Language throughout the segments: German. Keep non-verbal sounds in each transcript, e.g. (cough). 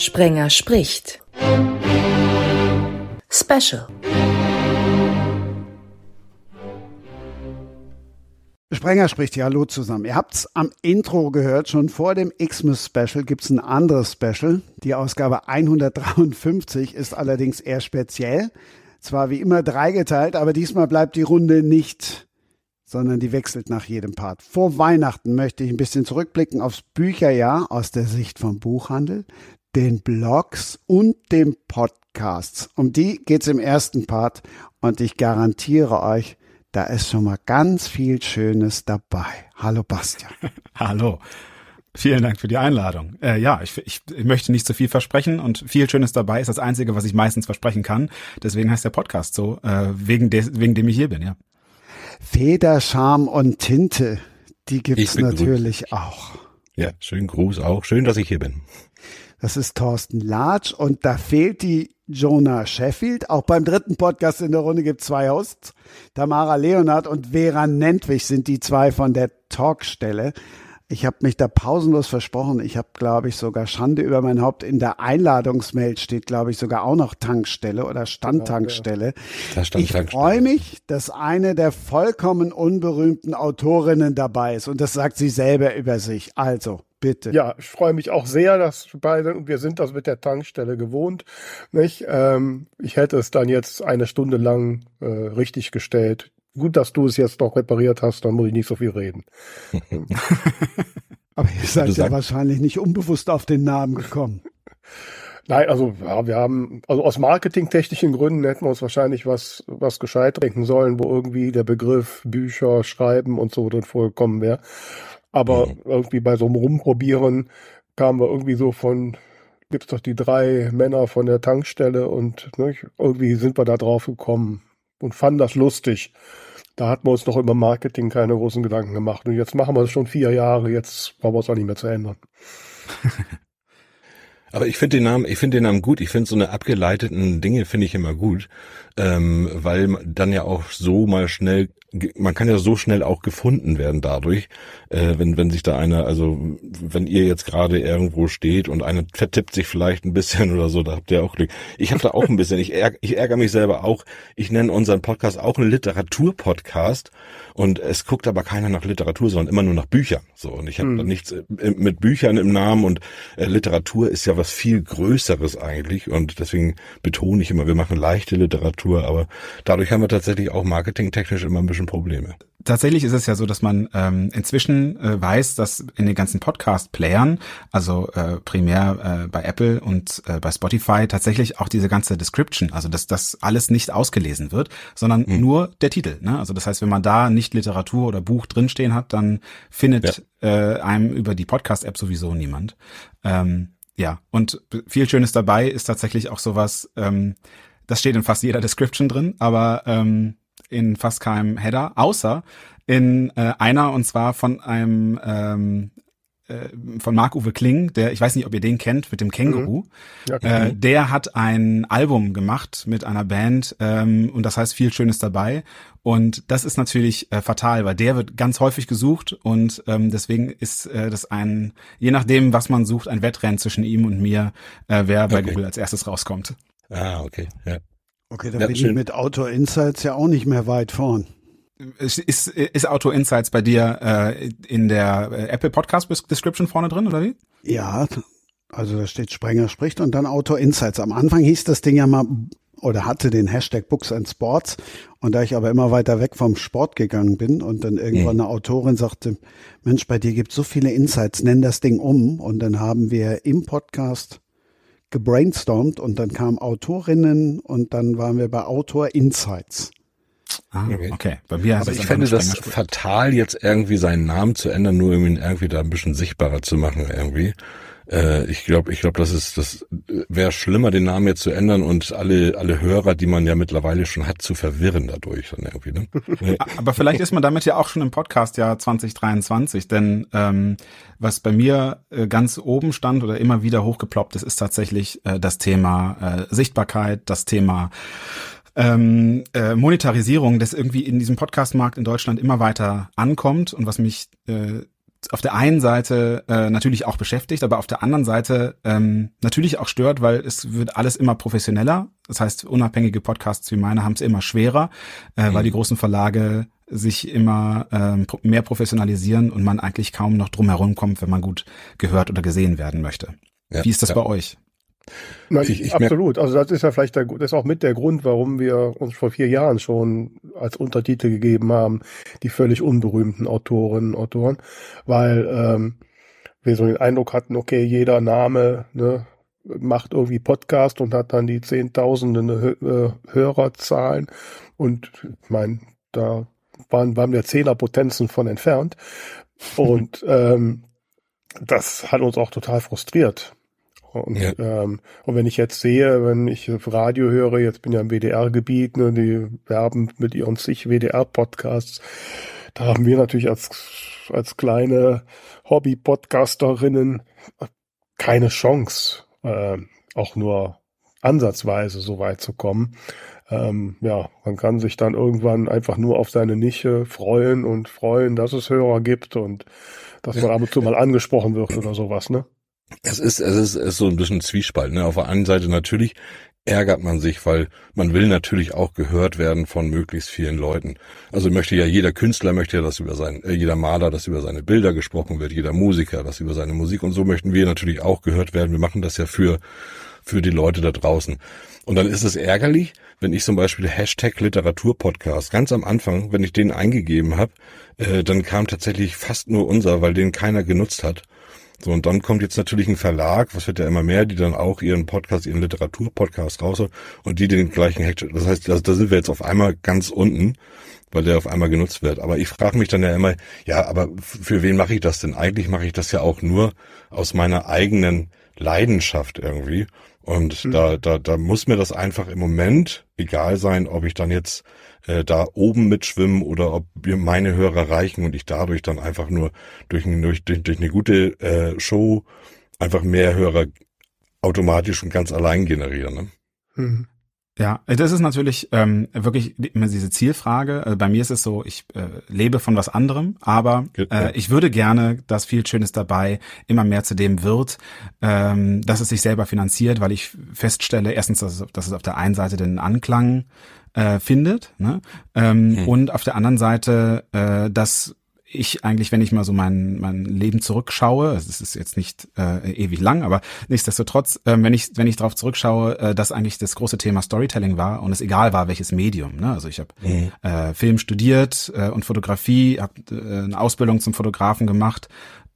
Sprenger spricht. Special. Sprenger spricht ja Hallo zusammen. Ihr habt's am Intro gehört, schon vor dem Xmas Special gibt's ein anderes Special. Die Ausgabe 153 ist allerdings eher speziell. Zwar wie immer dreigeteilt, aber diesmal bleibt die Runde nicht, sondern die wechselt nach jedem Part. Vor Weihnachten möchte ich ein bisschen zurückblicken aufs Bücherjahr aus der Sicht vom Buchhandel, den Blogs und dem Podcasts. Um die geht's im ersten Part und ich garantiere euch, da ist schon mal ganz viel Schönes dabei. Hallo Bastian. (laughs) Hallo. Vielen Dank für die Einladung. Äh, ja, ich, ich, ich möchte nicht zu viel versprechen und viel Schönes dabei ist das Einzige, was ich meistens versprechen kann. Deswegen heißt der Podcast so, äh, wegen, des, wegen dem ich hier bin, ja. Feder, Charme und Tinte, die gibt's natürlich gut. auch. Ja, schönen Gruß auch. Schön, dass ich hier bin. Das ist Thorsten Latsch und da fehlt die Jonah Sheffield. Auch beim dritten Podcast in der Runde gibt es zwei Hosts. Tamara Leonard und Vera Nentwich sind die zwei von der Talkstelle. Ich habe mich da pausenlos versprochen. Ich habe, glaube ich, sogar Schande über mein Haupt. In der Einladungsmail steht, glaube ich, sogar auch noch Tankstelle oder Standtankstelle. Da stand Ich freue mich, dass eine der vollkommen unberühmten Autorinnen dabei ist. Und das sagt sie selber über sich. Also, bitte. Ja, ich freue mich auch sehr, dass wir beide, und wir sind das mit der Tankstelle gewohnt, nicht? Ähm, ich hätte es dann jetzt eine Stunde lang äh, richtig gestellt. Gut, dass du es jetzt noch repariert hast, dann muss ich nicht so viel reden. (laughs) Aber ihr seid ja wahrscheinlich nicht unbewusst auf den Namen gekommen. (laughs) Nein, also ja, wir haben, also aus marketingtechnischen Gründen hätten wir uns wahrscheinlich was, was gescheit denken sollen, wo irgendwie der Begriff Bücher, Schreiben und so drin vorgekommen wäre. Aber irgendwie bei so einem Rumprobieren kamen wir irgendwie so von, gibt's doch die drei Männer von der Tankstelle und ne, irgendwie sind wir da drauf gekommen und fanden das lustig. Da hatten wir uns noch über Marketing keine großen Gedanken gemacht. Und jetzt machen wir es schon vier Jahre, jetzt brauchen wir es auch nicht mehr zu ändern. (laughs) Aber ich finde den Namen, ich finde den Namen gut. Ich finde so eine abgeleiteten Dinge finde ich immer gut, ähm, weil dann ja auch so mal schnell, man kann ja so schnell auch gefunden werden dadurch, äh, wenn wenn sich da einer, also wenn ihr jetzt gerade irgendwo steht und einer vertippt sich vielleicht ein bisschen (laughs) oder so, da habt ihr auch Glück. Ich habe da auch ein bisschen, ich, ärg, ich ärgere mich selber auch. Ich nenne unseren Podcast auch einen Literaturpodcast und es guckt aber keiner nach Literatur, sondern immer nur nach Büchern. So und ich habe da nichts äh, mit Büchern im Namen und äh, Literatur ist ja was viel Größeres eigentlich und deswegen betone ich immer, wir machen leichte Literatur, aber dadurch haben wir tatsächlich auch marketingtechnisch immer ein bisschen Probleme. Tatsächlich ist es ja so, dass man ähm, inzwischen äh, weiß, dass in den ganzen Podcast-Playern, also äh, primär äh, bei Apple und äh, bei Spotify, tatsächlich auch diese ganze Description, also dass das alles nicht ausgelesen wird, sondern nur der Titel. Ne? Also das heißt, wenn man da nicht Literatur oder Buch drinstehen hat, dann findet äh, einem über die Podcast-App sowieso niemand. Ähm, ja, und viel Schönes dabei ist tatsächlich auch sowas, ähm, das steht in fast jeder Description drin, aber ähm, in fast keinem Header, außer in äh, einer und zwar von einem ähm, äh, von Marc-Uwe Kling, der, ich weiß nicht, ob ihr den kennt, mit dem Känguru. Ja, Äh, der hat ein Album gemacht mit einer Band ähm, und das heißt viel Schönes dabei. Und das ist natürlich äh, fatal, weil der wird ganz häufig gesucht und ähm, deswegen ist äh, das ein, je nachdem, was man sucht, ein Wettrennen zwischen ihm und mir, äh, wer bei Okay. Google als erstes rauskommt. Ah, okay. Ja. Okay, da Ja, bin ich schön. mit Autor Insights ja auch nicht mehr weit vorn. Ist, ist, ist Auto Insights bei dir äh, in der äh, Apple Podcast Description vorne drin oder wie? Ja, also da steht Sprenger spricht und dann Autor Insights. Am Anfang hieß das Ding ja mal oder hatte den Hashtag Books and Sports und da ich aber immer weiter weg vom Sport gegangen bin und dann irgendwann eine Autorin sagte, Mensch, bei dir gibt so viele Insights, nenn das Ding um und dann haben wir im Podcast gebrainstormt und dann kamen Autorinnen und dann waren wir bei Autor Insights. Ah, Okay. okay. Bei mir Aber ich fände das fatal, jetzt irgendwie seinen Namen zu ändern, nur um ihn irgendwie da ein bisschen sichtbarer zu machen irgendwie. Äh, ich glaube, ich glaube, das ist, das wäre schlimmer, den Namen jetzt zu ändern und alle, alle Hörer, die man ja mittlerweile schon hat, zu verwirren dadurch dann irgendwie. Ne? (laughs) Aber vielleicht ist man damit ja auch schon im Podcast Jahr 2023, denn ähm, was bei mir äh, ganz oben stand oder immer wieder hochgeploppt ist, ist tatsächlich äh, das Thema äh, Sichtbarkeit, das Thema ähm, äh, Monetarisierung, das irgendwie in diesem Podcastmarkt in Deutschland immer weiter ankommt und was mich äh, auf der einen Seite äh, natürlich auch beschäftigt, aber auf der anderen Seite ähm, natürlich auch stört, weil es wird alles immer professioneller. Das heißt, unabhängige Podcasts wie meine haben es immer schwerer, äh, mhm. weil die großen Verlage sich immer ähm, mehr professionalisieren und man eigentlich kaum noch drum herum kommt, wenn man gut gehört oder gesehen werden möchte. Ja, wie ist das ja. bei euch? Nein, ich, ich absolut. Also das ist ja vielleicht der, das ist auch mit der Grund, warum wir uns vor vier Jahren schon als Untertitel gegeben haben, die völlig unberühmten Autorinnen und Autoren, weil ähm, wir so den Eindruck hatten, okay, jeder Name ne, macht irgendwie Podcast und hat dann die Zehntausenden äh, Hörerzahlen. Und ich meine, da waren, waren wir Zehnerpotenzen von entfernt. (laughs) Und ähm, das hat uns auch total frustriert und, ja. ähm, und wenn ich jetzt sehe, wenn ich Radio höre, jetzt bin ja im WDR-Gebiet, ne, die werben mit ihren zig WDR-Podcasts, da haben wir natürlich als, als kleine Hobby-Podcasterinnen keine Chance, äh, auch nur ansatzweise so weit zu kommen. Ähm, ja, man kann sich dann irgendwann einfach nur auf seine Nische freuen und freuen, dass es Hörer gibt und dass man ab und zu mal angesprochen wird oder sowas, ne? Es ist, es ist, es ist so ein bisschen Zwiespalt. Ne? Auf der einen Seite natürlich ärgert man sich, weil man will natürlich auch gehört werden von möglichst vielen Leuten. Also möchte ja jeder Künstler möchte ja, dass über sein, äh, jeder Maler, dass über seine Bilder gesprochen wird, jeder Musiker, dass über seine Musik und so möchten wir natürlich auch gehört werden. Wir machen das ja für für die Leute da draußen. Und dann ist es ärgerlich, wenn ich zum Beispiel Hashtag Literaturpodcast ganz am Anfang, wenn ich den eingegeben habe, äh, dann kam tatsächlich fast nur unser, weil den keiner genutzt hat. So, und dann kommt jetzt natürlich ein Verlag, was wird ja immer mehr, die dann auch ihren Podcast, ihren Literaturpodcast raus und die den gleichen Hack. Das heißt, da, da sind wir jetzt auf einmal ganz unten, weil der auf einmal genutzt wird. Aber ich frage mich dann ja immer, ja, aber für wen mache ich das denn? Eigentlich mache ich das ja auch nur aus meiner eigenen Leidenschaft irgendwie. Und mhm. da, da, da muss mir das einfach im Moment egal sein, ob ich dann jetzt äh, da oben mitschwimmen oder ob mir meine Hörer reichen und ich dadurch dann einfach nur durch, durch, durch, eine gute äh, Show einfach mehr Hörer automatisch und ganz allein generiere. Ne? Mhm. Ja, das ist natürlich ähm, wirklich immer diese Zielfrage. Äh, bei mir ist es so, ich äh, lebe von was anderem, aber äh, ich würde gerne, dass viel Schönes dabei immer mehr zu dem wird, ähm, dass es sich selber finanziert, weil ich feststelle, erstens, dass es, dass es auf der einen Seite den Anklang äh, findet ne? ähm, hm. und auf der anderen Seite, äh, dass ich eigentlich, wenn ich mal so mein, mein Leben zurückschaue, es ist jetzt nicht äh, ewig lang, aber nichtsdestotrotz, äh, wenn ich wenn ich darauf zurückschaue, äh, dass eigentlich das große Thema Storytelling war und es egal war, welches Medium. Ne? Also ich habe mhm. äh, Film studiert äh, und Fotografie, habe äh, eine Ausbildung zum Fotografen gemacht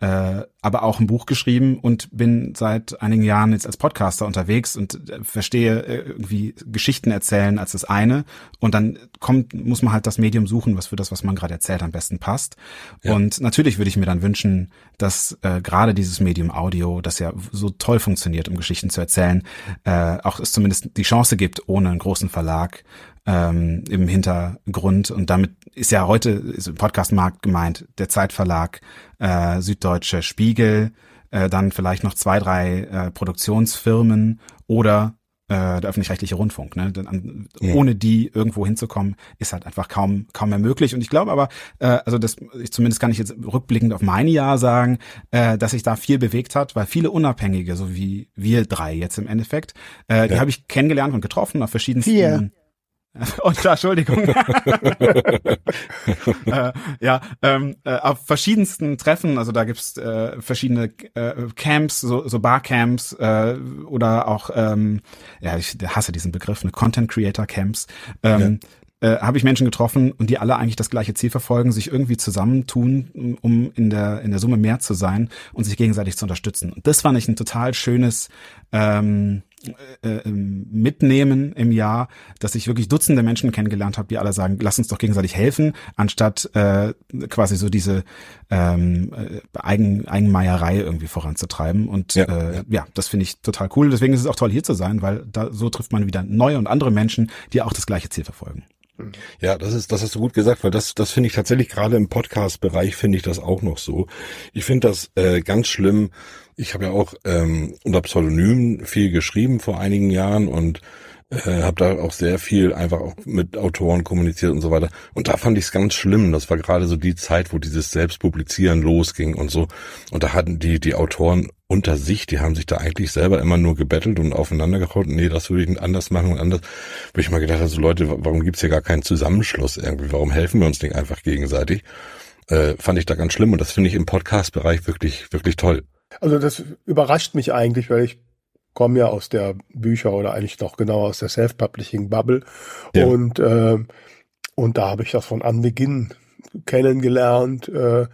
äh, aber auch ein Buch geschrieben und bin seit einigen Jahren jetzt als Podcaster unterwegs und äh, verstehe äh, irgendwie Geschichten erzählen als das eine und dann kommt muss man halt das Medium suchen, was für das, was man gerade erzählt, am besten passt. Ja. Und natürlich würde ich mir dann wünschen, dass äh, gerade dieses Medium Audio, das ja so toll funktioniert, um Geschichten zu erzählen, äh, auch es zumindest die Chance gibt, ohne einen großen Verlag ähm, im Hintergrund. Und damit ist ja heute ist im Podcastmarkt gemeint der Zeitverlag, äh, Süddeutsche Spiegel, äh, dann vielleicht noch zwei, drei äh, Produktionsfirmen oder äh, der öffentlich-rechtliche Rundfunk. Ne? Denn, ja. Ohne die irgendwo hinzukommen, ist halt einfach kaum kaum mehr möglich. Und ich glaube aber, äh, also das, ich, zumindest kann ich jetzt rückblickend auf mein Jahr sagen, äh, dass sich da viel bewegt hat, weil viele Unabhängige, so wie wir drei jetzt im Endeffekt, äh, ja. die habe ich kennengelernt und getroffen auf verschiedensten. Vier. (laughs) Und klar, Entschuldigung. (laughs) (laughs) äh, ja, ähm, äh, auf verschiedensten Treffen, also da gibt's äh, verschiedene äh, Camps, so, so Barcamps äh, oder auch, ähm, ja, ich hasse diesen Begriff, ne, Content Creator Camps. Ähm, ja äh, habe ich Menschen getroffen und die alle eigentlich das gleiche Ziel verfolgen, sich irgendwie zusammentun, um in der in der Summe mehr zu sein und sich gegenseitig zu unterstützen. Und das fand ich ein total schönes ähm, äh, ähm, mitnehmen im Jahr, dass ich wirklich Dutzende Menschen kennengelernt habe, die alle sagen, lass uns doch gegenseitig helfen, anstatt äh, quasi so diese ähm, äh, Eigen, Eigenmeierei irgendwie voranzutreiben. Und ja, äh, ja. ja das finde ich total cool. Deswegen ist es auch toll, hier zu sein, weil da so trifft man wieder neue und andere Menschen, die auch das gleiche Ziel verfolgen. Ja, das ist, das hast du gut gesagt, weil das, das finde ich tatsächlich gerade im Podcast-Bereich finde ich das auch noch so. Ich finde das äh, ganz schlimm. Ich habe ja auch ähm, unter Pseudonym viel geschrieben vor einigen Jahren und äh, habe da auch sehr viel einfach auch mit Autoren kommuniziert und so weiter. Und da fand ich es ganz schlimm. Das war gerade so die Zeit, wo dieses Selbstpublizieren losging und so. Und da hatten die die Autoren unter sich, die haben sich da eigentlich selber immer nur gebettelt und aufeinander gehauen. Nee, das würde ich anders machen und anders. Wo ich mal gedacht habe, so Leute, warum gibt's hier gar keinen Zusammenschluss irgendwie? Warum helfen wir uns nicht einfach gegenseitig? Äh, fand ich da ganz schlimm und das finde ich im Podcast-Bereich wirklich, wirklich toll. Also das überrascht mich eigentlich, weil ich komme ja aus der Bücher oder eigentlich doch genau aus der Self-Publishing-Bubble. Ja. Und, äh, und da habe ich das von Anbeginn kennengelernt, äh,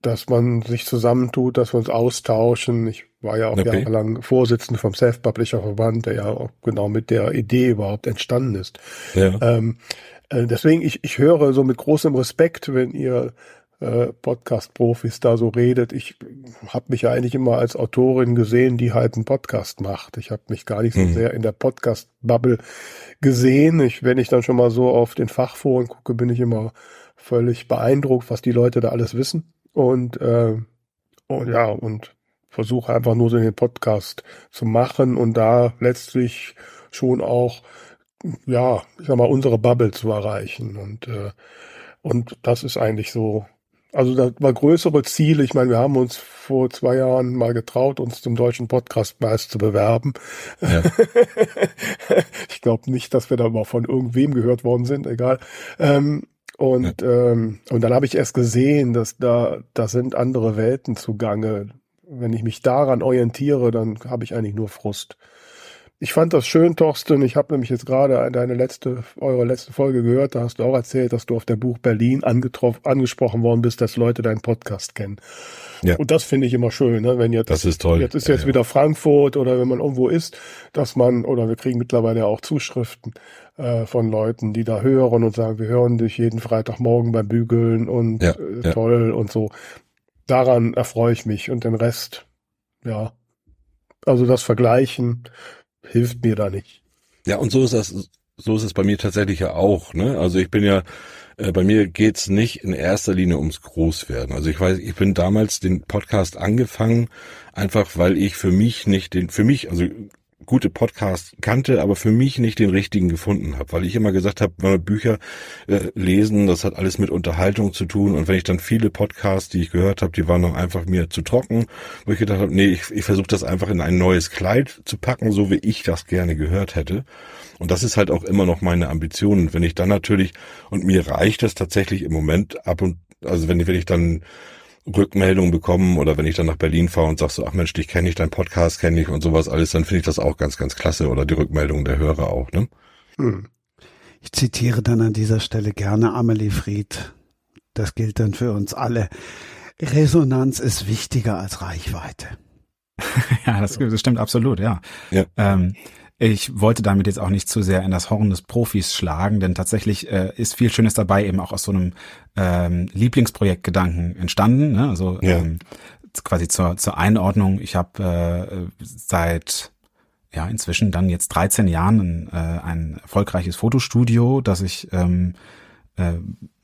dass man sich zusammentut, dass wir uns austauschen. Ich war ja auch okay. jahrelang Vorsitzender vom Self-Publisher-Verband, der ja auch genau mit der Idee überhaupt entstanden ist. Ja. Ähm, äh, deswegen, ich, ich höre so mit großem Respekt, wenn ihr äh, Podcast-Profis da so redet. Ich habe mich ja eigentlich immer als Autorin gesehen, die halt einen Podcast macht. Ich habe mich gar nicht so mhm. sehr in der Podcast-Bubble gesehen. Ich, wenn ich dann schon mal so auf den Fachforen gucke, bin ich immer völlig beeindruckt, was die Leute da alles wissen. Und, äh, und ja, und versuche einfach nur so den Podcast zu machen und da letztlich schon auch, ja, ich sag mal, unsere Bubble zu erreichen. Und, äh, und das ist eigentlich so also da war größere Ziele. Ich meine, wir haben uns vor zwei Jahren mal getraut, uns zum deutschen Podcastpreis zu bewerben. Ja. (laughs) ich glaube nicht, dass wir da mal von irgendwem gehört worden sind, egal. Ähm, und, ja. ähm, und dann habe ich erst gesehen, dass da, da sind andere Welten zugange. Wenn ich mich daran orientiere, dann habe ich eigentlich nur Frust. Ich fand das schön, Thorsten. Ich habe nämlich jetzt gerade deine letzte, eure letzte Folge gehört. Da hast du auch erzählt, dass du auf der Buch Berlin angesprochen worden bist, dass Leute deinen Podcast kennen. Ja. Und das finde ich immer schön, ne? wenn jetzt, das ist toll. jetzt ist jetzt ja, wieder Frankfurt oder wenn man irgendwo ist, dass man, oder wir kriegen mittlerweile auch Zuschriften äh, von Leuten, die da hören und sagen, wir hören dich jeden Freitagmorgen beim Bügeln und ja, äh, toll und so. Daran erfreue ich mich und den Rest, ja. Also das Vergleichen, hilft mir da nicht. Ja, und so ist das, so ist es bei mir tatsächlich ja auch. Ne? Also ich bin ja, äh, bei mir geht's nicht in erster Linie ums Großwerden. Also ich weiß, ich bin damals den Podcast angefangen, einfach weil ich für mich nicht den, für mich, also gute Podcasts kannte, aber für mich nicht den richtigen gefunden habe, weil ich immer gesagt habe, Bücher äh, lesen, das hat alles mit Unterhaltung zu tun und wenn ich dann viele Podcasts, die ich gehört habe, die waren noch einfach mir zu trocken, wo ich gedacht habe, nee, ich, ich versuche das einfach in ein neues Kleid zu packen, so wie ich das gerne gehört hätte. Und das ist halt auch immer noch meine Ambition. Und wenn ich dann natürlich, und mir reicht das tatsächlich im Moment ab und, also wenn, wenn ich dann Rückmeldungen bekommen oder wenn ich dann nach Berlin fahre und sag so, ach Mensch, dich kenne ich, dein Podcast kenne ich und sowas alles, dann finde ich das auch ganz, ganz klasse oder die Rückmeldungen der Hörer auch, ne? Hm. Ich zitiere dann an dieser Stelle gerne Amelie Fried. Das gilt dann für uns alle. Resonanz ist wichtiger als Reichweite. (laughs) ja, das, das, stimmt absolut, ja. ja. Ähm, ich wollte damit jetzt auch nicht zu sehr in das Horn des Profis schlagen, denn tatsächlich äh, ist viel Schönes dabei, eben auch aus so einem ähm, Lieblingsprojektgedanken entstanden. Ne? Also ja. ähm, quasi zur, zur Einordnung. Ich habe äh, seit ja inzwischen dann jetzt 13 Jahren ein, äh, ein erfolgreiches Fotostudio, das ich ähm, äh,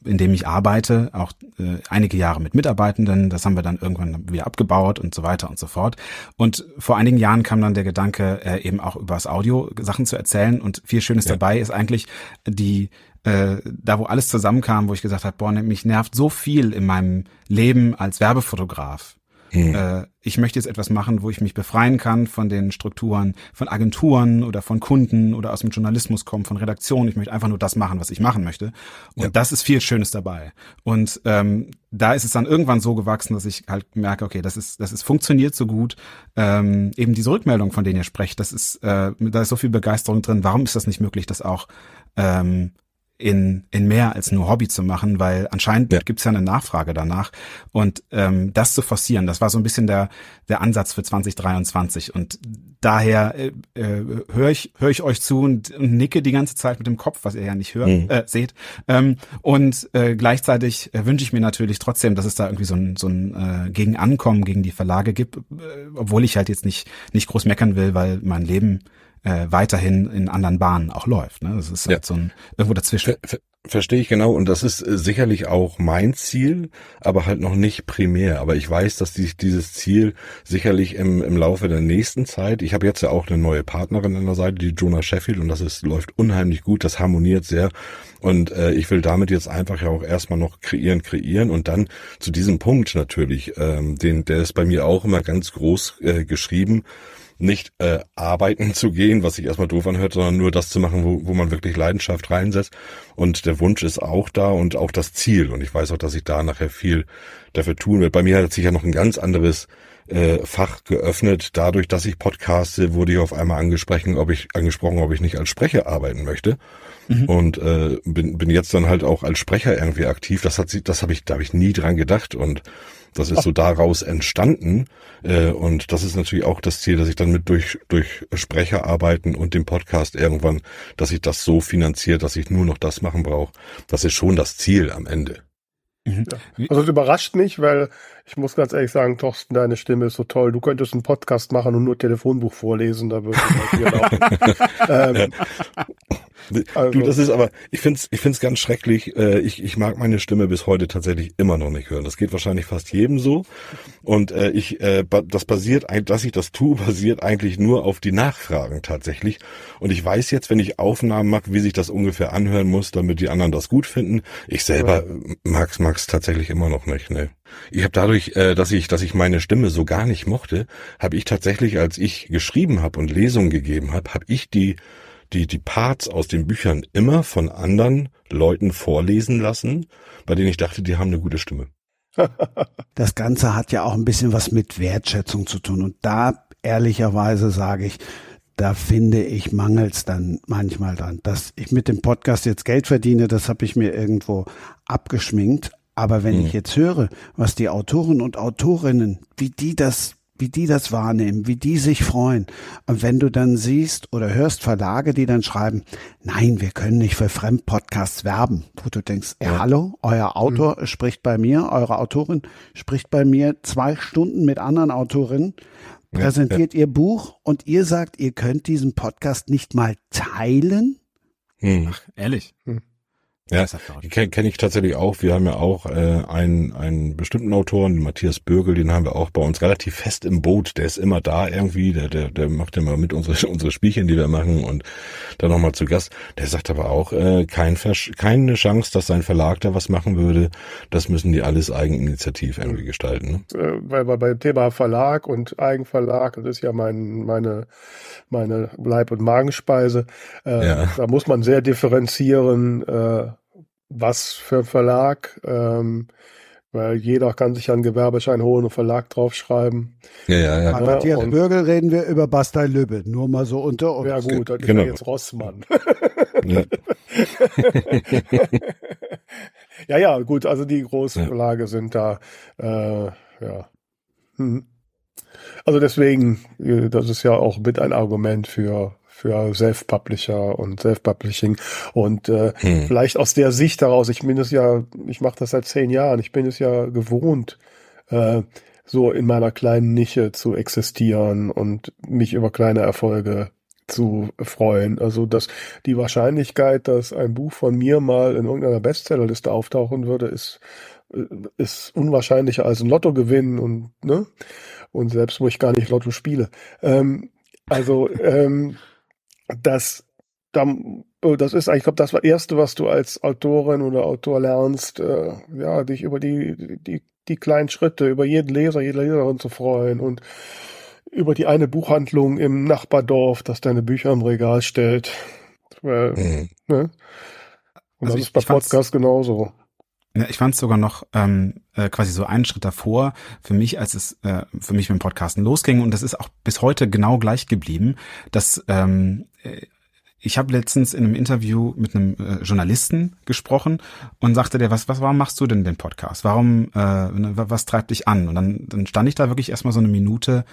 in dem ich arbeite, auch äh, einige Jahre mit Mitarbeitenden. Das haben wir dann irgendwann wieder abgebaut und so weiter und so fort. Und vor einigen Jahren kam dann der Gedanke, äh, eben auch über das Audio Sachen zu erzählen. Und viel Schönes ja. dabei ist eigentlich die äh, da wo alles zusammenkam, wo ich gesagt habe, boah, mich nervt so viel in meinem Leben als Werbefotograf. Mhm. Äh, ich möchte jetzt etwas machen, wo ich mich befreien kann von den Strukturen von Agenturen oder von Kunden oder aus dem Journalismus kommen, von Redaktionen. Ich möchte einfach nur das machen, was ich machen möchte. Und ja. das ist viel Schönes dabei. Und ähm, da ist es dann irgendwann so gewachsen, dass ich halt merke, okay, das ist, das ist funktioniert so gut. Ähm, eben diese Rückmeldung, von denen ihr sprecht, das ist, äh, da ist so viel Begeisterung drin. Warum ist das nicht möglich, das auch ähm, in, in mehr als nur Hobby zu machen, weil anscheinend ja. gibt es ja eine Nachfrage danach. Und ähm, das zu forcieren, das war so ein bisschen der, der Ansatz für 2023. Und daher äh, äh, höre ich, hör ich euch zu und, und nicke die ganze Zeit mit dem Kopf, was ihr ja nicht hört, mhm. äh, seht. Ähm, und äh, gleichzeitig äh, wünsche ich mir natürlich trotzdem, dass es da irgendwie so ein, so ein äh, Gegenankommen gegen die Verlage gibt, äh, obwohl ich halt jetzt nicht, nicht groß meckern will, weil mein Leben äh, weiterhin in anderen Bahnen auch läuft. Ne? Das ist halt ja. so ein irgendwo dazwischen. Verstehe ich genau und das ist äh, sicherlich auch mein Ziel, aber halt noch nicht primär. Aber ich weiß, dass die, dieses Ziel sicherlich im, im Laufe der nächsten Zeit, ich habe jetzt ja auch eine neue Partnerin an der Seite, die Jonah Sheffield und das ist, läuft unheimlich gut, das harmoniert sehr und äh, ich will damit jetzt einfach ja auch erstmal noch kreieren, kreieren und dann zu diesem Punkt natürlich, ähm, den, der ist bei mir auch immer ganz groß äh, geschrieben, nicht äh, arbeiten zu gehen, was sich erstmal doof anhört, sondern nur das zu machen, wo, wo man wirklich Leidenschaft reinsetzt. Und der Wunsch ist auch da und auch das Ziel. Und ich weiß auch, dass ich da nachher viel dafür tun will. Bei mir hat sich ja noch ein ganz anderes äh, Fach geöffnet. Dadurch, dass ich podcaste, wurde ich auf einmal angesprochen, ob ich angesprochen, ob ich nicht als Sprecher arbeiten möchte. Mhm. Und äh, bin, bin jetzt dann halt auch als Sprecher irgendwie aktiv. Das hat sie, das habe ich, da habe ich nie dran gedacht. Und das ist so daraus entstanden. Äh, und das ist natürlich auch das Ziel, dass ich dann mit durch, durch Sprecher arbeiten und dem Podcast irgendwann, dass ich das so finanziert, dass ich nur noch das machen brauche. Das ist schon das Ziel am Ende. Mhm. Ja. Also es überrascht mich, weil ich muss ganz ehrlich sagen, Thorsten, deine Stimme ist so toll. Du könntest einen Podcast machen und nur Telefonbuch vorlesen, da würde ich (laughs) ähm, also. Du, das ist aber, ich find's, ich find's ganz schrecklich. Äh, ich, ich mag meine Stimme bis heute tatsächlich immer noch nicht hören. Das geht wahrscheinlich fast jedem so. Und äh, ich, äh, das basiert, dass ich das tue, (laughs) basiert eigentlich nur auf die Nachfragen tatsächlich. Und ich weiß jetzt, wenn ich Aufnahmen mache, wie sich das ungefähr anhören muss, damit die anderen das gut finden. Ich selber ja. mag's, mag's tatsächlich immer noch nicht. Ne. Ich habe dadurch, äh, dass ich, dass ich meine Stimme so gar nicht mochte, habe ich tatsächlich, als ich geschrieben habe und Lesungen gegeben habe, habe ich die die, die Parts aus den Büchern immer von anderen Leuten vorlesen lassen, bei denen ich dachte, die haben eine gute Stimme. (laughs) Das Ganze hat ja auch ein bisschen was mit Wertschätzung zu tun. Und da ehrlicherweise sage ich, da finde ich mangels dann manchmal dran. Dass ich mit dem Podcast jetzt Geld verdiene, das habe ich mir irgendwo abgeschminkt. Aber wenn hm. ich jetzt höre, was die Autoren und Autorinnen, wie die das wie die das wahrnehmen, wie die sich freuen. Und wenn du dann siehst oder hörst Verlage, die dann schreiben, nein, wir können nicht für Fremdpodcasts werben, wo du denkst, ja. hallo, euer Autor mhm. spricht bei mir, eure Autorin spricht bei mir zwei Stunden mit anderen Autorinnen, präsentiert ja, ja. ihr Buch und ihr sagt, ihr könnt diesen Podcast nicht mal teilen? Hm. Ach, ehrlich? Hm. Ja, kenne kenn ich tatsächlich auch. Wir haben ja auch äh, einen, einen bestimmten Autoren, den Matthias Bürgel, den haben wir auch bei uns relativ fest im Boot. Der ist immer da irgendwie, der, der, der macht immer mit unsere, (laughs) unsere Spielchen, die wir machen und dann nochmal zu Gast. Der sagt aber auch, äh, kein Versch keine Chance, dass sein Verlag da was machen würde. Das müssen die alles eigeninitiativ irgendwie gestalten. Ne? Äh, weil, weil beim Thema Verlag und Eigenverlag, das ist ja mein, meine, meine Leib- und Magenspeise, äh, ja. da muss man sehr differenzieren, äh, was für ein Verlag, ähm, weil jeder kann sich einen Gewerbeschein holen und Verlag draufschreiben. Ja, ja, ja. Bei Matthias und, Bürgel reden wir über Bastei Lübbe, nur mal so unter uns. Ja gut, dann genau. ist jetzt Rossmann. Ja. (laughs) ja, ja, gut, also die Großverlage ja. sind da, äh, ja. Hm. Also deswegen, äh, das ist ja auch mit ein Argument für für Self-Publisher und Self-Publishing. Und äh, hm. vielleicht aus der Sicht daraus, ich bin es ja, ich mache das seit zehn Jahren, ich bin es ja gewohnt, äh, so in meiner kleinen Nische zu existieren und mich über kleine Erfolge zu freuen. Also dass die Wahrscheinlichkeit, dass ein Buch von mir mal in irgendeiner Bestsellerliste auftauchen würde, ist äh, ist unwahrscheinlicher als ein Lottogewinn und ne und selbst wo ich gar nicht Lotto spiele. Ähm, also ähm, das, oh, das ist eigentlich, ich glaube, das erste, was du als Autorin oder Autor lernst, äh, ja, dich über die, die, die kleinen Schritte, über jeden Leser, jede Leserin zu freuen und über die eine Buchhandlung im Nachbardorf, das deine Bücher im Regal stellt. Äh, mhm. ne? Und also das ich, ist bei Podcast genauso. Ja, ich fand es sogar noch ähm, äh, quasi so einen Schritt davor für mich, als es äh, für mich mit dem Podcasten losging. Und das ist auch bis heute genau gleich geblieben, dass ähm, äh, ich habe letztens in einem Interview mit einem äh, Journalisten gesprochen und sagte der, was, was, warum machst du denn den Podcast? Warum, äh, ne, was treibt dich an? Und dann, dann stand ich da wirklich erstmal so eine Minute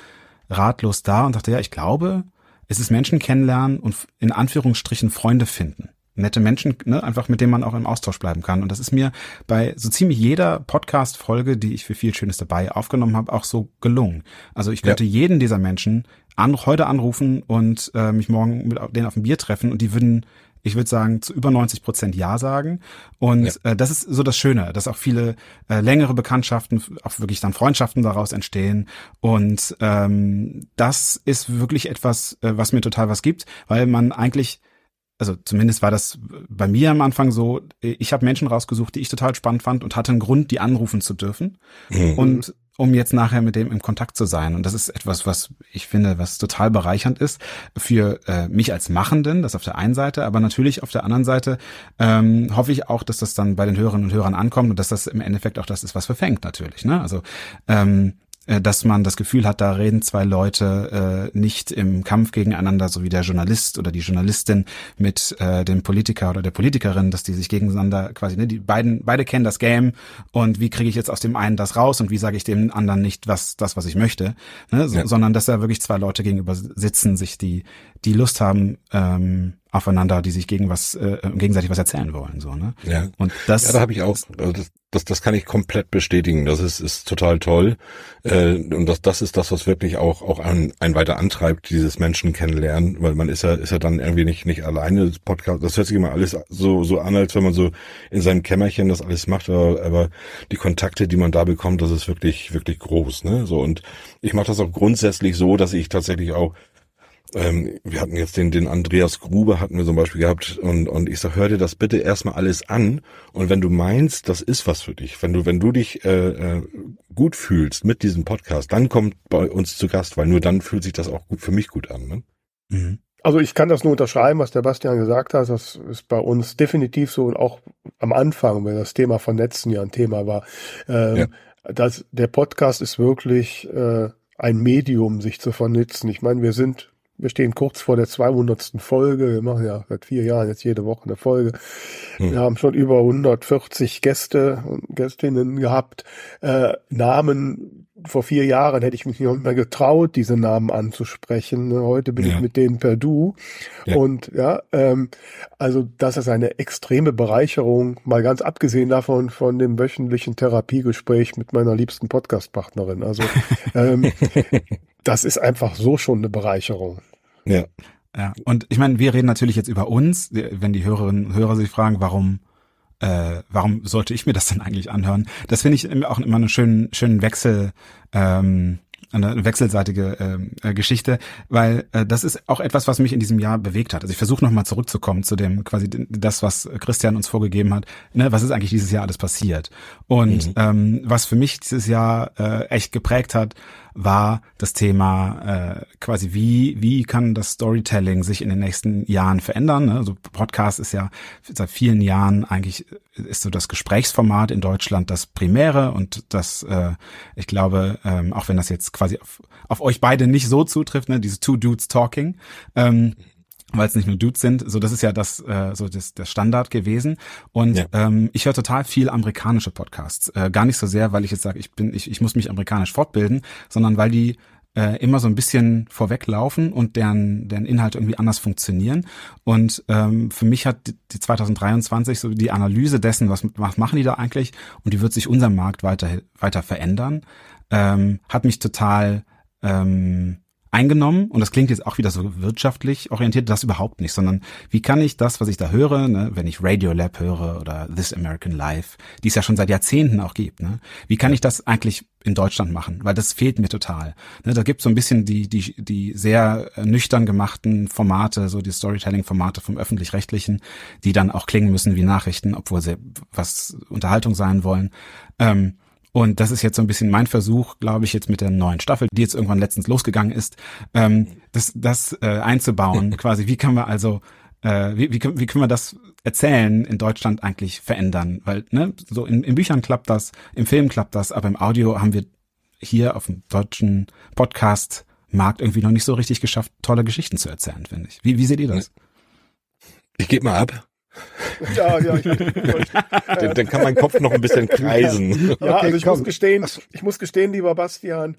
ratlos da und dachte, ja, ich glaube, es ist Menschen kennenlernen und in Anführungsstrichen Freunde finden nette Menschen, ne, einfach mit denen man auch im Austausch bleiben kann. Und das ist mir bei so ziemlich jeder Podcast-Folge, die ich für viel Schönes dabei aufgenommen habe, auch so gelungen. Also ich könnte ja. jeden dieser Menschen an, heute anrufen und äh, mich morgen mit denen auf ein Bier treffen und die würden ich würde sagen, zu über 90 Prozent Ja sagen. Und ja. äh, das ist so das Schöne, dass auch viele äh, längere Bekanntschaften, auch wirklich dann Freundschaften daraus entstehen. Und ähm, das ist wirklich etwas, äh, was mir total was gibt, weil man eigentlich also zumindest war das bei mir am Anfang so, ich habe Menschen rausgesucht, die ich total spannend fand und hatte einen Grund, die anrufen zu dürfen. Mhm. Und um jetzt nachher mit dem im Kontakt zu sein. Und das ist etwas, was ich finde, was total bereichernd ist für äh, mich als Machenden, das auf der einen Seite, aber natürlich auf der anderen Seite ähm, hoffe ich auch, dass das dann bei den Hörerinnen und Hörern ankommt und dass das im Endeffekt auch das ist, was verfängt natürlich. Ne? Also ähm, äh, dass man das Gefühl hat, da reden zwei Leute äh, nicht im Kampf gegeneinander, so wie der Journalist oder die Journalistin mit äh, dem Politiker oder der Politikerin, dass die sich gegeneinander quasi, ne, die beiden, beide kennen das Game und wie kriege ich jetzt aus dem einen das raus und wie sage ich dem anderen nicht was, das, was ich möchte, ne, so, ja. sondern dass da wirklich zwei Leute gegenüber sitzen, sich die, die Lust haben, ähm, aufeinander, die sich gegen was äh, gegenseitig was erzählen wollen, so ne? Ja. Und das, ja, da habe ich auch, also das, das, das kann ich komplett bestätigen. Das ist ist total toll äh, und das das ist das, was wirklich auch auch ein, ein weiter antreibt, dieses Menschen kennenlernen, weil man ist ja ist ja dann irgendwie nicht nicht alleine. Das Podcast, das hört sich immer alles so so an, als wenn man so in seinem Kämmerchen das alles macht, aber, aber die Kontakte, die man da bekommt, das ist wirklich wirklich groß, ne? So und ich mache das auch grundsätzlich so, dass ich tatsächlich auch ähm, wir hatten jetzt den, den Andreas Gruber hatten wir zum Beispiel gehabt und, und ich sag, hör dir das bitte erstmal alles an und wenn du meinst, das ist was für dich, wenn du, wenn du dich äh, äh, gut fühlst mit diesem Podcast, dann kommt bei uns zu Gast, weil nur dann fühlt sich das auch gut für mich gut an. Ne? Mhm. Also ich kann das nur unterschreiben, was der Bastian gesagt hat. Das ist bei uns definitiv so und auch am Anfang, wenn das Thema von letzten Jahr ein Thema war. Ähm, ja. das, der Podcast ist wirklich äh, ein Medium, sich zu vernetzen. Ich meine, wir sind wir stehen kurz vor der 200. Folge. Wir machen ja seit vier Jahren jetzt jede Woche eine Folge. Hm. Wir haben schon über 140 Gäste und Gästinnen gehabt. Äh, Namen vor vier Jahren hätte ich mich nicht mehr getraut, diese Namen anzusprechen. Heute bin ja. ich mit denen per Du. Ja. Und ja, ähm, also das ist eine extreme Bereicherung, mal ganz abgesehen davon von dem wöchentlichen Therapiegespräch mit meiner liebsten Podcastpartnerin. Also (laughs) ähm, das ist einfach so schon eine Bereicherung. Ja. Ja, und ich meine, wir reden natürlich jetzt über uns, wenn die Hörerinnen und Hörer sich fragen, warum äh, warum sollte ich mir das denn eigentlich anhören? Das finde ich auch immer einen schönen, schönen Wechsel, ähm, eine wechselseitige ähm, äh, Geschichte, weil äh, das ist auch etwas, was mich in diesem Jahr bewegt hat. Also ich versuche nochmal zurückzukommen zu dem quasi das, was Christian uns vorgegeben hat. Ne, was ist eigentlich dieses Jahr alles passiert? Und mhm. ähm, was für mich dieses Jahr äh, echt geprägt hat, war das Thema äh, quasi, wie, wie kann das Storytelling sich in den nächsten Jahren verändern. Ne? Also Podcast ist ja seit vielen Jahren eigentlich, ist so das Gesprächsformat in Deutschland das Primäre und das, äh, ich glaube, ähm, auch wenn das jetzt quasi auf, auf euch beide nicht so zutrifft, ne, diese Two Dudes Talking, ähm, weil es nicht nur Dudes sind. So, das ist ja das, äh, so das, das Standard gewesen. Und ja. ähm, ich höre total viel amerikanische Podcasts. Äh, gar nicht so sehr, weil ich jetzt sage, ich bin, ich, ich muss mich amerikanisch fortbilden, sondern weil die äh, immer so ein bisschen vorweglaufen und deren, deren Inhalte irgendwie anders funktionieren. Und ähm, für mich hat die 2023 so die Analyse dessen, was, was machen die da eigentlich und wie wird sich unser Markt weiter, weiter verändern, ähm, hat mich total ähm, eingenommen und das klingt jetzt auch wieder so wirtschaftlich orientiert, das überhaupt nicht, sondern wie kann ich das, was ich da höre, ne, wenn ich Radiolab höre oder This American Life, die es ja schon seit Jahrzehnten auch gibt, ne, wie kann ich das eigentlich in Deutschland machen? Weil das fehlt mir total. Ne, da gibt so ein bisschen die, die, die sehr nüchtern gemachten Formate, so die Storytelling-Formate vom Öffentlich-Rechtlichen, die dann auch klingen müssen wie Nachrichten, obwohl sie was Unterhaltung sein wollen. Ähm, und das ist jetzt so ein bisschen mein Versuch, glaube ich, jetzt mit der neuen Staffel, die jetzt irgendwann letztens losgegangen ist, ähm, das, das äh, einzubauen. (laughs) Quasi, wie können wir also, äh, wie, wie, wie können wir das Erzählen in Deutschland eigentlich verändern? Weil, ne, so in, in Büchern klappt das, im Film klappt das, aber im Audio haben wir hier auf dem deutschen Podcast Markt irgendwie noch nicht so richtig geschafft, tolle Geschichten zu erzählen, finde ich. Wie, wie seht ihr das? Ich gebe mal ab. Ja, ja. Ich, (laughs) dann, dann kann mein Kopf noch ein bisschen kreisen. Ja, okay, also ich komm. muss gestehen, ich muss gestehen, lieber Bastian,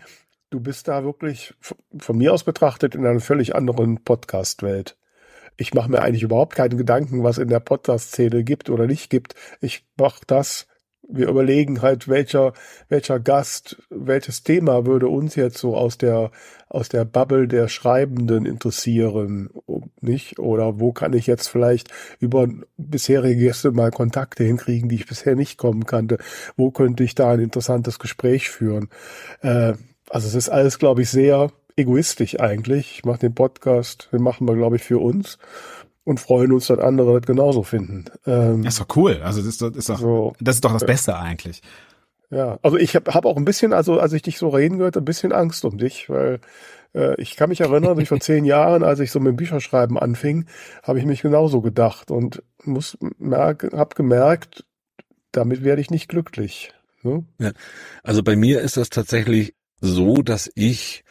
du bist da wirklich von mir aus betrachtet in einer völlig anderen Podcast-Welt. Ich mache mir eigentlich überhaupt keine Gedanken, was in der Podcast-Szene gibt oder nicht gibt. Ich mache das, wir überlegen halt, welcher, welcher Gast, welches Thema würde uns jetzt so aus der, aus der Bubble der Schreibenden interessieren. nicht? Oder wo kann ich jetzt vielleicht über bisherige Gäste mal Kontakte hinkriegen, die ich bisher nicht kommen kannte? Wo könnte ich da ein interessantes Gespräch führen? Äh, also es ist alles, glaube ich, sehr egoistisch eigentlich. Ich mache den Podcast, den machen wir, glaube ich, für uns und freuen uns, dass andere das genauso finden. Ähm, das ist doch cool. Also das ist doch, ist doch so, das ist doch das Beste eigentlich. Ja, also ich habe hab auch ein bisschen, also als ich dich so reden gehört, ein bisschen Angst um dich, weil äh, ich kann mich erinnern, ich vor (laughs) zehn Jahren, als ich so mit dem Bücherschreiben anfing, habe ich mich genauso gedacht und muss merk, habe gemerkt, damit werde ich nicht glücklich. Ne? Ja, also bei mir ist das tatsächlich so, dass ich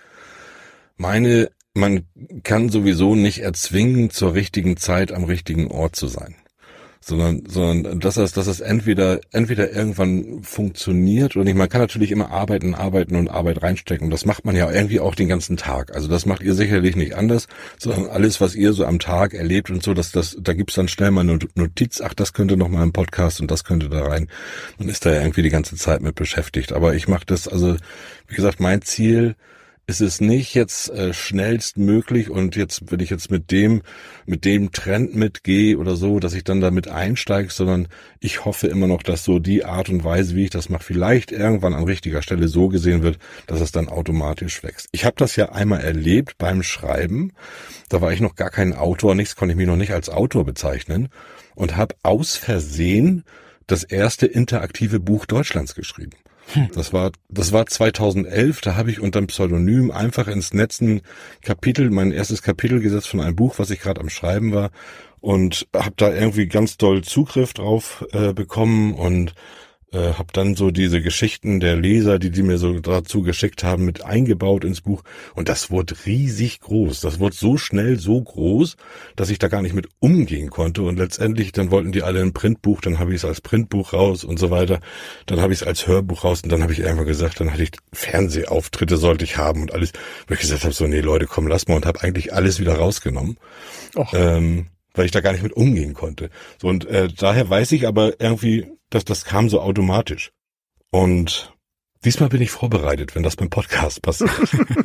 meine, man kann sowieso nicht erzwingen, zur richtigen Zeit am richtigen Ort zu sein sondern, sondern dass es, dass es entweder, entweder irgendwann funktioniert oder nicht. Man kann natürlich immer arbeiten, arbeiten und Arbeit reinstecken. Das macht man ja irgendwie auch den ganzen Tag. Also das macht ihr sicherlich nicht anders, sondern alles, was ihr so am Tag erlebt und so, dass das, da gibt's dann schnell mal eine Notiz, ach, das könnte noch mal im Podcast und das könnte da rein. Man ist da ja irgendwie die ganze Zeit mit beschäftigt. Aber ich mache das, also, wie gesagt, mein Ziel, ist es nicht jetzt äh, schnellstmöglich und jetzt, wenn ich jetzt mit dem, mit dem Trend mitgehe oder so, dass ich dann damit einsteige, sondern ich hoffe immer noch, dass so die Art und Weise, wie ich das mache, vielleicht irgendwann an richtiger Stelle so gesehen wird, dass es dann automatisch wächst. Ich habe das ja einmal erlebt beim Schreiben. Da war ich noch gar kein Autor, nichts konnte ich mich noch nicht als Autor bezeichnen und habe aus Versehen das erste interaktive Buch Deutschlands geschrieben. Das war, das war 2011, da habe ich unter dem Pseudonym einfach ins Netz ein Kapitel, mein erstes Kapitel gesetzt von einem Buch, was ich gerade am Schreiben war und habe da irgendwie ganz doll Zugriff drauf äh, bekommen und äh, habe dann so diese Geschichten der Leser, die die mir so dazu geschickt haben, mit eingebaut ins Buch und das wurde riesig groß. Das wurde so schnell so groß, dass ich da gar nicht mit umgehen konnte und letztendlich dann wollten die alle ein Printbuch, dann habe ich es als Printbuch raus und so weiter. Dann habe ich es als Hörbuch raus und dann habe ich einfach gesagt, dann hatte ich Fernsehauftritte sollte ich haben und alles, weil ich gesagt habe so nee Leute, komm, lass mal und habe eigentlich alles wieder rausgenommen. Ähm, weil ich da gar nicht mit umgehen konnte. So und äh, daher weiß ich aber irgendwie, dass das kam so automatisch. Und Diesmal bin ich vorbereitet, wenn das beim Podcast passiert.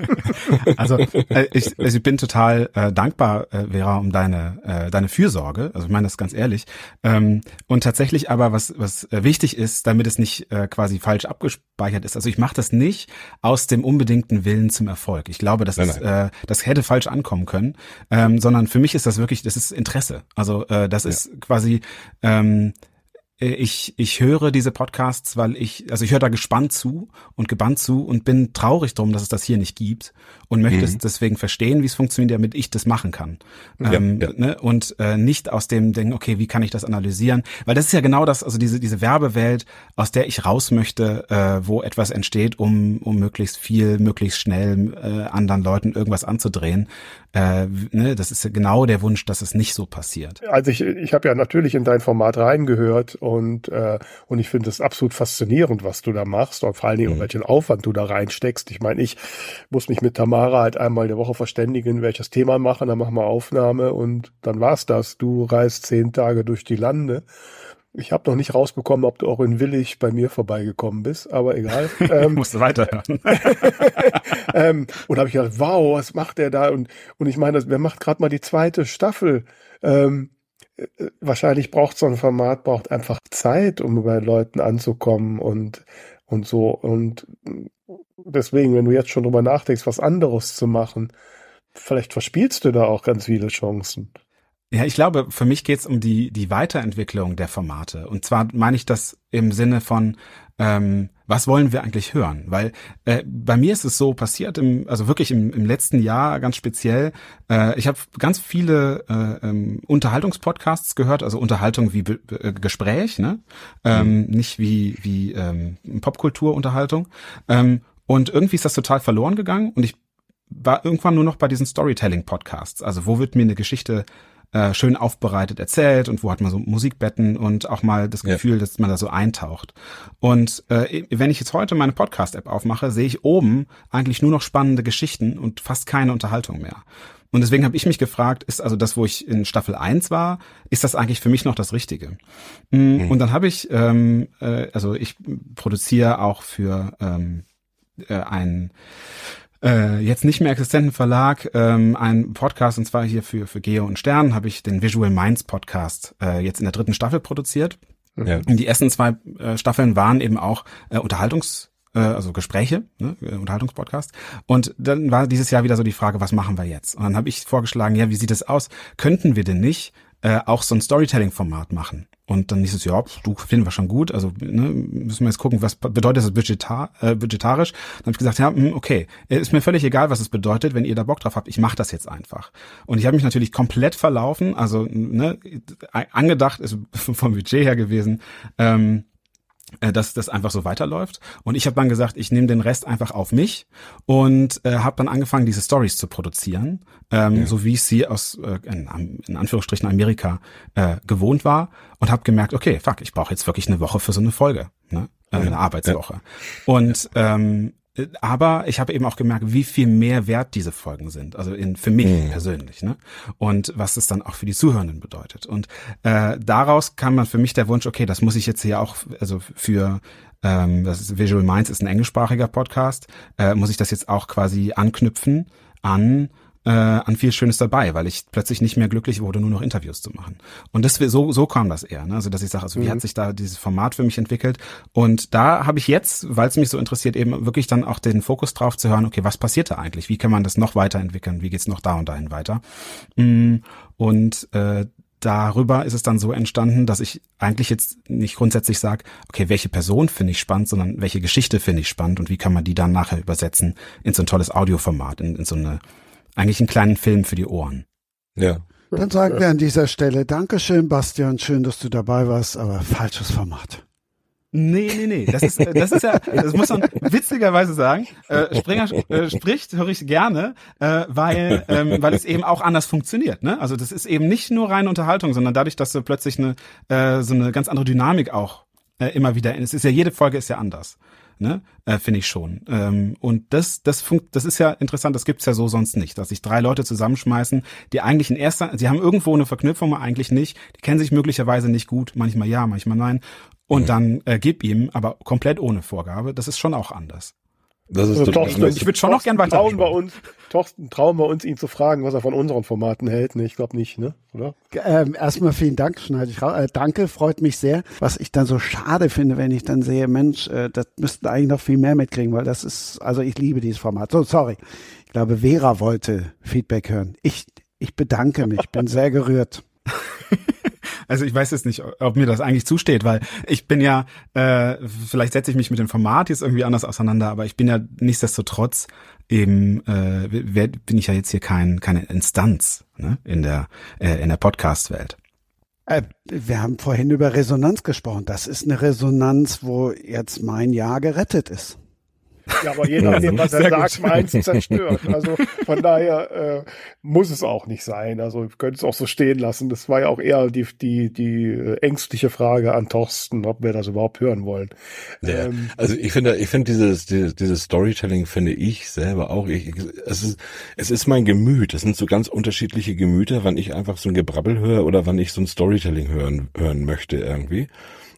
(laughs) also äh, ich, also ich bin total äh, dankbar, äh, Vera, um deine äh, deine Fürsorge. Also ich meine das ganz ehrlich. Ähm, und tatsächlich aber was was äh, wichtig ist, damit es nicht äh, quasi falsch abgespeichert ist. Also ich mache das nicht aus dem unbedingten Willen zum Erfolg. Ich glaube, das nein, ist äh, das hätte falsch ankommen können, ähm, sondern für mich ist das wirklich, das ist Interesse. Also äh, das ja. ist quasi ähm, äh, ich, ich höre diese Podcasts, weil ich, also ich höre da gespannt zu und gebannt zu und bin traurig drum, dass es das hier nicht gibt und möchte mhm. es deswegen verstehen, wie es funktioniert, damit ich das machen kann. Ja, ähm, ja. Ne? Und äh, nicht aus dem Denken, okay, wie kann ich das analysieren? Weil das ist ja genau das, also diese, diese Werbewelt, aus der ich raus möchte, äh, wo etwas entsteht, um, um möglichst viel, möglichst schnell äh, anderen Leuten irgendwas anzudrehen. Äh, ne? Das ist genau der Wunsch, dass es nicht so passiert. Also ich, ich habe ja natürlich in dein Format reingehört und, äh, und ich finde es absolut faszinierend, was du da machst und vor allen Dingen, mhm. welchen Aufwand du da reinsteckst. Ich meine, ich muss mich mit Tamara halt einmal in der Woche verständigen, welches Thema machen, dann machen wir Aufnahme und dann war's das. Du reist zehn Tage durch die Lande. Ich habe noch nicht rausbekommen, ob du auch in Willig bei mir vorbeigekommen bist, aber egal. (laughs) Ähm, Musst du weiterhören. (laughs) ähm, und habe ich gedacht, wow, was macht der da? Und, und ich meine, wer macht gerade mal die zweite Staffel? Ähm, äh, wahrscheinlich braucht so ein Format braucht einfach Zeit, um bei Leuten anzukommen und und so und deswegen, wenn du jetzt schon drüber nachdenkst, was anderes zu machen, vielleicht verspielst du da auch ganz viele Chancen. Ja, ich glaube, für mich geht es um die, die Weiterentwicklung der Formate. Und zwar meine ich das im Sinne von, ähm, was wollen wir eigentlich hören? Weil äh, bei mir ist es so passiert, im, also wirklich im, im letzten Jahr ganz speziell, äh, ich habe ganz viele äh, ähm, Unterhaltungspodcasts gehört, also Unterhaltung wie Be äh, Gespräch, ne? Ähm, mhm. Nicht wie, wie ähm, Popkulturunterhaltung. Ähm, und irgendwie ist das total verloren gegangen und ich war irgendwann nur noch bei diesen Storytelling-Podcasts. Also wo wird mir eine Geschichte äh, schön aufbereitet erzählt und wo hat man so Musikbetten und auch mal das Gefühl, ja. dass man da so eintaucht. Und äh, wenn ich jetzt heute meine Podcast-App aufmache, sehe ich oben eigentlich nur noch spannende Geschichten und fast keine Unterhaltung mehr. Und deswegen habe ich mich gefragt, ist also das, wo ich in Staffel 1 war, ist das eigentlich für mich noch das Richtige? Mm, mhm. Und dann habe ich, ähm, äh, also ich produziere auch für ähm, äh, ein äh, jetzt nicht mehr existenten Verlag ähm, ein Podcast und zwar hier für für Geo und Stern habe ich den Visual Minds Podcast äh, jetzt in der dritten Staffel produziert. Ja. Und die ersten zwei äh, Staffeln waren eben auch äh, Unterhaltungs äh, also Gespräche, ne, äh, Unterhaltungspodcast. Und dann war dieses Jahr wieder so die Frage, was machen wir jetzt? Und dann habe ich vorgeschlagen, ja, wie sieht es aus? Könnten wir denn nicht äh, auch so ein Storytelling-Format machen? Und dann hieß es, ja, du finden wir schon gut. Also ne, müssen wir jetzt gucken, was bedeutet das budgetar, äh, budgetarisch. Dann habe ich gesagt, ja, hm, okay, ist mir völlig egal, was es bedeutet, wenn ihr da Bock drauf habt. Ich mache das jetzt einfach. Und ich habe mich natürlich komplett verlaufen. Also ne, angedacht ist (laughs) vom Budget her gewesen. Ähm, äh, dass das einfach so weiterläuft. Und ich habe dann gesagt, ich nehme den Rest einfach auf mich und äh, habe dann angefangen, diese Stories zu produzieren, ähm, ja. so wie ich sie aus äh, in, in Anführungsstrichen Amerika äh, gewohnt war und habe gemerkt, okay, fuck, ich brauche jetzt wirklich eine Woche für so eine Folge, ne? Äh, eine Arbeitswoche. Ja. Und ähm, aber ich habe eben auch gemerkt, wie viel mehr wert diese Folgen sind, also in, für mich mhm. persönlich, ne? Und was es dann auch für die Zuhörenden bedeutet. Und äh, daraus kam man für mich der Wunsch, okay, das muss ich jetzt hier auch, also für ähm, das ist Visual Minds ist ein englischsprachiger Podcast, äh, muss ich das jetzt auch quasi anknüpfen an äh, an viel Schönes dabei, weil ich plötzlich nicht mehr glücklich wurde, nur noch Interviews zu machen. Und das so so kam das eher, ne? also dass ich sage, also wie mhm. hat sich da dieses Format für mich entwickelt? Und da habe ich jetzt, weil es mich so interessiert, eben wirklich dann auch den Fokus drauf zu hören, okay, was passiert da eigentlich? Wie kann man das noch weiterentwickeln? Wie geht's noch da und dahin weiter? Mm, und äh, darüber ist es dann so entstanden, dass ich eigentlich jetzt nicht grundsätzlich sage, okay, welche Person finde ich spannend, sondern welche Geschichte finde ich spannend und wie kann man die dann nachher übersetzen in so ein tolles Audioformat, in, in so eine eigentlich einen kleinen Film für die Ohren. Ja. Dann sagen wir an dieser Stelle Dankeschön, Bastian. Schön, dass du dabei warst, aber falsches Format. Nee, nee, nee. Das ist, das ist ja, das muss man witzigerweise sagen. Äh, Springer äh, spricht, höre ich gerne, äh, weil, ähm, weil es eben auch anders funktioniert. Ne? Also das ist eben nicht nur reine Unterhaltung, sondern dadurch, dass du plötzlich eine, äh, so eine ganz andere Dynamik auch äh, immer wieder. Es ist ja jede Folge ist ja anders ne? Äh, Finde ich schon. Ähm, und das, das, funkt, das ist ja interessant, das gibt's ja so sonst nicht, dass sich drei Leute zusammenschmeißen, die eigentlich in erster, sie haben irgendwo eine Verknüpfung, eigentlich nicht, die kennen sich möglicherweise nicht gut, manchmal ja, manchmal nein. Und mhm. dann äh, gib ihm, aber komplett ohne Vorgabe, das ist schon auch anders. Das ist also Torsten, ich würde schon noch gern weiter. Trauen wir uns, Torsten, trauen wir uns, ihn zu fragen, was er von unseren Formaten hält. Nee, ich glaube nicht, ne? Oder? Ähm, erstmal vielen Dank, schneide ich raus. Äh, danke, freut mich sehr. Was ich dann so schade finde, wenn ich dann sehe, Mensch, äh, das müssten eigentlich noch viel mehr mitkriegen, weil das ist, also ich liebe dieses Format. So, sorry. Ich glaube, Vera wollte Feedback hören. Ich, ich bedanke mich, bin sehr gerührt. (laughs) Also ich weiß jetzt nicht, ob mir das eigentlich zusteht, weil ich bin ja, äh, vielleicht setze ich mich mit dem Format jetzt irgendwie anders auseinander, aber ich bin ja nichtsdestotrotz eben, äh, wer, bin ich ja jetzt hier kein, keine Instanz ne, in der, äh, in der Podcast-Welt. Äh, wir haben vorhin über Resonanz gesprochen. Das ist eine Resonanz, wo jetzt mein Jahr gerettet ist. Ja, aber je nachdem, was er sagt, meins (laughs) zerstört. Also von daher äh, muss es auch nicht sein. Also ich könnte es auch so stehen lassen. Das war ja auch eher die, die, die äh, ängstliche Frage an Thorsten, ob wir das überhaupt hören wollen. Ja, ähm, also ich finde, ich finde dieses, dieses, dieses Storytelling finde ich selber auch. Ich, es ist, es ist mein Gemüt. Das sind so ganz unterschiedliche Gemüter, wann ich einfach so ein Gebrabbel höre oder wann ich so ein Storytelling hören, hören möchte irgendwie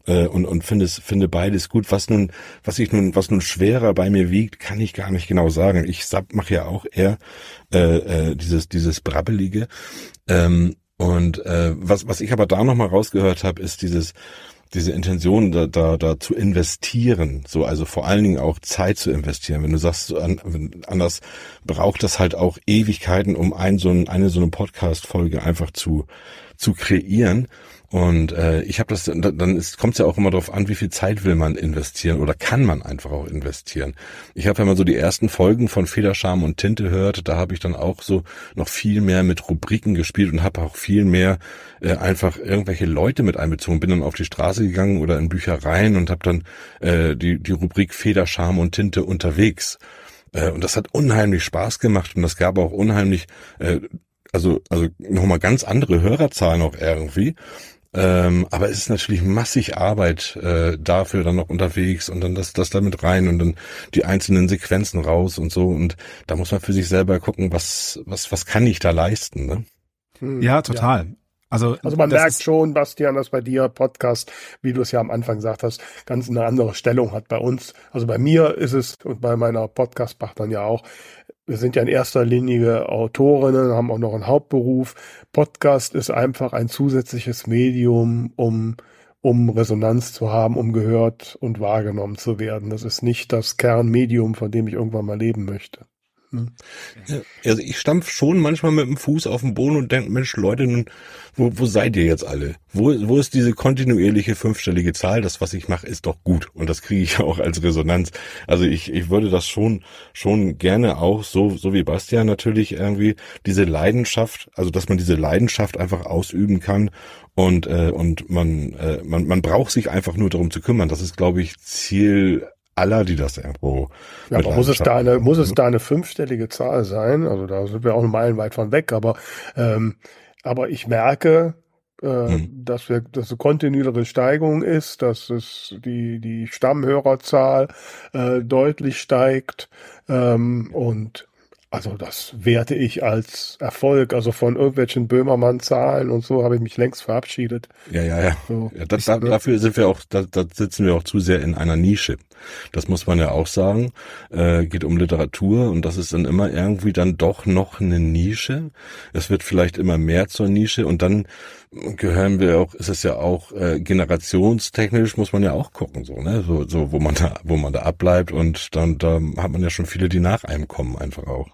äh, und und finde es finde beides gut. Was nun was ich nun was nun schwerer bei mir wiegt, kann ich gar nicht genau sagen. Ich mache ja auch eher äh, äh, dieses dieses brabbelige ähm, und äh, was was ich aber da noch mal rausgehört habe, ist dieses diese Intention da, da, da zu investieren, so also vor allen Dingen auch Zeit zu investieren. Wenn du sagst, anders braucht das halt auch Ewigkeiten, um ein, so ein, eine so eine Podcast-Folge einfach zu zu kreieren. Und äh, ich habe das, dann kommt es ja auch immer darauf an, wie viel Zeit will man investieren oder kann man einfach auch investieren. Ich habe, wenn man so die ersten Folgen von Federscham und Tinte hört, da habe ich dann auch so noch viel mehr mit Rubriken gespielt und habe auch viel mehr äh, einfach irgendwelche Leute mit einbezogen. Bin dann auf die Straße gegangen oder in Büchereien und habe dann äh, die, die Rubrik Federscham und Tinte unterwegs. Äh, und das hat unheimlich Spaß gemacht und das gab auch unheimlich äh, also, also nochmal ganz andere Hörerzahlen auch irgendwie. Ähm, aber es ist natürlich massig Arbeit äh, dafür dann noch unterwegs und dann das, das damit rein und dann die einzelnen Sequenzen raus und so. Und da muss man für sich selber gucken, was, was, was kann ich da leisten, ne? Hm, ja, total. Ja. Also, also man merkt schon, Bastian, dass bei dir Podcast, wie du es ja am Anfang gesagt hast, ganz eine andere Stellung hat bei uns. Also bei mir ist es und bei meiner Podcast-Partnern ja auch, wir sind ja in erster Linie Autorinnen, haben auch noch einen Hauptberuf. Podcast ist einfach ein zusätzliches Medium, um um Resonanz zu haben, um gehört und wahrgenommen zu werden. Das ist nicht das Kernmedium, von dem ich irgendwann mal leben möchte. Ja, also ich stampf schon manchmal mit dem Fuß auf den Boden und denke, Mensch, Leute, nun, wo, wo seid ihr jetzt alle? Wo, wo ist diese kontinuierliche fünfstellige Zahl? Das, was ich mache, ist doch gut. Und das kriege ich (laughs) auch als Resonanz. Also ich, ich würde das schon, schon gerne auch, so, so wie Bastian natürlich irgendwie, diese Leidenschaft, also dass man diese Leidenschaft einfach ausüben kann und, äh, und man, äh, man, man braucht sich einfach nur darum zu kümmern. Das ist, glaube ich, Ziel aller, die das irgendwo. Ja, aber muss es da eine, muss es da eine fünfstellige Zahl sein? Also da sind wir auch meilenweit von weg, aber, ähm, aber ich merke, äh, hm. dass wir, dass eine kontinuierliche Steigung ist, dass es die, die Stammhörerzahl äh, deutlich steigt ähm, und also das werte ich als Erfolg. Also von irgendwelchen Böhmermann-Zahlen und so habe ich mich längst verabschiedet. Ja, ja, ja. So, ja das, da, dafür sind wir auch, da, da sitzen wir auch zu sehr in einer Nische. Das muss man ja auch sagen. Äh, geht um Literatur und das ist dann immer irgendwie dann doch noch eine Nische. Es wird vielleicht immer mehr zur Nische und dann gehören wir auch, ist es ja auch äh, generationstechnisch muss man ja auch gucken, so, ne? So, so, wo man da, wo man da abbleibt und dann da hat man ja schon viele, die nach einem kommen, einfach auch.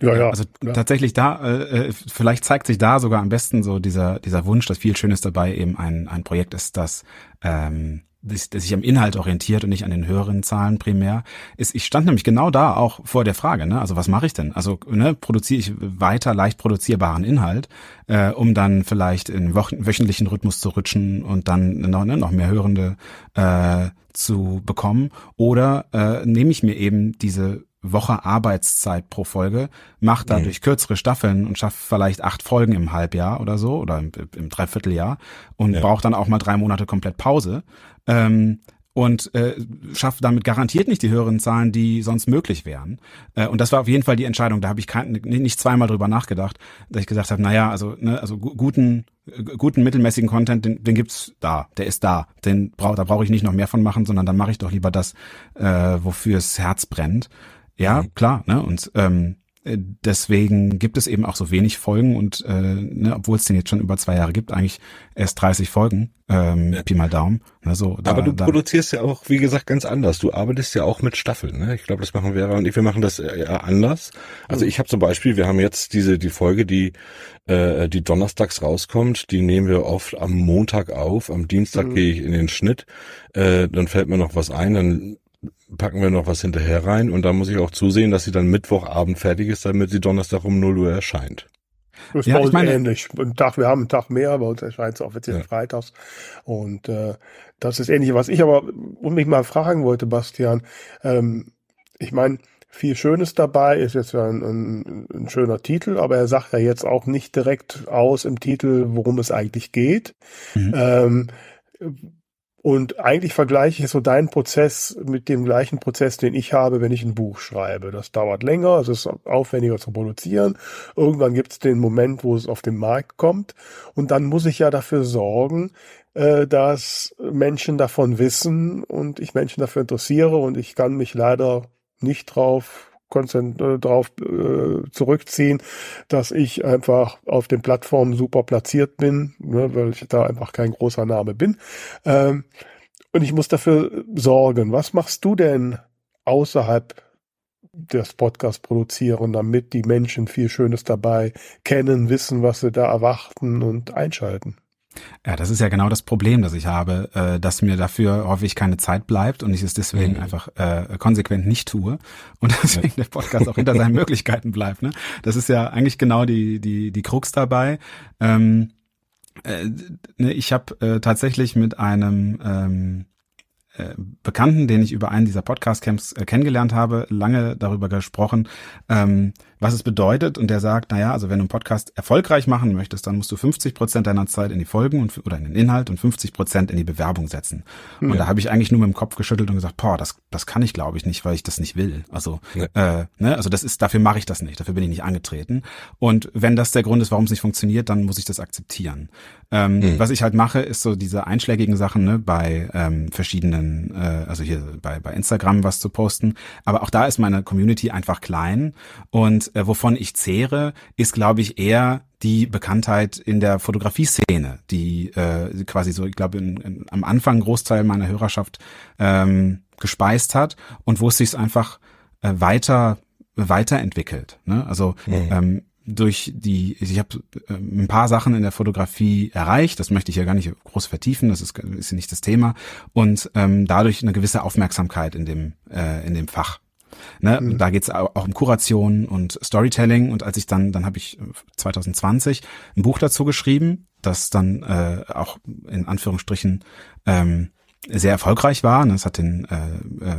Ja, ja. Also ja. tatsächlich da, äh, äh, vielleicht zeigt sich da sogar am besten so dieser, dieser Wunsch, dass viel Schönes dabei eben ein, ein Projekt ist, das, ähm, das, das sich am Inhalt orientiert und nicht an den höheren Zahlen primär, ist, ich stand nämlich genau da auch vor der Frage, ne? Also was mache ich denn? Also ne, produziere ich weiter leicht produzierbaren Inhalt, äh, um dann vielleicht in wöchentlichen Rhythmus zu rutschen und dann noch, ne, noch mehr Hörende äh, zu bekommen? Oder äh, nehme ich mir eben diese Woche Arbeitszeit pro Folge, macht dadurch mhm. kürzere Staffeln und schafft vielleicht acht Folgen im Halbjahr oder so oder im, im Dreivierteljahr und ja. braucht dann auch mal drei Monate komplett Pause. Ähm, und äh, schafft damit garantiert nicht die höheren Zahlen, die sonst möglich wären. Äh, und das war auf jeden Fall die Entscheidung. Da habe ich kein, nicht zweimal drüber nachgedacht, dass ich gesagt habe, naja, also, ne, also guten, guten mittelmäßigen Content, den, den gibt's da, der ist da. Den brauch, da brauche ich nicht noch mehr von machen, sondern dann mache ich doch lieber das, äh, wofür es Herz brennt. Ja, mhm. klar, ne? Und ähm, äh, deswegen gibt es eben auch so wenig Folgen und äh, ne, obwohl es den jetzt schon über zwei Jahre gibt, eigentlich erst 30 Folgen, ähm, ja. Pi mal Daumen. Ne, so, da, Aber du da. produzierst ja auch, wie gesagt, ganz anders. Du arbeitest ja auch mit Staffeln. Ne? Ich glaube, das machen Vera und ich, wir machen das ja anders. Also ich habe zum Beispiel, wir haben jetzt diese die Folge, die äh, die donnerstags rauskommt, die nehmen wir oft am Montag auf. Am Dienstag mhm. gehe ich in den Schnitt, äh, dann fällt mir noch was ein, dann packen wir noch was hinterher rein und da muss ich auch zusehen, dass sie dann Mittwochabend fertig ist, damit sie Donnerstag um 0 Uhr erscheint. Das ist ja, bei uns ich meine, ähnlich. Ein Tag, wir haben einen Tag mehr, bei uns erscheint es offiziell ja. freitags. Und äh, das ist ähnlich. Was ich aber und mich mal fragen wollte, Bastian, ähm, ich meine, viel Schönes dabei, ist jetzt ein, ein, ein, schöner Titel, aber er sagt ja jetzt auch nicht direkt aus im Titel, worum es eigentlich geht. Mhm. Ähm, und eigentlich vergleiche ich so deinen Prozess mit dem gleichen Prozess, den ich habe, wenn ich ein Buch schreibe. Das dauert länger, es ist aufwendiger zu produzieren. Irgendwann gibt es den Moment, wo es auf den Markt kommt. Und dann muss ich ja dafür sorgen, äh, dass Menschen davon wissen und ich Menschen dafür interessiere. Und ich kann mich leider nicht drauf äh, darauf äh, zurückziehen, dass ich einfach auf den Plattformen super platziert bin, ne, weil ich da einfach kein großer Name bin. Ähm, und ich muss dafür sorgen. Was machst du denn außerhalb des Podcasts produzieren, damit die Menschen viel Schönes dabei kennen, wissen, was sie da erwarten und einschalten? Ja, das ist ja genau das Problem, das ich habe, äh, dass mir dafür häufig keine Zeit bleibt und ich es deswegen mhm. einfach äh, konsequent nicht tue und (laughs) deswegen ja. der Podcast auch hinter seinen (laughs) Möglichkeiten bleibt. Ne? Das ist ja eigentlich genau die die die Krux dabei. Ähm, äh, ne, ich habe äh, tatsächlich mit einem ähm, äh, Bekannten, den ich über einen dieser Podcast-Camps äh, kennengelernt habe, lange darüber gesprochen, ähm, was es bedeutet. Und der sagt, naja, also wenn du einen Podcast erfolgreich machen möchtest, dann musst du 50 Prozent deiner Zeit in die Folgen und, oder in den Inhalt und 50 Prozent in die Bewerbung setzen. Ja. Und da habe ich eigentlich nur mit dem Kopf geschüttelt und gesagt, boah, das, das kann ich glaube ich nicht, weil ich das nicht will. Also, ja. äh, ne, also das ist, dafür mache ich das nicht, dafür bin ich nicht angetreten. Und wenn das der Grund ist, warum es nicht funktioniert, dann muss ich das akzeptieren. Ähm, mhm. Was ich halt mache, ist so diese einschlägigen Sachen ne, bei ähm, verschiedenen, äh, also hier bei, bei Instagram was zu posten. Aber auch da ist meine Community einfach klein. Und äh, wovon ich zehre, ist, glaube ich, eher die Bekanntheit in der Fotografie-Szene, die äh, quasi so, ich glaube, am Anfang Großteil meiner Hörerschaft ähm, gespeist hat und wo es sich einfach äh, weiter weiterentwickelt. Ne? Also mhm. ähm, durch die, ich habe äh, ein paar Sachen in der Fotografie erreicht, das möchte ich ja gar nicht groß vertiefen, das ist, ist ja nicht das Thema, und ähm, dadurch eine gewisse Aufmerksamkeit in dem, äh, in dem Fach. Ne? Mhm. Da geht's auch um Kuration und Storytelling und als ich dann, dann habe ich 2020 ein Buch dazu geschrieben, das dann äh, auch in Anführungsstrichen ähm, sehr erfolgreich war. Es hat den äh, äh,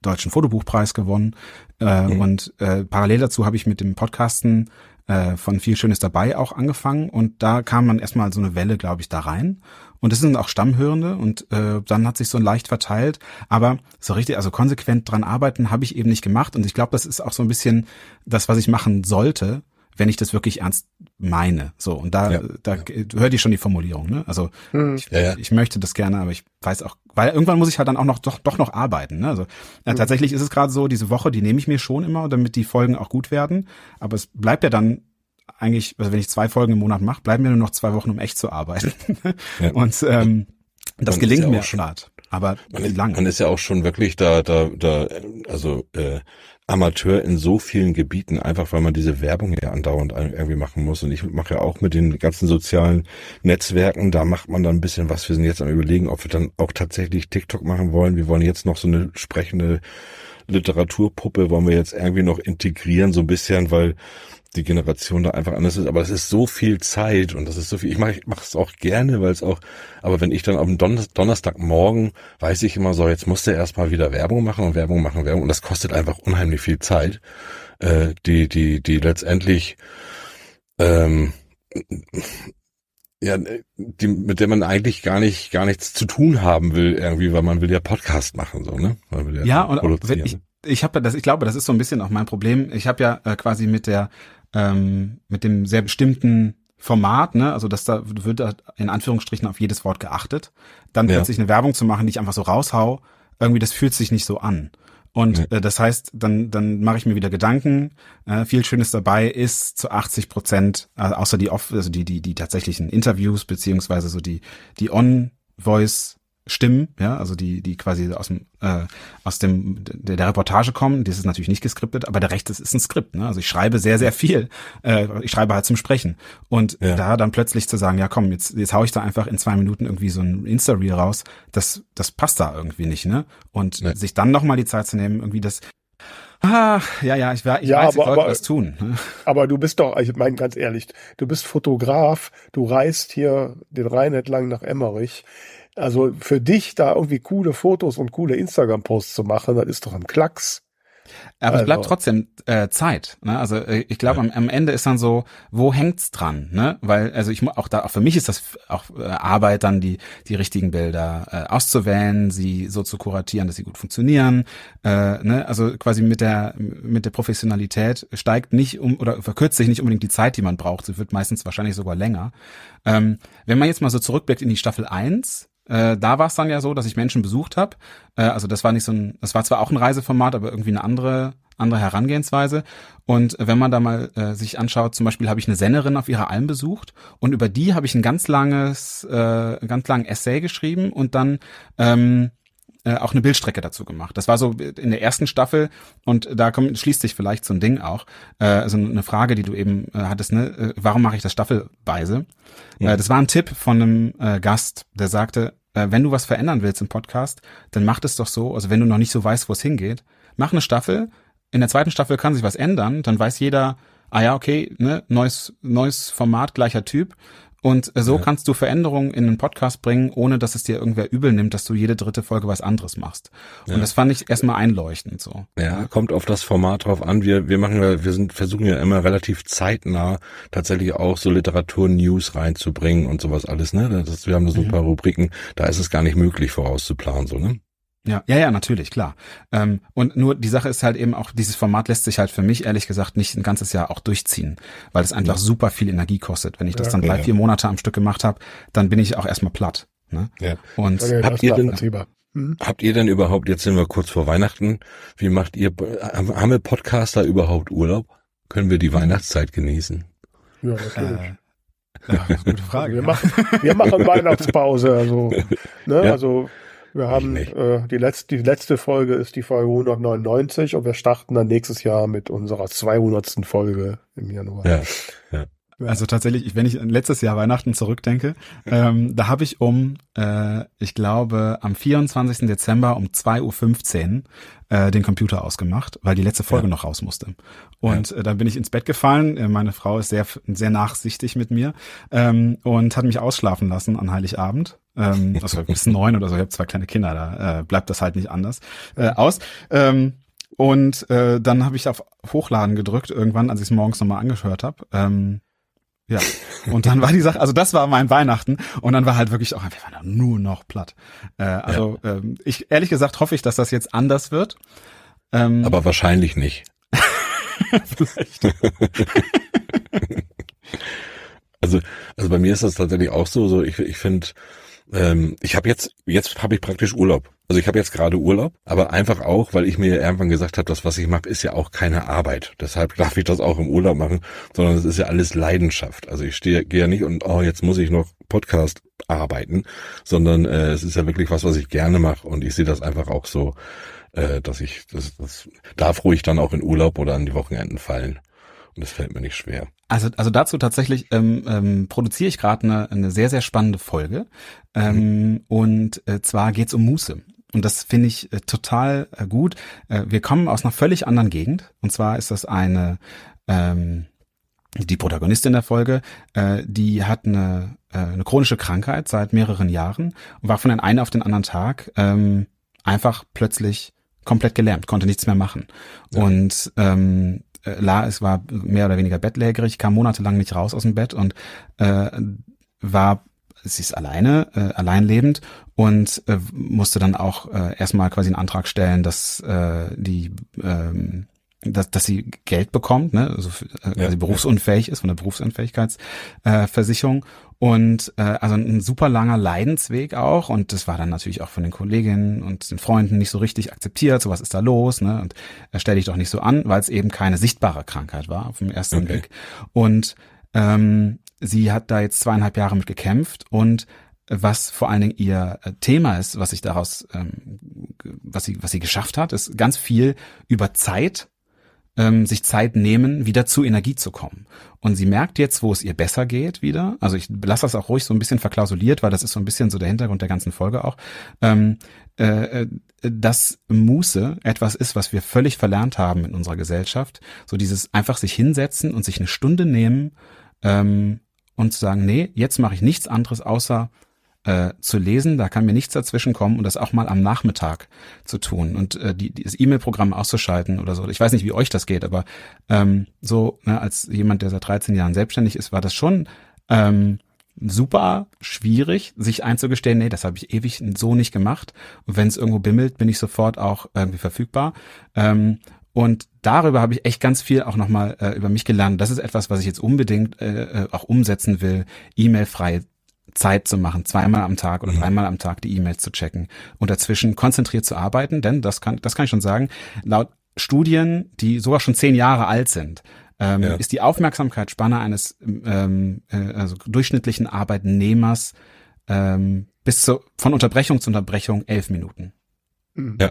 deutschen Fotobuchpreis gewonnen. Äh, mhm. Und äh, parallel dazu habe ich mit dem Podcasten äh, von viel Schönes dabei auch angefangen und da kam man erstmal so eine Welle, glaube ich, da rein. Und das sind auch Stammhörende und äh, dann hat sich so leicht verteilt. Aber so richtig, also konsequent dran arbeiten habe ich eben nicht gemacht. Und ich glaube, das ist auch so ein bisschen das, was ich machen sollte, wenn ich das wirklich ernst meine. So, und da, ja. da hört ihr schon die Formulierung, ne? Also hm. ich, ja, ja. ich möchte das gerne, aber ich weiß auch, weil irgendwann muss ich halt dann auch noch doch, doch noch arbeiten. Ne? Also hm. tatsächlich ist es gerade so, diese Woche, die nehme ich mir schon immer, damit die Folgen auch gut werden. Aber es bleibt ja dann eigentlich, also wenn ich zwei Folgen im Monat mache, bleiben mir nur noch zwei Wochen, um echt zu arbeiten. (laughs) und ähm, das man gelingt mir schon. Aber man ist, man ist ja auch schon wirklich da, da, da, also äh, Amateur in so vielen Gebieten, einfach weil man diese Werbung ja andauernd irgendwie machen muss. Und ich mache ja auch mit den ganzen sozialen Netzwerken, da macht man dann ein bisschen was. Wir sind jetzt am überlegen, ob wir dann auch tatsächlich TikTok machen wollen. Wir wollen jetzt noch so eine sprechende Literaturpuppe, wollen wir jetzt irgendwie noch integrieren, so ein bisschen, weil die Generation da einfach anders ist. Aber es ist so viel Zeit und das ist so viel. Ich mache ich mach es auch gerne, weil es auch, aber wenn ich dann am Donnerstagmorgen weiß ich immer so, jetzt musst du erstmal wieder Werbung machen und Werbung machen, Werbung. Und das kostet einfach unheimlich viel Zeit, äh, die, die, die letztendlich ähm, ja, die, mit der man eigentlich gar nicht, gar nichts zu tun haben will, irgendwie, weil man will ja Podcast machen, so, ne? Man will ja, ja und ich, ich habe das, ich glaube, das ist so ein bisschen auch mein Problem. Ich habe ja äh, quasi mit der ähm, mit dem sehr bestimmten Format, ne, also dass da wird da in Anführungsstrichen auf jedes Wort geachtet, dann ja. plötzlich eine Werbung zu machen, die ich einfach so raushau, irgendwie das fühlt sich nicht so an. Und äh, das heißt, dann dann mache ich mir wieder Gedanken. Äh, viel Schönes dabei ist zu 80 Prozent, äh, außer die off, also die die die tatsächlichen Interviews beziehungsweise so die die On-Voice Stimmen, ja, also die, die quasi aus dem, äh, aus dem der, der Reportage kommen, das ist natürlich nicht geskriptet, aber der Rest ist, ist ein Skript, ne? Also ich schreibe sehr, sehr viel. Äh, ich schreibe halt zum Sprechen. Und ja. da dann plötzlich zu sagen, ja komm, jetzt, jetzt hau ich da einfach in zwei Minuten irgendwie so ein Insta-Reel raus, das, das passt da irgendwie nicht, ne? Und nee. sich dann nochmal die Zeit zu nehmen, irgendwie das, Ah, ja, ja, ich, ich ja, weiß, aber, ich wollte was tun. Ne? Aber du bist doch, ich meine ganz ehrlich, du bist Fotograf, du reist hier den Rhein entlang nach Emmerich. Also für dich da irgendwie coole Fotos und coole Instagram-Posts zu machen, das ist doch ein Klacks. Aber also. es bleibt also trotzdem äh, Zeit. Ne? Also äh, ich glaube, ja. am, am Ende ist dann so, wo hängt's dran? Ne? Weil also ich auch da auch für mich ist das auch äh, Arbeit, dann die die richtigen Bilder äh, auszuwählen, sie so zu kuratieren, dass sie gut funktionieren. Äh, ne? Also quasi mit der mit der Professionalität steigt nicht um oder verkürzt sich nicht unbedingt die Zeit, die man braucht. Sie wird meistens wahrscheinlich sogar länger. Ähm, wenn man jetzt mal so zurückblickt in die Staffel 1, äh, da war es dann ja so, dass ich Menschen besucht habe. Äh, also das war nicht so ein, das war zwar auch ein Reiseformat, aber irgendwie eine andere andere Herangehensweise. Und wenn man da mal äh, sich anschaut, zum Beispiel habe ich eine Sennerin auf ihrer Alm besucht und über die habe ich ein ganz langes, äh, ganz langen Essay geschrieben und dann ähm, äh, auch eine Bildstrecke dazu gemacht. Das war so in der ersten Staffel und da kommt, schließt sich vielleicht so ein Ding auch. Äh, also eine Frage, die du eben äh, hattest, ne? Äh, warum mache ich das staffelweise? Ja. Äh, das war ein Tipp von einem äh, Gast, der sagte, äh, wenn du was verändern willst im Podcast, dann mach das doch so, also wenn du noch nicht so weißt, wo es hingeht, mach eine Staffel. In der zweiten Staffel kann sich was ändern, dann weiß jeder, ah ja, okay, ne, neues, neues Format, gleicher Typ Und äh, so ja. kannst du Veränderungen in einen Podcast bringen, ohne dass es dir irgendwer übel nimmt, dass du jede dritte Folge was anderes machst. Und ja. das fand ich erstmal einleuchtend so. Ja, kommt auf das Format drauf an. Wir, wir machen ja, wir sind, versuchen ja immer relativ zeitnah tatsächlich auch so Literatur-News reinzubringen und sowas alles, ne? Das, wir haben so ein mhm. paar Rubriken, da ist es gar nicht möglich vorauszuplanen, so, ne? Ja, ja, ja, natürlich, klar. Ähm, und nur die Sache ist halt eben auch, dieses Format lässt sich halt für mich ehrlich gesagt nicht ein ganzes Jahr auch durchziehen, weil es einfach ja. super viel Energie kostet. Wenn ich das ja, dann drei, ja. vier Monate am Stück gemacht habe, dann bin ich auch erstmal platt. Ne? Ja. Und habt ihr denn, hm? habt ihr denn überhaupt, jetzt sind wir kurz vor Weihnachten, wie macht ihr, haben wir Podcaster überhaupt Urlaub? Können wir die Weihnachtszeit genießen? Ja, natürlich. Äh, ja, das ist eine gute Frage. Wir machen, wir machen (laughs) Weihnachtspause, also, ne, also wir haben äh, die letzte, die letzte Folge ist die Folge 199 und wir starten dann nächstes Jahr mit unserer 200. Folge im Januar. Ja, ja. Also tatsächlich, wenn ich an letztes Jahr Weihnachten zurückdenke, ähm, da habe ich um, äh, ich glaube, am 24. Dezember um 2.15 Uhr äh, den Computer ausgemacht, weil die letzte Folge ja. noch raus musste. Und ja. äh, dann bin ich ins Bett gefallen. Äh, meine Frau ist sehr, sehr nachsichtig mit mir ähm, und hat mich ausschlafen lassen an Heiligabend. Ähm, (laughs) also bis neun oder so. Ich habe zwei kleine Kinder, da äh, bleibt das halt nicht anders äh, aus. Ähm, und äh, dann habe ich auf Hochladen gedrückt, irgendwann, als ich es morgens nochmal angehört habe. Ähm, ja. Und dann war die Sache, also das war mein Weihnachten und dann war halt wirklich auch, wir waren nur noch platt. Äh, also ja. ähm, ich ehrlich gesagt hoffe ich, dass das jetzt anders wird. Ähm, Aber wahrscheinlich nicht. (laughs) Vielleicht. (laughs) also, also bei mir ist das tatsächlich auch so, so ich, ich finde, ähm, ich habe jetzt, jetzt habe ich praktisch Urlaub. Also ich habe jetzt gerade Urlaub, aber einfach auch, weil ich mir irgendwann gesagt habe, das, was ich mache, ist ja auch keine Arbeit. Deshalb (laughs) darf ich das auch im Urlaub machen, sondern es ist ja alles Leidenschaft. Also ich stehe, gehe ja nicht und oh, jetzt muss ich noch Podcast arbeiten, sondern äh, es ist ja wirklich was, was ich gerne mache und ich sehe das einfach auch so, äh, dass ich, das, das darf ruhig dann auch in Urlaub oder an die Wochenenden fallen. Und das fällt mir nicht schwer. Also, also dazu tatsächlich ähm, ähm, produziere ich gerade eine, eine sehr, sehr spannende Folge. Ähm, mhm. Und äh, zwar geht's um Muße. Und das finde ich äh, total äh, gut. Äh, wir kommen aus einer völlig anderen Gegend. Und zwar ist das eine, ähm, die Protagonistin der Folge, äh, die hat eine, äh, eine chronische Krankheit seit mehreren Jahren und war von den einen auf den anderen Tag ähm, einfach plötzlich komplett gelähmt, konnte nichts mehr machen. Ja. Und ähm, äh, La, es war mehr oder weniger bettlägerig, kam monatelang nicht raus aus dem Bett und äh, war sie ist alleine, äh, allein lebend und äh, musste dann auch äh, erstmal quasi einen Antrag stellen, dass äh, die ähm, dass, dass sie Geld bekommt, ne, also äh, quasi ja, berufsunfähig ist von der Berufsunfähigkeitsversicherung äh, und äh, also ein super langer Leidensweg auch. Und das war dann natürlich auch von den Kolleginnen und den Freunden nicht so richtig akzeptiert, so was ist da los, ne, und äh, stell dich doch nicht so an, weil es eben keine sichtbare Krankheit war auf dem ersten okay. Blick. Und ähm, sie hat da jetzt zweieinhalb Jahre mit gekämpft. Und was vor allen Dingen ihr äh, Thema ist, was sich daraus, ähm, was sie, was sie geschafft hat, ist ganz viel über Zeit, ähm, sich Zeit nehmen, wieder zu Energie zu kommen. Und sie merkt jetzt, wo es ihr besser geht wieder. Also ich lasse das auch ruhig so ein bisschen verklausuliert, weil das ist so ein bisschen so der Hintergrund der ganzen Folge auch. Ähm, äh, äh dass Muße etwas ist, was wir völlig verlernt haben in unserer Gesellschaft. So dieses einfach sich hinsetzen und sich eine Stunde nehmen ähm, und zu sagen, nee, jetzt mache ich nichts anderes außer äh, zu lesen, da kann mir nichts dazwischen kommen und das auch mal am Nachmittag zu tun und äh, die, das E-Mail-Programm auszuschalten oder so. Ich weiß nicht, wie euch das geht, aber ähm, so ne, als jemand, der seit 13 Jahren selbstständig ist, war das schon ähm, super schwierig, sich einzugestehen, nee, das habe ich ewig so nicht gemacht. Und wenn es irgendwo bimmelt, bin ich sofort auch irgendwie verfügbar. Ähm, und darüber habe ich echt ganz viel auch nochmal äh, über mich gelernt. Das ist etwas, was ich jetzt unbedingt äh, äh, auch umsetzen will, E-Mail-freie Zeit zu machen, zweimal am Tag oder mhm. dreimal am Tag die E-Mails zu checken und dazwischen konzentriert zu arbeiten, denn das kann, das kann ich schon sagen, laut Studien, die sogar schon zehn Jahre alt sind, ähm, ja. ist die Aufmerksamkeitsspanne eines ähm, äh, also durchschnittlichen Arbeitnehmers ähm, bis zu, von Unterbrechung zu Unterbrechung elf Minuten. Mhm. Ja.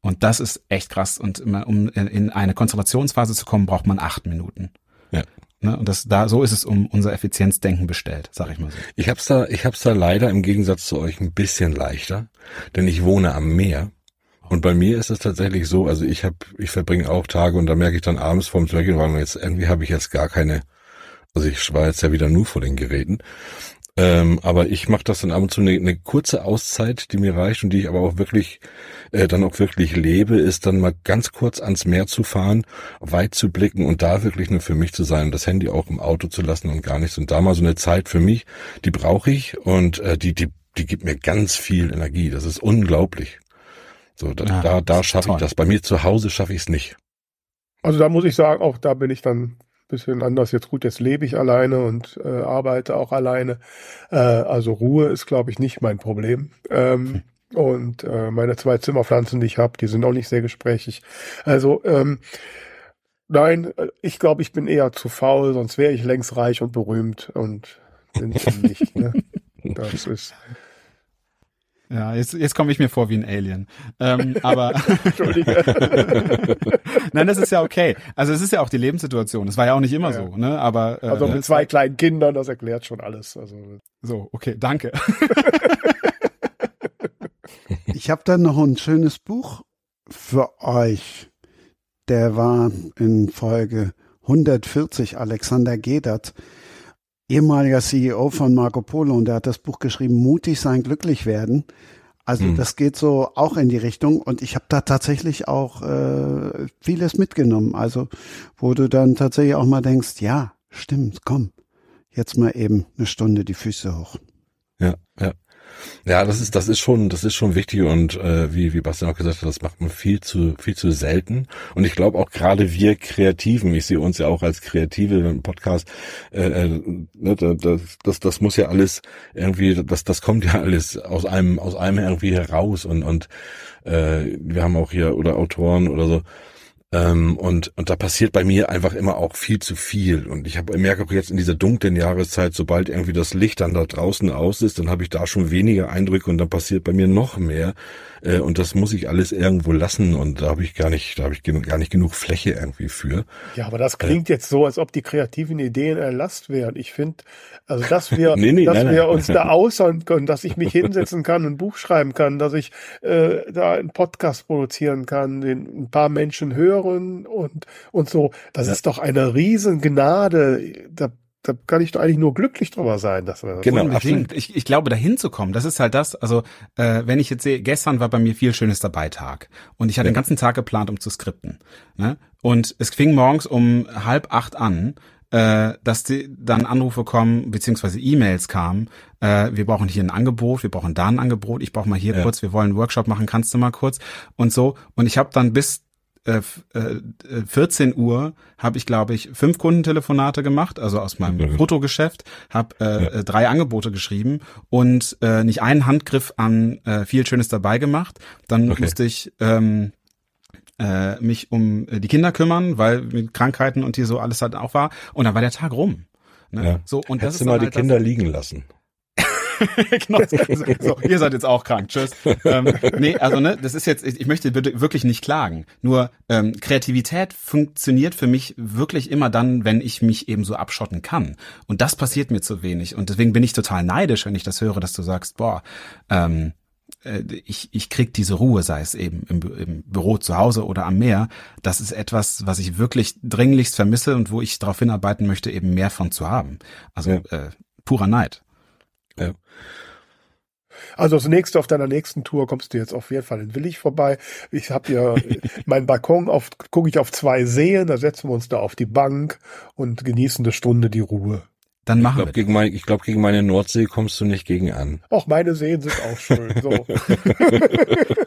Und das ist echt krass. Und um in eine Konzentrationsphase zu kommen, braucht man acht Minuten. Ja. Ne? Und das da so ist es um unser Effizienzdenken bestellt, sag ich mal so. Ich hab's da, ich hab's da leider im Gegensatz zu euch ein bisschen leichter, denn ich wohne am Meer. Und bei mir ist es tatsächlich so, also ich habe, ich verbringe auch Tage und da merke ich dann abends vorm Zweckgehen, weil jetzt irgendwie habe ich jetzt gar keine Also ich war jetzt ja wieder nur vor den Geräten. Ähm, aber ich mache das dann ab und zu eine, eine, kurze Auszeit, die mir reicht und die ich aber auch wirklich äh, dann auch wirklich lebe, ist dann mal ganz kurz ans Meer zu fahren, weit zu blicken und da wirklich nur für mich zu sein und das Handy auch im Auto zu lassen und gar nichts. Und da mal so eine Zeit für mich, die brauche ich und äh, die, die, die gibt mir ganz viel Energie. Das ist unglaublich. So, da, ja, da, da schaffe ich das. Bei mir zu Hause schaffe ich es nicht. Also da muss ich sagen, auch da bin ich dann bisschen anders. Jetzt gut, jetzt lebe ich alleine und äh, arbeite auch alleine. Äh, also Ruhe ist, glaube ich, nicht mein Problem. Ähm, hm. Und äh, meine zwei Zimmerpflanzen, die ich habe, die sind auch nicht sehr gesprächig. Also ähm, nein, äh, ich glaube, ich bin eher zu faul, sonst wäre ich längst reich und berühmt und bin ich nicht. Ne? (laughs) Das ist ja, jetzt, jetzt komme ich mir vor wie ein Alien. Ähm, aber (laughs) Entschuldige. (laughs) Nein, das ist ja okay. Also es ist ja auch die Lebenssituation. Es war ja auch nicht immer ja. so, ne? Aber äh, also mit zwei kleinen Kindern, das erklärt schon alles. Also so, okay, danke. (laughs) ich habe dann noch ein schönes Buch für euch. Der war in Folge 140 Alexander Gedert ehemaliger CEO von Marco Polo und der hat das Buch geschrieben, Mutig sein, glücklich werden. Also hm. das geht so auch in die Richtung und ich habe da tatsächlich auch äh, vieles mitgenommen. Also wo du dann tatsächlich auch mal denkst, ja, stimmt, komm, jetzt mal eben eine Stunde die Füße hoch. Ja, ja. Ja, das ist, das ist schon, das ist schon wichtig und äh, wie, wie Bastian auch gesagt hat, das macht man viel zu, viel zu selten. Und ich glaube auch gerade wir Kreativen, ich sehe uns ja auch als Kreative im Podcast, äh, äh, ne, das, das, das muss ja alles irgendwie, das, das kommt ja alles aus einem, aus einem irgendwie heraus und, und äh, wir haben auch hier oder Autoren oder so, ähm, und, und da passiert bei mir einfach immer auch viel zu viel. Und ich habe merke auch jetzt in dieser dunklen Jahreszeit, sobald irgendwie das Licht dann da draußen aus ist, dann habe ich da schon weniger Eindrücke und dann passiert bei mir noch mehr. Äh, und das muss ich alles irgendwo lassen und da habe ich gar nicht, da habe ich gar nicht genug Fläche irgendwie für. Ja, aber das klingt äh, jetzt so, als ob die kreativen Ideen erlasst wären. Ich finde, also dass wir, (laughs) nee, nee, dass nein, wir nein. uns da (laughs) aussehen können, dass ich mich hinsetzen kann, ein Buch schreiben kann, dass ich äh, da einen Podcast produzieren kann, den ein paar Menschen hören hören und, und so. Das ja. ist doch eine Riesengnade. Da, da kann ich doch eigentlich nur glücklich drüber sein. Dass wir genau, unbedingt. Ich, ich glaube, dahin zu kommen, das ist halt das, also äh, wenn ich jetzt sehe, gestern war bei mir viel schönes dabei Tag und ich hatte ja. den ganzen Tag geplant, um zu skripten. Ne? Und es fing morgens um halb acht an äh, dass die dann Anrufe kommen, beziehungsweise E-Mails kamen, äh, wir brauchen hier ein Angebot, wir brauchen da ein Angebot, ich brauche mal hier ja. kurz, wir wollen einen Workshop machen, kannst du mal kurz und so. Und ich habe dann bis äh, 14 äh, Uhr habe ich, glaube ich, fünf Kundentelefonate gemacht, also aus meinem mhm. Fotogeschäft, habe äh, ja. Äh, drei Angebote geschrieben und äh, nicht einen Handgriff an äh, viel Schönes dabei gemacht. Dann okay. musste ich ähm, äh, mich um die Kinder kümmern, weil mit Krankheiten und hier so alles halt auch war. Und dann war der Tag rum. Ne? Ja. So, und Hättest das ist du mal halt die Kinder liegen lassen. (laughs) genau. So, ihr seid jetzt auch krank. Tschüss. Ähm, nee, also ne, das ist jetzt, ich möchte wirklich nicht klagen. Nur ähm, Kreativität funktioniert für mich wirklich immer dann, wenn ich mich eben so abschotten kann. Und das passiert mir zu wenig. Und deswegen bin ich total neidisch, wenn ich das höre, dass du sagst, boah, ähm, äh, ich, ich krieg diese Ruhe, sei es eben im, im, Büro zu Hause oder am Meer. Das ist etwas, was ich wirklich dringlichst vermisse und wo ich darauf hinarbeiten möchte, eben mehr von zu haben. Also ja. äh, purer Neid. Ja. Also das nächste auf deiner nächsten Tour kommst du jetzt auf jeden Fall in Willig vorbei. Ich habe ja (laughs) meinen Balkon auf, gucke ich auf zwei Seen, da setzen wir uns da auf die Bank und genießen eine Stunde die Ruhe. Dann machen ich glaub, wir. Gegen mein, ich glaube, gegen meine Nordsee kommst du nicht gegen an. Auch meine Seen sind auch schön. So,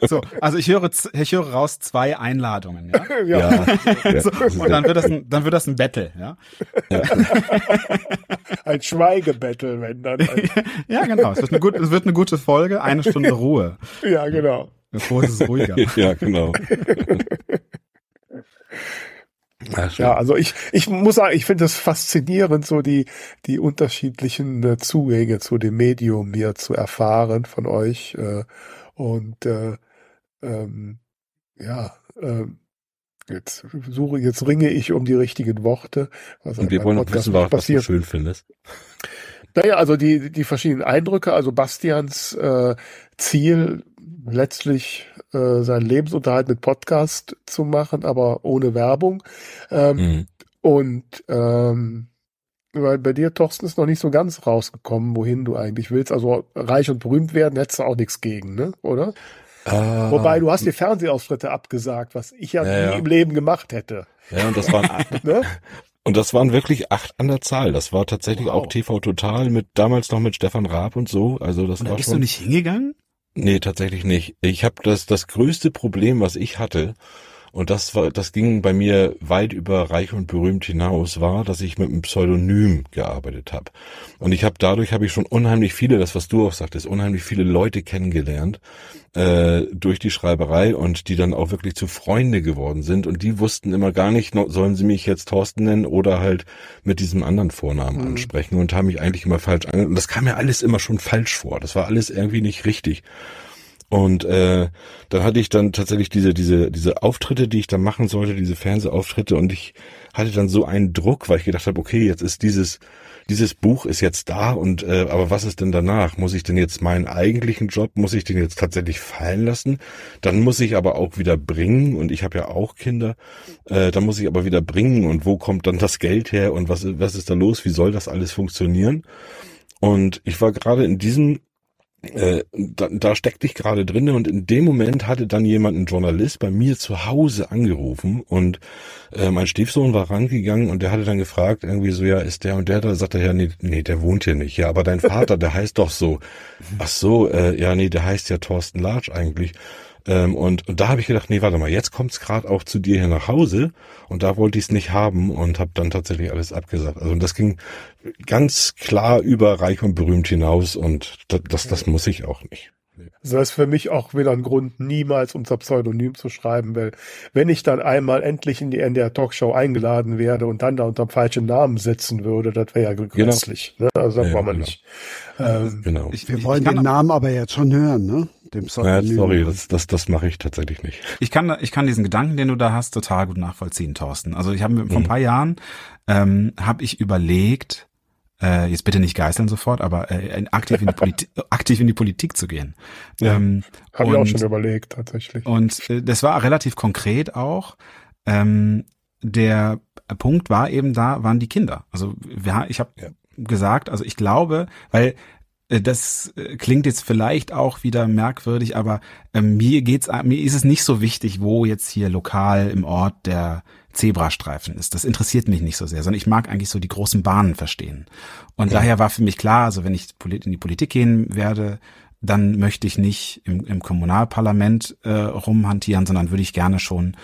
(laughs) so also ich höre, ich höre raus zwei Einladungen. Ja. (laughs) ja. ja. (laughs) So, und dann wird das ein, dann wird das ein Battle. Ja. ja. ein Schweigebattle, wenn dann. ja, genau. Es wird, eine gut, es wird eine gute Folge. Eine Stunde Ruhe. Ja, genau. Bevor es ruhiger. ja, genau. Ja, also ich, ich muss sagen, ich finde es faszinierend, so die, die unterschiedlichen äh, Zugänge zu dem Medium hier zu erfahren von euch. Äh, und äh, ähm, ja, äh, jetzt suche, jetzt ringe ich um die richtigen Worte. Und wir wollen noch wissen, was du schön findest. Naja, also die, die verschiedenen Eindrücke, also Bastians äh, Ziel letztlich äh, seinen Lebensunterhalt mit Podcast zu machen, aber ohne Werbung. Ähm, mhm. Und ähm, Weil bei dir, Thorsten, ist noch nicht so ganz rausgekommen, wohin du eigentlich willst. Also reich und berühmt werden, hättest du auch nichts gegen, ne? Oder? Ah, Wobei du hast die Fernsehauftritte abgesagt, was ich ja, Ja, nie ja. im Leben gemacht hätte. Ja, und das waren (laughs) Ne? und das waren wirklich acht an der Zahl. Das war tatsächlich Wow. auch TV Total mit damals noch mit Stefan Raab und so. Also das Und da war bist schon. du nicht hingegangen? Nee, tatsächlich nicht. Ich habe das das größte Problem, was ich hatte, und das war das ging bei mir weit über reich und berühmt hinaus, war, dass ich mit einem Pseudonym gearbeitet habe. Und ich habe dadurch habe ich schon unheimlich viele, das was du auch sagtest, unheimlich viele Leute kennengelernt äh, durch die Schreiberei und die dann auch wirklich zu Freunde geworden sind und die wussten immer gar nicht, sollen sie mich jetzt Thorsten nennen oder halt mit diesem anderen Vornamen ansprechen und haben mich eigentlich immer falsch ange und das kam mir alles immer schon falsch vor. Das war alles irgendwie nicht richtig. Und äh, dann hatte ich dann tatsächlich diese diese diese Auftritte, die ich da machen sollte, diese Fernsehauftritte und ich hatte dann so einen Druck, weil ich gedacht habe, okay, jetzt ist dieses dieses Buch ist jetzt da und äh, aber was ist denn danach? Muss ich denn jetzt meinen eigentlichen Job muss ich den jetzt tatsächlich fallen lassen? Dann muss ich aber auch wieder bringen und ich habe ja auch Kinder. Äh, dann muss ich aber wieder bringen und wo kommt dann das Geld her und was was ist da los? Wie soll das alles funktionieren? Und ich war gerade in diesem äh, da, da steckte ich gerade drinne und in dem Moment hatte dann jemand, ein Journalist, bei mir zu Hause angerufen und äh, mein Stiefsohn war rangegangen und der hatte dann gefragt, irgendwie so, ja, ist der und der da? Sagt er, ja, nee, nee, der wohnt hier nicht. Ja, aber dein Vater, der heißt doch so. Ach so, äh, ja, nee, der heißt ja Thorsten Larch eigentlich. Ähm, und, und da habe ich gedacht, nee, warte mal, jetzt kommt's gerade auch zu dir hier nach Hause und da wollte ich es nicht haben und habe dann tatsächlich alles abgesagt. Also und das ging ganz klar über reich und berühmt hinaus und das, das, das muss ich auch nicht. Also Das ist für mich auch wieder ein Grund, niemals unter Pseudonym zu schreiben, weil wenn ich dann einmal endlich in die NDR Talkshow eingeladen werde und dann da unter dem falschen Namen sitzen würde, das wäre ja grässlich. Ne? Also das Ja, wollen wir genau. nicht. Ähm, Genau. Ich, Wir wollen ich den Namen aber jetzt schon hören, ne? Dem Ja, Pseudonym. sorry, das, das, das mache ich tatsächlich nicht. ich kann, ich kann diesen Gedanken, den du da hast, total gut nachvollziehen, Thorsten. Also ich habe vor ein Mhm. paar Jahren ähm, habe ich überlegt, äh, jetzt bitte nicht geißeln sofort, aber äh, aktiv in die Politik, (laughs) aktiv in die Politik zu gehen. Ja. Ähm, Habe ich auch schon überlegt, tatsächlich. Und äh, das war relativ konkret auch. Ähm, der Punkt war eben da, waren die Kinder. Also wir, ich habe Ja. gesagt, also ich glaube, weil das äh, klingt jetzt vielleicht auch wieder merkwürdig, aber äh, mir geht's, mir ist es nicht so wichtig, wo jetzt hier lokal im Ort der Zebrastreifen ist. Das interessiert mich nicht so sehr, sondern ich mag eigentlich so die großen Bahnen verstehen. Und daher war für mich klar, also wenn ich in die Politik gehen werde, dann möchte ich nicht im, im Kommunalparlament äh, rumhantieren, sondern würde ich gerne schon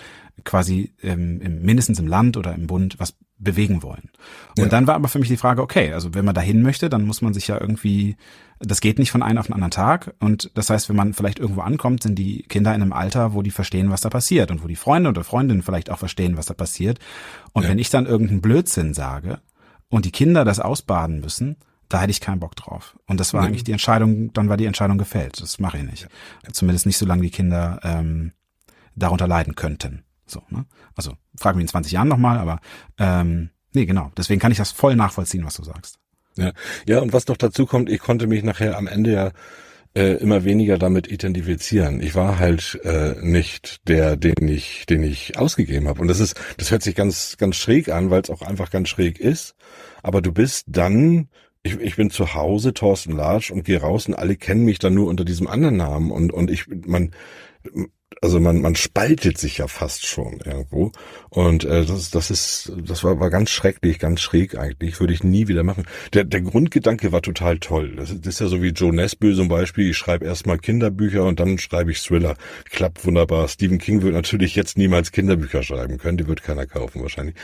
quasi ähm, im, mindestens im Land oder im Bund was bewegen wollen. Und Ja. dann war aber für mich die Frage, okay, also wenn man dahin möchte, dann muss man sich ja irgendwie, das geht nicht von einem auf den anderen Tag. Und das heißt, wenn man vielleicht irgendwo ankommt, sind die Kinder in einem Alter, wo die verstehen, was da passiert und wo die Freunde oder Freundinnen vielleicht auch verstehen, was da passiert. Und Ja. wenn ich dann irgendeinen Blödsinn sage und die Kinder das ausbaden müssen, da hätte ich keinen Bock drauf. Und das war Nee. eigentlich die Entscheidung, dann war die Entscheidung gefällt. Das mache ich nicht. Zumindest nicht, solange die Kinder ähm, darunter leiden könnten. So, ne? Also frag mich in 20 Jahren nochmal, aber ähm, nee, genau. Deswegen kann ich das voll nachvollziehen, was du sagst. Ja, ja, und was noch dazu kommt, ich konnte mich nachher am Ende ja äh, immer weniger damit identifizieren. Ich war halt äh, nicht der, den ich, den ich ausgegeben habe. Und das ist, das hört sich ganz, ganz schräg an, weil es auch einfach ganz schräg ist. Aber du bist dann, ich, ich bin zu Hause, Thorsten Larsch, und gehe raus und alle kennen mich dann nur unter diesem anderen Namen. Und und ich, man, also man, man spaltet sich ja fast schon irgendwo. Und äh, das, das ist, das war, war ganz schrecklich, ganz schräg eigentlich. Würde ich nie wieder machen. Der, der Grundgedanke war total toll. Das, ist- das ist ja so wie Joe Nesbø zum Beispiel. Ich schreibe erstmal Kinderbücher und dann schreibe ich Thriller. Klappt wunderbar. Stephen King wird natürlich jetzt niemals Kinderbücher schreiben können. Die wird keiner kaufen wahrscheinlich.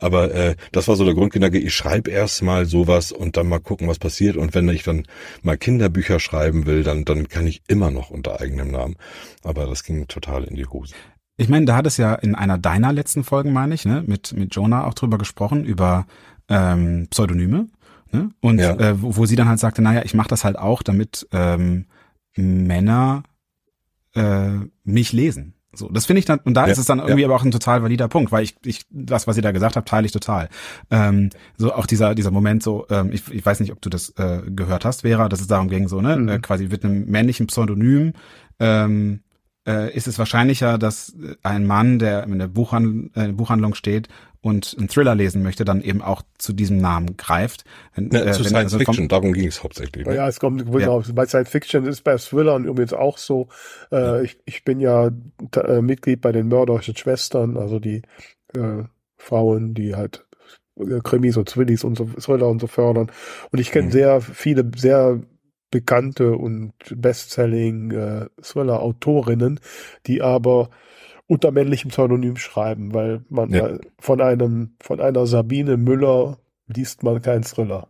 Aber äh, das war so der Grundgedanke. Ich schreibe erstmal sowas und dann mal gucken, was passiert. Und wenn ich dann mal Kinderbücher schreiben will, dann, dann kann ich immer noch unter eigenem Namen. Aber das ging total in die Hose. Ich meine, da hat es ja in einer deiner letzten Folgen, meine ich, ne, mit, mit Jonah auch drüber gesprochen, über ähm, Pseudonyme. Ne? Und Ja. äh, wo, wo sie dann halt sagte, naja, ich mache das halt auch, damit ähm, Männer äh, mich lesen. So, das finde ich dann, und da Ja, ist es dann irgendwie aber auch ein total valider Punkt, weil ich, ich, das, was sie da gesagt hat, teile ich total. Ähm, so auch dieser, dieser Moment so, ähm, ich, ich weiß nicht, ob du das äh, gehört hast, Vera, dass es darum ging, so, ne, Mhm. äh, quasi mit einem männlichen Pseudonym ähm, äh, ist es wahrscheinlicher, dass ein Mann, der in der Buchhandl äh, Buchhandlung steht und einen Thriller lesen möchte, dann eben auch zu diesem Namen greift. Wenn, ja, äh, zu wenn, Science also Fiction, darum ging es hauptsächlich. Ne? Ja, es kommt genau. Ja. Bei Science Fiction ist bei Thrillern übrigens auch so. Äh, ja. ich, ich bin ja äh, Mitglied bei den mörderischen Schwestern, also die äh, Frauen, die halt äh, Krimis und Zwillis und so Thriller und so fördern. Und ich kenne mhm. sehr viele sehr bekannte und Bestselling äh, Thriller-Autorinnen, die aber unter männlichem Pseudonym schreiben, weil man ja. von einem, von einer Sabine Müller liest man keinen Thriller.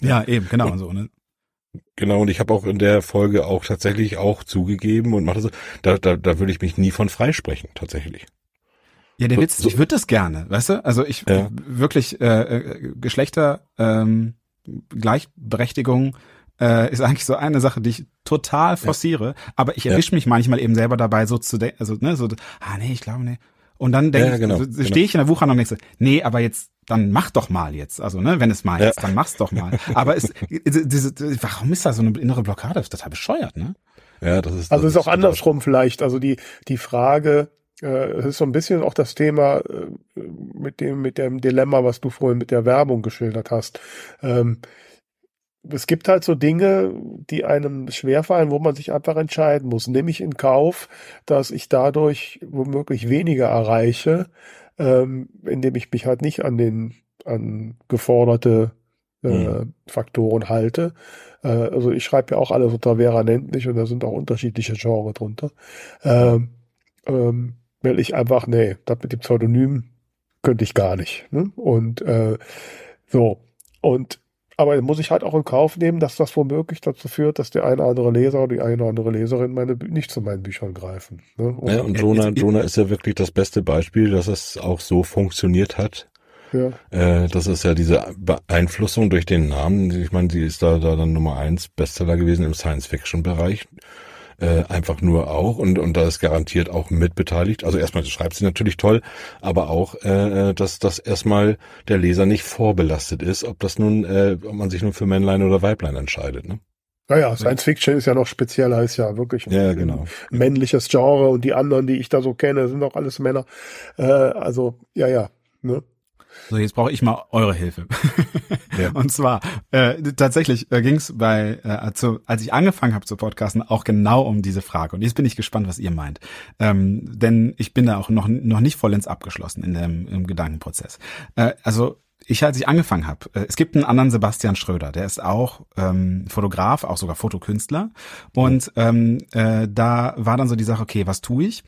Ja, eben, genau und, so, ne? Genau, und ich habe auch in der Folge auch tatsächlich auch zugegeben und mache so, da, da, da würde ich mich nie von freisprechen, tatsächlich. Ja, der Witz, so, ich würde das gerne, weißt du? Also ich ja. wirklich äh, äh, Geschlechter ähm, Gleichberechtigung äh, ist eigentlich so eine Sache, die ich total forciere, ja. aber ich erwische ja. mich manchmal eben selber dabei, so zu denken, also, ne, so, ah, nee, ich glaube, nee. Und dann denke ja, genau, ich, genau. stehe ich in der Buchhandlung und denke so, nee, aber jetzt, dann mach doch mal jetzt. Also, ne, wenn es mal ja. dann mach's doch mal. aber es, diese, warum ist da so eine innere Blockade? Das ist total bescheuert, ne? Ja, das ist. Also, es ist auch andersrum vielleicht. Also, die, die Frage, äh, es ist so ein bisschen auch das Thema äh, mit dem, mit dem Dilemma, was du vorhin mit der Werbung geschildert hast. Ähm, es gibt halt so Dinge, die einem schwerfallen, wo man sich einfach entscheiden muss. Nehme ich in Kauf, dass ich dadurch womöglich weniger erreiche, ähm, indem ich mich halt nicht an den an geforderte äh, mhm. Faktoren halte. Äh, also ich schreibe ja auch alles unter Vera Nentlich und da sind auch unterschiedliche Genres drunter. Ähm, ähm, weil ich einfach, nee, das mit dem Pseudonym könnte ich gar nicht. Ne? Und äh, so. Und aber muss ich halt auch in Kauf nehmen, dass das womöglich dazu führt, dass der eine oder andere Leser oder die eine oder andere Leserin meine, nicht zu meinen Büchern greifen. Ne? Und, ja, und Jonah, Jonah ist ja wirklich das beste Beispiel, dass es auch so funktioniert hat. Ja. Äh, das ist ja diese Beeinflussung durch den Namen. Ich meine, sie ist da, da dann Nummer eins Bestseller gewesen im Science-Fiction-Bereich äh, einfach nur auch und, und da ist garantiert auch mitbeteiligt. Also erstmal schreibt sie natürlich toll, aber auch, äh, dass, dass erstmal der Leser nicht vorbelastet ist, ob das nun, äh, ob man sich nun für Männlein oder Weiblein entscheidet. Ne? Naja, Science Fiction ist ja noch spezieller, ist ja wirklich ja, ein genau. männliches Genre und die anderen, die ich da so kenne, sind auch alles Männer. Äh, also, ja, ja. Ne? So, jetzt brauche ich mal eure Hilfe. (laughs) ja. Und zwar, äh, tatsächlich äh, ging es bei, äh, zu, als ich angefangen habe zu podcasten, auch genau um diese Frage. Und jetzt bin ich gespannt, was ihr meint. Ähm, denn ich bin da auch noch, noch nicht vollends abgeschlossen in dem im Gedankenprozess. Äh, also ich, als ich angefangen habe, äh, es gibt einen anderen Sebastian Schröder, der ist auch ähm, Fotograf, auch sogar Fotokünstler. Und ähm, äh, da war dann so die Sache, okay, was tue ich?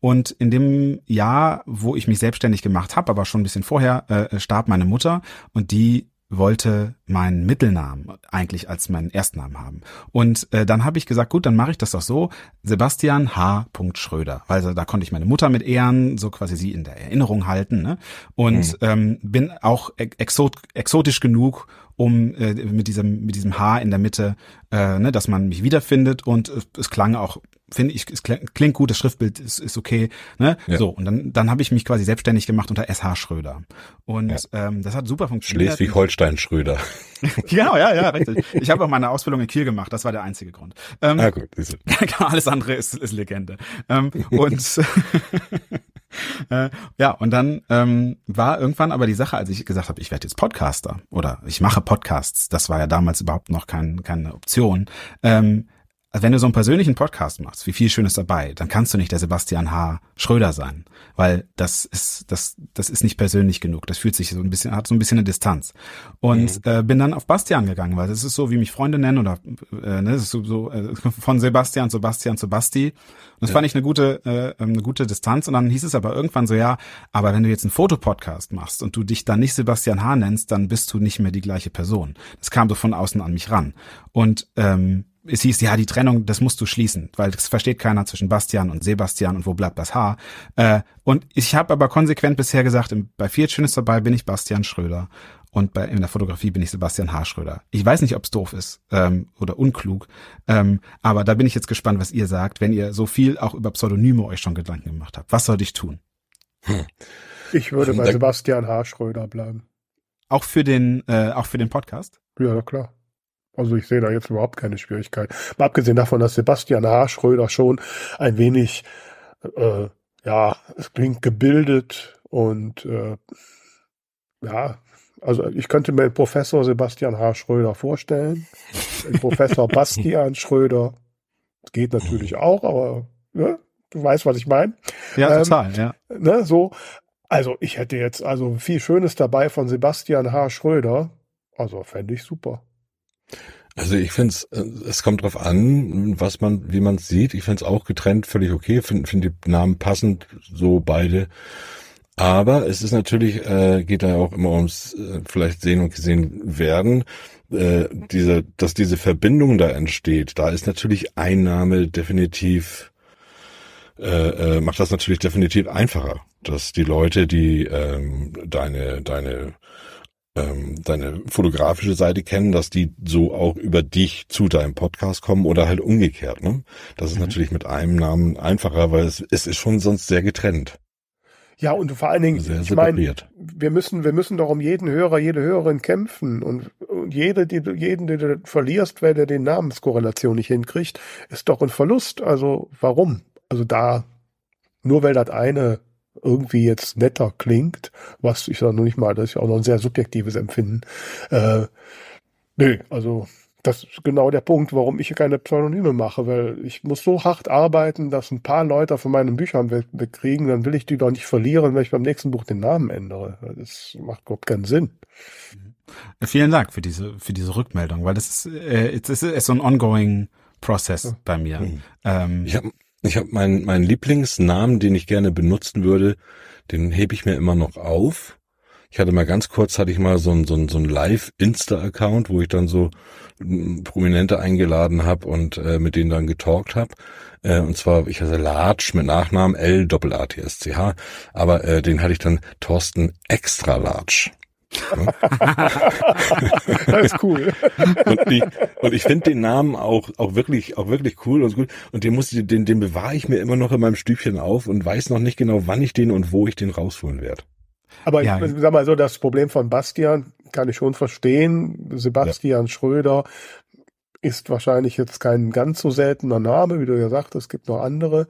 Und in dem Jahr, wo ich mich selbstständig gemacht habe, aber schon ein bisschen vorher, äh, starb meine Mutter und die wollte meinen Mittelnamen eigentlich als meinen Erstnamen haben. Und äh, dann habe ich gesagt, gut, dann mache ich das doch so, Sebastian H. Schröder. Also da konnte ich meine Mutter mit ehren, so quasi sie in der Erinnerung halten. Ne? Und mhm. ähm, bin auch exot exotisch genug, um äh, mit diesem mit diesem H in der Mitte, äh, ne, dass man mich wiederfindet. Und es, es klang auch finde ich, es klingt gut, das Schriftbild ist, ist okay. Ne? Ja. So, und dann, dann habe ich mich quasi selbstständig gemacht unter SH Schröder. Und ja. ähm, das hat super funktioniert. Schleswig-Holstein Schröder. (laughs) genau, ja, ja, richtig. Ich habe auch meine Ausbildung in Kiel gemacht, das war der einzige Grund. Ähm, ah, gut. (laughs) Genau, alles andere ist, ist Legende. Ähm, und (laughs) äh, ja, und dann ähm, war irgendwann aber die Sache, als ich gesagt habe, ich werde jetzt Podcaster oder ich mache Podcasts, das war ja damals überhaupt noch kein, keine Option. Ähm, also wenn du so einen persönlichen Podcast machst, wie viel Schönes dabei, dann kannst du nicht der Sebastian H. Schröder sein, weil das ist das das ist nicht persönlich genug. Das fühlt sich so ein bisschen hat so ein bisschen eine Distanz. Und mhm. äh, bin dann auf Bastian gegangen, weil das ist so wie mich Freunde nennen oder äh, ne, das ist so, so äh, von Sebastian Sebastian zu Basti. Und das ja. fand ich eine gute äh, eine gute Distanz und dann hieß es aber irgendwann so ja, aber wenn du jetzt einen Fotopodcast machst und du dich dann nicht Sebastian H. nennst, dann bist du nicht mehr die gleiche Person. Das kam so von außen an mich ran und ähm, es hieß, ja, die Trennung, das musst du schließen, weil das versteht keiner zwischen Bastian und Sebastian und wo bleibt das Haar. Äh, und ich habe aber konsequent bisher gesagt, bei Fiat Schönes dabei bin ich Bastian Schröder und bei in der Fotografie bin ich Sebastian H. Schröder. Ich weiß nicht, ob es doof ist ähm, oder unklug, ähm, aber da bin ich jetzt gespannt, was ihr sagt, wenn ihr so viel auch über Pseudonyme euch schon Gedanken gemacht habt. Was soll ich tun? Hm. Ich würde bei Sebastian H. Schröder bleiben. Auch für den, äh, auch für den Podcast? Ja, klar. Also ich sehe da jetzt überhaupt keine Schwierigkeit. Mal abgesehen davon, dass Sebastian Haarschröder schon ein wenig, äh, ja, es klingt gebildet und äh, ja, also ich könnte mir Professor Sebastian H. Schröder vorstellen. Professor (laughs) Bastian Schröder geht natürlich auch, aber ne, du weißt, was ich meine. Ja, ähm, total, ja. Ne, so. Also ich hätte jetzt also viel Schönes dabei von Sebastian H. Schröder. Also fände ich super. Also ich finde es, äh, es kommt drauf an, was man, wie man es sieht. Ich finde es auch getrennt völlig okay. Finde find die Namen passend, so beide. Aber es ist natürlich, äh, geht da auch immer ums äh, vielleicht sehen und gesehen werden. Äh, diese, dass diese Verbindung da entsteht, da ist natürlich Einnahme definitiv, äh, äh, macht das natürlich definitiv einfacher, dass die Leute, die ähm, deine, deine ähm, deine fotografische Seite kennen, dass die so auch über dich zu deinem Podcast kommen oder halt umgekehrt. Ne? Das ist mhm. natürlich mit einem Namen einfacher, weil es, es ist schon sonst sehr getrennt. Ja, und vor allen Dingen, Sehr ich meine, wir müssen, wir müssen doch um jeden Hörer, jede Hörerin kämpfen. Und, und jede, die, jeden, den du verlierst, weil der den Namenskorrelation nicht hinkriegt, ist doch ein Verlust. Also warum? Also da, nur weil das eine irgendwie jetzt netter klingt, was ich sage nur nicht mal, das ist ja auch noch ein sehr subjektives Empfinden. Äh, nö, also das ist genau der Punkt, warum ich keine Pseudonyme mache, weil ich muss so hart arbeiten, dass ein paar Leute von meinen Büchern wegkriegen, dann will ich die doch nicht verlieren, wenn ich beim nächsten Buch den Namen ändere. Das macht überhaupt keinen Sinn. Vielen Dank für diese, für diese Rückmeldung, weil das ist, äh, es ist so ein ongoing Prozess ja. bei mir. Mhm. Ähm, ich habe ich hab meinen, meinen Lieblingsnamen, den ich gerne benutzen würde, den hebe ich mir immer noch auf. Ich hatte mal ganz kurz, hatte ich mal so ein, so ein, so ein Live-Insta-Account, wo ich dann so Prominente eingeladen habe und äh, mit denen dann getalkt habe. Äh, und zwar, ich heiße Larch mit Nachnamen L Doppel A T S C H, aber äh, den hatte ich dann Thorsten Extra Larch. (laughs) das ist cool. und ich, und ich finde den Namen auch, auch wirklich, auch wirklich cool und gut. Und den muss ich, den, den bewahre ich mir immer noch in meinem Stübchen auf und weiß noch nicht genau, wann ich den und wo ich den rausholen werde. Aber ja. ich sag mal so, das Problem von Bastian kann ich schon verstehen. Sebastian ja. Schröder ist wahrscheinlich jetzt kein ganz so seltener Name, wie du ja sagtest, es gibt noch andere.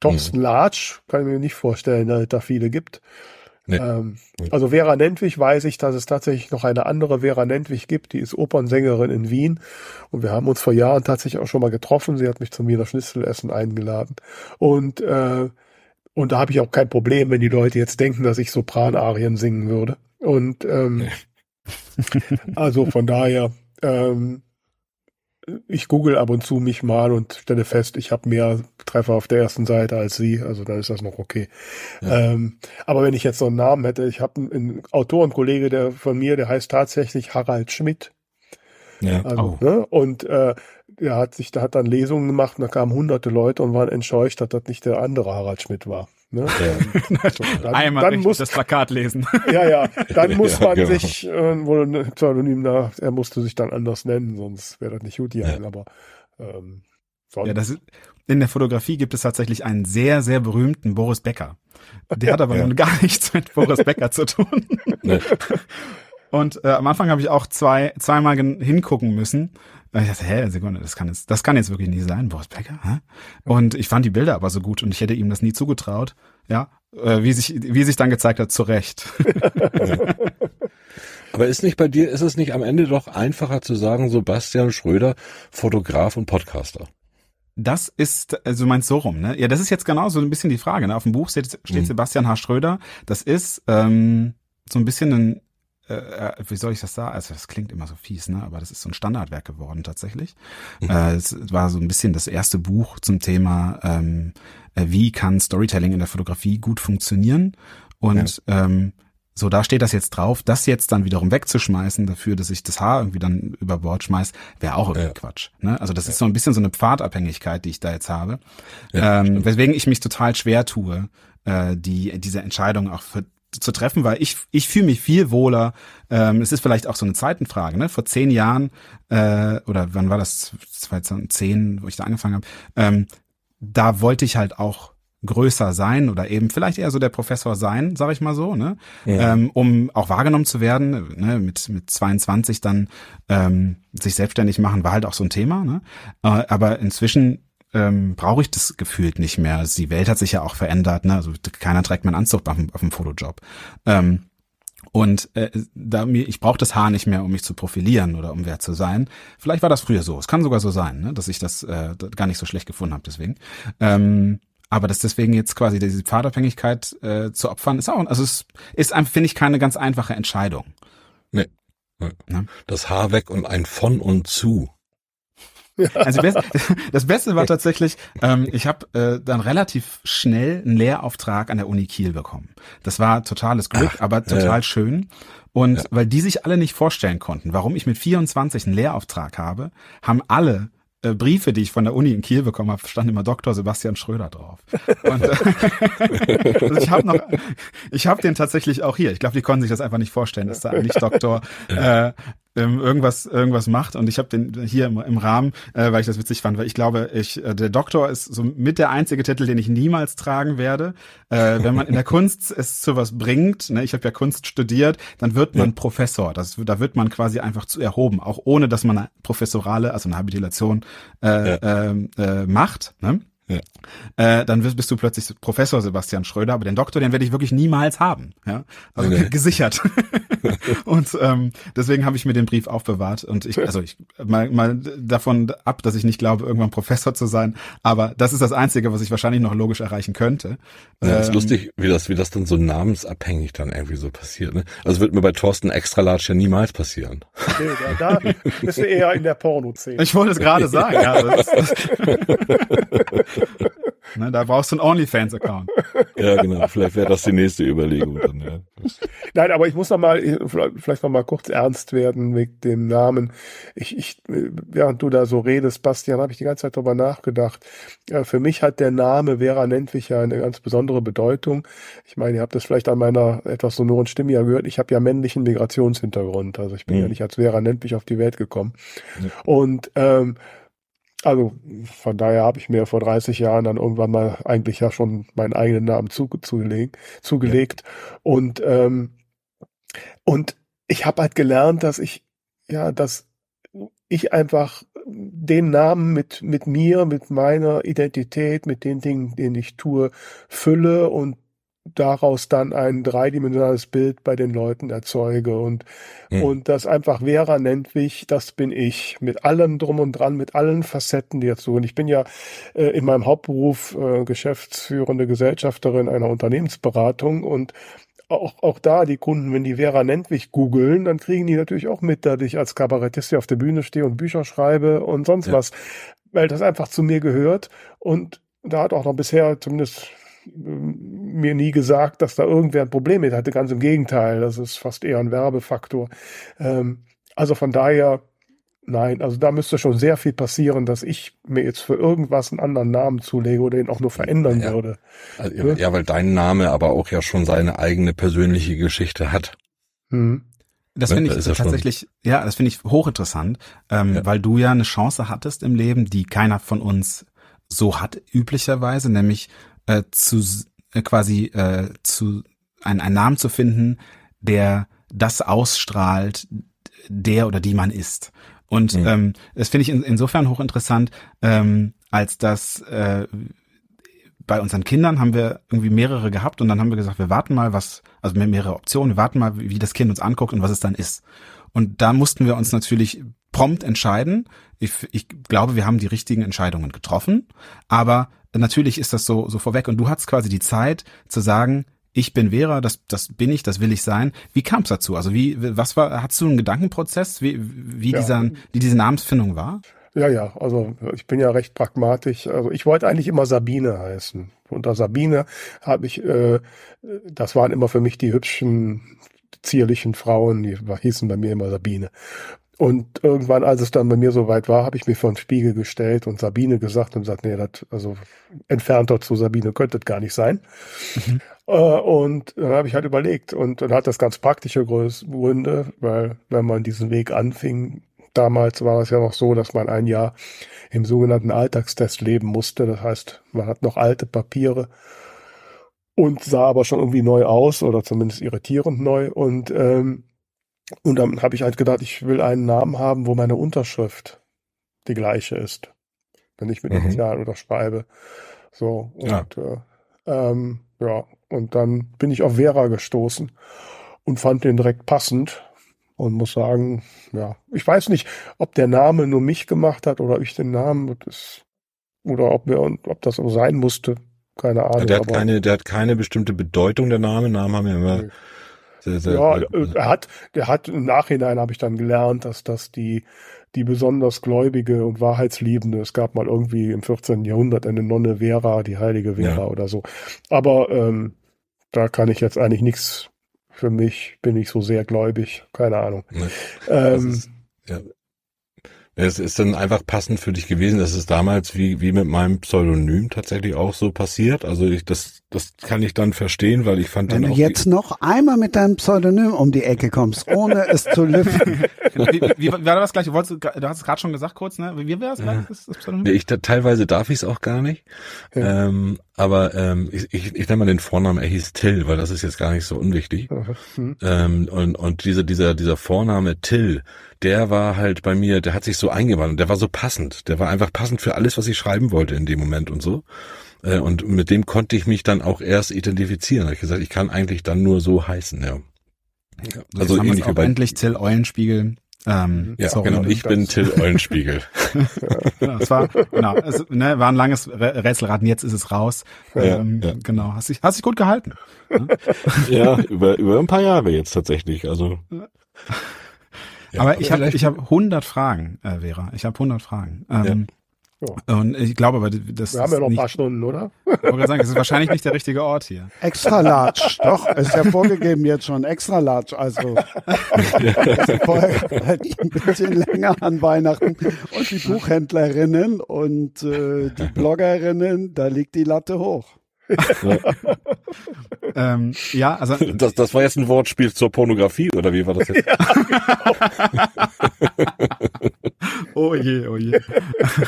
Thorsten mhm. Latsch kann ich mir nicht vorstellen, dass es da viele gibt. Nee. Ähm, also Vera Nentwich weiß ich, dass es tatsächlich noch eine andere Vera Nentwich gibt, die ist Opernsängerin in Wien und wir haben uns vor Jahren tatsächlich auch schon mal getroffen. Sie hat mich zum Wiener Schnitzelessen eingeladen und äh, und da habe ich auch kein Problem, wenn die Leute jetzt denken, dass ich Sopranarien singen würde. Und ähm, also von daher, ähm, ich google ab und zu mich mal und stelle fest, ich habe mehr Treffer auf der ersten Seite als sie, also dann ist das noch okay. Ja. Ähm, aber wenn ich jetzt so einen Namen hätte, ich habe einen, einen Autorenkollege der von mir, der heißt tatsächlich Harald Schmidt. Ja. Also, oh. ne? Und äh, er hat sich, da hat dann Lesungen gemacht und da kamen hunderte Leute und waren entscheucht, dass das nicht der andere Harald Schmidt war. Ne? (laughs) (laughs) Dann, Einmal dann muss, das Plakat lesen. (laughs) ja, ja, dann muss man genau. sich äh, wohl ein Pseudonym da, er musste sich dann anders nennen, sonst wäre das nicht gut hier. Ja. Aber ähm, sonst. Ja, das ist, in der Fotografie gibt es tatsächlich einen sehr, sehr berühmten Boris Becker. Der hat aber ja. nun gar nichts mit Boris Becker zu tun. Nee. Und äh, am Anfang habe ich auch zwei, zweimal hingucken müssen. Und ich dachte, hä, Sekunde, das kann jetzt, das kann jetzt wirklich nicht sein, Boris Becker. Hä? Und ich fand die Bilder aber so gut und ich hätte ihm das nie zugetraut. Ja, äh, wie sich, wie sich dann gezeigt hat, zu Recht. (laughs) Aber ist nicht bei dir, ist es nicht am Ende doch einfacher zu sagen, Sebastian Schröder, Fotograf und Podcaster? Das ist, also du meinst so rum, ne? Ja, das ist jetzt genau so ein bisschen die Frage. Ne? Auf dem Buch steht, steht mhm. Sebastian H. Schröder. Das ist ähm, so ein bisschen ein äh, äh, wie soll ich das sagen? Also das klingt immer so fies, ne? Aber das ist so ein Standardwerk geworden tatsächlich. Mhm. Äh, es war so ein bisschen das erste Buch zum Thema, ähm, äh, wie kann Storytelling in der Fotografie gut funktionieren. Und ja. ähm, so, da steht das jetzt drauf. Das jetzt dann wiederum wegzuschmeißen dafür, dass ich das Haar irgendwie dann über Bord schmeiß, wäre auch irgendwie ja. Quatsch. Ne? Also das ja. ist so ein bisschen so eine Pfadabhängigkeit, die ich da jetzt habe. Ja, ähm, weswegen ich mich total schwer tue, äh, die diese Entscheidung auch für zu treffen, weil ich, ich fühle mich viel wohler. Ähm, es ist vielleicht auch so eine Zeitenfrage. Ne? Vor zehn Jahren, äh, oder wann war das, 2010, wo ich da angefangen habe, ähm, da wollte ich halt auch größer sein oder eben vielleicht eher so der Professor sein, sage ich mal so, ne? Ja. Ähm, um auch wahrgenommen zu werden, ne? mit, mit 22 dann ähm, sich selbstständig machen, war halt auch so ein Thema. Ne? Äh, aber inzwischen ähm, brauche ich das gefühlt nicht mehr. Also die Welt hat sich ja auch verändert, ne? Also keiner trägt meinen Anzug auf dem, auf dem Fotojob. Ähm, und äh, da mir, ich brauche das Haar nicht mehr, um mich zu profilieren oder um wer zu sein. Vielleicht war das früher so. Es kann sogar so sein, ne? dass ich das äh, gar nicht so schlecht gefunden habe. Deswegen. Ähm, aber dass deswegen jetzt quasi diese Pfadabhängigkeit äh, zu opfern, ist auch, also es ist, finde ich, keine ganz einfache Entscheidung. Nee. Ja. Das Haar weg und ein von und zu. Also das Beste war tatsächlich, ähm, ich habe äh, dann relativ schnell einen Lehrauftrag an der Uni Kiel bekommen. Das war totales Glück, Ach, aber total ja. schön. Und ja. weil die sich alle nicht vorstellen konnten, warum ich mit 24 einen Lehrauftrag habe, haben alle äh, Briefe, die ich von der Uni in Kiel bekommen habe, stand immer Dr. Sebastian Schröder drauf. Und, äh, (laughs) also ich habe noch, ich habe den tatsächlich auch hier. Ich glaube, die konnten sich das einfach nicht vorstellen, dass da eigentlich Doktor äh, ähm, irgendwas irgendwas macht und ich habe den hier im, im Rahmen, äh, weil ich das witzig fand, weil ich glaube, ich äh, der Doktor ist so mit der einzige Titel, den ich niemals tragen werde. Äh, wenn man in der (laughs) Kunst es zu was bringt, ne, ich habe ja Kunst studiert, dann wird man ja. Professor. Das, da wird man quasi einfach zu erhoben, auch ohne dass man eine professorale, also eine Habilitation äh, ja. äh, äh, macht. Ne? Ja. Äh, dann bist, bist du plötzlich Professor Sebastian Schröder, aber den Doktor, den werde ich wirklich niemals haben. Ja? Also nee. (laughs) gesichert. (laughs) und ähm, deswegen habe ich mir den Brief aufbewahrt. Und ich, also ich mal, mal davon ab, dass ich nicht glaube, irgendwann Professor zu sein, aber das ist das Einzige, was ich wahrscheinlich noch logisch erreichen könnte. Ja, ähm, ist lustig, wie das, wie das dann so namensabhängig dann irgendwie so passiert. Ne? Also wird mir bei Thorsten Extra Large ja niemals passieren. Da, da bist du eher in der Porno-Szene. Ich wollte es gerade sagen, ja. Das, das (laughs) Ne, da brauchst du einen OnlyFans-Account. Ja, genau. Vielleicht wäre das die nächste Überlegung dann, ja. Nein, aber ich muss noch mal, vielleicht noch mal kurz ernst werden mit dem Namen. Ich, ich, während du da so redest, Bastian, habe ich die ganze Zeit darüber nachgedacht. Für mich hat der Name Vera Nentwich ja eine ganz besondere Bedeutung. Ich meine, ihr habt das vielleicht an meiner etwas sonoren Stimme ja gehört. Ich habe ja männlichen Migrationshintergrund. Also ich bin mhm. ja nicht als Vera Nentwich auf die Welt gekommen. Mhm. Und ähm, also von daher habe ich mir vor 30 Jahren dann irgendwann mal eigentlich ja schon meinen eigenen Namen zu, zugelegt, zugelegt. Ja. Und, ähm, und ich habe halt gelernt, dass ich, ja, dass ich einfach den Namen mit, mit mir, mit meiner Identität, mit den Dingen, denen ich tue, fülle und daraus dann ein dreidimensionales Bild bei den Leuten erzeuge und hm. und das einfach Vera nennt mich, das bin ich mit allem drum und dran, mit allen Facetten, die dazu. Und ich bin ja äh, in meinem Hauptberuf äh, geschäftsführende Gesellschafterin einer Unternehmensberatung und auch, auch da die Kunden, wenn die Vera Nentwich googeln, dann kriegen die natürlich auch mit, dass ich als Kabarettist hier auf der Bühne stehe und Bücher schreibe und sonst ja. was, weil das einfach zu mir gehört und da hat auch noch bisher zumindest mir nie gesagt, dass da irgendwer ein Problem mit hatte. Ganz im Gegenteil, das ist fast eher ein Werbefaktor. Ähm, also von daher, nein, also da müsste schon sehr viel passieren, dass ich mir jetzt für irgendwas einen anderen Namen zulege oder ihn auch nur verändern ja. würde. Also, ja? ja, weil dein Name aber auch ja schon seine eigene persönliche Geschichte hat. Hm. Das ne, finde ich ja tatsächlich, ja, das finde ich hochinteressant, ähm, ja. weil du ja eine Chance hattest im Leben, die keiner von uns so hat üblicherweise, nämlich äh, zu äh, quasi äh, zu ein, einen Namen zu finden, der das ausstrahlt, der oder die man ist. Und mhm. ähm, das finde ich in, insofern hochinteressant, ähm, als dass äh, bei unseren Kindern haben wir irgendwie mehrere gehabt und dann haben wir gesagt, wir warten mal, was, also mehrere Optionen, wir warten mal, wie das Kind uns anguckt und was es dann ist. Und da mussten wir uns natürlich prompt entscheiden. Ich, ich glaube, wir haben die richtigen Entscheidungen getroffen, aber natürlich ist das so, so vorweg. Und du hattest quasi die Zeit zu sagen, ich bin Vera, das, das bin ich, das will ich sein. Wie kam es dazu? Also wie, was war, hattest du einen Gedankenprozess, wie, wie, ja. dieser, wie diese Namensfindung war? Ja, ja, also ich bin ja recht pragmatisch. Also ich wollte eigentlich immer Sabine heißen. Unter Sabine habe ich, äh, das waren immer für mich die hübschen, zierlichen Frauen, die hießen bei mir immer Sabine. Und irgendwann, als es dann bei mir soweit war, habe ich mir vor den Spiegel gestellt und Sabine gesagt und gesagt, nee, das, also entfernter zu Sabine könnte das gar nicht sein. Mhm. Äh, und dann habe ich halt überlegt und dann hat das ganz praktische Gründe, weil wenn man diesen Weg anfing, damals war es ja noch so, dass man ein Jahr im sogenannten Alltagstest leben musste. Das heißt, man hat noch alte Papiere und sah aber schon irgendwie neu aus oder zumindest irritierend neu. Und, ähm, und dann habe ich halt gedacht, ich will einen Namen haben, wo meine Unterschrift die gleiche ist, wenn ich mit Mhm. Initialen unterschreibe. So, und Ja. äh, ähm, ja, und dann bin ich auf Vera gestoßen und fand den direkt passend und muss sagen, ja, ich weiß nicht, ob der Name nur mich gemacht hat oder ich den Namen das, oder ob wir ob das so sein musste, keine Ahnung. der, hat keine, der hat keine bestimmte Bedeutung, der Name. Namen haben ja immer Nee. Sehr, sehr, Ja, äh, äh, er hat, der hat im Nachhinein habe ich dann gelernt, dass das die, die besonders gläubige und wahrheitsliebende, es gab mal irgendwie im 14. Jahrhundert eine Nonne Vera, die heilige Vera Ja. oder so. Aber ähm, da kann ich jetzt eigentlich nichts für mich, bin ich so sehr gläubig, keine Ahnung. ne, das Ähm, ist, ja. Es ist dann einfach passend für dich gewesen. Das ist damals wie, wie mit meinem Pseudonym tatsächlich auch so passiert. Also ich, das, das kann ich dann verstehen, weil ich fand Wenn dann du auch jetzt noch einmal mit deinem Pseudonym um die Ecke kommst, ohne es zu lüften. (laughs) Wie, wie, wie war das gleich? Du, wolltest, du hast es gerade schon gesagt kurz, ne? Wie wäre das gleich? Das, das Pseudonym? Nee, ich, da, teilweise darf ich es auch gar nicht. Ja. Ähm, aber ähm, ich, ich, ich nenne mal den Vornamen, er hieß Till, weil das ist jetzt gar nicht so unwichtig. hm. Ähm, und und dieser, dieser, dieser Vorname Till, der war halt bei mir, der hat sich so eingebrannt, der war so passend. Der war einfach passend für alles, was ich schreiben wollte in dem Moment und so. Äh, und mit dem konnte ich mich dann auch erst identifizieren. Da hab ich gesagt, ich kann eigentlich dann nur so heißen, ja. Jetzt Also haben ähnlich wie auch bei endlich Till Eulenspiegel. Ähm, ja, Pseudonym. genau. Ich bin Till Eulenspiegel. (laughs) Genau, es war, genau, es ne, war ein langes Rä- Rätselraten, jetzt ist es raus. Ja, ähm, ja. Genau, hast dich, hast dich gut gehalten. ja, über, über ein paar Jahre jetzt tatsächlich. Also. (laughs) Ja, aber ich habe ich hab 100 Fragen, äh, Vera. Ich habe 100 Fragen. Ähm, Ja. Und ich glaube aber, das Wir haben ja noch ein paar Stunden, oder? ich wollte gerade sagen, das ist wahrscheinlich nicht der richtige Ort hier. Extra large. Doch, ist ja vorgegeben jetzt schon extra large. Also das (laughs) vorher halt ein bisschen länger an Weihnachten. Und die Buchhändlerinnen und äh, die Bloggerinnen, da liegt die Latte hoch. Ähm, ja, also Das, das war jetzt ein Wortspiel zur Pornografie, oder wie war das jetzt? (laughs) oh je, oh je.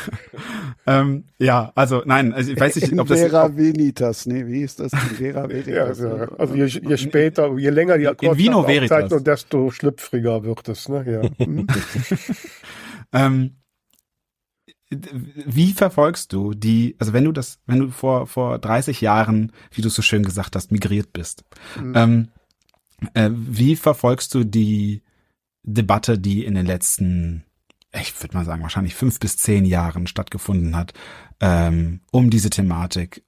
(laughs) ähm, ja, also nein, also ich weiß nicht, ob das Vera Venitas, nee, wie ist das? In Vera Ja, Veritas. ja. Also je, je später, je länger die Vino Veritas. Akkordzahlung, desto schlüpfriger wird es. Ne? Ja. Hm. (laughs) Ähm, wie verfolgst du die, also wenn du das, wenn du vor, vor 30 Jahren, wie du es so schön gesagt hast, migriert bist, Mhm. ähm, äh, wie verfolgst du die Debatte, die in den letzten, ich würde mal sagen, wahrscheinlich fünf bis zehn Jahren stattgefunden hat, ähm, um diese Thematik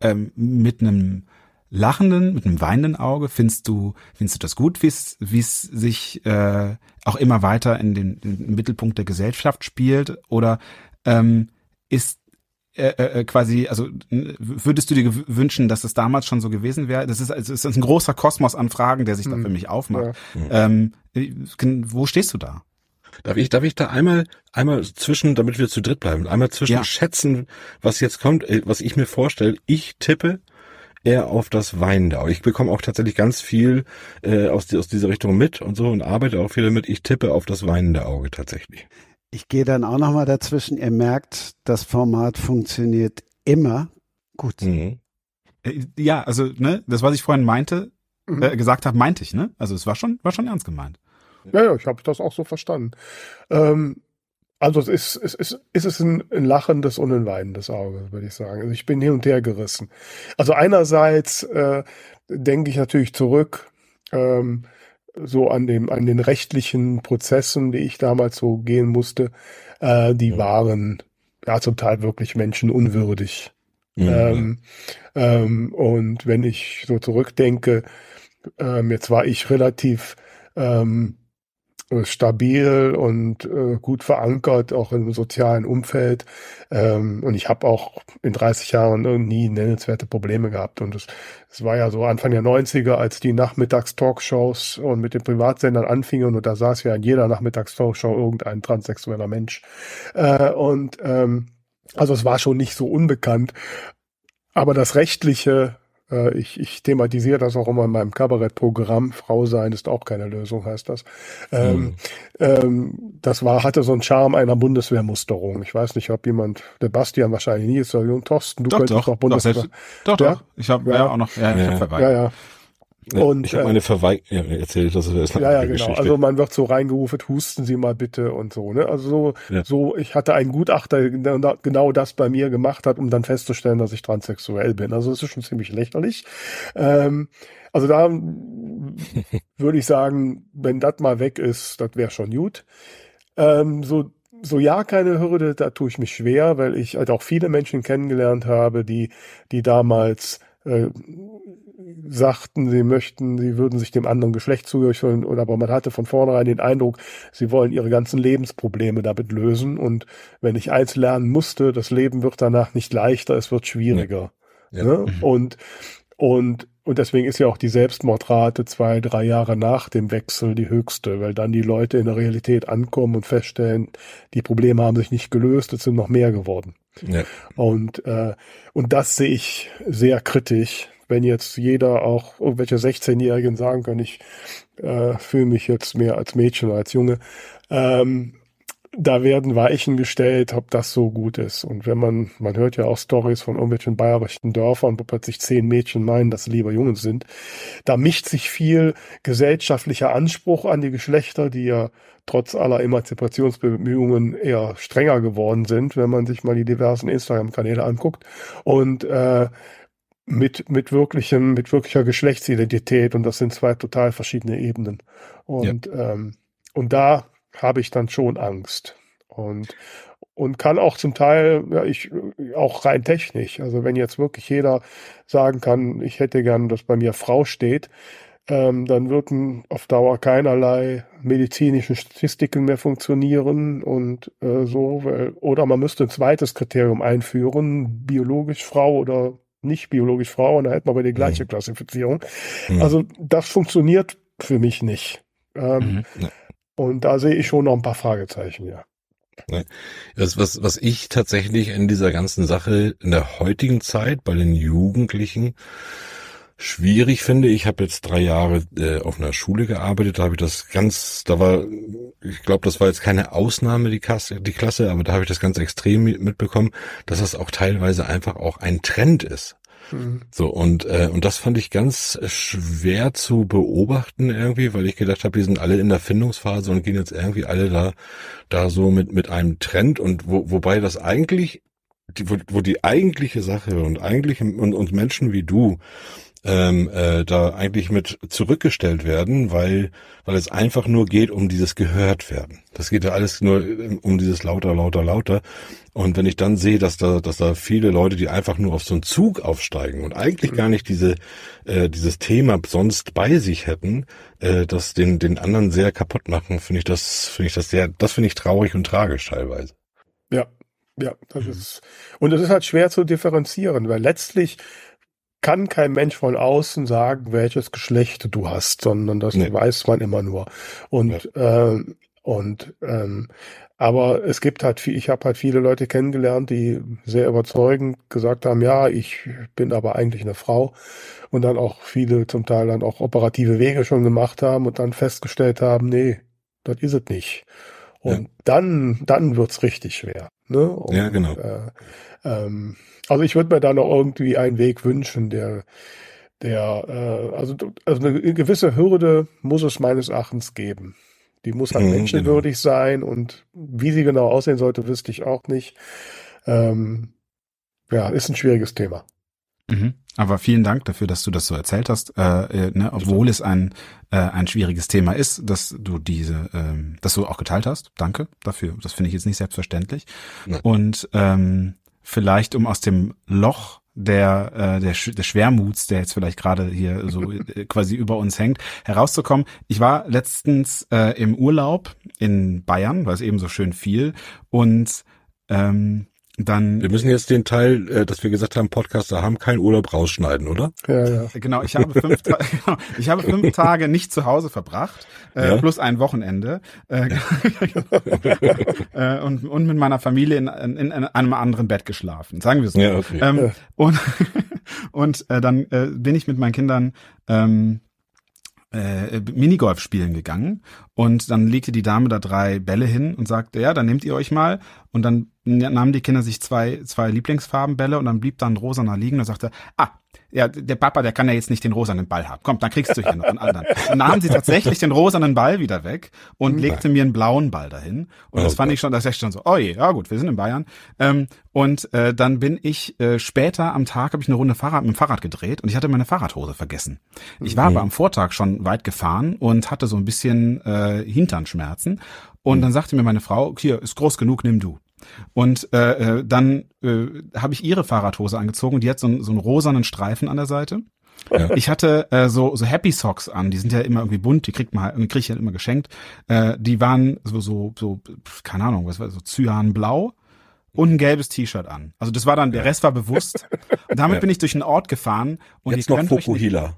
ähm, mit einem lachenden, mit einem weinenden Auge? Findest du, findest du das gut, wie es, wie es sich äh, auch immer weiter in den, in den Mittelpunkt der Gesellschaft spielt? Oder ähm, ist äh, äh, quasi, also würdest du dir wünschen, dass es damals schon so gewesen wäre? Das ist, also es ist ein großer Kosmos an Fragen, der sich da Hm. für mich aufmacht. Ja. Ähm, äh, wo stehst du da? Darf ich, darf ich da einmal, einmal zwischen, damit wir zu dritt bleiben, einmal zwischen Ja. schätzen, was jetzt kommt, äh, was ich mir vorstelle. Ich tippe eher auf das weinende Auge. Ich bekomme auch tatsächlich ganz viel äh, aus, aus dieser Richtung mit und so und arbeite auch viel damit. Ich tippe auf das weinende Auge tatsächlich. Ich gehe dann auch nochmal dazwischen. Ihr merkt, das Format funktioniert immer gut. Mhm. Äh, Ja, also ne, das, was ich vorhin meinte, Mhm. äh, gesagt habe, meinte ich, ne? Also es war schon, war schon ernst gemeint. Ja, ja, ich habe das auch so verstanden. Ähm, also es ist, es ist, ist es ein, ein lachendes und ein weinendes Auge, würde ich sagen. Also ich bin hin und her gerissen. Also einerseits äh, denke ich natürlich zurück ähm, so an dem an den rechtlichen Prozessen, die ich damals so gehen musste. Äh, die waren ja zum Teil wirklich menschenunwürdig. Mhm. Ähm, ähm, und wenn ich so zurückdenke, ähm, jetzt war ich relativ ähm, äh, stabil und äh, gut verankert, auch im sozialen Umfeld. Ähm, und ich habe auch in 30 Jahren äh, nie nennenswerte Probleme gehabt. Und es, es war ja so Anfang der 90er, als die Nachmittags-Talkshows und mit den Privatsendern anfingen und da saß ja in jeder Nachmittags-Talkshow irgendein transsexueller Mensch. Äh, und ähm, also es war schon nicht so unbekannt. Aber das Rechtliche Äh, ich, ich thematisiere das auch immer in meinem Kabarettprogramm. Frau sein ist auch keine Lösung, heißt das. Ähm, hm. ähm, das war, hatte so einen Charme einer Bundeswehrmusterung. Ich weiß nicht, ob jemand, der Bastian wahrscheinlich nie ist, sondern Thorsten, du doch, könntest doch, doch Bundeswehr. Doch, selbst, doch, ja? doch. Ich habe ja. ja. auch noch, ja, ja, ich hab ja, ja. Und, ich habe meine Verweig ja, erzählt, das ist ja, ja, genau. Geschichte. Also man wird so reingerufen, husten Sie mal bitte und so. Ne? Also so, ja. so, ich hatte einen Gutachter, der genau das bei mir gemacht hat, um dann festzustellen, dass ich transsexuell bin. Also es ist schon ziemlich lächerlich. Ähm, also da (laughs) würde ich sagen, wenn das mal weg ist, das wäre schon gut. Ähm, so so ja, keine Hürde, da tue ich mich schwer, weil ich halt auch viele Menschen kennengelernt habe, die, die damals äh, sagten, sie möchten, sie würden sich dem anderen Geschlecht zugehörig fühlen, oder aber man hatte von vornherein den Eindruck, sie wollen ihre ganzen Lebensprobleme damit lösen. Und wenn ich eins lernen musste, das Leben wird danach nicht leichter, es wird schwieriger. Ja. Ne? Mhm. Und, und, und deswegen ist ja auch die Selbstmordrate zwei, drei Jahre nach dem Wechsel die höchste, weil dann die Leute in der Realität ankommen und feststellen, die Probleme haben sich nicht gelöst, es sind noch mehr geworden. Ja. Und, äh, und das sehe ich sehr kritisch, wenn jetzt jeder auch irgendwelche 16-Jährigen sagen können, ich äh, fühle mich jetzt mehr als Mädchen als Junge, ähm, da werden Weichen gestellt, ob das so gut ist. Und wenn man, man hört ja auch Stories von irgendwelchen bayerischen Dörfern, wo plötzlich zehn Mädchen meinen, dass sie lieber Jungen sind, da mischt sich viel gesellschaftlicher Anspruch an die Geschlechter, die ja trotz aller Emanzipationsbemühungen eher strenger geworden sind, wenn man sich mal die diversen Instagram-Kanäle anguckt. Und äh, mit, mit wirklichem, mit wirklicher Geschlechtsidentität und das sind zwei total verschiedene Ebenen. Und, ja. ähm, und da habe ich dann schon Angst. Und, und kann auch zum Teil, ja, ich, auch rein technisch. Also wenn jetzt wirklich jeder sagen kann, ich hätte gern, dass bei mir Frau steht, ähm, dann würden auf Dauer keinerlei medizinische Statistiken mehr funktionieren und äh, so, weil, oder man müsste ein zweites Kriterium einführen, biologisch Frau oder nicht biologisch Frau und da hätten wir aber die gleiche mhm. Klassifizierung. Mhm. Also das funktioniert für mich nicht. Ähm, mhm. Und da sehe ich schon noch ein paar Fragezeichen, ja. Das, was, was ich tatsächlich in dieser ganzen Sache in der heutigen Zeit bei den Jugendlichen schwierig finde. Ich habe jetzt drei Jahre äh, auf einer Schule gearbeitet, da habe ich das ganz, da war, ich glaube, das war jetzt keine Ausnahme, die Klasse, die Klasse, aber da habe ich das ganz extrem mitbekommen, dass das auch teilweise einfach auch ein Trend ist. Mhm. So, und, äh, und das fand ich ganz schwer zu beobachten irgendwie, weil ich gedacht habe, die sind alle in der Findungsphase und gehen jetzt irgendwie alle da, da so mit, mit einem Trend und wo, wobei das eigentlich, die, wo, wo die eigentliche Sache und eigentlich und, und Menschen wie du, ähm, äh, da eigentlich mit zurückgestellt werden, weil weil es einfach nur geht um dieses gehört werden. Das geht ja alles nur um dieses lauter, lauter, lauter. Und wenn ich dann sehe, dass da dass da viele Leute, die einfach nur auf so einen Zug aufsteigen und eigentlich gar nicht diese äh, dieses Thema sonst bei sich hätten, äh, das den den anderen sehr kaputt machen, finde ich das finde ich das sehr das finde ich traurig und tragisch teilweise. Ja, ja, das mhm. ist und es ist halt schwer zu differenzieren, weil letztlich kann kein Mensch von außen sagen, welches Geschlecht du hast, sondern das nee. weiß man immer nur. Und ja. äh, und ähm, aber es gibt halt viel, ich habe halt viele Leute kennengelernt, die sehr überzeugend gesagt haben, ja, ich bin aber eigentlich eine Frau und dann auch viele zum Teil dann auch operative Wege schon gemacht haben und dann festgestellt haben, nee, das ist es nicht. Und ja. dann, dann wird's richtig schwer. Ne? Und, ja, genau. Äh, ähm, also ich würde mir da noch irgendwie einen Weg wünschen, der, der, äh, also, also eine gewisse Hürde muss es meines Erachtens geben. Die muss halt mhm, menschenwürdig genau. sein und wie sie genau aussehen sollte, wüsste ich auch nicht. Ähm, ja, ist ein schwieriges Thema. Mhm. Aber vielen Dank dafür, dass du das so erzählt hast, äh, äh, ne, obwohl es ein äh, ein schwieriges Thema ist, dass du diese, ähm, dass du auch geteilt hast. Danke dafür. Das finde ich jetzt nicht selbstverständlich. Nein. Und ähm, vielleicht um aus dem Loch der, äh, der, des Schwermuts, der jetzt vielleicht gerade hier so (laughs) äh, quasi über uns hängt, herauszukommen. Ich war letztens äh, im Urlaub in Bayern, weil es eben so schön fiel und ähm, dann. Wir müssen jetzt den Teil, äh, dass wir gesagt haben, Podcaster haben keinen Urlaub rausschneiden, oder? Ja, ja. Genau, ich habe fünf, Ta (laughs) genau, ich habe fünf (laughs) Tage nicht zu Hause verbracht, äh, ja? plus ein Wochenende äh, (laughs) äh, und, und mit meiner Familie in, in, in einem anderen Bett geschlafen, sagen wir so. Ja, okay. Ähm, und und äh, dann äh, bin ich mit meinen Kindern ähm, äh, Minigolf spielen gegangen und dann legte die Dame da drei Bälle hin und sagte, ja, dann nehmt ihr euch mal und dann nahmen die Kinder sich zwei, zwei Lieblingsfarbenbälle und dann blieb dann rosaner liegen und sagte, ah, ja, der Papa, der kann ja jetzt nicht den rosanen Ball haben. Komm, dann kriegst du hier noch einen anderen. Dann nahm sie tatsächlich den rosanen Ball wieder weg und hm. legte mir einen blauen Ball dahin. Und das oh fand ich schon, das ist schon so, oh je, ja gut, wir sind in Bayern. Ähm, und äh, dann bin ich äh, später am Tag, habe ich eine Runde Fahrrad mit dem Fahrrad gedreht und ich hatte meine Fahrradhose vergessen. Ich war mhm. aber am Vortag schon weit gefahren und hatte so ein bisschen äh, Hinternschmerzen. Und mhm. dann sagte mir meine Frau, hier, ist groß genug, nimm du. Und äh, äh, dann äh, habe ich ihre Fahrradhose angezogen, die hat so, einen, so einen rosanen Streifen an der Seite. Ja. Ich hatte äh, so so Happy Socks an, die sind ja immer irgendwie bunt, die kriegt man halt, krieg ich ja immer geschenkt. Äh, die waren so so so keine Ahnung, was war so Cyanblau und ein gelbes T-Shirt an. Also das war dann der Rest war bewusst. Und (laughs) damit ja. bin ich durch einen Ort gefaffen und Jetzt ihr könnt noch Fukuhila.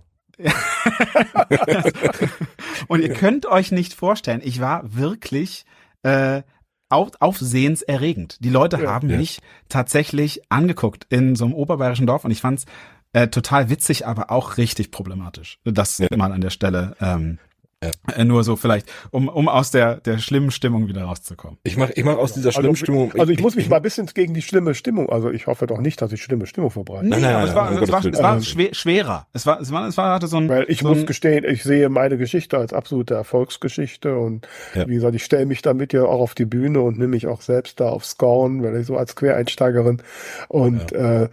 Und ihr könnt euch nicht vorstellen, ich war wirklich äh, auf, aufsehenserregend. Die Leute ja, haben ja. mich tatsächlich angeguckt in so einem oberbayerischen Dorf und ich fand's äh, total witzig, aber auch richtig problematisch. Das ja. mal an der Stelle. Ähm, ja. Äh, nur so vielleicht, um, um aus der, der schlimmen Stimmung wieder rauszukommen. Ich mache ich mach aus dieser schlimmen also, Stimmung. Also ich muss mich mal ein bisschen gegen die schlimme Stimmung, also ich hoffe doch nicht, dass ich schlimme Stimmung verbreite. Nein, nein, aber es war, es war, es war schwer, schwerer. Es war, es war, es war, hatte so ein. Weil ich so muss gestehen, ich sehe meine Geschichte als absolute Erfolgsgeschichte und ja. wie gesagt, ich stelle mich damit ja auch auf die Bühne und nehme mich auch selbst da aufs Scorn, weil ich so als Quereinsteigerin und ja. äh,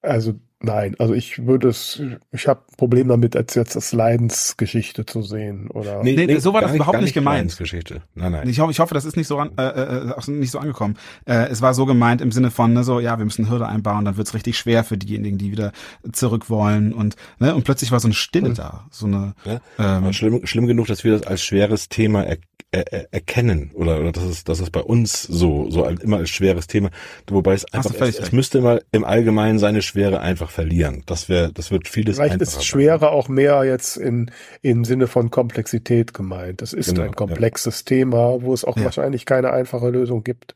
also Nein, also ich würde es, ich habe ein Problem damit, als jetzt das Leidensgeschichte zu sehen. Oder nee, nee, so war das nicht, überhaupt nicht gemeint. Leidensgeschichte. Nein, nein. Ich hoffe, ich hoffe, das ist nicht so an, äh, äh, nicht so angekommen. Äh, es war so gemeint im Sinne von, ne, so, ja, wir müssen Hürde einbauen, dann wird's richtig schwer für diejenigen, die wieder zurück wollen und ne, und plötzlich war so eine Stille hm. da, so eine. Ja, ähm, schlimm, schlimm genug, dass wir das als schweres Thema er, er, erkennen oder oder das ist das ist bei uns so so immer als schweres Thema, wobei es einfach es, es müsste immer im Allgemeinen seine Schwere einfach verlieren. Das wäre, das wird vieles Vielleicht ist Schwere auch mehr jetzt in, im Sinne von Komplexität gemeint. Das ist genau, ein komplexes ja. Thema, wo es auch ja. wahrscheinlich keine einfache Lösung gibt.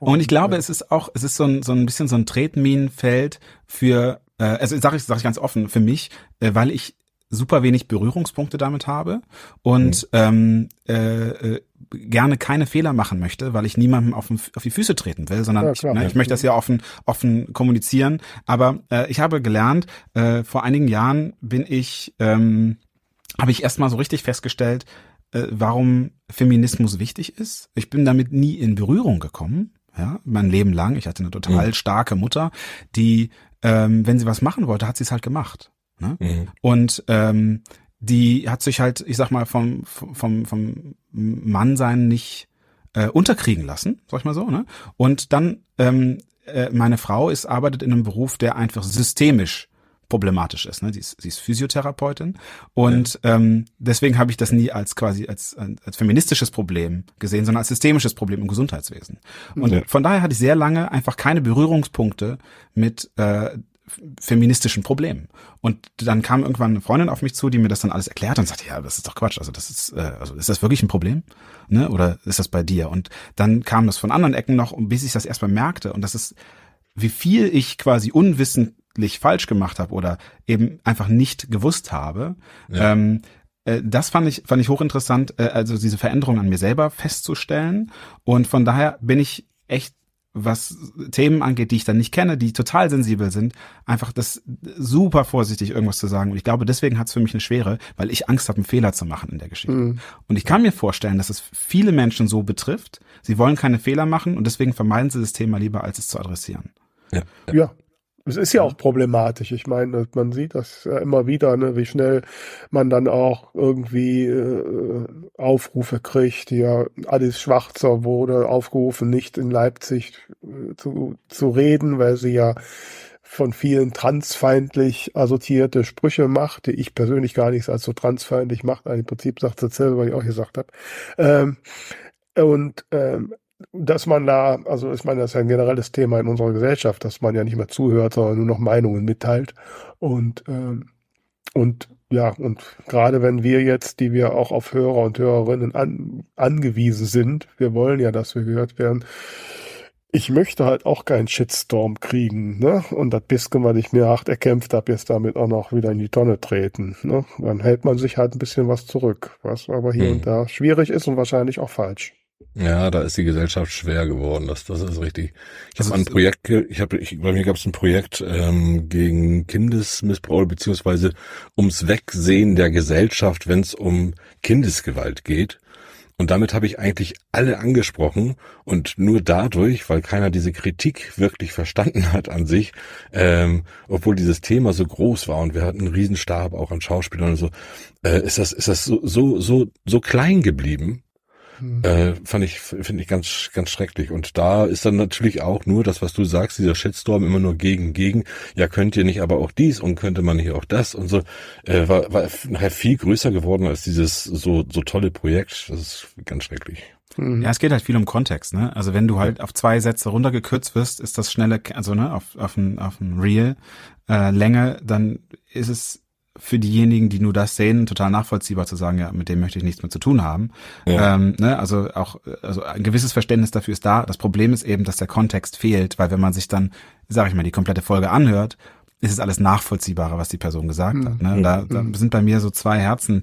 Und, Und ich glaube, es ist auch, es ist so ein, so ein bisschen so ein Tretminenfeld für, äh, also sage ich, sag ich ganz offen, für mich, äh, weil ich super wenig Berührungspunkte damit habe und mhm. ähm, äh, äh, gerne keine Fehler machen möchte, weil ich niemandem auf, auf die Füße treten will, sondern ja, ich, ne, ich möchte das ja offen, offen kommunizieren. Aber äh, ich habe gelernt, äh, vor einigen Jahren bin ich, ähm, habe ich erstmal so richtig festgestellt, äh, warum Feminismus wichtig ist. Ich bin damit nie in Berührung gekommen, ja, mein Leben lang. Ich hatte eine total mhm. starke Mutter, die, ähm, wenn sie was machen wollte, hat sie es halt gemacht. Ne? Mhm. Und ähm, die hat sich halt, ich sag mal, vom, vom, vom Mannsein nicht äh, unterkriegen lassen, sag ich mal so. Ne? Und dann, ähm, äh, meine Frau ist, arbeitet in einem Beruf, der einfach systemisch problematisch ist. Ne? Sie, ist sie ist Physiotherapeutin und ja. ähm, deswegen habe ich das nie als quasi als, als feministisches Problem gesehen, sondern als systemisches Problem im Gesundheitswesen. Und ja. von daher hatte ich sehr lange einfach keine Berührungspunkte mit äh, feministischen Problemen. Und dann kam irgendwann eine Freundin auf mich zu, die mir das dann alles erklärt und sagte, ja, das ist doch Quatsch. Also das ist, äh, also ist das wirklich ein Problem? Ne? Oder ist das bei dir? Und dann kam das von anderen Ecken noch, bis ich das erstmal merkte. Und das ist, wie viel ich quasi unwissentlich falsch gemacht habe oder eben einfach nicht gewusst habe. Ja. Ähm, äh, das fand ich, fand ich hochinteressant, äh, also diese Veränderung an mir selber festzustellen. Und von daher bin ich echt was Themen angeht, die ich dann nicht kenne, die total sensibel sind, einfach das super vorsichtig irgendwas zu sagen. Und ich glaube, deswegen hat es für mich eine Schwere, weil ich Angst habe, einen Fehler zu machen in der Geschichte. Mhm. Und ich kann mir vorstellen, dass es viele Menschen so betrifft. Sie wollen keine Fehler machen und deswegen vermeiden sie das Thema lieber, als es zu adressieren. Ja, ja es ist ja auch problematisch. Ich meine, man sieht das ja immer wieder, ne, wie schnell man dann auch irgendwie äh, Aufrufe kriegt. Ja, Alice Schwarzer wurde aufgerufen, nicht in Leipzig äh, zu, zu reden, weil sie ja von vielen transfeindlich assoziierte Sprüche macht, die ich persönlich gar nicht als so transfeindlich mache. Im Prinzip sagt sie selber, was ich auch gesagt habe. Ähm, und ähm, dass man da, also ich meine, das ist ja ein generelles Thema in unserer Gesellschaft, dass man ja nicht mehr zuhört, sondern nur noch Meinungen mitteilt. Und, ähm, und ja, und gerade wenn wir jetzt, die wir auch auf Hörer und Hörerinnen an, angewiesen sind, wir wollen ja, dass wir gehört werden, ich möchte halt auch keinen Shitstorm kriegen, ne? Und das bisschen, was ich mir hart erkämpft habe, jetzt damit auch noch wieder in die Tonne treten. Ne? Dann hält man sich halt ein bisschen was zurück, was aber hier hm. und da schwierig ist und wahrscheinlich auch falsch. Ja, da ist die Gesellschaft schwer geworden. Das, das ist richtig. Ich habe ein Projekt, ich habe, ich, bei mir gab es ein Projekt ähm, gegen Kindesmissbrauch beziehungsweise ums Wegsehen der Gesellschaft, wenn es um Kindesgewalt geht. Und damit habe ich eigentlich alle angesprochen und nur dadurch, weil keiner diese Kritik wirklich verstanden hat an sich, ähm, obwohl dieses Thema so groß war und wir hatten einen Riesenstab auch an Schauspielern und so, äh, ist das ist das so so so so klein geblieben Mhm. Äh, fand ich, finde ich ganz, ganz schrecklich. Und da ist dann natürlich auch nur das, was du sagst, dieser Shitstorm immer nur gegen, gegen. Ja, könnt ihr nicht aber auch dies und könnte man hier auch das und so. Äh, war, war nachher viel größer geworden als dieses so, so tolle Projekt. Das ist ganz schrecklich. Mhm. Ja, es geht halt viel um Kontext, ne? Also wenn du halt auf zwei Sätze runtergekürzt wirst, ist das schnelle, also ne, auf, auf ein, auf ein Real äh, Länge, dann ist es für diejenigen, die nur das sehen, total nachvollziehbar zu sagen, ja, mit dem möchte ich nichts mehr zu tun haben. Ja. Ähm, ne, also auch, also ein gewisses Verständnis dafür ist da. Das Problem ist eben, dass der Kontext fehlt, weil wenn man sich dann, sag ich mal, die komplette Folge anhört, ist es alles nachvollziehbarer, was die Person gesagt mhm. hat. Ne? Da, da mhm. sind bei mir so zwei Herzen,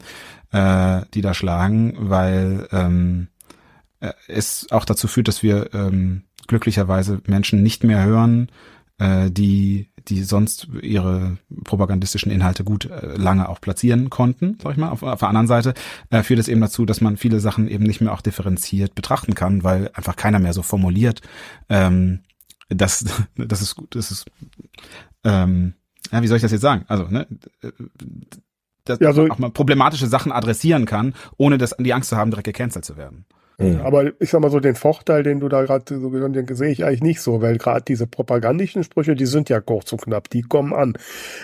äh, die da schlagen, weil ähm, äh, es auch dazu führt, dass wir ähm, glücklicherweise Menschen nicht mehr hören, äh, die die sonst ihre propagandistischen Inhalte gut äh, lange auch platzieren konnten, sag ich mal. Auf, auf der anderen Seite äh, führt es eben dazu, dass man viele Sachen eben nicht mehr auch differenziert betrachten kann, weil einfach keiner mehr so formuliert, ähm, dass (laughs) das ist gut, das ist ähm, ja, wie soll ich das jetzt sagen? Also, ne, dass ja, also, auch mal problematische Sachen adressieren kann, ohne das die Angst zu haben, direkt gecancelt zu werden. Mhm. Aber ich sag mal so, den Vorteil, den du da gerade so genannt hast, sehe ich eigentlich nicht so, weil gerade diese propagandischen Sprüche, die sind ja kurz und knapp, die kommen an.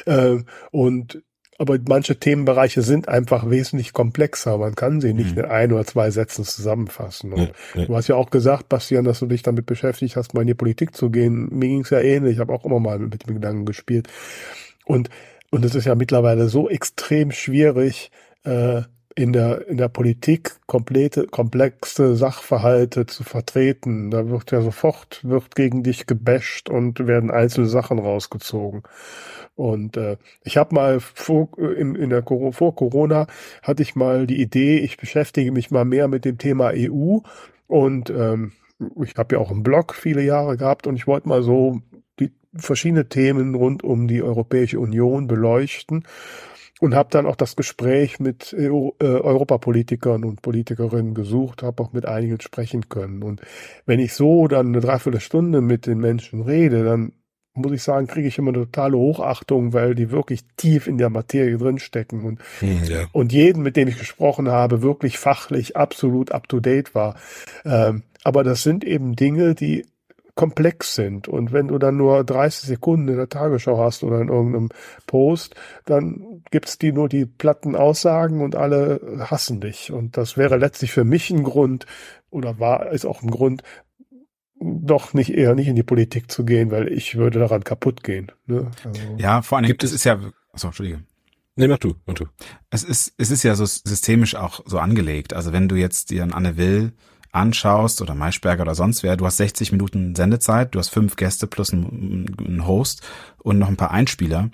Äh, und aber manche Themenbereiche sind einfach wesentlich komplexer. Man kann sie nicht mhm. in ein oder zwei Sätzen zusammenfassen. Und ja, ja. du hast ja auch gesagt, Bastian, dass du dich damit beschäftigt hast, mal in die Politik zu gehen. Mir ging es ja ähnlich. Ich habe auch immer mal mit dem Gedanken gespielt. Und und es ist ja mittlerweile so extrem schwierig, äh, in der, in der Politik komplette, komplexe Sachverhalte zu vertreten. Da wird ja sofort, wird gegen dich gebasht und werden einzelne Sachen rausgezogen. Und äh, ich habe mal vor, in, in der vor Corona hatte ich mal die Idee, ich beschäftige mich mal mehr mit dem Thema EU und ähm, ich habe ja auch einen Blog viele Jahre gehabt und ich wollte mal so die verschiedene Themen rund um die Europäische Union beleuchten und habe dann auch das Gespräch mit äh, Europapolitikern und Politikerinnen gesucht, habe auch mit einigen sprechen können. Und wenn ich so dann eine Dreiviertelstunde mit den Menschen rede, dann muss ich sagen, kriege ich immer eine totale Hochachtung, weil die wirklich tief in der Materie drinstecken und, hm, ja. und jeden, mit dem ich gesprochen habe, wirklich fachlich absolut up to date war. Ähm, aber das sind eben Dinge, die komplex sind. Und wenn du dann nur 30 Sekunden in der Tagesschau hast oder in irgendeinem Post, dann gibt's die nur die platten Aussagen und alle hassen dich. Und das wäre letztlich für mich ein Grund oder war ist auch ein Grund, doch nicht eher nicht in die Politik zu gehen, weil ich würde daran kaputt gehen. Ne? Also ja, vor allem gibt es ist ja, achso, Entschuldige. Nee, mach du, mach du. Es ist, es ist ja so systemisch auch so angelegt. Also wenn du jetzt dir an Anne Will anschaust oder Maischberger oder sonst wer, du hast 60 Minuten Sendezeit, du hast fünf Gäste plus einen Host und noch ein paar Einspieler.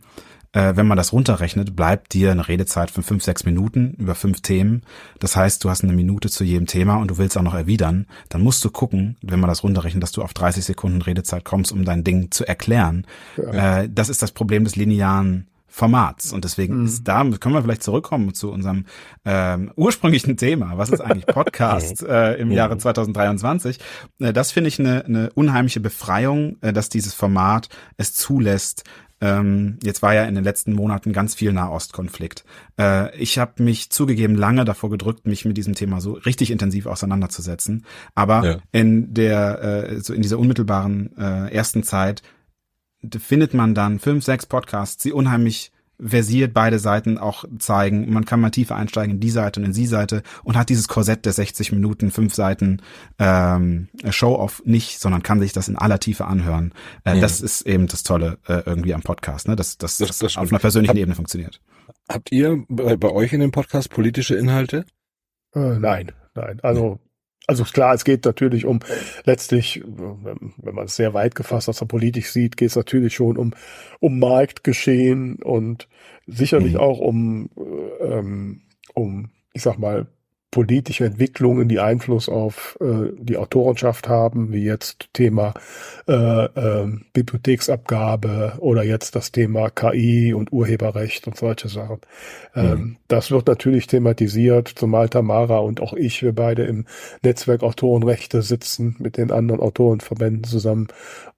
Äh, wenn man das runterrechnet, bleibt dir eine Redezeit von fünf, sechs Minuten über fünf Themen. Das heißt, du hast eine Minute zu jedem Thema und du willst auch noch erwidern. Dann musst du gucken, wenn man das runterrechnet, dass du auf 30 Sekunden Redezeit kommst, um dein Ding zu erklären. Ja. Äh, das ist das Problem des linearen Formats. Und deswegen mhm. ist da, können wir vielleicht zurückkommen zu unserem ähm, ursprünglichen (laughs) Thema. Was ist eigentlich Podcast (laughs) äh, im Jahre 2023? Äh, das finde ich eine, eine unheimliche Befreiung, äh, dass dieses Format es zulässt, ähm, jetzt war ja in den letzten Monaten ganz viel Nahostkonflikt. Äh, ich habe mich zugegeben lange davor gedrückt, mich mit diesem Thema so richtig intensiv auseinanderzusetzen. Aber ja. in der äh, so in dieser unmittelbaren äh, ersten Zeit findet man dann fünf, sechs Podcasts, die unheimlich versiert beide Seiten auch zeigen. Man kann mal tiefer einsteigen in die Seite und in die Seite und hat dieses Korsett der 60 Minuten, fünf Seiten ähm, Show-off nicht, sondern kann sich das in aller Tiefe anhören. Äh, mhm. Das ist eben das Tolle äh, irgendwie am Podcast, ne? dass, dass das, das auf einer persönlichen Hab, Ebene funktioniert. Habt ihr bei, bei euch in dem Podcast politische Inhalte? Äh, nein, nein. Also also klar, es geht natürlich um letztlich, wenn man es sehr weit gefasst aus der Politik sieht, geht es natürlich schon um, um Marktgeschehen und sicherlich mhm. auch um, ähm, um, ich sag mal, politische Entwicklungen, die Einfluss auf äh, die Autorenschaft haben, wie jetzt Thema äh, äh, Bibliotheksabgabe oder jetzt das Thema KI und Urheberrecht und solche Sachen. Ähm, mhm. Das wird natürlich thematisiert, zumal Tamara und auch ich, wir beide im Netzwerk Autorenrechte sitzen mit den anderen Autorenverbänden zusammen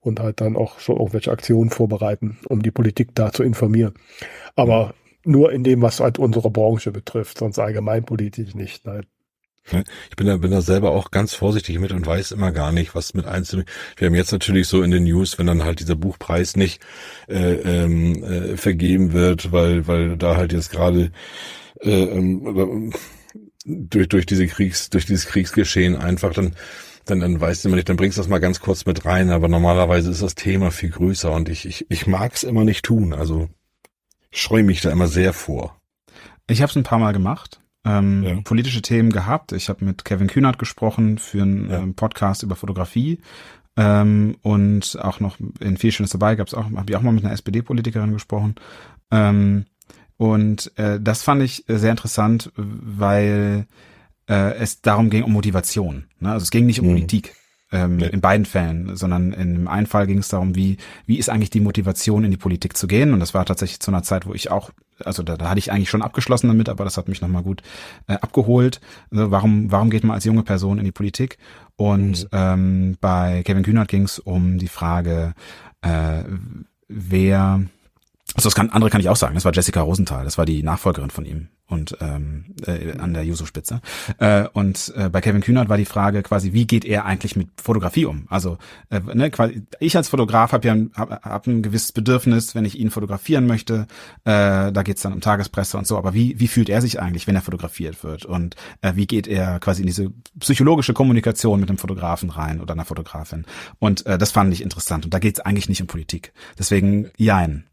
und halt dann auch schon irgendwelche Aktionen vorbereiten, um die Politik da zu informieren. Aber nur in dem, was halt unsere Branche betrifft, sonst allgemeinpolitisch nicht. Nein. Ich bin da, bin da selber auch ganz vorsichtig mit und weiß immer gar nicht, was mit einzelnen. Wir haben jetzt natürlich so in den News, wenn dann halt dieser Buchpreis nicht äh, ähm, äh, vergeben wird, weil weil da halt jetzt gerade äh, ähm, durch durch diese Kriegs durch dieses Kriegsgeschehen einfach dann dann, dann weißt du immer nicht, dann bringst du das mal ganz kurz mit rein, aber normalerweise ist das Thema viel größer und ich, ich, ich mag es immer nicht tun. Also scheue mich da immer sehr vor. Ich habe es ein paar Mal gemacht. Ähm, ja. politische Themen gehabt. Ich habe mit Kevin Kühnert gesprochen für einen ja. ähm, Podcast über Fotografie. Ähm, und auch noch in viel Schönes dabei gab es auch, habe ich auch mal mit einer SPD-Politikerin gesprochen. Ähm, und äh, das fand ich sehr interessant, weil äh, es darum ging um Motivation. Ne? Also es ging nicht um mhm. Politik ähm, ja. in beiden Fällen, sondern in dem einen Fall ging es darum, wie, wie ist eigentlich die Motivation, in die Politik zu gehen. Und das war tatsächlich zu einer Zeit, wo ich auch, also da, da hatte ich eigentlich schon abgeschlossen damit, aber das hat mich nochmal gut äh, abgeholt. Also warum, warum geht man als junge Person in die Politik? Und mhm. ähm, bei Kevin Kühnert ging es um die Frage, äh, wer also das kann, andere kann ich auch sagen. Das war Jessica Rosenthal. Das war die Nachfolgerin von ihm und ähm, äh, an der Juso-Spitze. Äh, und äh, bei Kevin Kühnert war die Frage quasi, wie geht er eigentlich mit Fotografie um? Also äh, ne, quasi, ich als Fotograf habe ja hab, hab ein gewisses Bedürfnis, wenn ich ihn fotografieren möchte. Äh, da geht's dann um Tagespresse und so. Aber wie wie fühlt er sich eigentlich, wenn er fotografiert wird? Und äh, wie geht er quasi in diese psychologische Kommunikation mit einem Fotografen rein oder einer Fotografin? Und äh, das fand ich interessant. Und da geht's eigentlich nicht um Politik. Deswegen, jein.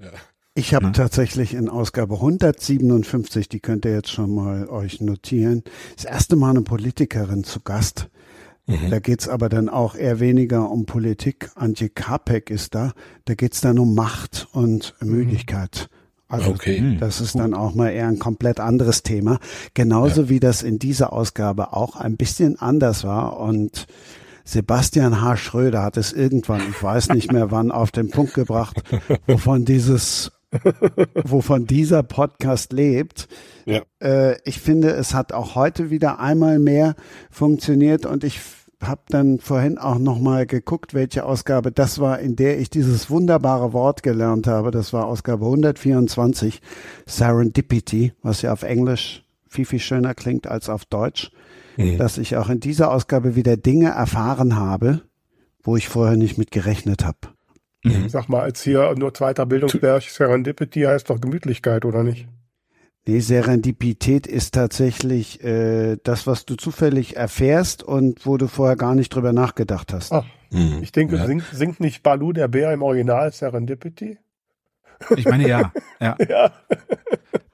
Ja. Ich habe tatsächlich in Ausgabe 157, die könnt ihr jetzt schon mal euch notieren, das erste Mal eine Politikerin zu Gast. Mhm. Da geht's aber dann auch eher weniger um Politik. Antje Kapek ist da. Da geht's dann um Macht und mhm. Müdigkeit. Also okay. das ist dann auch mal eher ein komplett anderes Thema. Genauso ja. wie das in dieser Ausgabe auch ein bisschen anders war. Und Sebastian H. Schröder hat es irgendwann, ich weiß nicht mehr wann, auf den Punkt gebracht, wovon dieses wovon dieser Podcast lebt. Ja. Äh, ich finde, es hat auch heute wieder einmal mehr funktioniert und ich habe dann vorhin auch noch mal geguckt, welche Ausgabe das war, in der ich dieses wunderbare Wort gelernt habe. Das war Ausgabe 124, Serendipity, was ja auf Englisch viel, viel schöner klingt als auf Deutsch mhm. dass ich auch in dieser Ausgabe wieder Dinge erfahren habe, wo ich vorher nicht mit gerechnet habe. Mhm. Sag mal, als hier nur zweiter Bildungsberg, Serendipity heißt doch Gemütlichkeit, oder nicht? Nee, Serendipität ist tatsächlich äh, das, was du zufällig erfährst und wo du vorher gar nicht drüber nachgedacht hast. Ach, mhm. ich denke, ja. singt, singt nicht Balu der Bär im Original Serendipity? Ich meine ja. (laughs) ja. ja.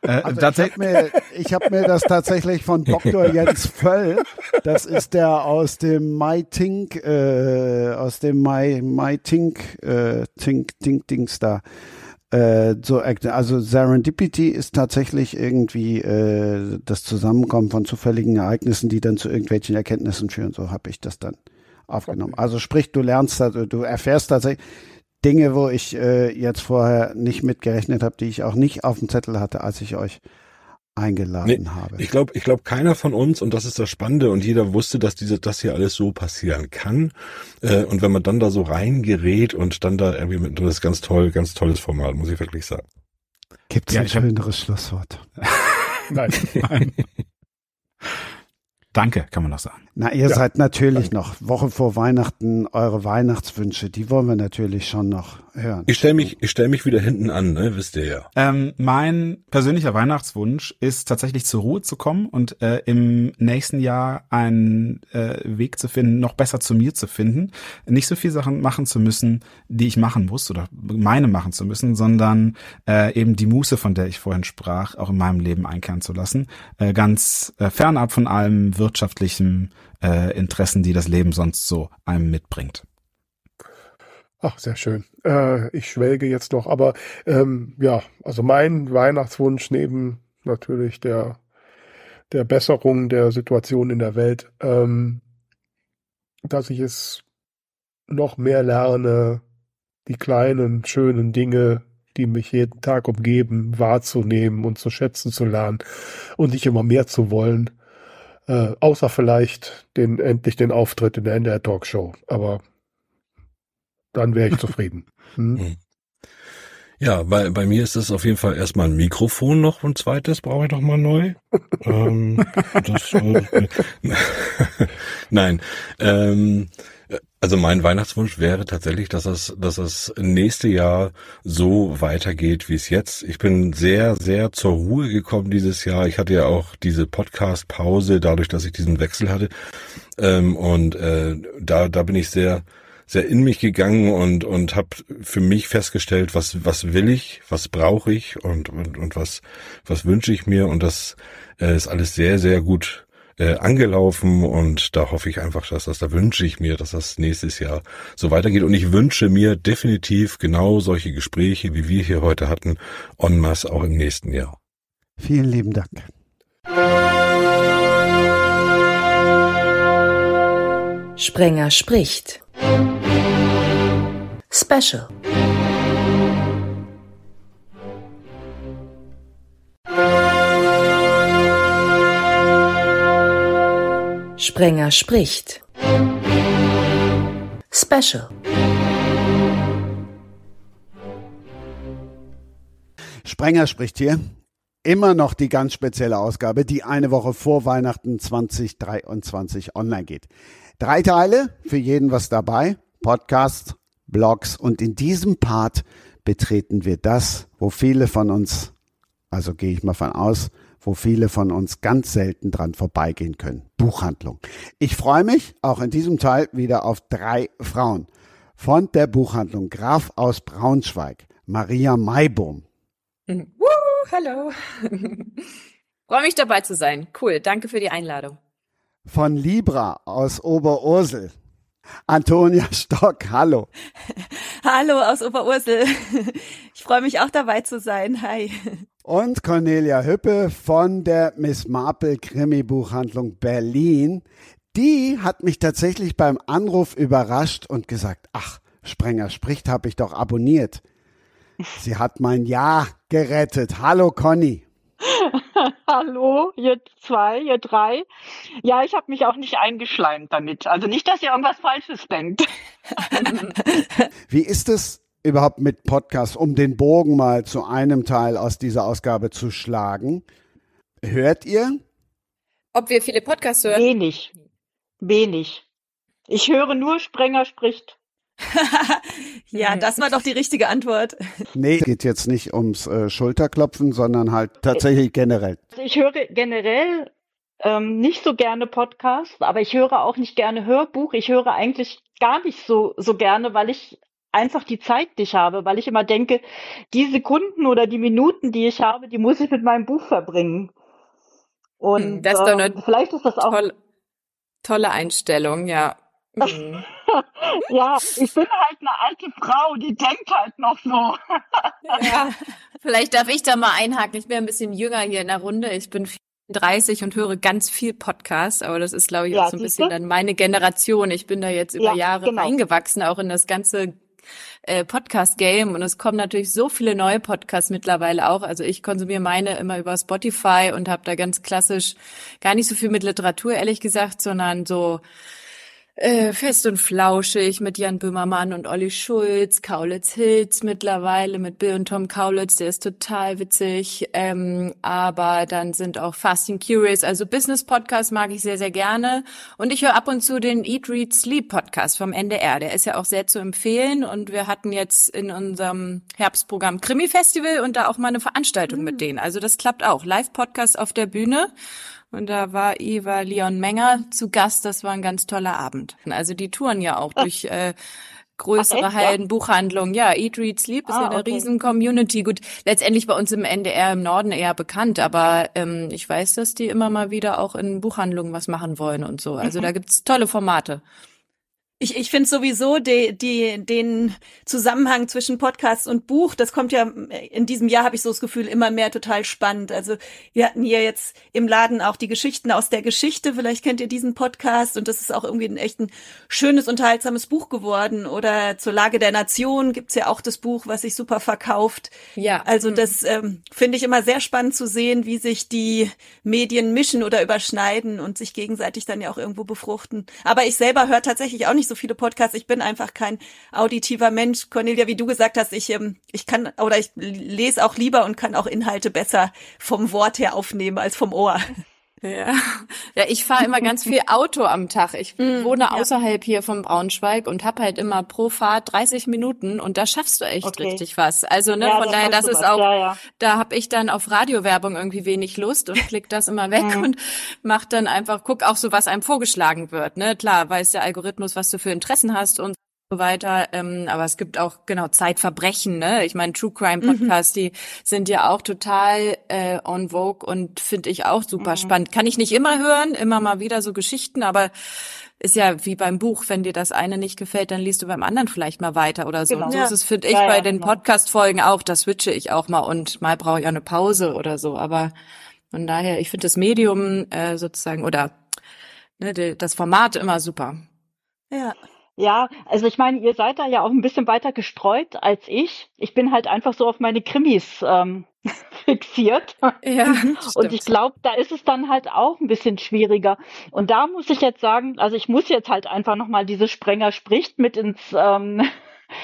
Äh, also ich habe mir, hab mir das tatsächlich von Dr. (laughs) Jens Völl, das ist der aus dem My Tink, äh, aus dem My, My Tink, äh, Tink, Tink, Dings da. Äh, so, also Serendipity ist tatsächlich irgendwie äh, das Zusammenkommen von zufälligen Ereignissen, die dann zu irgendwelchen Erkenntnissen führen. So habe ich das dann aufgenommen. Also sprich, du lernst, du erfährst tatsächlich, Dinge, wo ich äh, jetzt vorher nicht mitgerechnet habe, die ich auch nicht auf dem Zettel hatte, als ich euch eingeladen nee, habe. Ich glaube, ich glaube, keiner von uns, und das ist das Spannende, und jeder wusste, dass diese, das hier alles so passieren kann. Äh, und wenn man dann da so reingerät und dann da irgendwie mit, das ist ganz toll, ganz tolles Format, muss ich wirklich sagen. Gibt es ja, ein schöneres Schlusswort? (laughs) Nein. Nein. (laughs) (laughs) Danke, kann man noch sagen. Na, ihr ja. seid natürlich noch Woche vor Weihnachten eure Weihnachtswünsche, die wollen wir natürlich schon noch hören. Ich stelle mich, ich stell mich wieder hinten an, ne? wisst ihr ja. Ähm, mein persönlicher Weihnachtswunsch ist tatsächlich zur Ruhe zu kommen und äh, im nächsten Jahr einen äh, Weg zu finden, noch besser zu mir zu finden. Nicht so viel Sachen machen zu müssen, die ich machen muss oder meine machen zu müssen, sondern äh, eben die Muße, von der ich vorhin sprach, auch in meinem Leben einkehren zu lassen. Äh, ganz äh, fernab von allem wirtschaftlichen äh, Interessen, die das Leben sonst so einem mitbringt. Ach, sehr schön. Äh, ich schwelge jetzt noch, aber ähm, ja, also mein Weihnachtswunsch neben natürlich der der Besserung der Situation in der Welt, ähm, dass ich es noch mehr lerne, die kleinen, schönen Dinge, die mich jeden Tag umgeben, wahrzunehmen und zu schätzen zu lernen und nicht immer mehr zu wollen. Äh, außer vielleicht den, endlich den Auftritt in der NDR Talkshow. Aber dann wäre ich (laughs) zufrieden. Hm? hm? Ja, bei, bei mir ist es auf jeden Fall erstmal ein Mikrofon noch und zweites brauche ich noch mal neu. ähm, das, äh, (laughs) Nein. Ähm, also mein Weihnachtswunsch wäre tatsächlich, dass es, dass es nächste Jahr so weitergeht, wie es jetzt. Ich bin sehr, sehr zur Ruhe gekommen dieses Jahr. Ich hatte ja auch diese Podcast-Pause, dadurch, dass ich diesen Wechsel hatte. Ähm, und äh, da, da bin ich sehr, sehr in mich gegangen und und habe für mich festgestellt, was was will ich, was brauche ich und und und was was wünsche ich mir und das äh, ist alles sehr sehr gut äh, angelaufen und da hoffe ich einfach, dass das, da wünsche ich mir, dass das nächstes Jahr so weitergeht und ich wünsche mir definitiv genau solche Gespräche, wie wir hier heute hatten, en masse auch im nächsten Jahr. Vielen lieben Dank. Sprenger spricht. Special. Sprenger spricht. Special. Sprenger spricht hier. Immer noch die ganz spezielle Ausgabe, die eine Woche vor Weihnachten 2023 online geht. Drei Teile, für jeden was dabei. Podcast, Blogs und in diesem Part betreten wir das, wo viele von uns, also gehe ich mal von aus, wo viele von uns ganz selten dran vorbeigehen können. Buchhandlung. Ich freue mich auch in diesem Teil wieder auf drei Frauen. Von der Buchhandlung Graf aus Braunschweig, Maria Maibohm. Mhm. Woo, hallo. (laughs) freue mich dabei zu sein. Cool, danke für die Einladung. Von Libra aus Oberursel, Antonia Stock, hallo. (laughs) Hallo aus Oberursel. Ich freue mich auch dabei zu sein. Hi und Cornelia Hüppe von der Miss Marple Krimi Buchhandlung Berlin. Die hat mich tatsächlich beim Anruf überrascht und gesagt, ach, Sprenger spricht, habe ich doch abonniert. Sie hat mein Ja gerettet. Hallo Conny. (laughs) Hallo, ihr zwei, ihr drei. Ja, ich habe mich auch nicht eingeschleimt damit. Also nicht, dass ihr irgendwas Falsches denkt. (laughs) Wie ist es überhaupt mit Podcasts, um den Bogen mal zu einem Teil aus dieser Ausgabe zu schlagen. Hört ihr? Ob wir viele Podcasts hören? Wenig. Wenig. Ich höre nur Sprenger spricht. (laughs) ja, das war doch die richtige Antwort. Nee, geht jetzt nicht ums äh, Schulterklopfen, sondern halt tatsächlich generell. Also ich höre generell ähm, nicht so gerne Podcasts, aber ich höre auch nicht gerne Hörbuch. Ich höre eigentlich gar nicht so, so gerne, weil ich einfach die Zeit nicht habe, weil ich immer denke, die Sekunden oder die Minuten, die ich habe, die muss ich mit meinem Buch verbringen. Und hm, das ist äh, vielleicht ist das auch tolle, tolle Einstellung, ja. Mhm. (laughs) ja, ich bin halt eine alte Frau, die denkt halt noch so. ja, vielleicht darf ich da mal einhaken. Ich bin ein bisschen jünger hier in der Runde. Ich bin 30 und höre ganz viel Podcast, aber das ist, glaube ich, ja, auch so ein bisschen dann meine Generation. Ich bin da jetzt über ja, Jahre genau. reingewachsen, auch in das ganze äh, Podcast-Game und es kommen natürlich so viele neue Podcasts mittlerweile auch. Also ich konsumiere meine immer über Spotify und habe da ganz klassisch gar nicht so viel mit Literatur, ehrlich gesagt, sondern so äh, Fest und Flauschig mit Jan Böhmermann und Olli Schulz, Kaulitz Hills mittlerweile mit Bill und Tom Kaulitz, der ist total witzig. Ähm, aber dann sind auch Fast and Curious, also Business Podcast mag ich sehr, sehr gerne. Und ich höre ab und zu den Eat, Read, Sleep Podcast vom NDR. Der ist ja auch sehr zu empfehlen. Und wir hatten jetzt in unserem Herbstprogramm Krimi Festival und da auch mal eine Veranstaltung mhm. mit denen. Also das klappt auch. Live-Podcast auf der Bühne. Und da war Eva Leon Menger zu Gast. Das war ein ganz toller Abend. Also die touren ja auch durch äh, größere Hallen, Buchhandlungen. Ja, Eat, Read, Sleep ist ah, ja eine okay. riesen Community. Gut, letztendlich bei uns im NDR im Norden eher bekannt, aber ähm, ich weiß, dass die immer mal wieder auch in Buchhandlungen was machen wollen und so. Also mhm. da gibt's tolle Formate. Ich, ich finde sowieso die, die, den Zusammenhang zwischen Podcast und Buch, das kommt ja in diesem Jahr, habe ich so das Gefühl, immer mehr total spannend. Also wir hatten hier jetzt im Laden auch die Geschichten aus der Geschichte, vielleicht kennt ihr diesen Podcast und das ist auch irgendwie ein echt ein schönes, unterhaltsames Buch geworden. Oder zur Lage der Nation gibt's ja auch das Buch, was sich super verkauft. Ja. Also das ähm, finde ich immer sehr spannend zu sehen, wie sich die Medien mischen oder überschneiden und sich gegenseitig dann ja auch irgendwo befruchten. Aber ich selber höre tatsächlich auch nicht so viele Podcasts. Ich bin einfach kein auditiver Mensch. Cornelia, wie du gesagt hast, ich, ähm, ich kann oder ich lese auch lieber und kann auch Inhalte besser vom Wort her aufnehmen als vom Ohr. Ja, ja ich fahre immer ganz viel Auto am Tag. Ich mm, wohne außerhalb ja. hier von Braunschweig und habe halt immer pro Fahrt 30 Minuten und da schaffst du echt okay. richtig was. Also ne, ja, von daher, das ist was. auch, ja, da habe ich dann auf Radiowerbung irgendwie wenig Lust und klick das immer weg mhm. und mach dann einfach, guck auch so, was einem vorgeschlagen wird. Ne, klar, weiß der Algorithmus, was du für Interessen hast und so weiter. Ähm, aber es gibt auch genau Zeitverbrechen, ne? Ich meine, True Crime mhm. Podcasts, mhm. die sind ja auch total äh, on vogue und finde ich auch super mhm. spannend. Kann ich nicht immer hören, immer mal wieder so Geschichten, aber ist ja wie beim Buch, wenn dir das eine nicht gefällt, dann liest du beim anderen vielleicht mal weiter oder so. Genau. Und so ist es, finde ich, ja, bei ja, den genau. Podcast-Folgen auch. Da switche ich auch mal und mal brauche ich auch eine Pause oder so. Aber von daher, ich finde das Medium äh, sozusagen oder ne, das Format immer super. Ja. Ja, also ich meine, ihr seid da ja auch ein bisschen weiter gestreut als ich. Ich bin halt einfach so auf meine Krimis ähm, (laughs) fixiert. Ja, und ich glaube, da ist es dann halt auch ein bisschen schwieriger. Und da muss ich jetzt sagen, also ich muss jetzt halt einfach nochmal diese Sprenger spricht mit ins ähm, äh,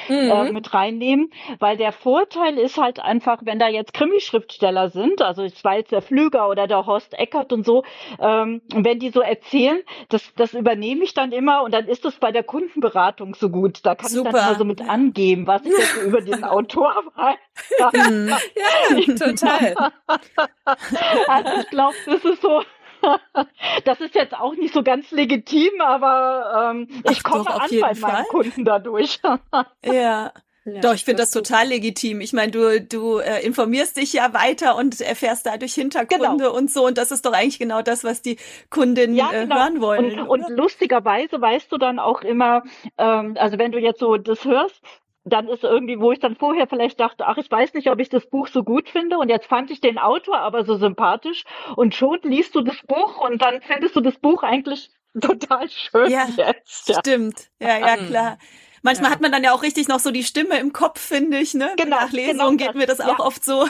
mhm. äh, mit reinnehmen, weil der Vorteil ist halt einfach, wenn da jetzt Krimischriftsteller sind, also ich weiß der Flüger oder der Horst Eckert und so, ähm, wenn die so erzählen, das, das übernehme ich dann immer und dann ist es bei der Kundenberatung so gut. Da kann Super. ich dann mal so mit angeben, was ich jetzt über den (laughs) Autor weiß. Mhm. ja, total. (laughs) also ich glaube, das ist so (laughs) das ist jetzt auch nicht so ganz legitim, aber ähm, ich komme an bei meinen Kunden dadurch. (laughs) ja. Ja, Doch, ich finde das, das total legitim. Ich meine, du, du äh, informierst dich ja weiter und erfährst dadurch Hintergründe genau. und so. Und das ist doch eigentlich genau das, was die Kunden ja, äh, genau. hören wollen. Und, und, lustigerweise weißt du dann auch immer, ähm, also wenn du jetzt so das hörst, dann ist irgendwie, wo ich dann vorher vielleicht dachte, ach, ich weiß nicht, ob ich das Buch so gut finde und jetzt fand ich den Autor aber so sympathisch und schon liest du das Buch und dann findest du das Buch eigentlich (laughs) total schön ja, jetzt. Ja. Stimmt, ja, ja, mhm. klar. Manchmal ja. hat man dann ja auch richtig noch so die Stimme im Kopf, finde ich, ne? Genau. Nach Lesung genau geht mir das auch oft so.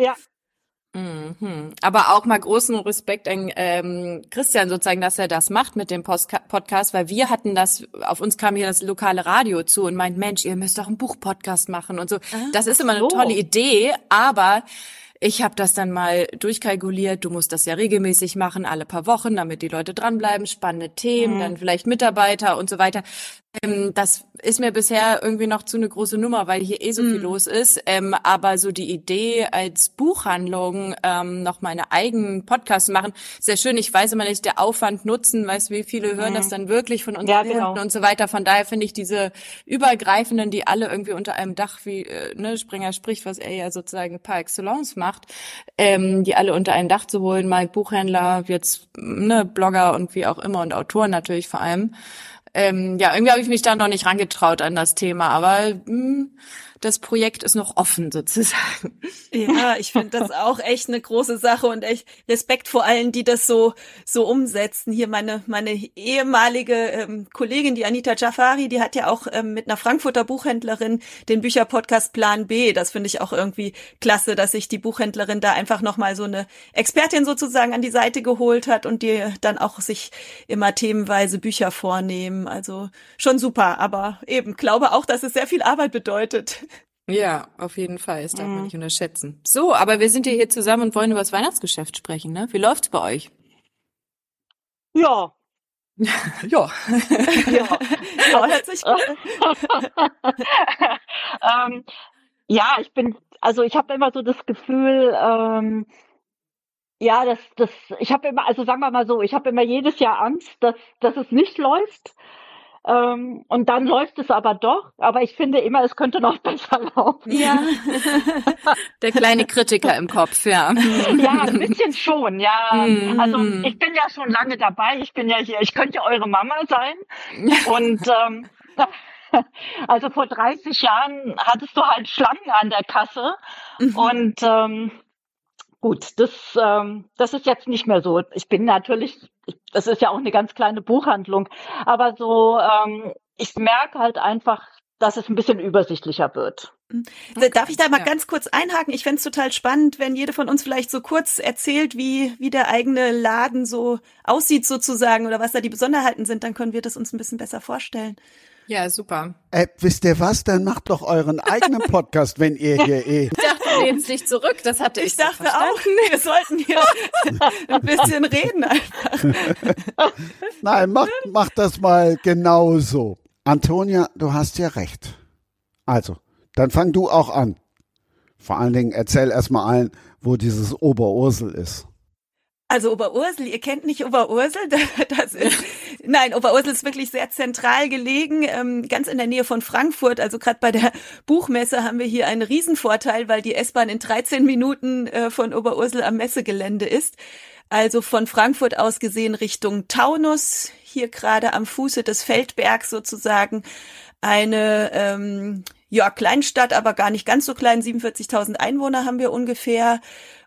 Ja, Mhm. Aber auch mal großen Respekt an ähm, Christian sozusagen, dass er das macht mit dem Post Podcast, weil wir hatten das, auf uns kam hier das lokale Radio zu und meint, Mensch, ihr müsst doch einen Buchpodcast machen und so. Ah, das ist immer eine so. tolle Idee, aber ich habe das dann mal durchkalkuliert. Du musst das ja regelmäßig machen, alle paar Wochen, damit die Leute dranbleiben, spannende Themen, mhm. dann vielleicht Mitarbeiter und so weiter. Ähm, das ist mir bisher irgendwie noch zu eine große Nummer, weil hier eh so viel mm. los ist. Ähm, aber so die Idee, als Buchhandlung ähm, noch meine eigenen Podcasts machen, sehr schön. Ich weiß immer nicht, der Aufwand nutzen, weißt wie viele hören mm. das dann wirklich von unseren ja, genau. und so weiter. Von daher finde ich diese übergreifenden, die alle irgendwie unter einem Dach, wie äh, ne, Springer spricht, was er ja sozusagen par excellence macht, ähm, die alle unter einem Dach zu holen, mal Buchhändler, jetzt ne, Blogger und wie auch immer und Autoren natürlich vor allem ähm, ja, irgendwie habe ich mich da noch nicht rangetraut an das Thema, aber mh, hm, das Projekt ist noch offen sozusagen. Ja, ich finde das auch echt eine große Sache und echt Respekt vor allen, die das so so umsetzen. Hier meine meine ehemalige ähm, Kollegin, die Anita Jafari, die hat ja auch ähm, mit einer Frankfurter Buchhändlerin den Bücherpodcast Plan B. Das finde ich auch irgendwie klasse, dass sich die Buchhändlerin da einfach noch mal so eine Expertin sozusagen an die Seite geholt hat und die dann auch sich immer themenweise Bücher vornehmen. Also schon super, aber eben glaube auch, dass es sehr viel Arbeit bedeutet. Ja, auf jeden Fall. Das darf man mhm. nicht unterschätzen. So, aber wir sind ja hier zusammen und wollen über das Weihnachtsgeschäft sprechen, ne? Wie läuft's bei euch? Ja. (laughs) ja. (laughs) ja. (laughs) ja, gut. ähm, ja, ich bin, also ich habe immer so das Gefühl, ähm, ja, das, das, ich habe immer, also sagen wir mal so, ich habe immer jedes Jahr Angst, dass, dass es nicht läuft. Ähm, und dann läuft es aber doch. Aber ich finde immer, es könnte noch (laughs) besser laufen. Ja. (laughs) Der kleine Kritiker im Kopf, ja. (laughs) Ja, ein bisschen schon, ja. Mm. Also ich bin ja schon lange dabei. Ich bin ja hier, ich könnte eure Mama sein. Und ähm, also vor 30 Jahren hattest du halt Schlangen an der Kasse. Mhm. Und ähm, Gut, das, ähm, das ist jetzt nicht mehr so. Ich bin natürlich, das ist ja auch eine ganz kleine Buchhandlung, aber so, ähm, ich merke halt einfach, dass es ein bisschen übersichtlicher wird. Mhm. Okay. Darf ich da mal ja. ganz kurz einhaken? Ich fände es total spannend, wenn jede von uns vielleicht so kurz erzählt, wie, wie der eigene Laden so aussieht sozusagen oder was da die Besonderheiten sind, dann können wir das uns ein bisschen besser vorstellen. Ja, super. Äh, wisst ihr was? Dann macht doch euren eigenen (laughs) Podcast, wenn ihr hier eh. (laughs) Ich dachte, du lehnst dich zurück. Das hatte ich. Ich dachte so auch, wir sollten hier (laughs) ein bisschen reden einfach. (laughs) Nein, macht, macht das mal genauso. Antonia, du hast ja recht. Also, dann fang du auch an. Vor allen Dingen erzähl erstmal allen, wo dieses Oberursel ist. Also Oberursel, ihr kennt nicht Oberursel, (laughs) das ist, nein, Oberursel ist wirklich sehr zentral gelegen, ähm, ganz in der Nähe von Frankfurt. Also gerade bei der Buchmesse haben wir hier einen Riesenvorteil, weil die S-Bahn in 13 Minuten äh, von Oberursel am Messegelände ist. Also von Frankfurt aus gesehen Richtung Taunus, hier gerade am Fuße des Feldbergs sozusagen eine ähm, ja Kleinstadt, aber gar nicht ganz so klein. 47.000 Einwohner haben wir ungefähr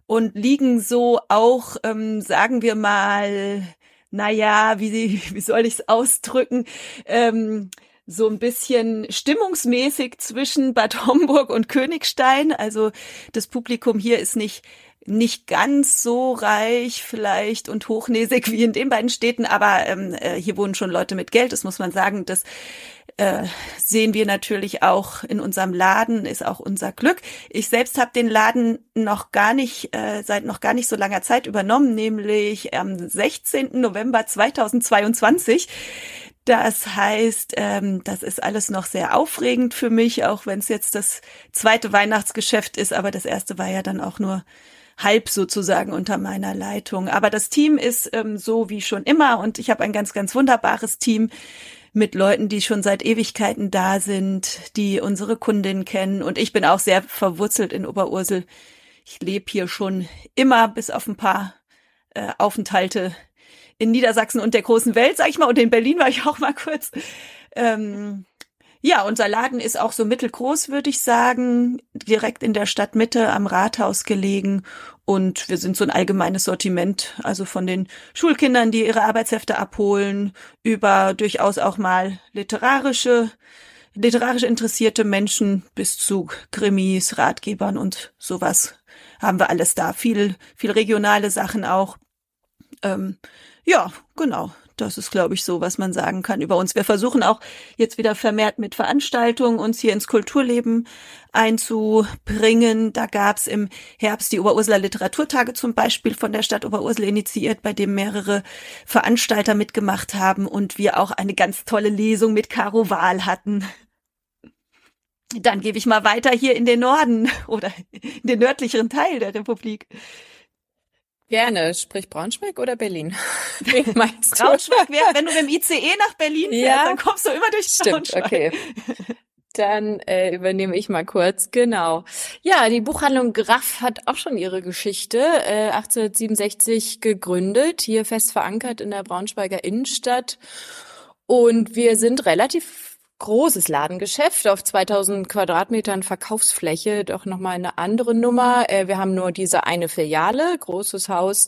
und liegen so auch, ähm, sagen wir mal, naja, wie, (laughs) wie soll ich es ausdrücken? Ähm, so ein bisschen stimmungsmäßig zwischen Bad (laughs) Homburg und Königstein. Also das Publikum hier ist nicht nicht ganz so reich vielleicht und hochnäsig wie in den beiden Städten, aber ähm, äh, hier wohnen schon Leute mit Geld, das muss man sagen. Das äh, sehen wir natürlich auch in unserem Laden, ist auch unser Glück. Ich selbst habe den Laden noch gar nicht, äh, seit noch gar nicht so langer Zeit übernommen, nämlich am 16. November 2022. Das heißt, ähm, das ist alles noch sehr aufregend für mich, auch wenn es jetzt das zweite Weihnachtsgeschäft ist, aber das erste war ja dann auch nur halb sozusagen unter meiner Leitung. Aber das Team ist ähm, so wie schon immer und ich habe ein ganz, ganz wunderbares Team mit Leuten, die schon seit Ewigkeiten da sind, die unsere Kundin kennen. Und ich bin auch sehr verwurzelt in Oberursel. Ich lebe hier schon immer bis auf ein paar äh, Aufenthalte in Niedersachsen und der großen Welt, sag ich mal. Und in Berlin war ich auch mal kurz. Ähm, ja, unser Laden ist auch so mittelgroß, würde ich sagen, direkt in der Stadtmitte am Rathaus gelegen. Und wir sind so ein allgemeines Sortiment, also von den Schulkindern, die ihre Arbeitshefte abholen, über durchaus auch mal literarische, literarisch interessierte Menschen bis zu Krimis, Ratgebern und sowas haben wir alles da. Viel, viel regionale Sachen auch. Ähm, ja, genau. Das ist, glaube ich, so, was man sagen kann über uns. Wir versuchen auch jetzt wieder vermehrt mit Veranstaltungen uns hier ins Kulturleben einzubringen. Da gab es im Herbst die Oberurseler Literaturtage zum Beispiel von der Stadt Oberursel initiiert, bei dem mehrere Veranstalter mitgemacht haben und wir auch eine ganz tolle Lesung mit Caro Wahl hatten. Dann gebe ich mal weiter hier in den Norden oder in den nördlicheren Teil der Republik. Gerne. Sprich Braunschweig oder Berlin? (laughs) Wen (laughs) meinst du? Braunschweig wäre, wenn du mit dem ICE nach Berlin fährst, ja, dann kommst du immer durch Stimmt, Braunschweig. okay. Dann äh, übernehme ich mal kurz. Genau. Ja, die Buchhandlung Graff hat auch schon ihre Geschichte. Äh, 1867 gegründet, hier fest verankert in der Braunschweiger Innenstadt. Und wir sind relativ großes Ladengeschäft auf 2000 Quadratmetern Verkaufsfläche, doch nochmal eine andere Nummer. Äh, wir haben nur diese eine Filiale, großes Haus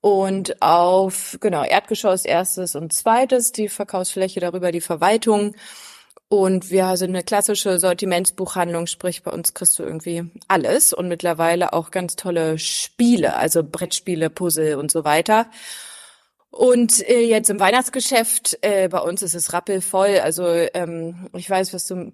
und auf, genau, Erdgeschoss erstes und zweites, die Verkaufsfläche, darüber die Verwaltung. Und wir sind eine klassische Sortimentsbuchhandlung, sprich bei uns kriegst du irgendwie alles und mittlerweile auch ganz tolle Spiele, also Brettspiele, Puzzle und so weiter. Und äh, jetzt im Weihnachtsgeschäft, äh, bei uns ist es rappelvoll. Also ähm, ich weiß, was du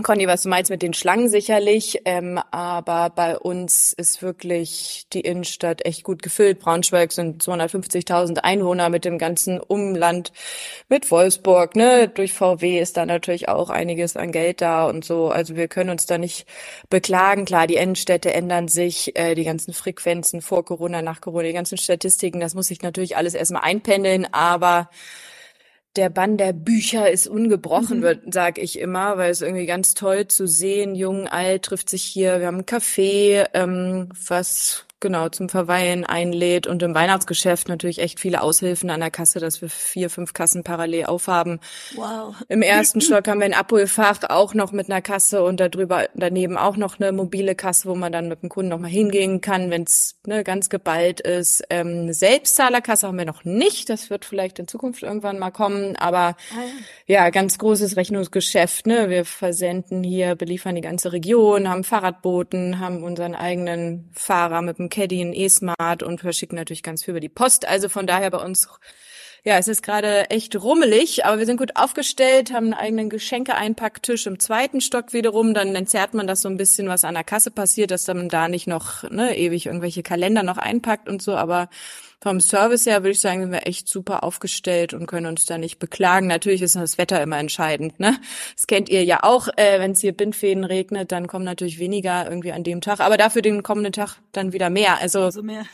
Conny, was du meinst mit den Schlangen sicherlich, ähm, aber bei uns ist wirklich die Innenstadt echt gut gefüllt. Braunschweig sind 250.000 Einwohner mit dem ganzen Umland, mit Wolfsburg, ne, durch VW ist da natürlich auch einiges an Geld da und so. Also wir können uns da nicht beklagen. Klar, die Innenstädte ändern sich, äh, die ganzen Frequenzen vor Corona, nach Corona, die ganzen Statistiken, das muss sich natürlich alles erstmal einpendeln, aber der Bann der Bücher ist ungebrochen, mhm. wird, sag ich immer, weil es irgendwie ganz toll zu sehen, jung, alt trifft sich hier. Wir haben ein Café, ähm, was genau zum Verweilen einlädt und im Weihnachtsgeschäft natürlich echt viele Aushilfen an der Kasse, dass wir vier, fünf Kassen parallel aufhaben. Wow. Im ersten Stock haben wir ein Abholfach auch noch mit einer Kasse und darüber daneben auch noch eine mobile Kasse, wo man dann mit dem Kunden noch mal hingehen kann, wenn es ne, ganz geballt ist. Ähm, Selbstzahlerkasse haben wir noch nicht. Das wird vielleicht in Zukunft irgendwann mal kommen, aber ah, ja, ganz großes Rechnungsgeschäft. Ne? Wir versenden hier, beliefern die ganze Region, haben Fahrradboten, haben unseren eigenen Fahrer mit dem Caddy, ein E-Smart und verschicken natürlich ganz viel über die Post. Also von daher bei uns, ja, es ist gerade echt rummelig, aber wir sind gut aufgestellt, haben einen eigenen Geschenke-Einpacktisch im zweiten Stock wiederum. Dann entzerrt man das so ein bisschen, was an der Kasse passiert, dass man da nicht noch ne, ewig irgendwelche Kalender noch einpackt und so, aber vom Service her würde ich sagen, sind wir echt super aufgestellt und können uns da nicht beklagen. Natürlich ist das Wetter immer entscheidend. Ne? Das kennt ihr ja auch. Äh, Wenn es hier Bindfäden regnet, dann kommen natürlich weniger irgendwie an dem Tag. Aber dafür den kommenden Tag dann wieder mehr. Also, also mehr.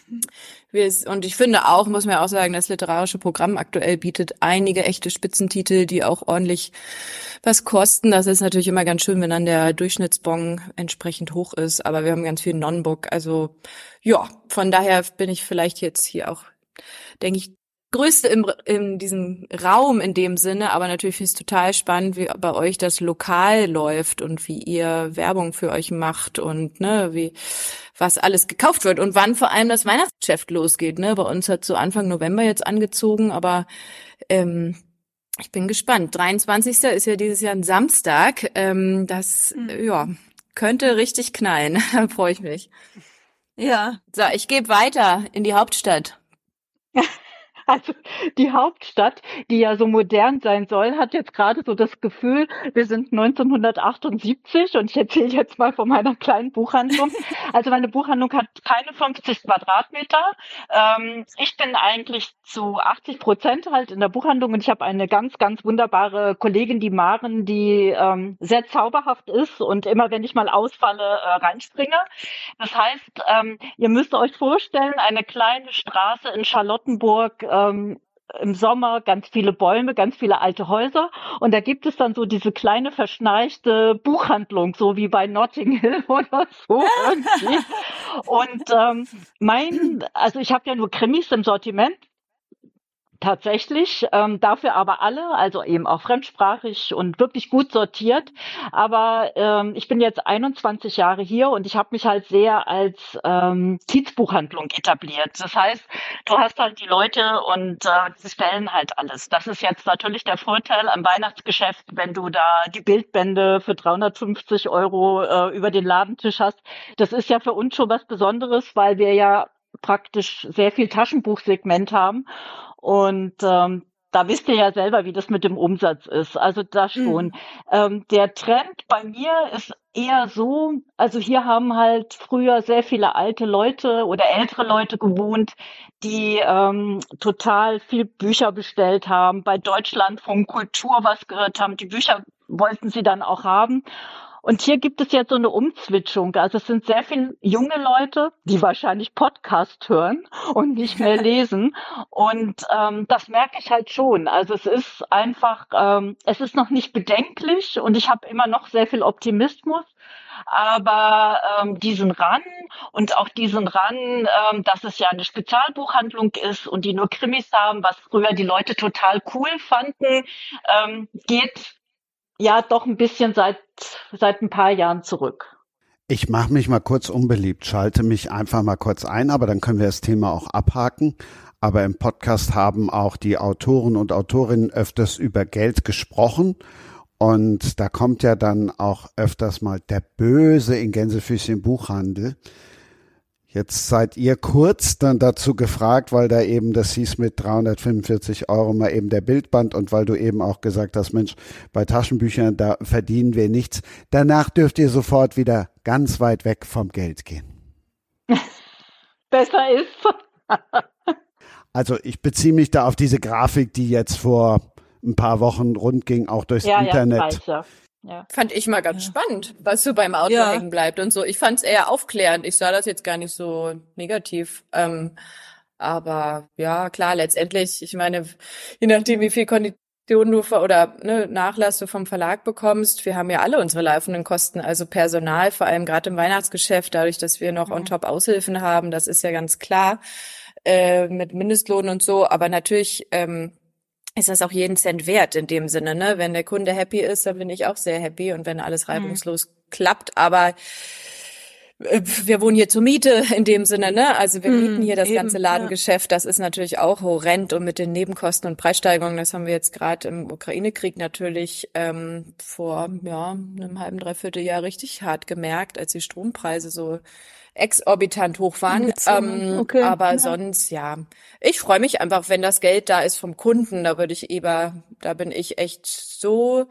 Und ich finde auch, muss man auch sagen, das literarische Programm aktuell bietet einige echte Spitzentitel, die auch ordentlich was kosten. Das ist natürlich immer ganz schön, wenn dann der Durchschnittsbon entsprechend hoch ist. Aber wir haben ganz viel Non-Book. Also ja, von daher bin ich vielleicht jetzt hier auch, denke ich, größte im, in diesem Raum in dem Sinne, aber natürlich finde ich es total spannend, wie bei euch das lokal läuft und wie ihr Werbung für euch macht und ne, wie was alles gekauft wird und wann vor allem das Weihnachtsgeschäft losgeht. Ne? Bei uns hat so Anfang November jetzt angezogen, aber ähm, ich bin gespannt. 23. ist ja dieses Jahr ein Samstag. Ähm, das mhm. ja könnte richtig knallen. (laughs) da freue ich mich. Ja. So, ich gebe weiter in die Hauptstadt. (laughs) (laughs) Also die Hauptstadt, die ja so modern sein soll, hat jetzt gerade so das Gefühl, wir sind 1978 und ich erzähle jetzt mal von meiner kleinen Buchhandlung. (laughs) Also meine Buchhandlung hat keine 50 Quadratmeter. Ähm, ich bin eigentlich zu 80 Prozent halt in der Buchhandlung und ich habe eine ganz, ganz wunderbare Kollegin, die Maren, die ähm, sehr zauberhaft ist und immer, wenn ich mal ausfalle, äh, reinspringe. Das heißt, ähm, ihr müsst euch vorstellen, eine kleine Straße in Charlottenburg, ähm, im Sommer ganz viele Bäume, ganz viele alte Häuser. Und da gibt es dann so diese kleine verschnarchte Buchhandlung, so wie bei Notting Hill (laughs) oder so irgendwie. (laughs) Und ähm, mein, also ich habe ja nur Krimis im Sortiment Tatsächlich, ähm, dafür aber alle, also eben auch fremdsprachig und wirklich gut sortiert. Aber ähm, ich bin jetzt 21 Jahre hier und ich habe mich halt sehr als ähm, Kiezbuchhandlung etabliert. Das heißt, du hast halt die Leute und äh, sie stellen halt alles. Das ist jetzt natürlich der Vorteil am Weihnachtsgeschäft, wenn du da die Bildbände für 350 Euro äh, über den Ladentisch hast. Das ist ja für uns schon was Besonderes, weil wir ja praktisch sehr viel Taschenbuchsegment haben. Und ähm, da wisst ihr ja selber, wie das mit dem Umsatz ist. Also da schon. Mhm. Ähm, der Trend bei mir ist eher so, also hier haben halt früher sehr viele alte Leute oder ältere Leute gewohnt, die ähm, total viel Bücher bestellt haben, bei Deutschland von Kultur was gehört haben. Die Bücher wollten sie dann auch haben. Und hier gibt es jetzt so eine Umzwitschung. Also es sind sehr viele junge Leute, die wahrscheinlich Podcast hören und nicht mehr (laughs) lesen. Und ähm, das merke ich halt schon. Also es ist einfach, ähm, es ist noch nicht bedenklich und ich habe immer noch sehr viel Optimismus. Aber ähm, diesen Ran und auch diesen Ran, ähm, dass es ja eine Spezialbuchhandlung ist und die nur Krimis haben, was früher die Leute total cool fanden, ähm, geht ja doch ein bisschen seit, seit ein paar Jahren zurück. Ich mache mich mal kurz unbeliebt, schalte mich einfach mal kurz ein, aber dann können wir das Thema auch abhaken. Aber im Podcast haben auch die Autoren und Autorinnen öfters über Geld gesprochen. Und da kommt ja dann auch öfters mal der Böse in Gänsefüßchen Buchhandel. Jetzt seid ihr kurz dann dazu gefragt, weil da eben, das hieß mit 345 Euro mal eben der Bildband und weil du eben auch gesagt hast, Mensch, bei Taschenbüchern, da verdienen wir nichts. Danach dürft ihr sofort wieder ganz weit weg vom Geld gehen. (laughs) Besser ist. also ich beziehe mich da auf diese Grafik, die jetzt vor ein paar Wochen rund ging, auch durchs ja, Internet. Ja, weiß, ja. Ja. Fand ich mal ganz ja. spannend, was so beim Auto ja. hängen bleibt und so. Ich fand es eher aufklärend. Ich sah das jetzt gar nicht so negativ. Ähm, aber ja, klar, letztendlich, ich meine, je nachdem, wie viel Kondition du oder ne, Nachlass du vom Verlag bekommst, wir haben ja alle unsere laufenden Kosten, also Personal, vor allem gerade im Weihnachtsgeschäft, dadurch, dass wir noch mhm. on top Aushilfen haben, das ist ja ganz klar, äh, mit Mindestlohn und so. Aber natürlich ähm, ist das auch jeden Cent wert in dem Sinne, ne? Wenn der Kunde happy ist, dann bin ich auch sehr happy und wenn alles mhm. reibungslos mhm. klappt, aber äh, wir wohnen hier zur Miete (laughs) in dem Sinne, ne? Also wir mieten mhm, hier das Eben, ganze Ladengeschäft. Das ist natürlich auch horrend und mit den Nebenkosten und Preissteigerungen, das haben wir jetzt gerade im Ukraine-Krieg natürlich ähm, vor ja einem halben dreiviertel Jahr richtig hart gemerkt, als die Strompreise so exorbitant hoch waren. Ähm, okay, aber ja. sonst, ja. Ich freue mich einfach, wenn das Geld da ist vom Kunden. Da würde ich eher, da bin ich echt so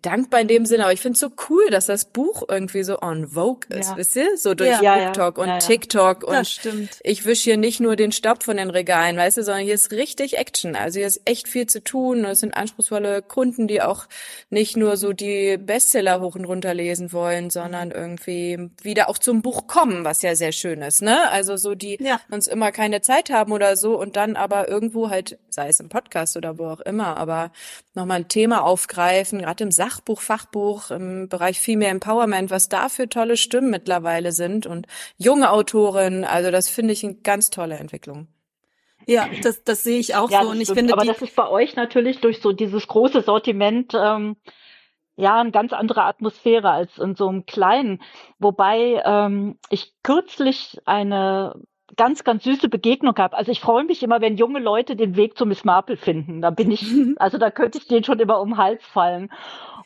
dankbar in dem Sinne, aber ich finde es so cool, dass das Buch irgendwie so on Vogue ist, ja. wisst ihr? So durch ja, BookTok ja, und TikTok und stimmt. ich wisch hier nicht nur den Staub von den Regalen, weißt du, sondern hier ist richtig Action. Also hier ist echt viel zu tun und es sind anspruchsvolle Kunden, die auch nicht nur so die Bestseller hoch und runter lesen wollen, sondern irgendwie wieder auch zum Buch kommen, was ja sehr schön ist, ne? Also so die uns immer keine Zeit haben oder so und dann aber irgendwo halt, sei es im Podcast oder wo auch immer, aber nochmal ein Thema aufgreifen, gerade im Sachbuch, Fachbuch, im Bereich Female Empowerment, was da für tolle Stimmen mittlerweile sind und junge Autorinnen. Also das finde ich eine ganz tolle Entwicklung. Ja, das, das sehe ich auch ja, so. Und ich finde, aber das ist bei euch natürlich durch so dieses große Sortiment ähm, ja eine ganz andere Atmosphäre als in so einem kleinen. Wobei ähm, ich kürzlich eine ganz, ganz süße Begegnung habe. Also ich freue mich immer, wenn junge Leute den Weg zu Miss Marple finden. Da bin ich, (laughs) also da könnte ich denen schon immer um den Hals fallen.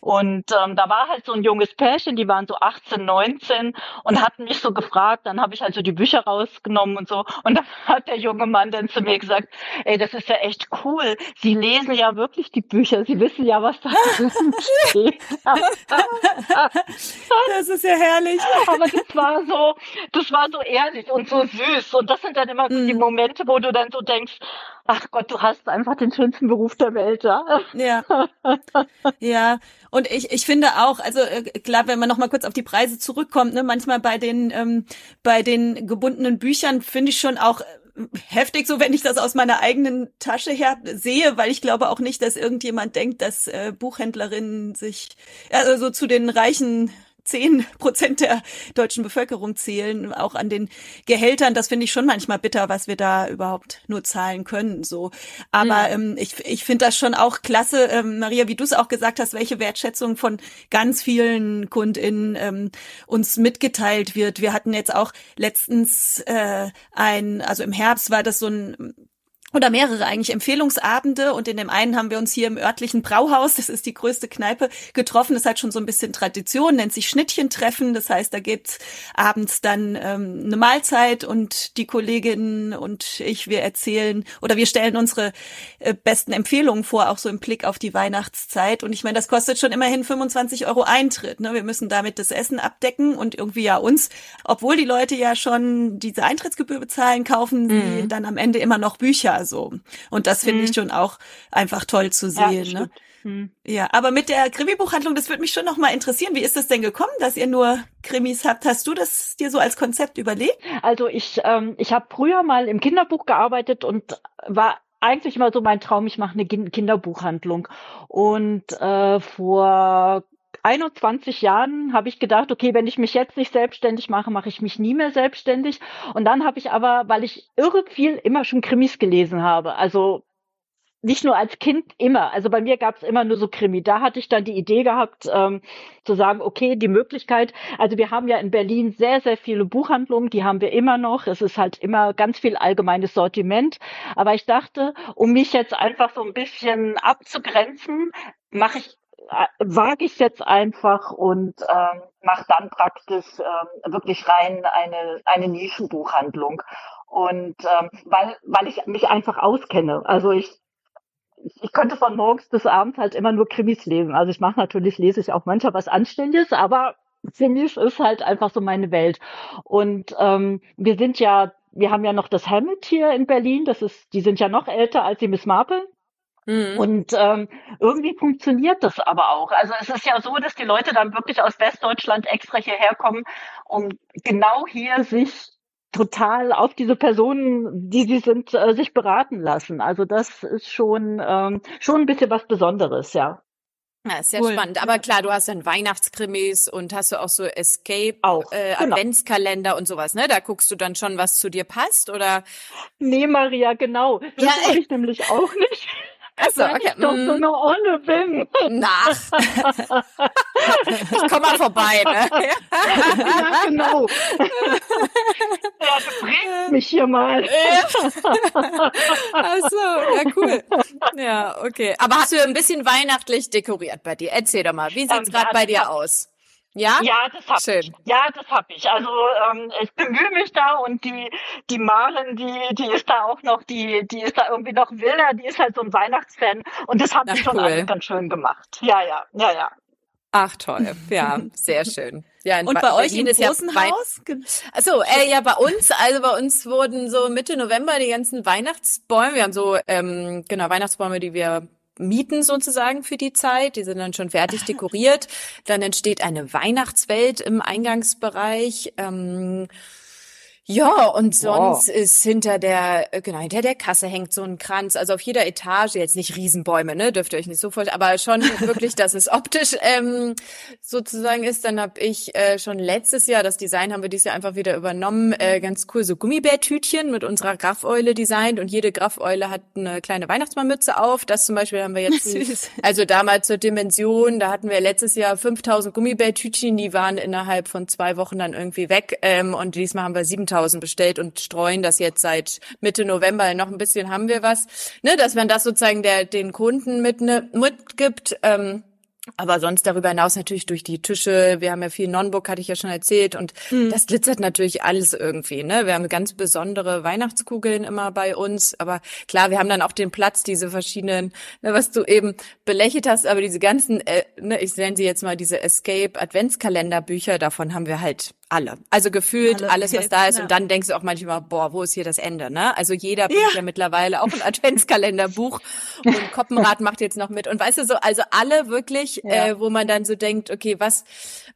Und ähm, da war halt so ein junges Pärchen, die waren so 18, 19 und hatten mich so gefragt. Dann habe ich halt so die Bücher rausgenommen und so. Und dann (laughs) hat der junge Mann dann zu mir gesagt, ey, das ist ja echt cool. Sie lesen ja wirklich die Bücher. Sie wissen ja, was da drin (laughs) steht. (laughs) das ist ja herrlich. Aber das war so, das war so ehrlich und so süß. Und das sind dann immer so die mhm. Momente, wo du dann so denkst, ach Gott, du hast einfach den schönsten Beruf der Welt, ja. Ja. (laughs) ja. Und ich, ich finde auch, also äh, klar, wenn man noch mal kurz auf die Preise zurückkommt, ne, manchmal bei den, ähm, bei den gebundenen Büchern finde ich schon auch äh, heftig, so wenn ich das aus meiner eigenen Tasche her sehe, weil ich glaube auch nicht, dass irgendjemand denkt, dass äh, Buchhändlerinnen sich also zu den reichen zehn Prozent der deutschen Bevölkerung zählen, auch an den Gehältern. Das finde ich schon manchmal bitter, was wir da überhaupt nur zahlen können. So, aber mhm. ähm, ich, ich finde das schon auch klasse, ähm, Maria, wie du es auch gesagt hast, welche Wertschätzung von ganz vielen KundInnen ähm, uns mitgeteilt wird. Wir hatten jetzt auch letztens äh, ein, also im Herbst war das so ein oder mehrere eigentlich Empfehlungsabende und in dem einen haben wir uns hier im örtlichen Brauhaus, das ist die größte Kneipe, getroffen. Das hat schon so ein bisschen Tradition, nennt sich Schnittchentreffen. Das heißt, da gibt's abends dann ähm, eine Mahlzeit und die Kolleginnen und ich, wir erzählen oder wir stellen unsere äh, besten Empfehlungen vor, auch so im Blick auf die Weihnachtszeit. Und ich meine, das kostet schon immerhin 25 Euro Eintritt. Ne? Wir müssen damit das Essen abdecken und irgendwie ja uns, obwohl die Leute ja schon diese Eintrittsgebühr bezahlen, kaufen sie mhm. dann am Ende immer noch Bücher so. Und das finde mhm. ich schon auch einfach toll zu sehen. Ja, ne? Mhm. Ja, aber mit der Krimi-Buchhandlung, das würde mich schon noch mal interessieren. Wie ist das denn gekommen, dass ihr nur Krimis habt? Hast du das dir so als Konzept überlegt? Also ich, ähm, ich habe früher mal im Kinderbuch gearbeitet und war eigentlich immer so mein Traum, ich mache eine Kinderbuchhandlung. Und äh, vor 21 Jahren habe ich gedacht, okay, wenn ich mich jetzt nicht selbstständig mache, mache ich mich nie mehr selbstständig. Und dann habe ich aber, weil ich irre viel immer schon Krimis gelesen habe, also nicht nur als Kind immer. Also bei mir gab es immer nur so Krimi. Da hatte ich dann die Idee gehabt, ähm, zu sagen, okay, die Möglichkeit. Also wir haben ja in Berlin sehr, sehr viele Buchhandlungen, die haben wir immer noch. Es ist halt immer ganz viel allgemeines Sortiment. Aber ich dachte, um mich jetzt einfach so ein bisschen abzugrenzen, mache ich wage ich jetzt einfach und ähm, mache dann praktisch ähm, wirklich rein eine, eine Nischenbuchhandlung. Und ähm, weil, weil ich mich einfach auskenne. Also ich ich könnte von morgens bis abends halt immer nur Krimis lesen. Also ich mache natürlich, lese ich auch manchmal was Anständiges, aber Krimis ist halt einfach so meine Welt. Und ähm, wir sind ja, wir haben ja noch das Hamlet hier in Berlin. Das ist, die sind ja noch älter als die Miss Marple. Mhm. Und ähm, irgendwie funktioniert das aber auch. Also es ist ja so, dass die Leute dann wirklich aus Westdeutschland extra hierher kommen, um genau hier sich total auf diese Personen, die sie sind, äh, sich beraten lassen. Also das ist schon ähm, schon ein bisschen was Besonderes, ja. Ja, ist sehr cool. spannend. Aber klar, du hast dann Weihnachtskrimis und hast du auch so Escape, auch, äh, genau. Adventskalender und sowas, ne? Da guckst du dann schon, was zu dir passt, oder? Nee, Maria, genau. Das ja, ich nämlich auch nicht. Achso, okay. ich doch so eine Olle bin. Nach. ich komm mal vorbei, ne? (laughs) ja, genau. ja, du bringst mich hier mal. Achso, ja, cool. Ja, okay. Aber hast du ein bisschen weihnachtlich dekoriert bei dir? Erzähl doch mal, wie sieht's ähm, gerade bei dir aus? Ja? Ja, das hab Schön. ich. Ja, das hab ich. Also ähm, ich bemühe mich da und die die Maren, die die ist da auch noch, die die ist da irgendwie noch wilder. Die ist halt so ein Weihnachtsfan und das hat sie schon cool. alles ganz schön gemacht. Ja, ja, ja, ja. Ach toll, ja, (laughs) sehr schön. Ja, und bei euch im großen ja Haus? Achso, äh, ja, bei uns, also bei uns wurden so Mitte November die ganzen Weihnachtsbäume, wir haben so, ähm, genau, Weihnachtsbäume, die wir mieten sozusagen für die Zeit. Die sind dann schon fertig dekoriert. Dann entsteht eine Weihnachtswelt im Eingangsbereich. Ähm, ja, und sonst wow. ist hinter der, äh, genau, hinter der Kasse hängt so ein Kranz. Also auf jeder Etage, jetzt nicht Riesenbäume, ne, dürft ihr euch nicht so vorstellen, aber schon (laughs) wirklich, dass es optisch ähm, sozusagen ist. Dann habe ich äh, schon letztes Jahr, das Design haben wir dieses Jahr einfach wieder übernommen, äh, ganz cool, so Gummibärtütchen mit unserer Graffeule designt und jede Graffeule hat eine kleine Weihnachtsmannmütze auf. Das zum Beispiel haben wir jetzt, (laughs) Süß. also damals zur Dimension, da hatten wir letztes Jahr 5000 Gummibärtütchen, die waren innerhalb von zwei Wochen dann irgendwie weg ähm, und diesmal haben wir 7000 5000 bestellt und streuen das jetzt seit Mitte November. Noch ein bisschen haben wir was, ne, dass man das sozusagen der, den Kunden mit, ne, mitgibt. Ähm, aber sonst darüber hinaus natürlich durch die Tische. Wir haben ja viel Nonbook, hatte ich ja schon erzählt. Und mhm. das glitzert natürlich alles irgendwie. Ne? Wir haben ganz besondere Weihnachtskugeln immer bei uns. Aber klar, wir haben dann auch den Platz, diese verschiedenen, ne, was du eben belächelt hast, aber diese ganzen, äh, ne, ich nenne sie jetzt mal diese Escape Adventskalenderbücher, davon haben wir halt alle. Also gefühlt alle, alles, was da ist. Ja. Und dann denkst du auch manchmal, boah, wo ist hier das Ende? Ne? Also jeder bringt ja. ja mittlerweile auch ein Adventskalenderbuch (laughs) und Koppenrad macht jetzt noch mit. Und weißt du so, also alle wirklich, ja. äh, wo man dann so denkt, okay, was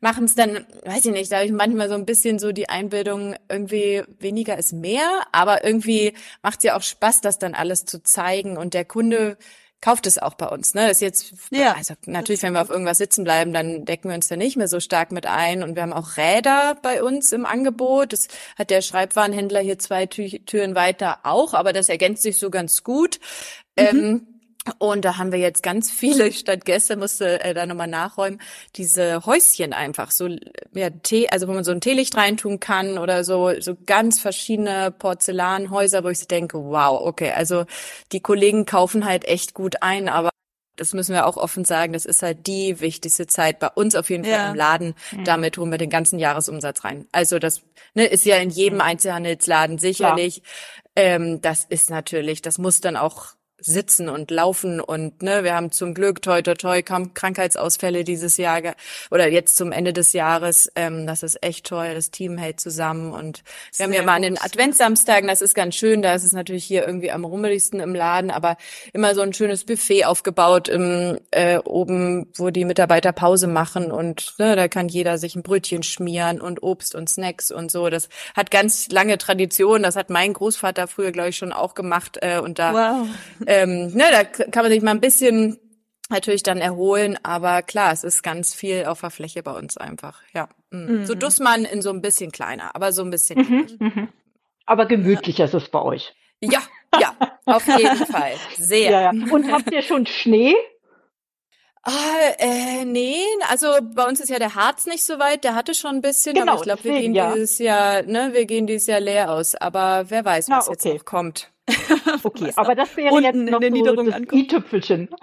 machen es dann, weiß ich nicht, da habe ich manchmal so ein bisschen so die Einbildung, irgendwie weniger ist mehr, aber irgendwie macht es ja auch Spaß, das dann alles zu zeigen. Und der Kunde kauft es auch bei uns. Ne? Das ist jetzt, ja, also natürlich, wenn wir auf irgendwas sitzen bleiben, dann decken wir uns da nicht mehr so stark mit ein. Und wir haben auch Räder bei uns im Angebot. Das hat der Schreibwarenhändler hier zwei Türen weiter auch, aber das ergänzt sich so ganz gut. Mhm. Ähm, und da haben wir jetzt ganz viele, (laughs) statt gestern musste äh, da nochmal nachräumen, diese Häuschen einfach, so ja, Tee, also wo man so ein Teelicht reintun kann oder so, so ganz verschiedene Porzellanhäuser, wo ich so denke, wow, okay, also die Kollegen kaufen halt echt gut ein, aber das müssen wir auch offen sagen, das ist halt die wichtigste Zeit bei uns auf jeden Fall ja. im Laden. Mhm. Damit holen wir den ganzen Jahresumsatz rein. Also das ne, ist ja in jedem mhm. Einzelhandelsladen sicherlich. Ähm, das ist natürlich, das muss dann auch sitzen und laufen und ne, wir haben zum Glück toi toi toi kaum Krankheitsausfälle dieses Jahr oder jetzt zum Ende des Jahres. Ähm, das ist echt toll. Das Team hält zusammen und wir Sehr haben ja mal an den Adventssamstagen, das ist ganz schön. Da ist es natürlich hier irgendwie am rummeligsten im Laden, aber immer so ein schönes Buffet aufgebaut im äh, oben, wo die Mitarbeiter Pause machen und ne, da kann jeder sich ein Brötchen schmieren und Obst und Snacks und so. Das hat ganz lange Tradition. Das hat mein Großvater früher, glaube ich, schon auch gemacht äh, und da wow ähm, ne, da kann man sich mal ein bisschen natürlich dann erholen, aber klar, es ist ganz viel auf der Fläche bei uns einfach. Ja, mhm. mhm. so Dussmann in so ein bisschen kleiner, aber so ein bisschen. Mhm, mhm. Aber gemütlicher ist es bei euch. Ja, ja, Auf jeden (laughs) Fall. Sehr. Ja, ja. Und habt ihr schon Schnee? Ah, äh, nee, also bei uns ist ja der Harz nicht so weit, der hatte schon ein bisschen, genau, aber ich glaube, wir gehen ja. dieses Jahr, ne, wir gehen dieses Jahr leer aus, aber wer weiß, was ja, okay. jetzt noch kommt. (laughs) Okay, aber das wäre jetzt noch so das i-Tüpfelchen. (laughs)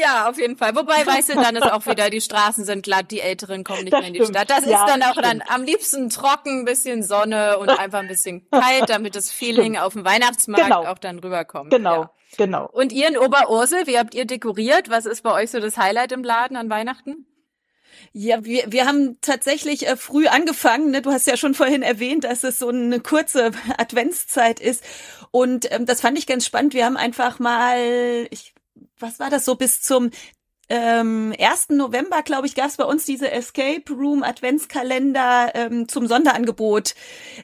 Ja, auf jeden Fall. Wobei, weißt du, dann ist auch wieder, die Straßen sind glatt, die Älteren kommen nicht das mehr in die stimmt. Stadt. Das ja, ist dann auch dann am liebsten trocken, bisschen Sonne und einfach ein bisschen kalt, damit das Feeling stimmt. auf dem Weihnachtsmarkt genau. auch dann rüberkommt. Genau. Ja. Genau. Und ihr in Oberursel, wie habt ihr dekoriert? Was ist bei euch so das Highlight im Laden an Weihnachten? Ja, wir, wir haben tatsächlich äh, früh angefangen. Ne? Du hast ja schon vorhin erwähnt, dass es so eine kurze (laughs) Adventszeit ist. Und ähm, das fand ich ganz spannend. Wir haben einfach mal, ich was war das so bis zum ähm, 1. November, glaube ich, gab es bei uns diese Escape Room Adventskalender ähm, zum Sonderangebot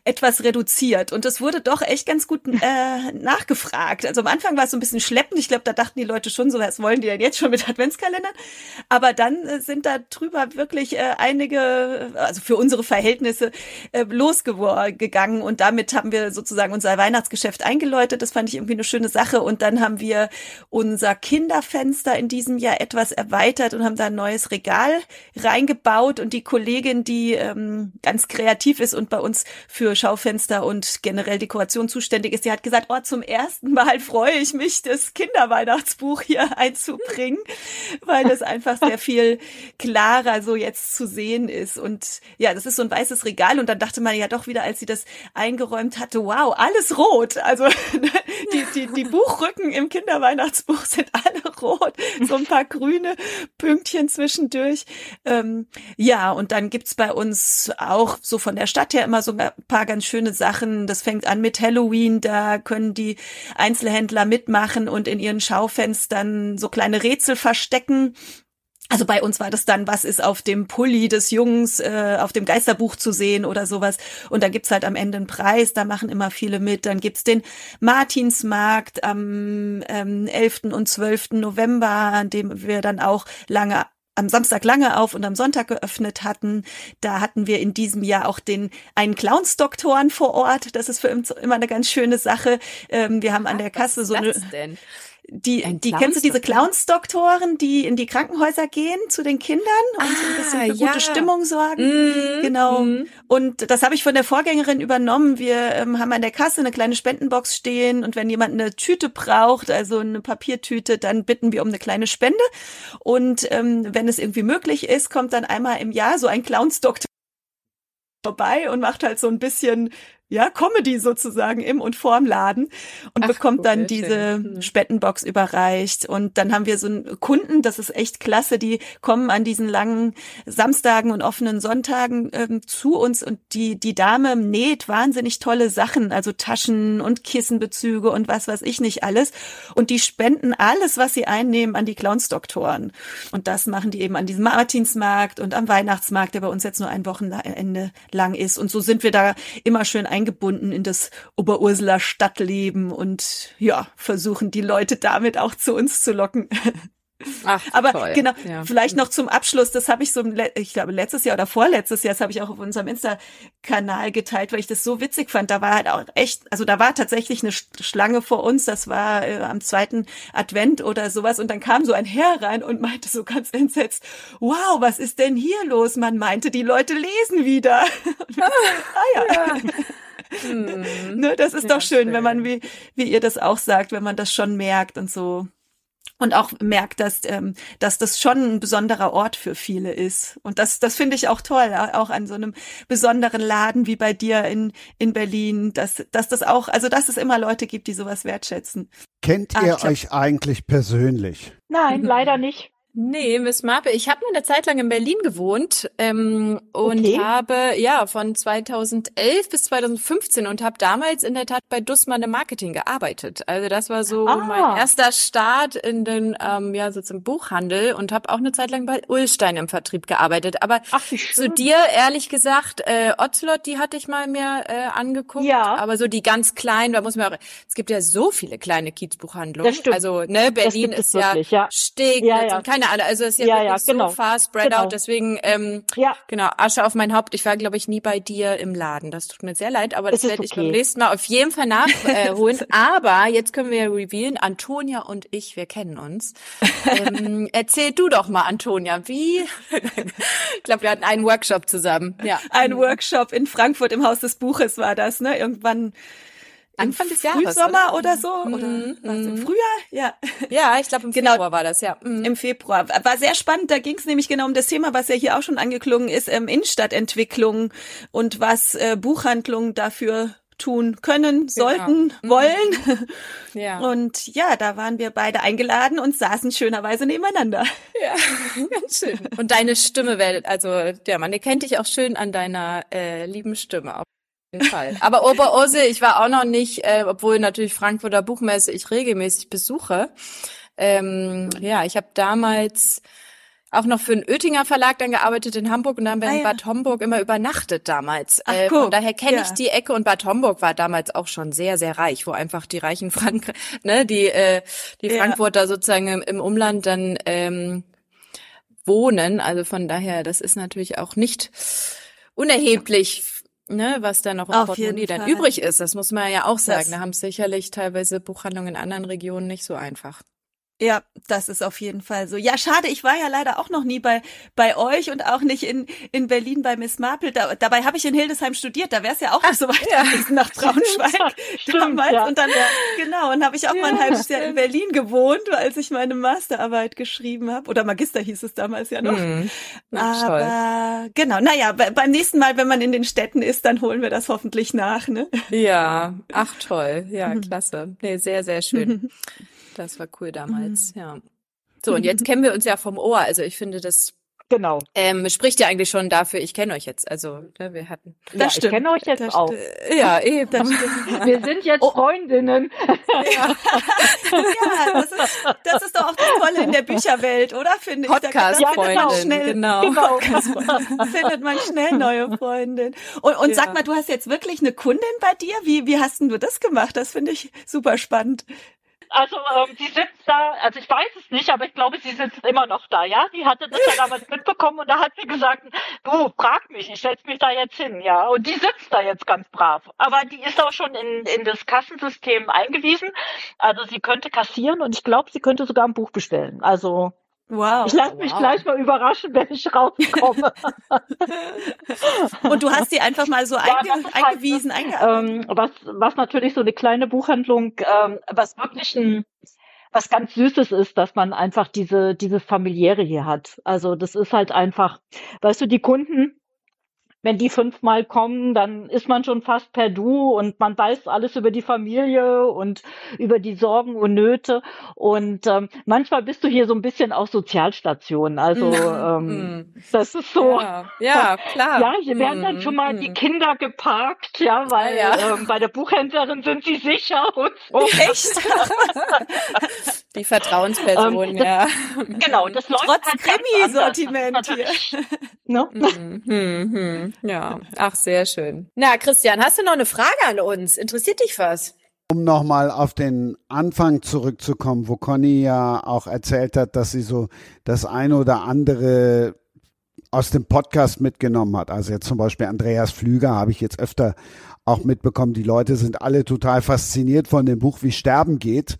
etwas reduziert. Und das wurde doch echt ganz gut (laughs) äh, nachgefragt. Also am Anfang war es so ein bisschen schleppend. Ich glaube, da dachten die Leute schon so, was wollen die denn jetzt schon mit Adventskalendern? Aber dann äh, sind da drüber wirklich äh, einige, also für unsere Verhältnisse, äh, losgegangen. Und damit haben wir sozusagen unser Weihnachtsgeschäft eingeläutet. Das fand ich irgendwie eine schöne Sache. Und dann haben wir unser Kinderfenster in diesem Jahr etwas erweitert und haben da ein neues Regal reingebaut. Und die Kollegin, die ähm, ganz kreativ ist und bei uns für Schaufenster und generell Dekoration zuständig ist, die hat gesagt, oh, zum ersten Mal freue ich mich, das Kinderweihnachtsbuch hier (laughs) einzubringen, weil das einfach sehr viel klarer so jetzt zu sehen ist. Und ja, das ist so ein weißes Regal. Und dann dachte man ja doch wieder, als sie das eingeräumt hatte, wow, alles rot. Also (laughs) die, die, die Buchrücken im Kinderweihnachtsbuch sind alle rot. So ein paar grüne grüne Pünktchen zwischendurch. Ähm, ja, und dann gibt's bei uns auch so von der Stadt her immer so ein paar ganz schöne Sachen. Das fängt an mit Halloween, da können die Einzelhändler mitmachen und in ihren Schaufenstern so kleine Rätsel verstecken. Also bei uns war das dann, was ist auf dem Pulli des Jungs, äh, auf dem Geisterbuch zu sehen oder sowas. Und dann gibt's halt am Ende einen Preis, da machen immer viele mit. Dann gibt's den Martinsmarkt am ähm, 11. und 12. November, an dem wir dann auch lange am Samstag lange auf und am Sonntag geöffnet hatten. Da hatten wir in diesem Jahr auch den einen Clownsdoktoren vor Ort. Das ist für uns immer eine ganz schöne Sache. Ähm, wir haben an der Kasse so eine. Denn? Die, Ein die kennst du diese Clowns-Doktoren, die in die Krankenhäuser gehen zu den Kindern und ah, so ein bisschen für ja. gute Stimmung sorgen? Mm, genau. Mm. Und das habe ich von der Vorgängerin übernommen. Wir ähm, haben an der Kasse eine kleine Spendenbox stehen und wenn jemand eine Tüte braucht, also eine Papiertüte, dann bitten wir um eine kleine Spende. Und ähm, wenn es irgendwie möglich ist, kommt dann einmal im Jahr so ein Clowns-Doktor vorbei und macht halt so ein bisschen ja, Comedy sozusagen im und vorm Laden und Ach, bekommt dann diese hm. Spendenbox überreicht. Und dann haben wir so einen Kunden, das ist echt klasse, die kommen an diesen langen Samstagen und offenen Sonntagen ähm, zu uns und die, die Dame näht wahnsinnig tolle Sachen, also Taschen und Kissenbezüge und was weiß ich nicht alles. Und die spenden alles, was sie einnehmen, an die Clownsdoktoren. Und das machen die eben an diesem Martinsmarkt und am Weihnachtsmarkt, der bei uns jetzt nur ein Wochenende lang ist. Und so sind wir da immer schön eingebunden eingebunden in das Oberurseler Stadtleben und ja, versuchen die Leute damit auch zu uns zu locken. (laughs) Ach, Aber toll. genau, ja. vielleicht noch zum Abschluss, das habe ich so, ich glaube, letztes Jahr oder vorletztes Jahr, das habe ich auch auf unserem Insta-Kanal geteilt, weil ich das so witzig fand. Da war halt auch echt, also da war tatsächlich eine Schlange vor uns, das war äh, am zweiten Advent oder sowas und dann kam so ein Herr rein und meinte so ganz entsetzt, wow, was ist denn hier los? Man meinte, die Leute lesen wieder. (laughs) ah, ja. ja. (laughs) Hm. ne, das ist ja, doch schön, schön, wenn man, wie, wie ihr das auch sagt, wenn man das schon merkt und so. Und auch merkt, dass, ähm, dass das schon ein besonderer Ort für viele ist. Und das, das finde ich auch toll, auch an so einem besonderen Laden wie bei dir in, in Berlin, dass, dass das auch, also dass es immer Leute gibt, die sowas wertschätzen. Kennt ah, ihr glaub, euch eigentlich persönlich? Nein, leider nicht. Nee, Miss Marpe, ich habe eine Zeit lang in Berlin gewohnt ähm, und okay. habe ja von 2011 bis 2015 und habe damals in der Tat bei Dussmann im Marketing gearbeitet. Also das war so ah. mein erster Start in den ähm, ja so zum Buchhandel und habe auch eine Zeit lang bei Ulstein im Vertrieb gearbeitet. Aber Ach, zu dir ehrlich gesagt, äh, Ocelot, die hatte ich mal mir äh, angeguckt. Ja. Aber so die ganz kleinen, da muss man auch, es gibt ja so viele kleine Kiezbuchhandlungen. Also ne, Berlin ist ja, wirklich, ja Steg ja, ja. und keine keine Ahnung. Also es ist ja, ja, ja genau. so far spread genau. out. Deswegen, ähm, ja. genau, Asche auf mein Haupt. Ich war, glaube ich, nie bei dir im Laden. Das tut mir sehr leid, aber das, das werde okay. ich beim nächsten Mal auf jeden Fall nachholen. Äh, (laughs) aber jetzt können wir revealen, Antonia und ich, wir kennen uns. Ähm, (laughs) erzähl du doch mal, Antonia, wie? (laughs) ich glaube, wir hatten einen Workshop zusammen. Ja. Ein Workshop in Frankfurt im Haus des Buches war das, ne? Irgendwann Anfang des Jahres. Frühsommer oder, oder so? Mhm. Oder mhm. im Frühjahr? Ja. Ja, ich glaube im genau. Februar war das, ja. Mhm. Im Februar. War sehr spannend. Da ging es nämlich genau um das Thema, was ja hier auch schon angeklungen ist, ähm, Innenstadtentwicklung und was äh, Buchhandlungen dafür tun können, genau. sollten, genau. wollen. (laughs) Ja. Und ja, da waren wir beide eingeladen und saßen schönerweise nebeneinander. Ja, (laughs) ganz schön. Und deine Stimme, also ja, man erkennt dich auch schön an deiner äh, lieben Stimme jeden Fall. Aber Oberose, ich war auch noch nicht, äh, obwohl natürlich Frankfurter Buchmesse ich regelmäßig besuche. Ähm, ja, ich habe damals auch noch für einen Oettinger Verlag dann gearbeitet in Hamburg und dann bei ah, ja. Bad Homburg immer übernachtet damals. Ach, äh, von daher kenne ja. ich die Ecke und Bad Homburg war damals auch schon sehr, sehr reich, wo einfach die reichen Frank (laughs) ne, die, äh, die ja. Frankfurter sozusagen im, im Umland dann ähm, wohnen. Also von daher, das ist natürlich auch nicht unerheblich ne, was da noch im Portemonnaie dann übrig ist. Das muss man ja auch sagen. Das da haben sicherlich teilweise Buchhandlungen in anderen Regionen nicht so einfach. Ja, das ist auf jeden Fall so. Ja, schade, ich war ja leider auch noch nie bei bei euch und auch nicht in in Berlin bei Miss Marple. Da, dabei habe ich in Hildesheim studiert, da wäre es ja auch nicht so weit ja. nach (laughs) Braunschweig Stimmt, damals. Ja. Und dann genau, und habe ich auch ja. mal ein halbes Jahr in Berlin gewohnt, als ich meine Masterarbeit geschrieben habe. Oder Magister hieß es damals ja noch. Mhm. Ach, Aber toll. genau, naja, beim nächsten Mal, wenn man in den Städten ist, dann holen wir das hoffentlich nach. Ne? Ja, ach toll. Ja, mhm. klasse. Nee, sehr, sehr schön. (laughs) Das war cool damals, mhm. Ja. So, und jetzt kennen wir uns ja vom Ohr. Also ich finde, das Genau. Ähm, spricht ja eigentlich schon dafür, ich kenne euch jetzt. Also, ne, wir hatten. Das ja, stimmt. Ich kenne euch jetzt das auch. Ja, eben. Das stimmt. Wir sind jetzt oh. Freundinnen. Ja. (laughs) ja, das ist, das ist doch auch das Tolle in der Bücherwelt, oder? Finde ich. Podcast da, da findet man schnell, genau. (laughs) genau. findet man schnell neue Freundinnen. Und, und ja. sag mal, du hast jetzt wirklich eine Kundin bei dir? Wie, wie hast denn du das gemacht? Das finde ich super spannend. Also ähm, sie sitzt da, also ich weiß es nicht, aber ich glaube, sie sitzt immer noch da, ja. Die hatte das ja damals (laughs) mitbekommen und da hat sie gesagt, du, frag mich, ich setze mich da jetzt hin, ja. Und die sitzt da jetzt ganz brav. Aber die ist auch schon in, in das Kassensystem eingewiesen. Also sie könnte kassieren und ich glaube, sie könnte sogar ein Buch bestellen. Also Wow. Ich lasse mich wow. gleich mal überraschen, wenn ich rauskomme. (laughs) Und du hast sie einfach mal so ja, einge halt eingewiesen, halt, ähm, was, was natürlich so eine kleine Buchhandlung, ähm, was wirklich ein, was ganz Süßes ist, dass man einfach diese, diese familiäre hier hat. Also das ist halt einfach, weißt du, die Kunden, wenn die fünfmal kommen, dann ist man schon fast per Du und man weiß alles über die Familie und über die Sorgen und Nöte. Und ähm, manchmal bist du hier so ein bisschen auch Sozialstation. Also mhm. ähm, mhm. das ist so. Ja, ja klar. Ja, hier werden dann schon mal die mhm. Kinder geparkt, ja, weil ja. Ähm, bei der Buchhändlerin sind sie sicher (laughs) und so. Echt? (laughs) die Vertrauensperson, ähm, das, ja. Genau, das läuft Trotz halt Krimi-Sortiment hier. (laughs) Ne? Ja, ach, sehr schön. Na, Christian, hast du noch eine Frage an uns? Interessiert dich was? Um nochmal auf den Anfang zurückzukommen, wo Conny ja auch erzählt hat, dass sie so das eine oder andere aus dem Podcast mitgenommen hat. Also jetzt zum Beispiel Andreas Flüger habe ich jetzt öfter auch mitbekommen. Die Leute sind alle total fasziniert von dem Buch, wie Sterben geht.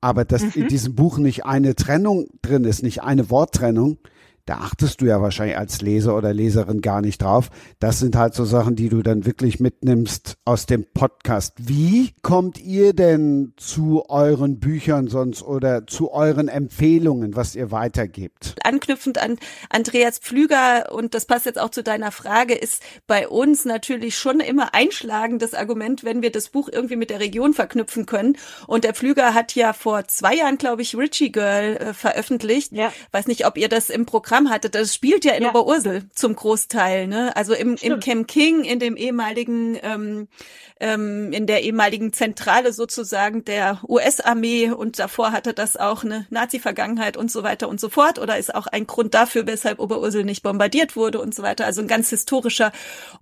Aber dass mhm. in diesem Buch nicht eine Trennung drin ist, nicht eine Worttrennung, da achtest du ja wahrscheinlich als Leser oder Leserin gar nicht drauf. Das sind halt so Sachen, die du dann wirklich mitnimmst aus dem Podcast. Wie kommt ihr denn zu euren Büchern sonst oder zu euren Empfehlungen, was ihr weitergebt? Anknüpfend an Andreas Pflüger, und das passt jetzt auch zu deiner Frage, ist bei uns natürlich schon immer einschlagendes Argument, wenn wir das Buch irgendwie mit der Region verknüpfen können. Und der Pflüger hat ja vor zwei Jahren, glaube ich, Richie Girl äh, veröffentlicht. Ja. Weiß nicht, ob ihr das im Programm Namen hatte, das spielt ja in ja. Oberursel zum Großteil, ne? Also im, im Camp King, in dem ehemaligen, ähm, ähm, in der ehemaligen Zentrale sozusagen der US-Armee und davor hatte das auch eine Nazi-Vergangenheit und so weiter und so fort oder ist auch ein Grund dafür, weshalb Oberursel nicht bombardiert wurde und so weiter. Also ein ganz historischer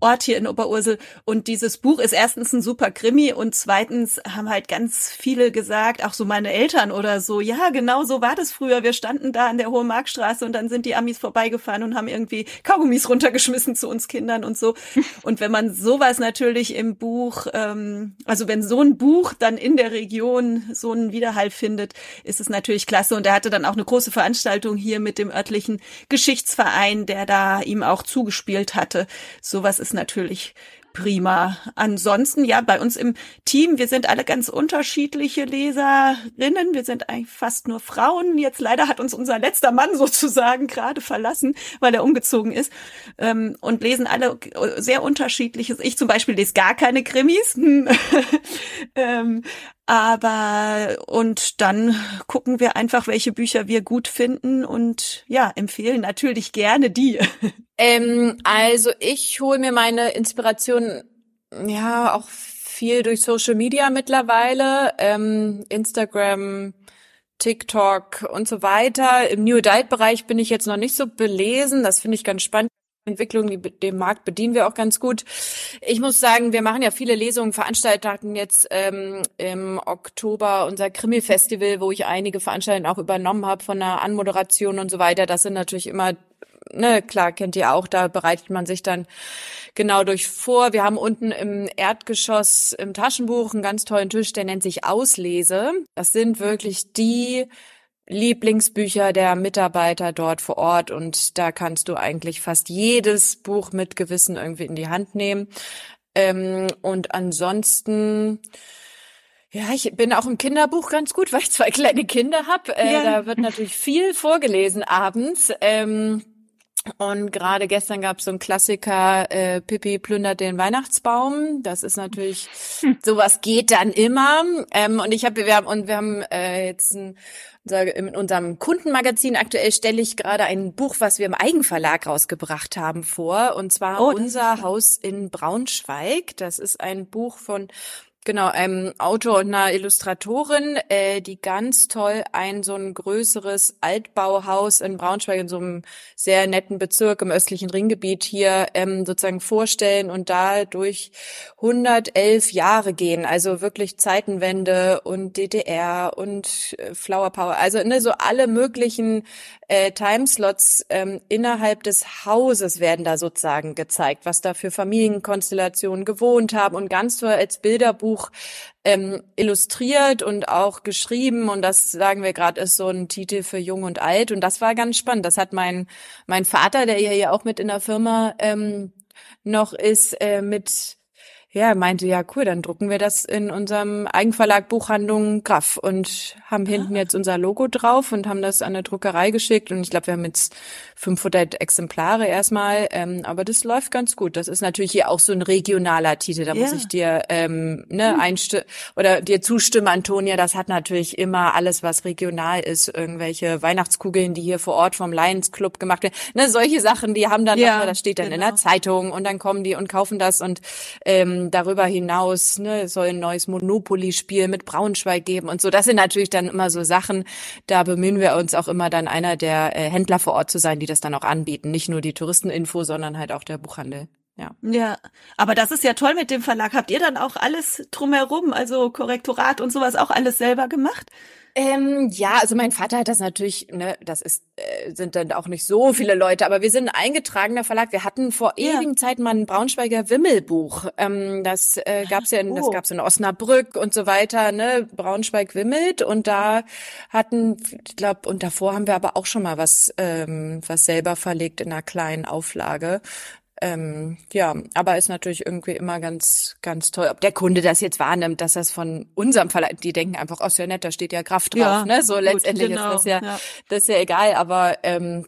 Ort hier in Oberursel. Und dieses Buch ist erstens ein super Krimi und zweitens haben halt ganz viele gesagt, auch so meine Eltern oder so, ja, genau so war das früher. Wir standen da an der Hohe Marktstraße und dann sind die Amis vorbeigefahren und haben irgendwie Kaugummis runtergeschmissen zu uns Kindern und so. Und wenn man sowas natürlich im Buch, ähm, also wenn so ein Buch dann in der Region so einen Widerhall findet, ist es natürlich klasse. Und er hatte dann auch eine große Veranstaltung hier mit dem örtlichen Geschichtsverein, der da ihm auch zugespielt hatte. Sowas ist natürlich prima. Ansonsten, ja, bei uns im Team, wir sind alle ganz unterschiedliche Leserinnen. Wir sind eigentlich fast nur Frauen. Jetzt leider hat uns unser letzter Mann (laughs) sozusagen gerade verlassen, weil er umgezogen ist. Ähm, und lesen alle sehr unterschiedliches. Ich zum Beispiel lese gar keine Krimis. (laughs) ähm, aber und dann gucken wir einfach, welche Bücher wir gut finden und ja, empfehlen natürlich gerne die. (laughs) Ähm, also ich hole mir meine Inspiration ja auch viel durch Social Media mittlerweile, ähm, Instagram, TikTok und so weiter. Im New Adult Bereich bin ich jetzt noch nicht so belesen. Das finde ich ganz spannend. Entwicklung, die, den Markt bedienen wir auch ganz gut. Ich muss sagen, wir machen ja viele Lesungen, Veranstaltungen jetzt ähm, im Oktober unser Krimi-Festival, wo ich einige Veranstaltungen auch übernommen habe von der Anmoderation und so weiter. Das sind natürlich immer ne, klar kennt ihr auch, da bereitet man sich dann genau durch vor. Wir haben unten im Erdgeschoss im Taschenbuch einen ganz tollen Tisch, der nennt sich Auslese. Das sind wirklich die Lieblingsbücher der Mitarbeiter dort vor Ort und da kannst du eigentlich fast jedes Buch mit Gewissen irgendwie in die Hand nehmen. Ähm, und ansonsten ja, ich bin auch im Kinderbuch ganz gut, weil ich zwei kleine Kinder habe. Äh, ja. Da wird natürlich viel vorgelesen abends. Ähm, und gerade gestern gab es so einen Klassiker, äh, Pippi plündert den Weihnachtsbaum. Das ist natürlich, hm. sowas geht dann immer. Ähm, und ich habe, wir haben, und wir haben äh, jetzt ein, unser, in unserem Kundenmagazin aktuell stelle ich gerade ein Buch, was wir im Eigenverlag rausgebracht haben, vor. Und zwar oh, Unser Haus in Braunschweig. Das ist ein Buch von Genau, einem Autor und einer Illustratorin, äh, die ganz toll ein so ein größeres Altbauhaus in Braunschweig in so einem sehr netten Bezirk im östlichen Ringgebiet hier ähm, sozusagen vorstellen und da durch 111 Jahre gehen, also wirklich Zeitenwende und DDR und äh, Flower Power, also ne, so alle möglichen äh, Timeslots ähm, innerhalb des Hauses werden da sozusagen gezeigt, was da für Familienkonstellationen gewohnt haben und ganz toll als Bilderbuch ähm, illustriert und auch geschrieben und das sagen wir gerade ist so ein Titel für Jung und Alt und das war ganz spannend. Das hat mein mein Vater, der ja hier auch mit in der Firma ähm, noch ist, äh, mit ja, meinte, ja, cool, dann drucken wir das in unserem Eigenverlag Buchhandlung Graf und haben hinten ah. jetzt unser Logo drauf und haben das an der Druckerei geschickt und ich glaube, wir haben jetzt 500 Exemplare erstmal, ähm, aber das läuft ganz gut. Das ist natürlich hier auch so ein regionaler Titel, da ja. muss ich dir ähm, ne, hm. einsti oder dir zustimmen, Antonia, das hat natürlich immer alles, was regional ist, irgendwelche Weihnachtskugeln, die hier vor Ort vom Lions Club gemacht werden, ne, solche Sachen, die haben dann, ja, noch, das steht dann genau. in der genau. Zeitung und dann kommen die und kaufen das und ähm, darüber hinaus ne, soll ein neues Monopoly-Spiel mit Braunschweig geben und so. Das sind natürlich dann immer so Sachen, da bemühen wir uns auch immer dann einer der äh, Händler vor Ort zu sein, die das dann auch anbieten. Nicht nur die Touristeninfo, sondern halt auch der Buchhandel. Ja. ja, aber das ist ja toll mit dem Verlag. Habt ihr dann auch alles drumherum, also Korrektorat und sowas auch alles selber gemacht? Ähm, ja, also mein Vater hat das natürlich, ne, das ist, äh, sind dann auch nicht so viele Leute, aber wir sind ein eingetragener Verlag. Wir hatten vor ja. ewigen Zeiten mal ein Braunschweiger Wimmelbuch. Ähm, das äh, gab's ja in, oh. das gab's in Osnabrück und so weiter, ne, Braunschweig wimmelt und da hatten, ich glaube, und davor haben wir aber auch schon mal was, ähm, was selber verlegt in einer kleinen Auflage. Ähm, ja, aber ist natürlich irgendwie immer ganz, ganz toll. Ob der Kunde das jetzt wahrnimmt, dass das von unserem Verlag, die denken einfach, oh, ist ja nett, da steht ja Kraft drauf, ja, ne? So gut, letztendlich genau, ist das ja, ja, das ist ja egal, aber ähm,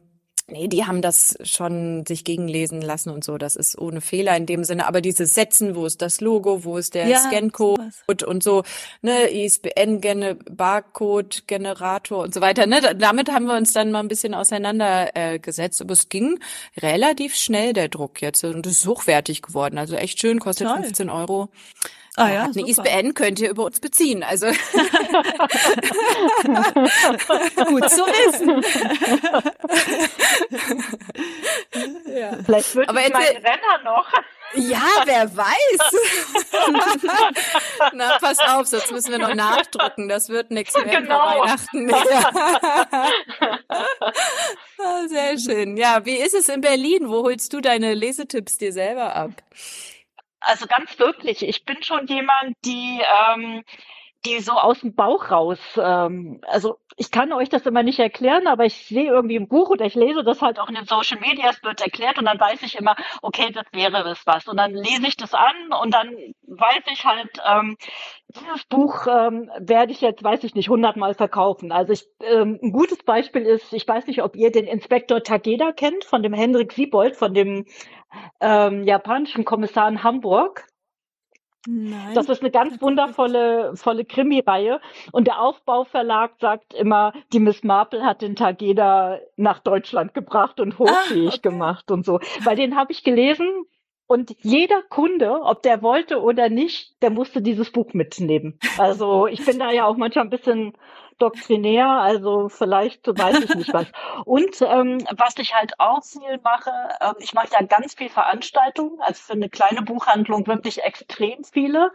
Nee, die haben das schon sich gegenlesen lassen und so. Das ist ohne Fehler in dem Sinne. Aber dieses Setzen, wo ist das Logo, wo ist der ja, Scancode und so, ne, ISBN, Barcode, Generator und so weiter. Ne, damit haben wir uns dann mal ein bisschen auseinandergesetzt. Äh, Aber es ging relativ schnell, der Druck jetzt. Und es ist hochwertig geworden. Also echt schön, kostet Toll. 15 Euro. Ah, ja, eine. ISBN könnt ihr über uns beziehen. Also (laughs) gut zu wissen. (laughs) ja. Vielleicht wird Aber jetzt mein Renner noch. Ja, wer weiß. Na, pass auf, sonst müssen wir noch nachdrucken. Das wird nichts mehr genau. Weihnachten. oh, (laughs) sehr schön. Ja, wie ist es in Berlin? Wo holst du deine Lesetipps dir selber ab? Also ganz wirklich. Ich bin schon jemand, die ähm, die so aus dem Bauch raus, ähm, also ich kann euch das immer nicht erklären, aber ich sehe irgendwie im Buch oder ich lese das halt auch in den Social Medias wird erklärt und dann weiß ich immer, okay, das wäre es was. Und dann lese ich das an und dann weiß ich halt, ähm, dieses Buch ähm, werde ich jetzt, weiß ich nicht, hundertmal verkaufen. Also ich, ähm, ein gutes Beispiel ist, ich weiß nicht, ob ihr den Inspektor Takeda kennt, von dem Henrik Siebold, von dem ähm, japanischen Kommissar in Hamburg. Nein. Das ist eine ganz wundervolle volle Krimi-Reihe. Und der Aufbauverlag sagt immer, die Miss Marple hat den Tageda nach Deutschland gebracht und hochfähig ah, okay. gemacht und so. Bei den habe ich gelesen, und jeder Kunde, ob der wollte oder nicht, der musste dieses Buch mitnehmen. Also ich bin da ja auch manchmal ein bisschen doktrinär, also vielleicht weiß ich nicht was. Und ähm, was ich halt auch viel mache, ähm, ich mache ja ganz viel Veranstaltungen, also für eine kleine Buchhandlung wirklich extrem viele.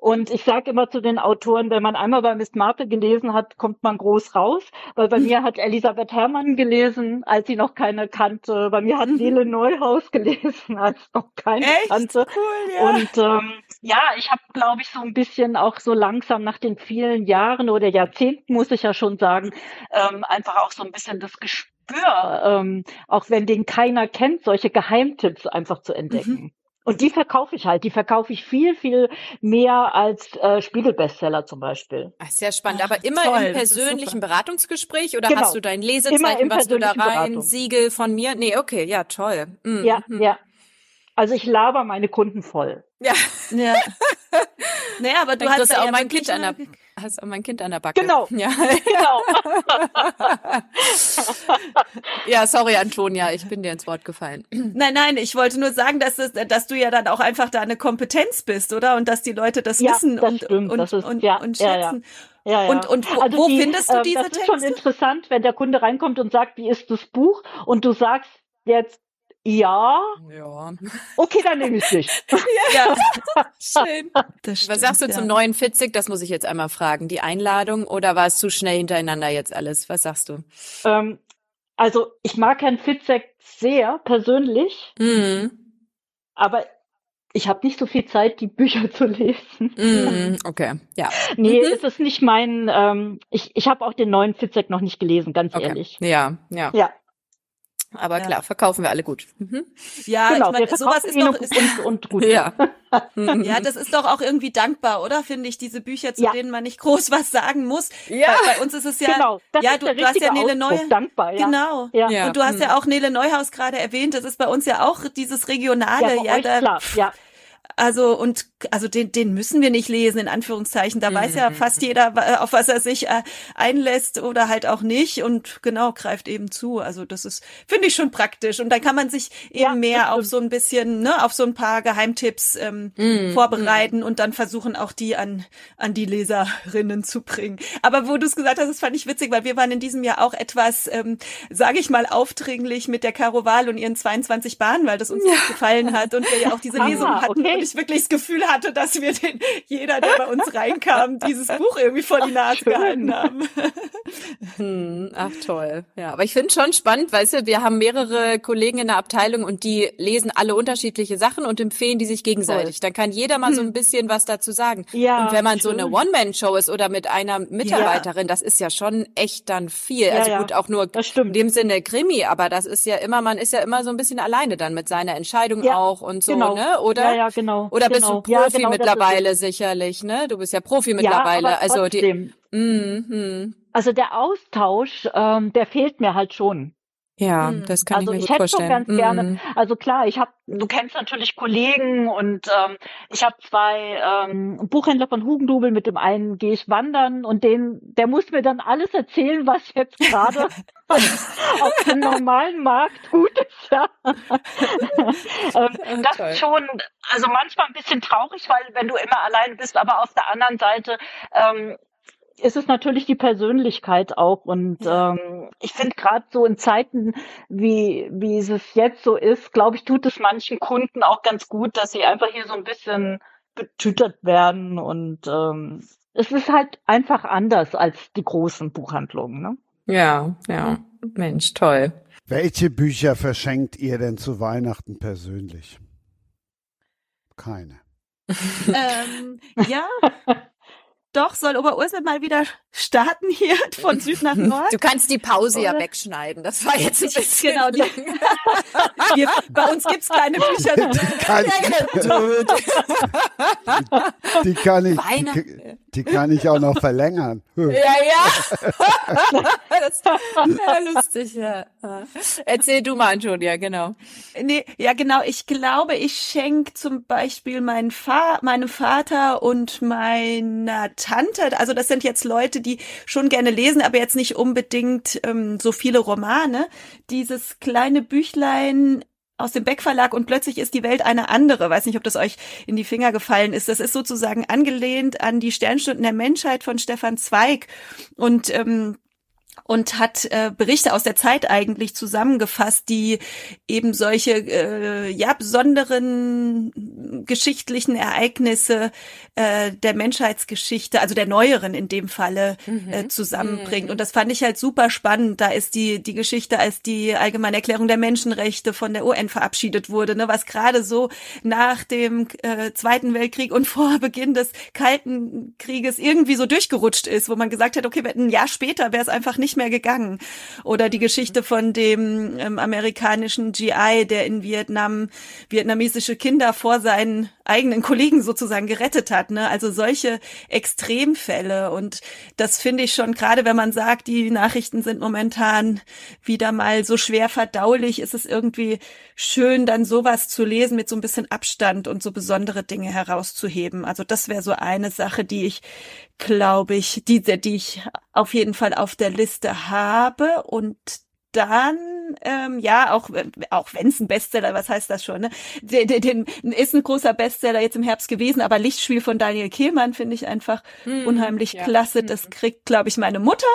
Und ich sage immer zu den Autoren, wenn man einmal bei Miss Marple gelesen hat, kommt man groß raus. Weil bei mir hat Elisabeth Herrmann gelesen, als sie noch keine kannte. Bei mir hat Nele Neuhaus (laughs) gelesen, als noch keine Echt? kannte. Cool, ja. Und ähm, ja, ich habe, glaube ich, so ein bisschen auch so langsam nach den vielen Jahren oder Jahrzehnten, muss ich ja schon sagen, ähm, einfach auch so ein bisschen das Gespür, ähm, auch wenn den keiner kennt, solche Geheimtipps einfach zu entdecken. Mhm. Und die verkaufe ich halt. Die verkaufe ich viel, viel mehr als äh, Spiegelbestseller zum Beispiel. Ach, sehr spannend. Aber immer Toll, im persönlichen Beratungsgespräch oder genau. hast du dein Lesezeichen, was du da rein, Beratung. Siegel von mir? Nee, okay, ja, toll. Mhm. Ja, mhm. ja. Also ich laber meine Kunden voll. Ja. ja. (laughs) naja, aber du hast ja auch mein Kind an der hast auch mein Kind an der Backe. Genau. (laughs) Ja. Genau. (laughs) ja, sorry, Antonia, ich bin dir ins Wort gefallen. Nein, nein, ich wollte nur sagen, dass, es, dass du ja dann auch einfach da eine Kompetenz bist, oder? Und dass die Leute das ja, wissen das und, stimmt, und, das ist, und, ja, und schätzen. Ja, ja. Ja, Und, und wo, also wo die, findest du diese äh, Das ist schon interessant, wenn der Kunde reinkommt und sagt, wie ist das Buch? Und du sagst jetzt, ja. Ja. Okay, dann nehme ich dich. (laughs) ja, schön. (laughs) Stimmt, Was sagst du ja. zum neuen Fitzig? Das muss ich jetzt einmal fragen. Die Einladung oder war es zu schnell hintereinander jetzt alles? Was sagst du? Ähm, also ich mag Herrn Fitzek sehr persönlich, mhm. aber ich habe nicht so viel Zeit, die Bücher zu lesen. Mm, okay, ja. (laughs) Nee, mhm. es ist nicht mein, ähm, ich, ich habe auch den neuen Fitzek noch nicht gelesen, ganz okay. ehrlich. Ja, ja. Ja, aber ja. klar, verkaufen wir alle gut. Mhm. Ja, genau, ich meine, sowas ist doch ist, und, und gut. Ja. (laughs) ja, das ist doch auch irgendwie dankbar, oder? Finde ich, diese Bücher, zu ja. denen man nicht groß was sagen muss. Ja. Bei, bei uns ist es ja, genau, ja, du, du hast ja Nele Neuhaus. Dankbar, ja. Genau. Ja. Und du hast ja mhm. auch Nele Neuhaus gerade erwähnt. Das ist bei uns ja auch dieses Regionale. Ja, ja, da, klar. ja. Also und also den, den müssen wir nicht lesen, in Anführungszeichen. Da mhm. weiß ja mhm, fast jeder, auf was er sich äh, einlässt oder halt auch nicht und genau greift eben zu. Also das ist, finde ich schon praktisch. Und dann kann man sich eben ja, mehr auf so ein bisschen, ne, auf so ein paar Geheimtipps ähm, mhm. vorbereiten mhm. und dann versuchen auch die an, an die Leserinnen zu bringen. Aber wo du es gesagt hast, das fand ich witzig, weil wir waren in diesem Jahr auch etwas, ähm, sage ich mal, aufdringlich mit der Caro Wahl und ihren 22 Bahnen, weil das uns ja. gefallen hat und wir ja auch diese Lesung hatten. Okay ich wirklich das Gefühl hatte, dass wir den, jeder, der bei uns reinkam, dieses Buch irgendwie vor die Nase Schön. gehalten haben. Hm, ach toll. Ja, aber ich finde schon spannend, weißt du, wir haben mehrere Kollegen in der Abteilung und die lesen alle unterschiedliche Sachen und empfehlen die sich gegenseitig. Dann kann jeder mal so ein hm. bisschen was dazu sagen. Ja, und wenn man schön. so eine One-Man-Show ist oder mit einer Mitarbeiterin, ja. das ist ja schon echt dann viel. Ja, also gut, auch nur in dem Sinne Krimi, aber das ist ja immer, man ist ja immer so ein bisschen alleine dann mit seiner Entscheidung auch und so, genau. ne? Oder? Ja, ja, genau genau. Oder bist genau. du Profi ja, genau, mittlerweile sicherlich, ne? Du bist ja Profi mittlerweile. Ja, also die. Mm, mm. Also der Austausch, ähm, der fehlt mir halt schon. Ja, hm. das kann also ich mir ich gut hätte vorstellen. schon ganz gerne. Mhm. Also klar, ich habe, du kennst natürlich Kollegen und ähm, ich habe zwei ähm, Buchhändler von Hugendubel. Mit dem einen gehe ich wandern und den, der muss mir dann alles erzählen, was jetzt gerade (laughs) auf dem normalen Markt gut ist. Ja. (laughs) ähm, das ist schon, also manchmal ein bisschen traurig, weil wenn du immer alleine bist, aber auf der anderen Seite ähm, ist es natürlich die Persönlichkeit auch. Und ähm, ich finde gerade so in Zeiten, wie, wie es jetzt so ist, glaube ich, tut es manchen Kunden auch ganz gut, dass sie einfach hier so ein bisschen betütert werden. Und ähm, es ist halt einfach anders als die großen Buchhandlungen. Ne? Ja, ja. Mensch, toll. Welche Bücher verschenkt ihr denn zu Weihnachten persönlich? Keine. (laughs) ähm, ja, (laughs) doch, soll Oberursel mal wieder starten hier von Süd nach Nord? Du kannst die Pause Oder? ja wegschneiden. Das war jetzt ein bisschen genau. Die, (laughs) wir, bei uns gibt's keine Bücher. Die kann, die, die kann ich, die, die, kann ich auch noch verlängern. Ja, ja. (laughs) das ist ja lustig, ja. Erzähl du mal, Antonia, genau. Nee, ja, genau. Ich glaube, ich schenke zum Beispiel meinen Fa meinem Vater und meiner Tante, also das sind jetzt Leute, die schon gerne lesen, aber jetzt nicht unbedingt ähm, so viele Romane, dieses kleine Büchlein aus dem Beck Verlag und plötzlich ist die Welt eine andere. Weiß nicht, ob das euch in die Finger gefallen ist. Das ist sozusagen angelehnt an die Sternstunden der Menschheit von Stefan Zweig und ähm, und hat äh, Berichte aus der Zeit eigentlich zusammengefasst, die eben solche äh, ja besonderen geschichtlichen Ereignisse äh, der Menschheitsgeschichte, also der neueren in dem Falle mhm. äh, zusammenbringt. Mhm. Und das fand ich halt super spannend. Da ist die die Geschichte, als die Allgemeine Erklärung der Menschenrechte von der UN verabschiedet wurde, ne, was gerade so nach dem äh, Zweiten Weltkrieg und (laughs) vor Beginn des Kalten Krieges irgendwie so durchgerutscht ist, wo man gesagt hat, okay, ein Jahr später wäre es einfach nicht mehr gegangen. Oder die Geschichte von dem ähm, amerikanischen GI, der in Vietnam vietnamesische Kinder vor seinen eigenen Kollegen sozusagen gerettet hat. Ne? Also solche Extremfälle. Und das finde ich schon, gerade wenn man sagt, die Nachrichten sind momentan wieder mal so schwer verdaulich, ist es irgendwie schön, dann sowas zu lesen mit so ein bisschen Abstand und so besondere Dinge herauszuheben. Also das wäre so eine Sache, die ich, glaube ich, die, die ich auf jeden Fall auf der Liste habe. Und dann ähm, ja, auch, auch wenn es ein Bestseller, was heißt das schon, ne? Den, den, ist ein großer Bestseller jetzt im Herbst gewesen, aber Lichtspiel von Daniel Kehlmann finde ich einfach hm, unheimlich ja. klasse. Das hm. kriegt, glaube ich, meine Mutter.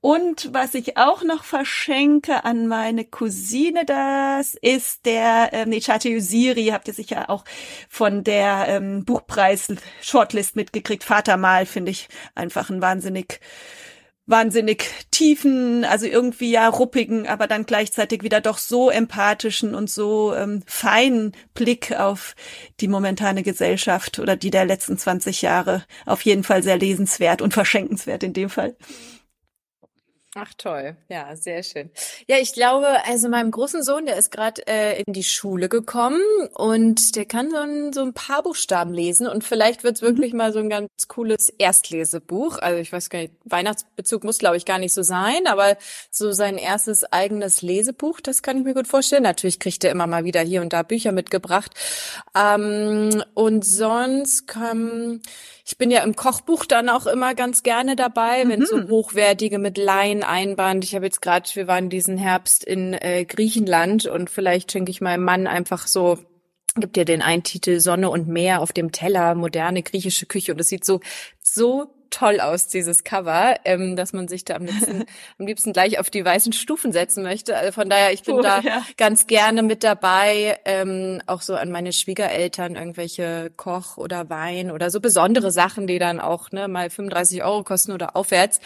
Und was ich auch noch verschenke an meine Cousine, das ist der ähm, Nechate Yusiri, habt ihr sicher auch von der ähm, Buchpreis-Shortlist mitgekriegt. Vatermal finde ich einfach ein wahnsinnig wahnsinnig tiefen, also irgendwie ja ruppigen, aber dann gleichzeitig wieder doch so empathischen und so ähm, feinen Blick auf die momentane Gesellschaft oder die der letzten 20 Jahre auf jeden Fall sehr lesenswert und verschenkenswert in dem Fall. Ach toll, ja, sehr schön. Ja, ich glaube, also meinem großen Sohn, der ist gerade äh, in die Schule gekommen und der kann so ein, so ein paar Buchstaben lesen und vielleicht wird's mhm. wirklich mal so ein ganz cooles Erstlesebuch. Also ich weiß gar nicht, Weihnachtsbezug muss glaube ich gar nicht so sein, aber so sein erstes eigenes Lesebuch, das kann ich mir gut vorstellen. Natürlich kriegt er immer mal wieder hier und da Bücher mitgebracht. Ähm, und sonst kann ich bin ja im Kochbuch dann auch immer ganz gerne dabei, mhm. wenn so hochwertige mit Laien-Einband. Ich habe jetzt gerade, wir waren diesen Herbst in äh, Griechenland und vielleicht schenke ich meinem Mann einfach so gibt dir den Eintitel Sonne und Meer auf dem Teller, moderne griechische Küche und es sieht so so toll aus, dieses Cover, ähm, dass man sich da am liebsten, (laughs) am liebsten gleich auf die weißen Stufen setzen möchte. Also von daher, ich bin cool, da ja. ganz gerne mit dabei, ähm, auch so an meine Schwiegereltern irgendwelche Koch oder Wein oder so besondere Sachen, die dann auch ne, mal 35 Euro kosten oder aufwärts.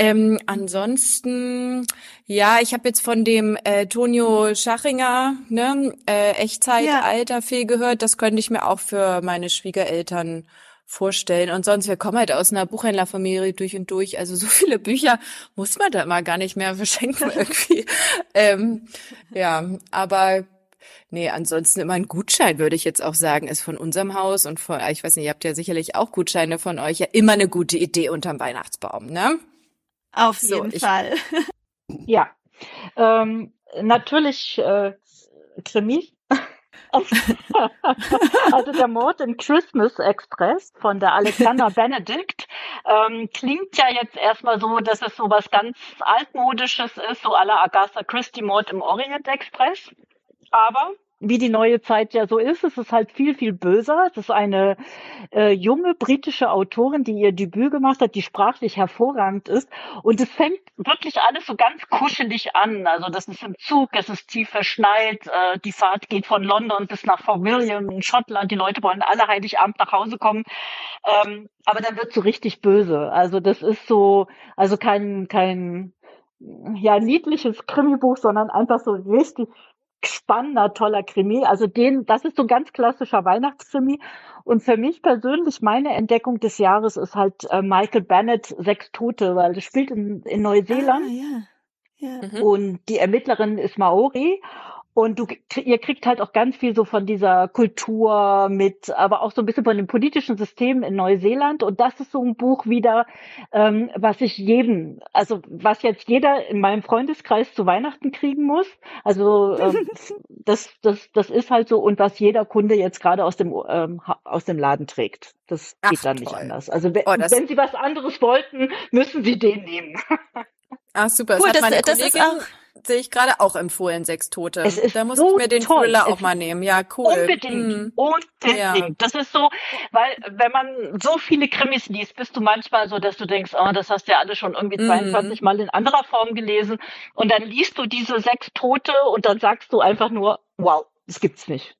Ähm, ansonsten, ja, ich habe jetzt von dem äh, Tonio Schachinger, ne, äh, Echtzeitalterfee ja. gehört. Das könnte ich mir auch für meine Schwiegereltern vorstellen. Und sonst, wir kommen halt aus einer Buchhändlerfamilie durch und durch. Also so (laughs) viele Bücher muss man da immer gar nicht mehr verschenken (laughs) irgendwie. ähm, ja, aber nee, ansonsten immer ein Gutschein, würde ich jetzt auch sagen, ist von unserem Haus und von, ich weiß nicht, ihr habt ja sicherlich auch Gutscheine von euch, ja immer eine gute Idee unterm Weihnachtsbaum, ne? Auf so, jeden ich, Fall. Ja, ähm, natürlich äh, Krimis. (laughs) also der Mord im Christmas Express von der Alexander (laughs) Benedict ähm, klingt ja jetzt erstmal so, dass es so was ganz altmodisches ist, so aller Agatha Christie Mord im Orient Express. Aber wie die neue Zeit ja so ist, es ist halt viel, viel böser. Es ist eine äh, junge britische Autorin, die ihr Debüt gemacht hat, die sprachlich hervorragend ist. Und es fängt wirklich alles so ganz kuschelig an. Also das ist im Zug, es ist tief verschneit, äh, die Fahrt geht von London bis nach Fort William in Schottland. Die Leute wollen alle Heiligabend nach Hause kommen. Ähm, aber dann wird so richtig böse. Also das ist so, also kein, kein ja, niedliches Krimibuch, sondern einfach so richtig spannender, toller Krimi. Also den, das ist so ein ganz klassischer Weihnachtskrimi. Und für mich persönlich, meine Entdeckung des Jahres ist halt äh, Michael Bennett, Sechs Tote, weil das spielt in, in Neuseeland. Ah, ja. Ja. Mhm. Und die Ermittlerin ist Maori. Und du, ihr kriegt halt auch ganz viel so von dieser Kultur mit, aber auch so ein bisschen von dem politischen System in Neuseeland. Und das ist so ein Buch wieder, ähm, was ich jedem, also was jetzt jeder in meinem Freundeskreis zu Weihnachten kriegen muss. Also ähm, (laughs) das, das, das ist halt so und was jeder Kunde jetzt gerade aus dem ähm, aus dem Laden trägt. Das Ach, geht dann nicht anders. Also wenn, oh, wenn Sie was anderes wollten, müssen Sie den nehmen. Ah, super. Das, cool, das, meine das ist auch sehe ich gerade auch empfohlen, Sechs Tote. Es ist da muss so ich mir den toll. Thriller auch mal nehmen. Ja, cool. Unbedingt, hm. unbedingt. Ja. Das ist so, weil wenn man so viele Krimis liest, bist du manchmal so, dass du denkst, oh, das hast du ja alle schon irgendwie 22 mhm. Mal in anderer Form gelesen. Und dann liest du diese Sechs Tote und dann sagst du einfach nur, wow, das gibt's nicht.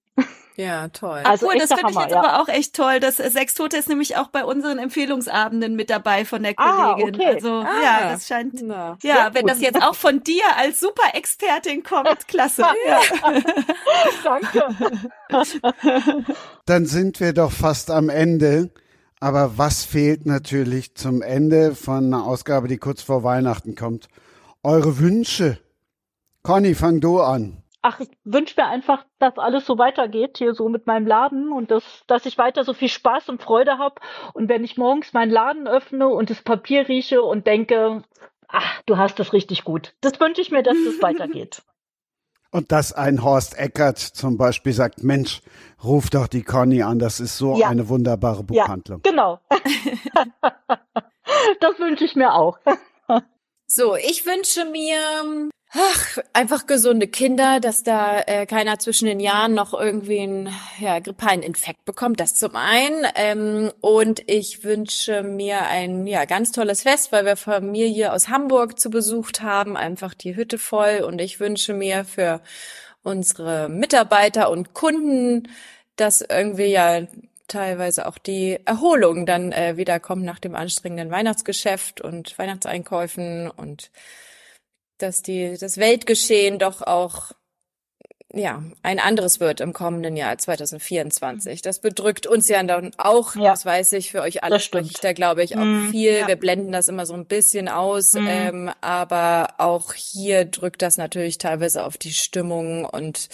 Ja, toll. Also cool, das finde ich jetzt ja. aber auch echt toll. Das Sechs Tote ist nämlich auch bei unseren Empfehlungsabenden mit dabei von der ah, Kollegin. Ah, okay. Also ah, ja, das scheint. Na, ja, wenn gut. das jetzt auch von dir als Super-Expertin kommt, (laughs) klasse. ja. (laughs) Danke. Dann sind wir doch fast am Ende. Aber was fehlt natürlich zum Ende von einer Ausgabe, die kurz vor Weihnachten kommt? Eure Wünsche. Conny, fang du an ach, ich wünsche mir einfach, dass alles so weitergeht hier so mit meinem Laden und dass, dass ich weiter so viel Spaß und Freude habe. Und wenn ich morgens meinen Laden öffne und das Papier rieche und denke, ach, du hast das richtig gut. Das wünsche ich mir, dass das weitergeht. (laughs) Und dass ein Horst Eckert zum Beispiel sagt, Mensch, ruf doch die Conny an, das ist so ja. eine wunderbare Buchhandlung. Ja, genau. (laughs) (laughs) das wünsche ich mir auch. So, ich wünsche mir Ach, einfach gesunde Kinder, dass da äh, keiner zwischen den Jahren noch irgendwie einen ja, grippalen Infekt bekommt. Das zum einen. Ähm, und ich wünsche mir ein ja ganz tolles Fest, weil wir Familie aus Hamburg zu besucht haben. Einfach die Hütte voll. Und ich wünsche mir für unsere Mitarbeiter und Kunden, dass irgendwie ja teilweise auch die Erholung dann äh, wiederkommt nach dem anstrengenden Weihnachtsgeschäft und Weihnachtseinkäufen und dass die, das Weltgeschehen doch auch ja, ein anderes wird im kommenden Jahr 2024. Das bedrückt uns ja dann auch, ja, das weiß ich, für euch alle spreche ich da, glaube ich, auch mhm, viel. Ja. Wir blenden das immer so ein bisschen aus, mhm. ähm, aber auch hier drückt das natürlich teilweise auf die Stimmung und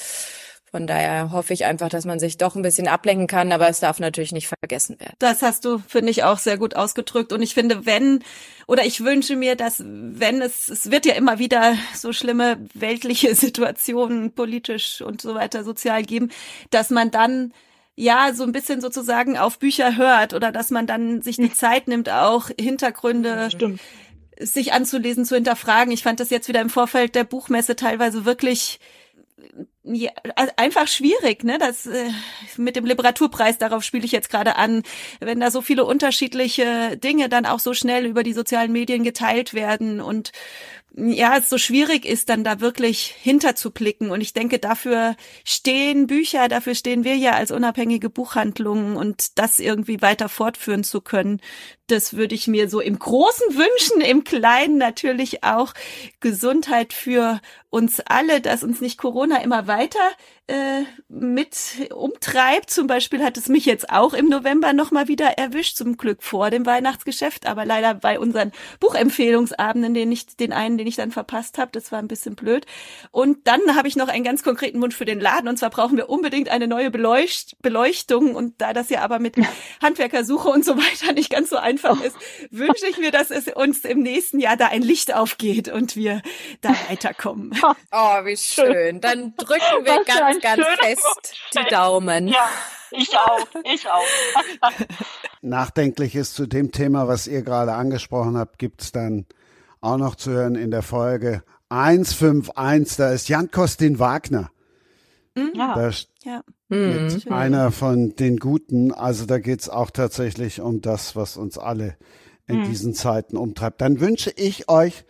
von daher hoffe ich einfach, dass man sich doch ein bisschen ablenken kann, aber es darf natürlich nicht vergessen werden. Das hast du, finde ich, auch sehr gut ausgedrückt. Und ich finde, wenn, oder ich wünsche mir, dass, wenn es, es wird ja immer wieder so schlimme weltliche (laughs) Situationen politisch und so weiter sozial geben, dass man dann ja, so ein bisschen sozusagen auf Bücher hört oder dass man dann sich die Zeit nimmt, auch Hintergründe Stimmt. sich anzulesen, zu hinterfragen. Ich fand das jetzt wieder im Vorfeld der Buchmesse teilweise wirklich ja, einfach schwierig, ne? Das äh, mit dem Literaturpreis, darauf spiele ich jetzt gerade an, wenn da so viele unterschiedliche Dinge dann auch so schnell über die sozialen Medien geteilt werden und ja, es so schwierig ist, dann da wirklich hinterzublicken. Und ich denke, dafür stehen Bücher, dafür stehen wir ja als unabhängige Buchhandlungen und das irgendwie weiter fortführen zu können. Das würde ich mir so im Großen wünschen, im Kleinen natürlich auch Gesundheit für uns alle, dass uns nicht Corona immer weiter äh, mit umtreibt. Zum Beispiel hat es mich jetzt auch im November nochmal wieder erwischt, zum Glück vor dem Weihnachtsgeschäft, aber leider bei unseren Buchempfehlungsabenden, den ich, den einen, den ich dann verpasst habe. Das war ein bisschen blöd. Und dann habe ich noch einen ganz konkreten Wunsch für den Laden. Und zwar brauchen wir unbedingt eine neue Beleucht Beleuchtung. Und da das ja aber mit (laughs) Handwerkersuche und so weiter nicht ganz so einfach ist, wünsche ich mir, dass es uns im nächsten Jahr da ein Licht aufgeht und wir da (laughs) weiterkommen. (laughs) Oh, wie (laughs) schön. Dann drücken wir ganz, ganz fest die Daumen. Ja. Ich auch, ich auch. (laughs) Nachdenkliches zu dem Thema, was ihr gerade angesprochen habt, gibt's dann auch noch zu hören in der Folge 151. Da ist Jan Kostin Wagner. Mhm. Ja. Da ja. Mit mhm. einer von den Guten. Also da geht's auch tatsächlich um das, was uns alle in mhm. diesen Zeiten umtreibt. Dann wünsche ich euch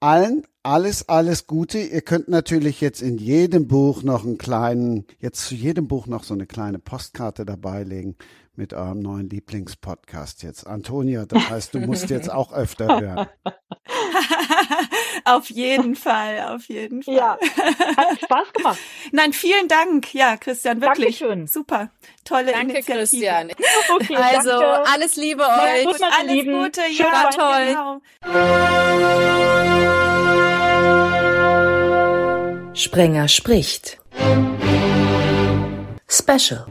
allen alles, alles Gute. Ihr könnt natürlich jetzt in jedem Buch noch einen kleinen, jetzt zu jedem Buch noch so eine kleine Postkarte dabei legen mit eurem neuen Lieblingspodcast jetzt. Antonia, das heißt, du musst jetzt auch öfter hören. (laughs) auf jeden Fall, auf jeden Fall. Ja, hat Spaß gemacht. (laughs) Nein, vielen Dank. Ja, Christian, wirklich. Dankeschön. Super. Tolle danke, Initiative. Christian. (laughs) Okay, also, danke. alles Liebe euch. Gut, alles Lieben. Gute. Ja, toll. Genau. Sprenger spricht. Special.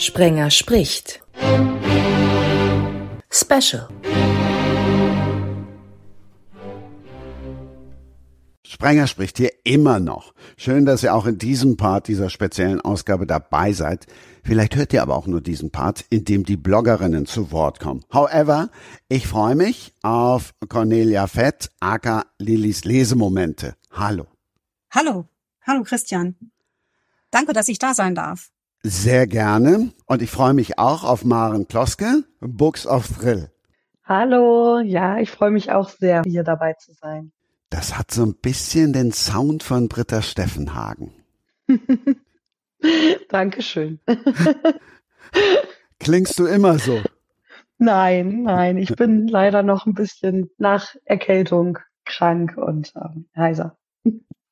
Sprenger spricht. Special. Sprenger spricht hier immer noch. Schön, dass ihr auch in diesem Part dieser speziellen Ausgabe dabei seid. Vielleicht hört ihr aber auch nur diesen Part, in dem die Bloggerinnen zu Wort kommen. However, ich freue mich auf Cornelia Fett, aka Lillys Lesemomente. Hallo. Hallo. Hallo Christian. Danke, dass ich da sein darf. Sehr gerne. Und ich freue mich auch auf Maren Kloske, Books of Thrill. Hallo. Ja, ich freue mich auch sehr, hier dabei zu sein. Das hat so ein bisschen den Sound von Britta Steffenhagen. (laughs) Dankeschön. (laughs) Klingst du immer so? Nein, nein, ich bin leider noch ein bisschen nach Erkältung krank und ähm, heiser.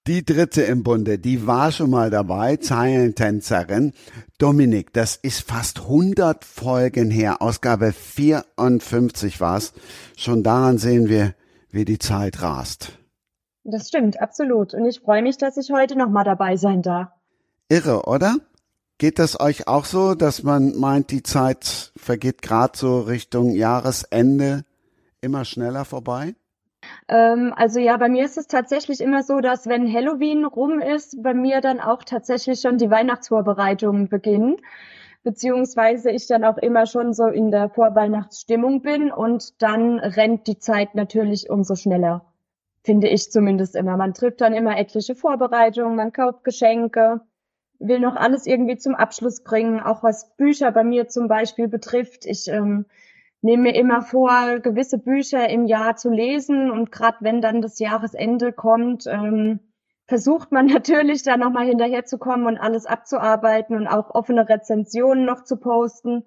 Die dritte im Bunde, die war schon mal dabei, Zeilentänzerin. Dominik, das ist fast 100 Folgen her, Ausgabe 54 war's. Schon daran sehen wir, wie die Zeit rast. Das stimmt, absolut. Und ich freue mich, dass ich heute nochmal dabei sein darf. Irre, oder? Geht das euch auch so, dass man meint, die Zeit vergeht gerade so Richtung Jahresende immer schneller vorbei? Ähm, also ja, bei mir ist es tatsächlich immer so, dass wenn Halloween rum ist, bei mir dann auch tatsächlich schon die Weihnachtsvorbereitungen beginnen beziehungsweise ich dann auch immer schon so in der Vorweihnachtsstimmung bin und dann rennt die Zeit natürlich umso schneller, finde ich zumindest immer. Man trifft dann immer etliche Vorbereitungen, man kauft Geschenke, will noch alles irgendwie zum Abschluss bringen, auch was Bücher bei mir zum Beispiel betrifft. Ich ähm, nehme mir immer vor, gewisse Bücher im Jahr zu lesen und gerade wenn dann das Jahresende kommt, ähm, versucht man (laughs) natürlich da nochmal hinterherzukommen und alles abzuarbeiten und auch offene Rezensionen noch zu posten.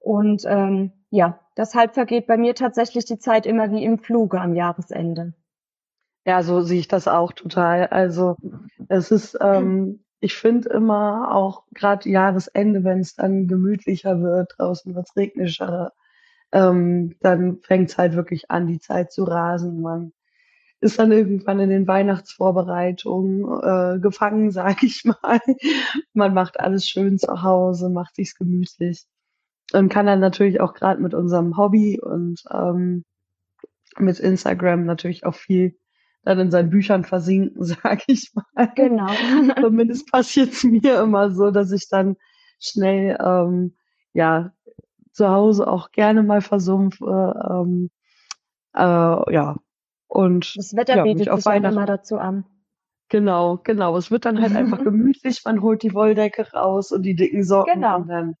Und ähm, ja, deshalb vergeht bei mir tatsächlich die Zeit immer wie im Fluge am Jahresende. Ja, so sehe ich das auch total. Also es ist ähm, ich finde immer auch gerade Jahresende, wenn es dann gemütlicher wird, draußen wird es regnischer, ähm, dann fängt es halt wirklich an, die Zeit zu rasen. Man ist dann irgendwann in den Weihnachtsvorbereitungen äh, gefangen, (laughs) sag ich mal. Man macht alles schön zu Hause, macht sich's gemütlich und kann dann natürlich auch gerade mit unserem Hobby und ähm, mit Instagram natürlich auch viel dann in seinen Büchern versinken, (laughs) sag ich mal. Genau. Zumindest passiert es mir immer so, dass ich dann schnell ähm, ja zu Hause auch gerne mal versumpfe. Ähm, äh, ja. Und das Wetter ja, bietet sich auch immer dazu an. Genau, genau. Es wird dann halt einfach (laughs) gemütlich. Man holt die Wolldecke raus und die dicken Socken genau. und dann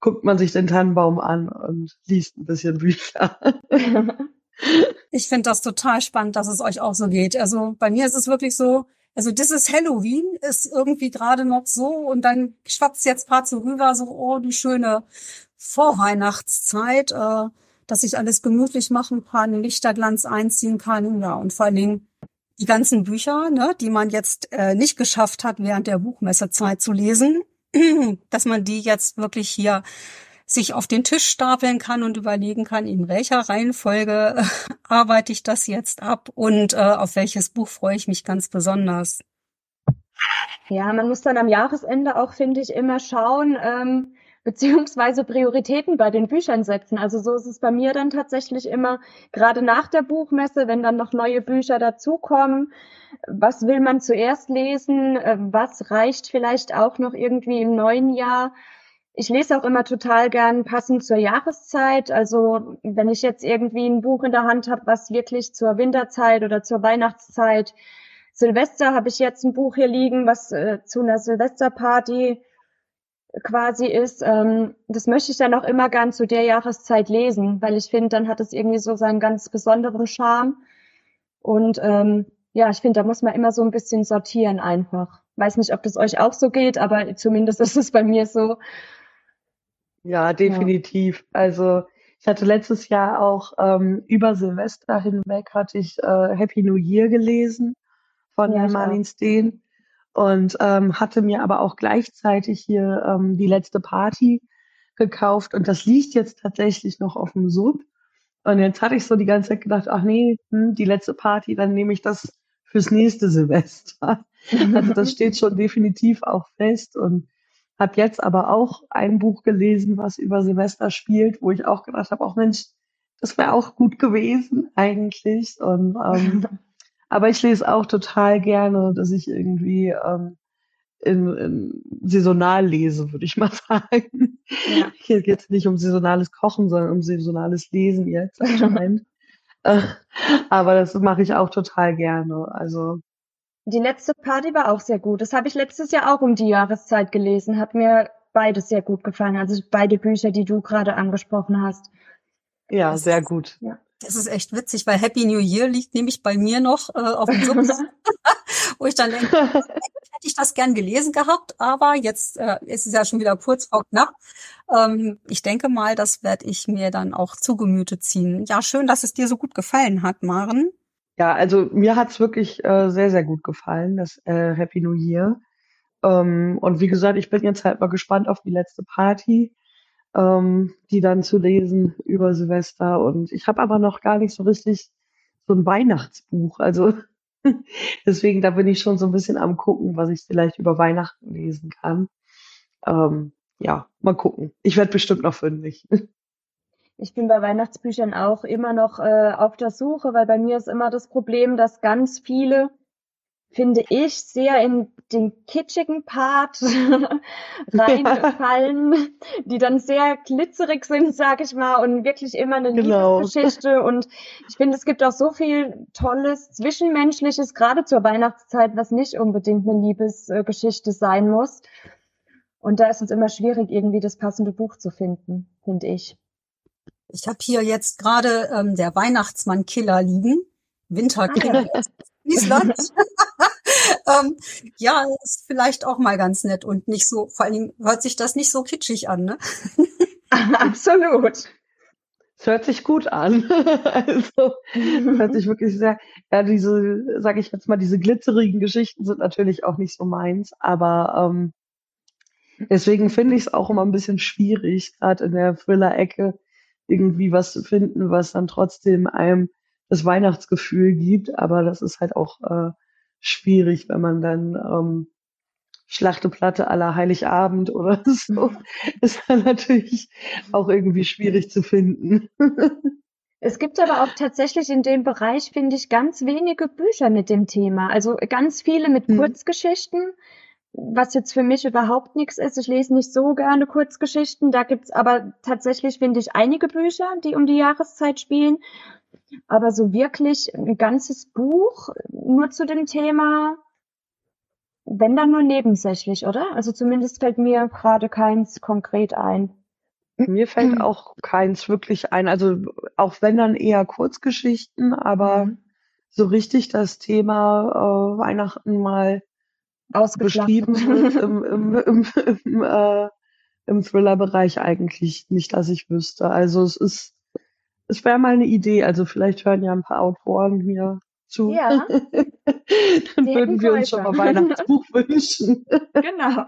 guckt man sich den Tannenbaum an und liest ein bisschen Bücher. (laughs) Ich finde das total spannend, dass es euch auch so geht. Also bei mir ist es wirklich so, also dieses Halloween ist irgendwie gerade noch so und dann schwappt jetzt paar so rüber, so, oh, die schöne Vorweihnachtszeit, äh, dass ich alles gemütlich machen kann, Lichterglanz einziehen kann, ja, und vor allen Dingen die ganzen Bücher, ne, die man jetzt äh, nicht geschafft hat, während der Buchmessezeit zu lesen, (clears throat) dass man die jetzt wirklich hier sich auf den Tisch stapeln kann und überlegen kann, in welcher Reihenfolge äh, (laughs) arbeite ich das jetzt ab und äh, auf welches Buch freue ich mich ganz besonders. Ja, man muss dann am Jahresende auch, finde ich, immer schauen, ähm, beziehungsweise Prioritäten bei den Büchern setzen. Also so ist es bei mir dann tatsächlich immer, gerade nach der Buchmesse, wenn dann noch neue Bücher dazukommen, was will man zuerst lesen, äh, was reicht vielleicht auch noch irgendwie im neuen Jahr. Ich lese auch immer total gern passend zur Jahreszeit. Also wenn ich jetzt irgendwie ein Buch in der Hand habe, was wirklich zur Winterzeit oder zur Weihnachtszeit Silvester habe ich jetzt ein Buch hier liegen, was äh, zu einer Silvesterparty quasi ist. Ähm, das möchte ich dann auch immer gern zu der Jahreszeit lesen, weil ich finde, dann hat es irgendwie so seinen ganz besonderen Charme. Und ähm, ja, ich finde, da muss man immer so ein bisschen sortieren einfach. Weiß nicht, ob das euch auch so geht, aber zumindest (laughs) ist es bei mir so. Ja, definitiv. Ja. Also ich hatte letztes Jahr auch ähm, über Silvester hinweg hatte ich äh, Happy New Year gelesen von ja, Marlene Steen und ähm, hatte mir aber auch gleichzeitig hier ähm, die letzte Party gekauft und das liegt jetzt tatsächlich noch auf dem Sub. Und jetzt hatte ich so die ganze Zeit gedacht, ach nee, hm, die letzte Party, dann nehme ich das fürs nächste Silvester. (laughs) Also das steht schon definitiv auch fest und habe jetzt aber auch ein Buch gelesen, was über Silvester spielt, wo ich auch gedacht habe, auch Mensch, das wäre auch gut gewesen eigentlich. Und ähm, (laughs) Aber ich lese auch total gerne, dass ich irgendwie ähm, in, in saisonal lese, würde ich (laughs) mal sagen. Ja. Hier geht es nicht um saisonales Kochen, sondern um saisonales Lesen jetzt anscheinend. (laughs) Äh, aber das mache ich auch total gerne. Also die letzte Party war auch sehr gut. Das habe ich letztes Jahr auch um die Jahreszeit gelesen. Hat mir beides sehr gut gefallen. Also beide Bücher, die du gerade angesprochen hast. Ja, sehr gut. Ja. Das ist echt witzig, weil Happy New Year liegt nämlich bei mir noch äh, auf dem Sub, (laughs) (laughs) wo ich dann denke, hätte ich das gern gelesen gehabt, aber jetzt äh, ist es ja schon wieder kurz vor knapp. Ähm, ich denke mal, das werde ich mir dann auch zu Gemüte ziehen. Ja, schön, dass es dir so gut gefallen hat, Maren. Ja, also mir hat's wirklich äh, sehr, sehr gut gefallen, das äh, Happy New Year. Ähm, und wie gesagt, ich bin jetzt halt mal gespannt auf die letzte Party ähm, die dann zu lesen über Silvester. Und ich habe aber noch gar nicht so richtig so ein Weihnachtsbuch. Also (laughs) deswegen, da bin ich schon so ein bisschen am gucken, was ich vielleicht über Weihnachten lesen kann. Ähm, ja, mal gucken. Ich werde bestimmt noch fündig. (laughs) Ich bin bei Weihnachtsbüchern auch immer noch äh, auf der Suche, weil bei mir ist immer das Problem, dass ganz viele finde ich, sehr in den kitschigen Part (laughs) reinfallen, ja. die dann sehr glitzerig sind, sag ich mal, und wirklich immer eine genau. Liebesgeschichte. Und ich finde, es gibt auch so viel Tolles, Zwischenmenschliches, gerade zur Weihnachtszeit, was nicht unbedingt eine Liebesgeschichte sein muss. Und da ist es immer schwierig, irgendwie das passende Buch zu finden, finde ich. Ich habe hier jetzt gerade ähm, der Weihnachtsmann Killer liegen. Winterkiller. Ah, (laughs) Island. (laughs) (laughs) ähm, ja, ist vielleicht auch mal ganz nett und nicht so, vor allen Dingen hört sich das nicht so kitschig an, ne? (laughs) Absolut. Es hört sich gut an. also, hört sich wirklich sehr, ja, diese, sage ich jetzt mal, diese glitzerigen Geschichten sind natürlich auch nicht so meins, aber ähm, deswegen finde ich es auch immer ein bisschen schwierig, gerade in der Thriller-Ecke irgendwie was zu finden, was dann trotzdem einem das Weihnachtsgefühl gibt, aber das ist halt auch äh, schwierig, wenn man dann ähm, Schlachteplatte aller Heiligabend oder (laughs) so, ist dann natürlich auch irgendwie schwierig zu finden. Es gibt aber auch tatsächlich in dem Bereich, finde ich, ganz wenige Bücher mit dem Thema. Also ganz viele mit hm. Kurzgeschichten, was jetzt für mich überhaupt nichts ist. Ich lese nicht so gerne Kurzgeschichten. Da gibt's aber tatsächlich, finde ich, einige Bücher, die um die Jahreszeit spielen. Aber so wirklich ein ganzes Buch nur zu dem Thema, wenn dann nur nebensächlich, oder? Also zumindest fällt mir gerade keins konkret ein. Mir fällt mhm. auch keins wirklich ein. Also auch wenn dann eher Kurzgeschichten, aber mhm. so richtig das Thema äh, Weihnachten mal beschrieben wird im, im, (laughs) im, im, äh, im Thriller-Bereich eigentlich nicht, dass ich wüsste. Also es ist es wäre mal eine Idee. Also vielleicht hören ja ein paar Autoren hier zu. Ja. (laughs) Dann würden wir uns schon mal Weihnachtsbuch (laughs) wünschen. Genau.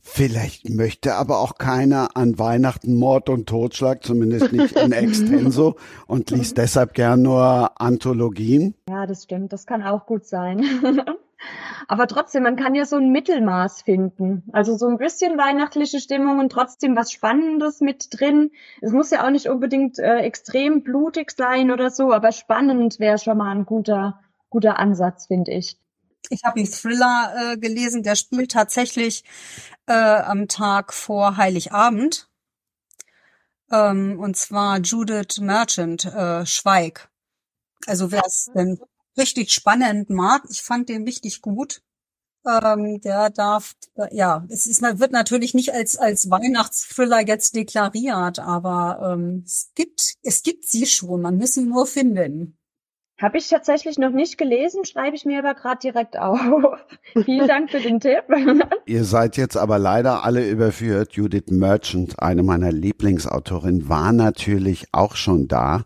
Vielleicht möchte aber auch keiner an Weihnachten Mord und Totschlag, zumindest nicht in extenso, und liest deshalb gern nur Anthologien. Ja, das stimmt. Das kann auch gut sein. (laughs) aber trotzdem, man kann ja so ein Mittelmaß finden. Also so ein bisschen weihnachtliche Stimmung und trotzdem was Spannendes mit drin. Es muss ja auch nicht unbedingt äh, extrem blutig sein oder so, aber spannend wäre schon mal ein guter, guter Ansatz, finde ich. Ich habe einen Thriller äh, gelesen, der spielt tatsächlich äh, am Tag vor Heiligabend. Ähm, und zwar Judith Merchant, äh, Schweig. Also wer es denn richtig spannend mag, ich fand den richtig gut. Ähm, der darf, äh, ja, es ist, wird natürlich nicht als, als Weihnachtsthriller jetzt deklariert, aber ähm, es gibt, es gibt sie schon, man muss sie nur finden. Habe ich tatsächlich noch nicht gelesen, schreibe ich mir aber gerade direkt auf. (laughs) Vielen Dank für den Tipp. (laughs) Ihr seid jetzt aber leider alle überführt. Judith Merchant, eine meiner Lieblingsautorinnen, war natürlich auch schon da.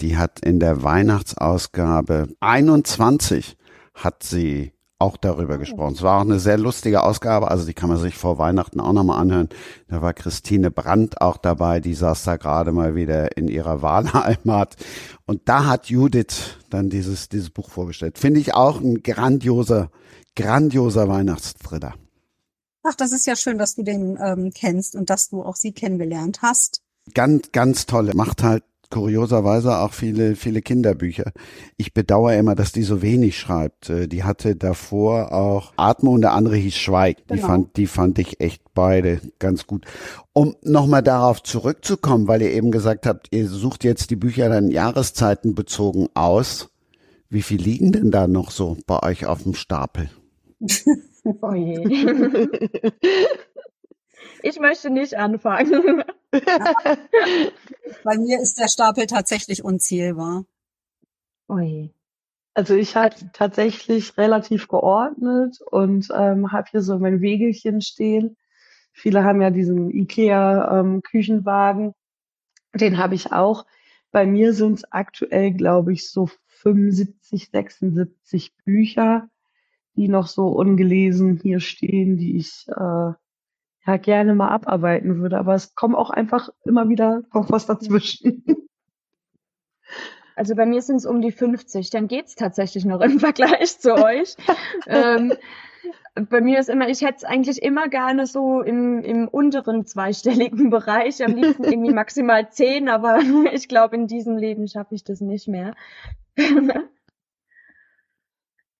Die hat in der Weihnachtsausgabe 21 hat sie auch darüber oh. gesprochen. Es war auch eine sehr lustige Ausgabe, also die kann man sich vor Weihnachten auch nochmal anhören. Da war Christine Brandt auch dabei, die saß da gerade mal wieder in ihrer (laughs) Wahlheimat. Und da hat Judith dann dieses, dieses Buch vorgestellt. Finde ich auch ein grandioser, grandioser Weihnachtsthriller. Ach, das ist ja schön, dass du den ähm, kennst und dass du auch sie kennengelernt hast. Ganz, ganz tolle. Macht halt kurioserweise auch viele, viele Kinderbücher. Ich bedauere immer, dass die so wenig schreibt. Äh, die hatte davor auch Atme und der andere hieß Schweig. Die genau. fand, die fand ich echt beide ganz gut. Um nochmal darauf zurückzukommen, weil ihr eben gesagt habt, ihr sucht jetzt die Bücher dann Jahreszeiten bezogen aus. Wie viel liegen denn da noch so bei euch auf dem Stapel? (laughs) oh je. (laughs) Ich möchte nicht anfangen. (laughs) Bei mir ist der Stapel tatsächlich unzählbar. Ui. Also ich habe tatsächlich relativ geordnet und ähm, habe hier so mein Wegelchen stehen. Viele haben ja diesen IKEA-Küchenwagen. Ähm, Den habe ich auch. Bei mir sind es aktuell, glaube ich, so 75, 76 Bücher, die noch so ungelesen hier stehen, die ich äh, ja gerne mal abarbeiten würde. Aber es kommt auch einfach immer wieder noch was dazwischen. Also bei mir sind es um die 50. Dann geht's tatsächlich noch im (laughs) Vergleich zu euch. (laughs) ähm, bei mir ist immer, ich hätte es eigentlich immer gerne so im, im unteren zweistelligen (laughs) Bereich, am liebsten irgendwie maximal zehn, aber ich glaube, in diesem Leben schaffe ich das nicht mehr.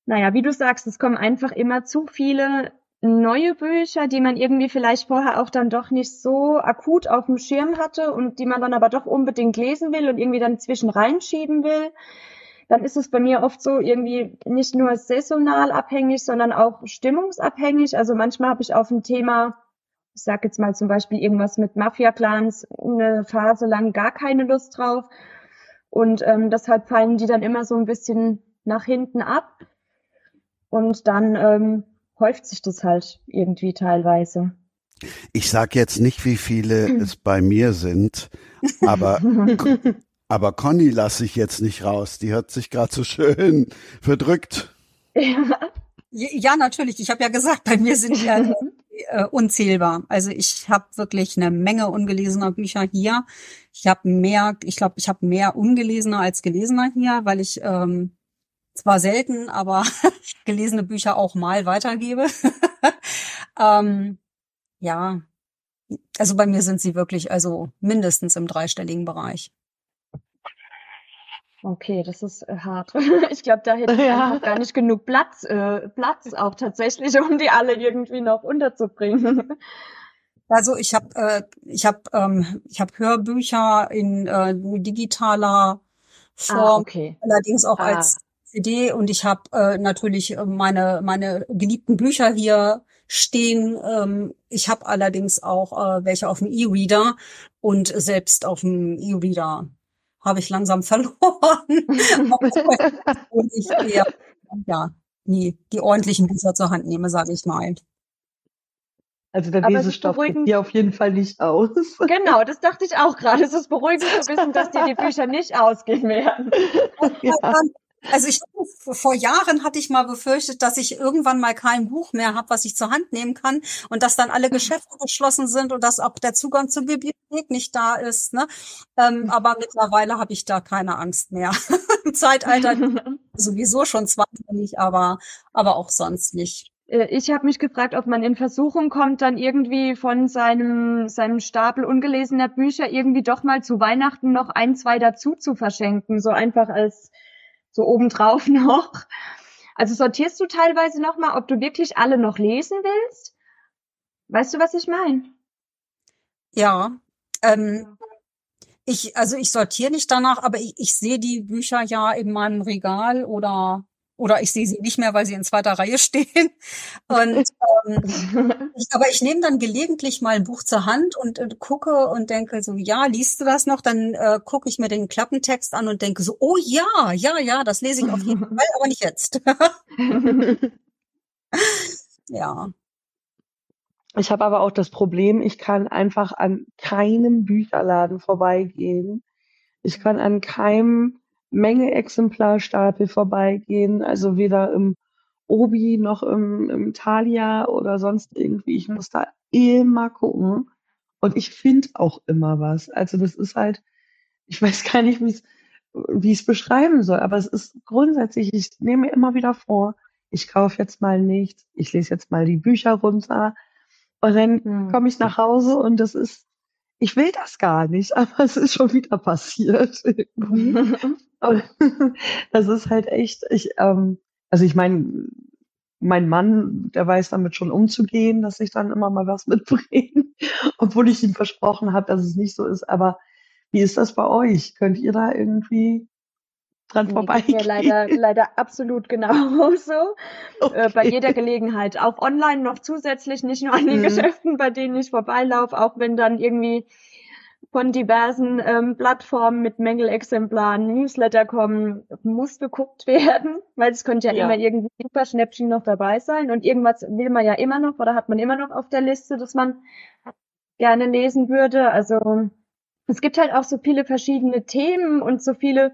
naja, wie du sagst, es kommen einfach immer zu viele neue Bücher, die man irgendwie vielleicht vorher auch dann doch nicht so akut auf dem Schirm hatte und die man dann aber doch unbedingt lesen will und irgendwie dann zwischen reinschieben will, dann ist es bei mir oft so irgendwie nicht nur saisonal abhängig, sondern auch stimmungsabhängig. Also manchmal habe ich auf ein Thema, ich sage jetzt mal zum Beispiel irgendwas mit Mafia-Clans, eine Phase lang gar keine Lust drauf. Und ähm, deshalb fallen die dann immer so ein bisschen nach hinten ab. Und dann ähm, häuft sich das halt irgendwie teilweise. Ich sag jetzt nicht, wie viele (clears throat) es bei mir sind, aber (laughs) aber Conny lasse ich jetzt nicht raus. Die hat sich gerade so schön verdrückt. Ja. ja, natürlich. Ich habe ja gesagt, bei mir sind ja (laughs) äh, unzählbar. Also ich habe wirklich eine Menge ungelesener Bücher hier. Ich habe mehr, ich glaube, ich habe mehr ungelesener als gelesener hier, weil ich ähm, zwar selten, aber (laughs) gelesene Bücher auch mal weitergebe. (laughs) ähm, ja, also bei mir sind sie wirklich also mindestens im dreistelligen Bereich. Okay, das ist äh, hart. (laughs) Ich glaube, da hätte ich ja. einfach gar nicht genug Platz, äh, Platz auch tatsächlich, um die alle irgendwie noch unterzubringen. Also ich habe äh, ich habe ähm, ich habe Hörbücher in äh, digitaler ah, Form, ah, okay. allerdings auch ah. als CD und ich habe äh, natürlich äh, meine meine geliebten Bücher hier stehen. Ähm, ich habe allerdings auch äh, welche auf dem E-Reader und selbst auf dem E-Reader habe ich langsam (laughs) verloren. (laughs) und ich eher, ja nie die ordentlichen Bücher zur Hand nehme, sage ich mal. Also der Lesestoff geht hier auf jeden Fall nicht aus. Genau, das dachte ich auch gerade. Es ist beruhigend zu wissen, dass dir die Bücher nicht ausgehen werden. (laughs) Ja. Also ich vor Jahren hatte ich mal befürchtet, dass ich irgendwann mal kein Buch mehr habe, was ich zur Hand nehmen kann und dass dann alle Geschäfte geschlossen sind und dass auch der Zugang zur Bibliothek nicht da ist. Ne? Ähm, aber mittlerweile habe ich da keine Angst mehr. (laughs) Im Zeitalter (laughs) sowieso schon zweifelig, aber aber auch sonst nicht. Äh, ich habe mich gefragt, ob man in Versuchung kommt, dann irgendwie von seinem, seinem Stapel ungelesener Bücher irgendwie doch mal zu Weihnachten noch ein, zwei dazu zu verschenken. So einfach als so obendrauf (laughs) noch. Also sortierst du teilweise noch mal, ob du wirklich alle noch lesen willst? Weißt du, was ich meine? Ja. Ähm, ich, also ich sortiere nicht danach, aber ich, ich sehe die Bücher ja in meinem Regal oder oder ich sehe sie nicht mehr, weil sie in zweiter Reihe (laughs) stehen. Und ähm, ich, (laughs) aber ich nehme dann gelegentlich mal ein Buch zur Hand und äh, gucke und denke so, ja, liest du das noch? Dann äh, gucke ich mir den Klappentext an und denke so, oh ja, ja, ja, das lese ich auf jeden (laughs) Fall, aber nicht jetzt. ja. Ich habe aber auch das Problem, ich kann einfach an keinem Bücherladen vorbeigehen. Ich kann an keinem Menge Exemplarstapel vorbeigehen, also weder im Obi noch im, im Thalia oder sonst irgendwie. Ich muss da immer gucken und ich finde auch immer was. Also das ist halt, ich weiß gar nicht, wie es wie ich es beschreiben soll, aber es ist grundsätzlich, ich nehme mir immer wieder vor, ich kaufe jetzt mal nichts, ich lese jetzt mal die Bücher runter und dann hm. komme ich nach Hause und das ist ich will das gar nicht, (laughs) aber es ist schon wieder passiert. (laughs) (laughs) das ist halt echt, ich, ähm, also ich meine, mein Mann, der weiß damit schon umzugehen, dass ich dann immer mal was mitbringe, obwohl ich ihm versprochen habe, dass es nicht so ist. Aber wie ist das bei euch? Könnt ihr da irgendwie dran vorbeigehen? Ja, leider, (laughs) leider absolut genauso. Okay. Äh, bei jeder Gelegenheit. Auch online noch zusätzlich, nicht nur an den mhm. Geschäften, bei denen ich vorbeilaufe, auch wenn dann irgendwie von diversen ähm, Plattformen mit Mängelexemplaren Newsletter kommen, muss geguckt (laughs) werden, weil es könnte ja, ja. immer irgendwie super Schnäppchen noch dabei sein und irgendwas will man ja immer noch oder hat man immer noch auf der Liste, dass man gerne lesen würde. Also es gibt halt auch so viele verschiedene Themen und so viele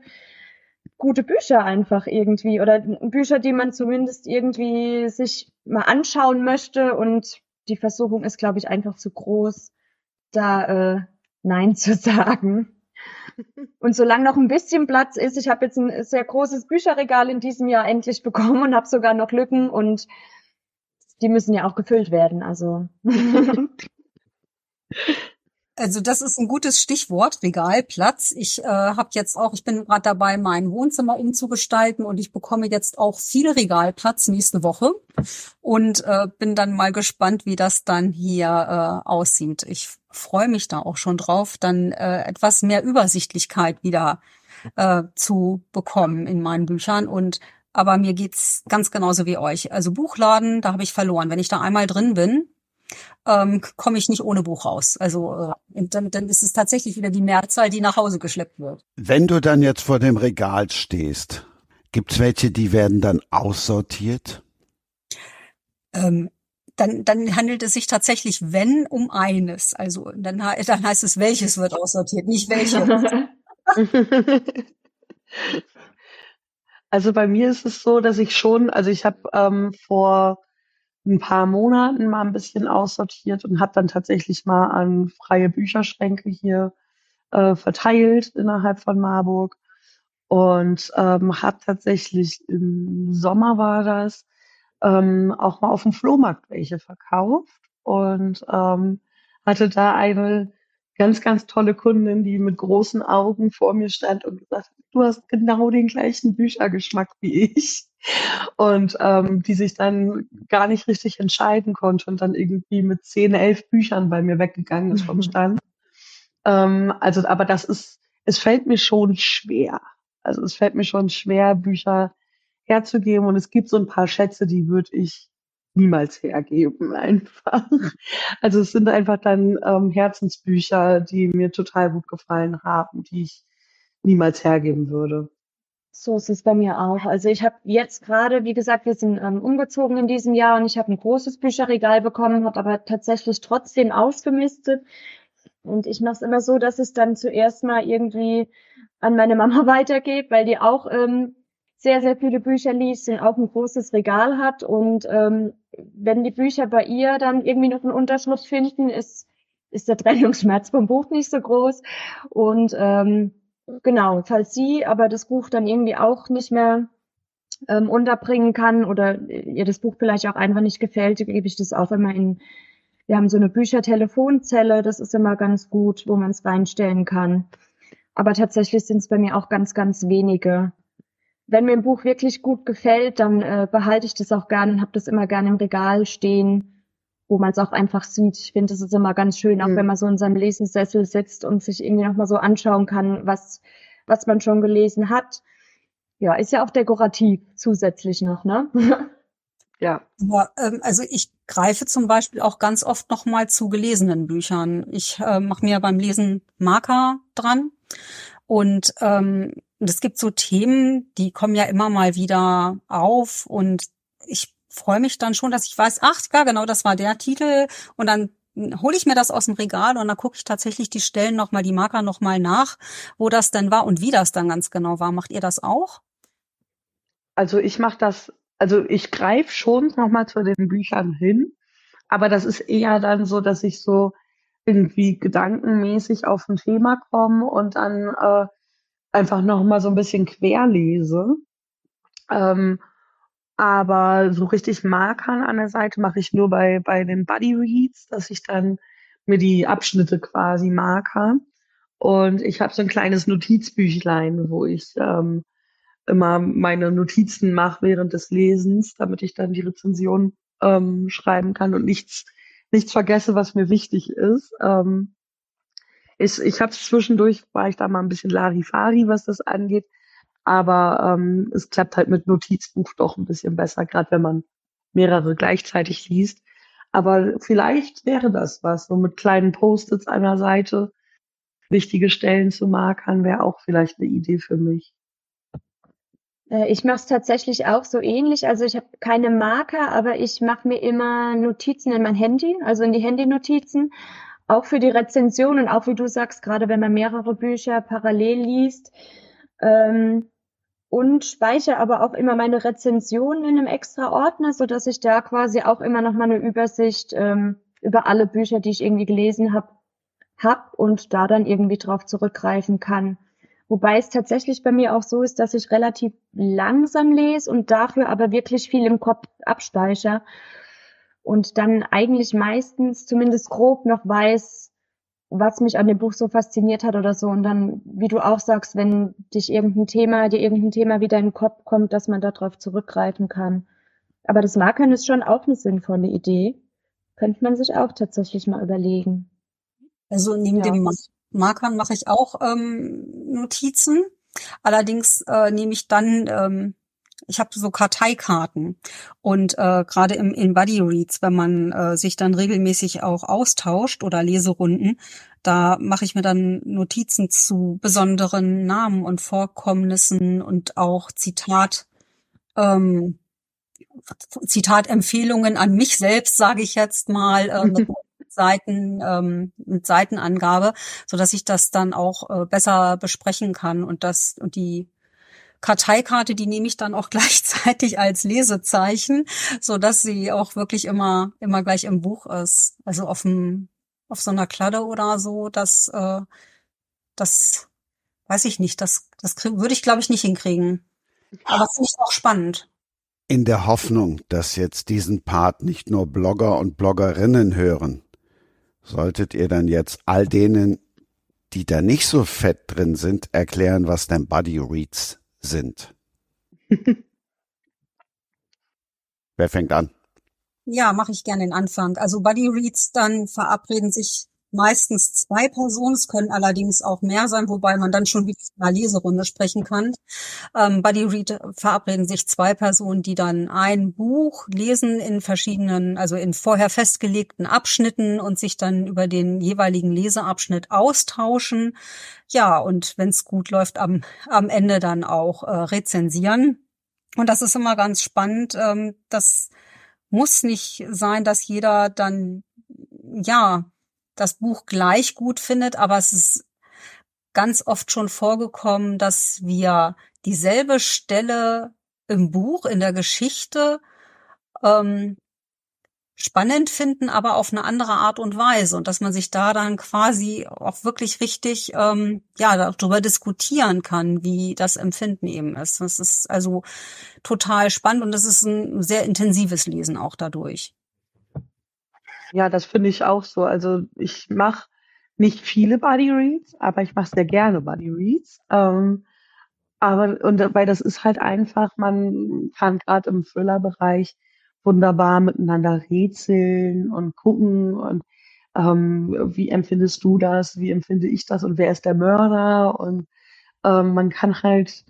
gute Bücher einfach irgendwie oder Bücher, die man zumindest irgendwie sich mal anschauen möchte und die Versuchung ist, glaube ich, einfach zu groß, da äh, Nein zu (laughs) sagen. Und solange noch ein bisschen Platz ist, ich habe jetzt ein sehr großes Bücherregal in diesem Jahr endlich bekommen und habe sogar noch Lücken und die müssen ja auch gefüllt werden. Also (laughs) (laughs) Also das ist ein gutes Stichwort, Regalplatz. Ich äh, habe jetzt auch, ich bin gerade dabei, mein Wohnzimmer umzugestalten und ich bekomme jetzt auch viel Regalplatz nächste Woche und äh, bin dann mal gespannt, wie das dann hier äh, aussieht. Ich freue mich da auch schon drauf, dann äh, etwas mehr Übersichtlichkeit wieder äh, zu bekommen in meinen Büchern und aber mir geht's ganz genauso wie euch. Also Buchladen, da habe ich verloren. Wenn ich da einmal drin bin, ähm, komme ich nicht ohne Buch raus. Also äh, dann, dann ist es tatsächlich wieder die Mehrzahl, die nach Hause geschleppt wird. Wenn du dann jetzt vor dem Regal stehst, gibt's welche, die werden dann aussortiert? Ähm, dann, dann handelt es sich tatsächlich, wenn, um eines. Also dann, dann heißt es, welches wird aussortiert, nicht welche. (laughs) Also bei mir ist es so, dass ich schon, also ich habe ähm, vor ein paar Monaten mal ein bisschen aussortiert und habe dann tatsächlich mal an freie Bücherschränke hier äh, verteilt innerhalb von Marburg. Und ähm, habe tatsächlich im Sommer war das ähm, auch mal auf dem Flohmarkt welche verkauft und ähm, hatte da eine ganz, ganz tolle Kundin, die mit großen Augen vor mir stand und gesagt, du hast genau den gleichen Büchergeschmack wie ich und ähm, die sich dann gar nicht richtig entscheiden konnte und dann irgendwie mit zehn, elf Büchern bei mir weggegangen ist vom Stand. ähm, also, aber das ist, es fällt mir schon schwer. Also es fällt mir schon schwer, Bücher herzugeben und es gibt so ein paar Schätze, die würde ich niemals hergeben einfach. Also es sind einfach dann ähm, Herzensbücher, die mir total gut gefallen haben, die ich niemals hergeben würde. So ist es bei mir auch. Also ich habe jetzt gerade, wie gesagt, wir sind ähm, umgezogen in diesem Jahr und ich habe ein großes Bücherregal bekommen, hat aber tatsächlich trotzdem ausgemistet. Und ich mache es immer so, dass es dann zuerst mal irgendwie an meine Mama (laughs) weitergebe, weil die auch ähm, sehr, sehr viele Bücher liest und auch ein großes Regal hat. Und ähm, wenn die Bücher bei ihr dann irgendwie noch einen Unterschritt finden, ist, ist der Trennungsschmerz vom Buch nicht so groß. Und ähm, genau, falls sie aber das Buch dann irgendwie auch nicht mehr ähm, unterbringen kann oder ihr das Buch vielleicht auch einfach nicht gefällt, gebe ich das auch immer in, wir haben so eine Büchertelefonzelle, das ist immer ganz gut, wo man es reinstellen kann. Aber tatsächlich sind es bei mir auch ganz, ganz wenige wenn mir ein Buch wirklich gut gefällt, dann äh, behalte ich das auch gerne und habe das immer gerne im Regal stehen, wo man es auch einfach sieht. Ich finde, das ist immer ganz schön, auch mhm. wenn man so in seinem Lesensessel sitzt und sich irgendwie nochmal so anschauen kann, was, was man schon gelesen hat. Ja, ist ja auch dekorativ zusätzlich noch, ne? (laughs) ja. Aber, ähm, also ich greife zum Beispiel auch ganz oft nochmal zu gelesenen Büchern. Ich äh, mache mir beim Lesen Marker dran und ähm, und es gibt so Themen, die kommen ja immer mal wieder auf und ich freue mich dann schon, dass ich weiß, ach ja, genau, das war der Titel und dann hole ich mir das aus dem Regal und dann gucke ich tatsächlich die Stellen nochmal, die Marker nochmal nach, wo das denn war und wie das dann ganz genau war. Macht ihr das auch? Also ich mache das, also ich greife schon nochmal zu den Büchern hin, aber das ist eher dann so, dass ich so irgendwie gedankenmäßig auf ein Thema komme und dann äh, einfach noch mal so ein bisschen querlese. Ähm, aber so richtig Markern an der Seite mache ich nur bei, bei den Buddy Reads, dass ich dann mir die Abschnitte quasi marker. Und ich habe so ein kleines Notizbüchlein, wo ich ähm, immer meine Notizen mache während des Lesens, damit ich dann die Rezension ähm, schreiben kann und nichts, nichts vergesse, was mir wichtig ist. Ähm, ich, ich habe zwischendurch, war ich da mal ein bisschen Larifari, was das angeht. Aber ähm, es klappt halt mit Notizbuch doch ein bisschen besser, gerade wenn man mehrere gleichzeitig liest. Aber vielleicht wäre das was, so mit kleinen Post-its an der Seite wichtige Stellen zu markern, wäre auch vielleicht eine Idee für mich. Äh, ich mache es tatsächlich auch so ähnlich. Also ich habe keine Marker, aber ich mache mir immer Notizen in mein Handy, also in die Handynotizen auch für die Rezension und auch wie du sagst, gerade wenn man mehrere Bücher parallel liest. Ähm, und speichere aber auch immer meine Rezensionen in einem extra Ordner, so dass ich da quasi auch immer noch mal eine Übersicht ähm, über alle Bücher, die ich irgendwie gelesen habe, hab und da dann irgendwie drauf zurückgreifen kann. Wobei es tatsächlich bei mir auch so ist, dass ich relativ langsam lese und dafür aber wirklich viel im Kopf abspeichere und dann eigentlich meistens zumindest grob noch weiß, was mich an dem Buch so fasziniert hat oder so. Und dann, wie du auch sagst, wenn dich irgendein Thema, dir irgendein Thema wieder in den Kopf kommt, dass man darauf zurückgreifen kann. Aber das Markern ist schon auch eine sinnvolle Idee. Könnte man sich auch tatsächlich mal überlegen. Also neben ja. dem Markern mache ich auch ähm, Notizen. Allerdings äh, nehme ich dann ähm, ich habe so Karteikarten. Und äh, gerade im in Buddy Reads, wenn man äh, sich dann regelmäßig auch austauscht oder Leserunden, da mache ich mir dann Notizen zu besonderen Namen und Vorkommnissen und auch Zitat ähm, Zitatempfehlungen an mich selbst, sage ich jetzt mal, äh, mit (laughs) Seiten ähm, mit Seitenangabe, so dass ich das dann auch äh, besser besprechen kann und das und die Karteikarte, die nehme ich dann auch (laughs) gleichzeitig als Lesezeichen, so dass sie auch wirklich immer immer gleich im Buch ist. Also auf dem auf so einer Kladde oder so, das äh, das weiß ich nicht, das das würde ich glaube ich nicht hinkriegen. Aber finde ich auch spannend. In der Hoffnung, dass jetzt diesen Part nicht nur Blogger und Bloggerinnen hören, solltet ihr dann jetzt all denen, die da nicht so fett drin sind, erklären, was denn Buddy Reads sind. (laughs) Wer fängt an? Ja, mache ich gerne den Anfang. Also Buddy Reads, dann verabreden sich meistens zwei Personen, es können allerdings auch mehr sein, wobei man dann schon wieder in einer Leserunde sprechen kann. Ähm, Buddy Read verabreden sich zwei Personen, die dann ein Buch lesen in verschiedenen, also in vorher festgelegten Abschnitten und sich dann über den jeweiligen Leseabschnitt austauschen. Ja, und wenn es gut läuft, am, am Ende dann auch äh, rezensieren. Und das ist immer ganz spannend. Ähm, das muss nicht sein, dass jeder dann ja das Buch gleich gut findet, aber es ist ganz oft schon vorgekommen, dass wir dieselbe Stelle im Buch, in der Geschichte ähm, spannend finden, aber auf eine andere Art und Weise und dass man sich da dann quasi auch wirklich richtig ähm, ja darüber diskutieren kann, wie das Empfinden eben ist. Das ist also total spannend und es ist ein sehr intensives Lesen auch dadurch. Ja, das finde ich auch so. Also ich mache nicht viele Body Reads, aber ich mache sehr gerne Body Reads. Ähm, aber und weil das ist halt einfach, man kann gerade im Thriller-Bereich wunderbar miteinander rätseln und gucken und ähm, wie empfindest du das, wie empfinde ich das und wer ist der Mörder und ähm, man kann halt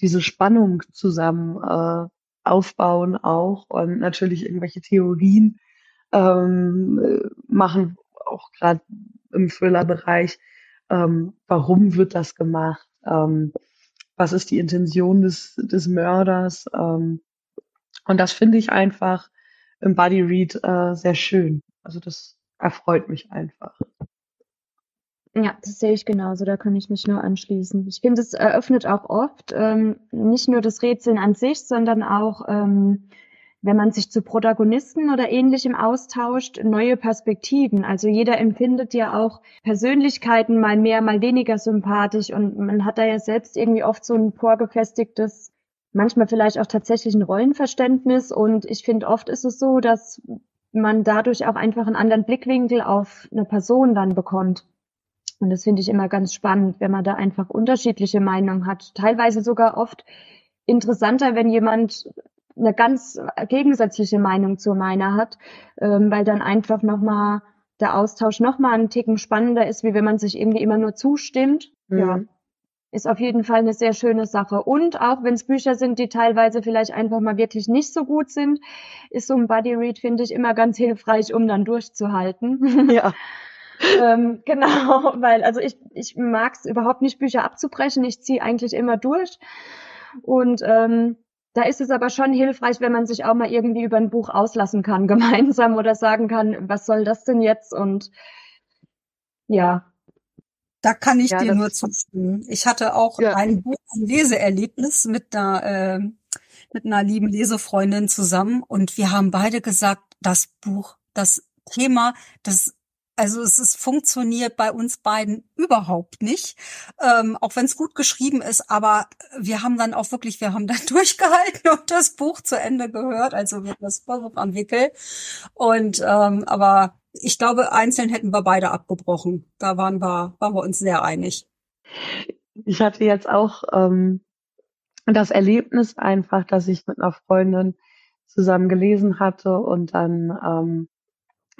diese Spannung zusammen äh, aufbauen auch und natürlich irgendwelche Theorien ähm, machen, auch gerade im Thriller-Bereich. Ähm, warum wird das gemacht? Ähm, was ist die Intention des, des Mörders? Ähm, und das finde ich einfach im Body Read äh, sehr schön. Also das erfreut mich einfach. Ja, das sehe ich genauso, da kann ich mich nur anschließen. Ich finde, es eröffnet auch oft ähm, nicht nur das Rätseln an sich, sondern auch ähm, wenn man sich zu Protagonisten oder ähnlichem austauscht, neue Perspektiven. Also jeder empfindet ja auch Persönlichkeiten mal mehr, mal weniger sympathisch und man hat da ja selbst irgendwie oft so ein vorgefestigtes, manchmal vielleicht auch tatsächlich ein Rollenverständnis und ich finde oft ist es so, dass man dadurch auch einfach einen anderen Blickwinkel auf eine Person dann bekommt. Und das finde ich immer ganz spannend, wenn man da einfach unterschiedliche Meinungen hat. Teilweise sogar oft interessanter, wenn jemand eine ganz gegensätzliche Meinung zu meiner hat, ähm, weil dann einfach nochmal der Austausch nochmal einen Ticken spannender ist, wie wenn man sich irgendwie immer nur zustimmt. Mhm. Ja. Ist auf jeden Fall eine sehr schöne Sache. Und auch wenn es Bücher sind, die teilweise vielleicht einfach mal wirklich nicht so gut sind, ist so ein Buddy Read, finde ich, immer ganz hilfreich, um dann durchzuhalten. (laughs) Ja. ähm, genau, (laughs) weil also ich, ich mag es überhaupt nicht, Bücher abzubrechen. Ich ziehe eigentlich immer durch. Und ähm, da ist es aber schon hilfreich, wenn man sich auch mal irgendwie über ein Buch auslassen kann, (laughs) gemeinsam oder sagen kann, was soll das denn jetzt? Und ja. Da kann ich ja, dir nur zustimmen. Ich hatte auch ja. ein Buch, ein Leseerlebnis mit einer, äh, mit einer lieben Lesefreundin zusammen und wir haben beide gesagt, das Buch, das Thema, das also es ist, funktioniert bei uns beiden überhaupt nicht, ähm, auch wenn es gut geschrieben ist. Aber wir haben dann auch wirklich, wir haben dann (laughs) durchgehalten und das Buch zu Ende gehört, also wird das Buch am Wickel. Und ähm, aber ich glaube, einzeln hätten wir beide abgebrochen. Da waren wir, waren wir uns sehr einig. Ich hatte jetzt auch ähm, das Erlebnis einfach, dass ich mit einer Freundin zusammen gelesen hatte und dann ähm,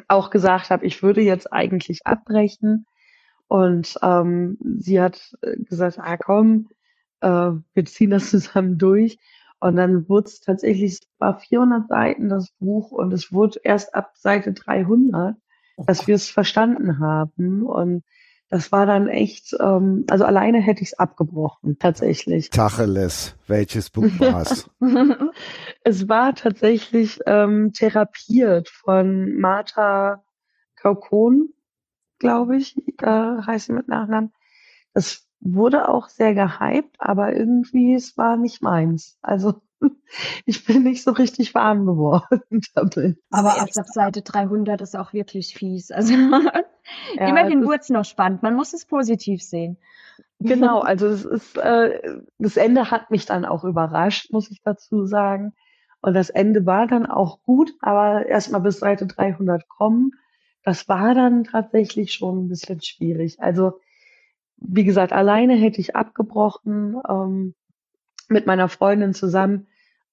auch gesagt habe, ich würde jetzt eigentlich abbrechen. Und ähm, sie hat äh, gesagt, ah komm, äh, wir ziehen das zusammen durch. Und dann wurde es tatsächlich, es war 400 Seiten das Buch und es wurde erst ab Seite 300, dass wir es verstanden haben. Und das war dann echt, ähm, also alleine hätte ich es abgebrochen, tatsächlich. Tacheles, welches Buch war's? (laughs) es war tatsächlich ähm, therapiert von Martha Kaukon, glaube ich, äh, heißt sie mit Nachnamen. Das wurde auch sehr gehypt, aber irgendwie es war nicht meins. Also (laughs) ich bin nicht so richtig warm geworden (laughs) damit. Aber ab Seite 300 ist auch wirklich fies. Also ja, immerhin wurde es noch spannend. Man muss es positiv sehen. Genau, (laughs) also es ist, äh, das Ende hat mich dann auch überrascht, muss ich dazu sagen. Und das Ende war dann auch gut, aber erstmal bis Seite 300 kommen, das war dann tatsächlich schon ein bisschen schwierig. Also, wie gesagt, alleine hätte ich abgebrochen. Ähm, mit meiner Freundin zusammen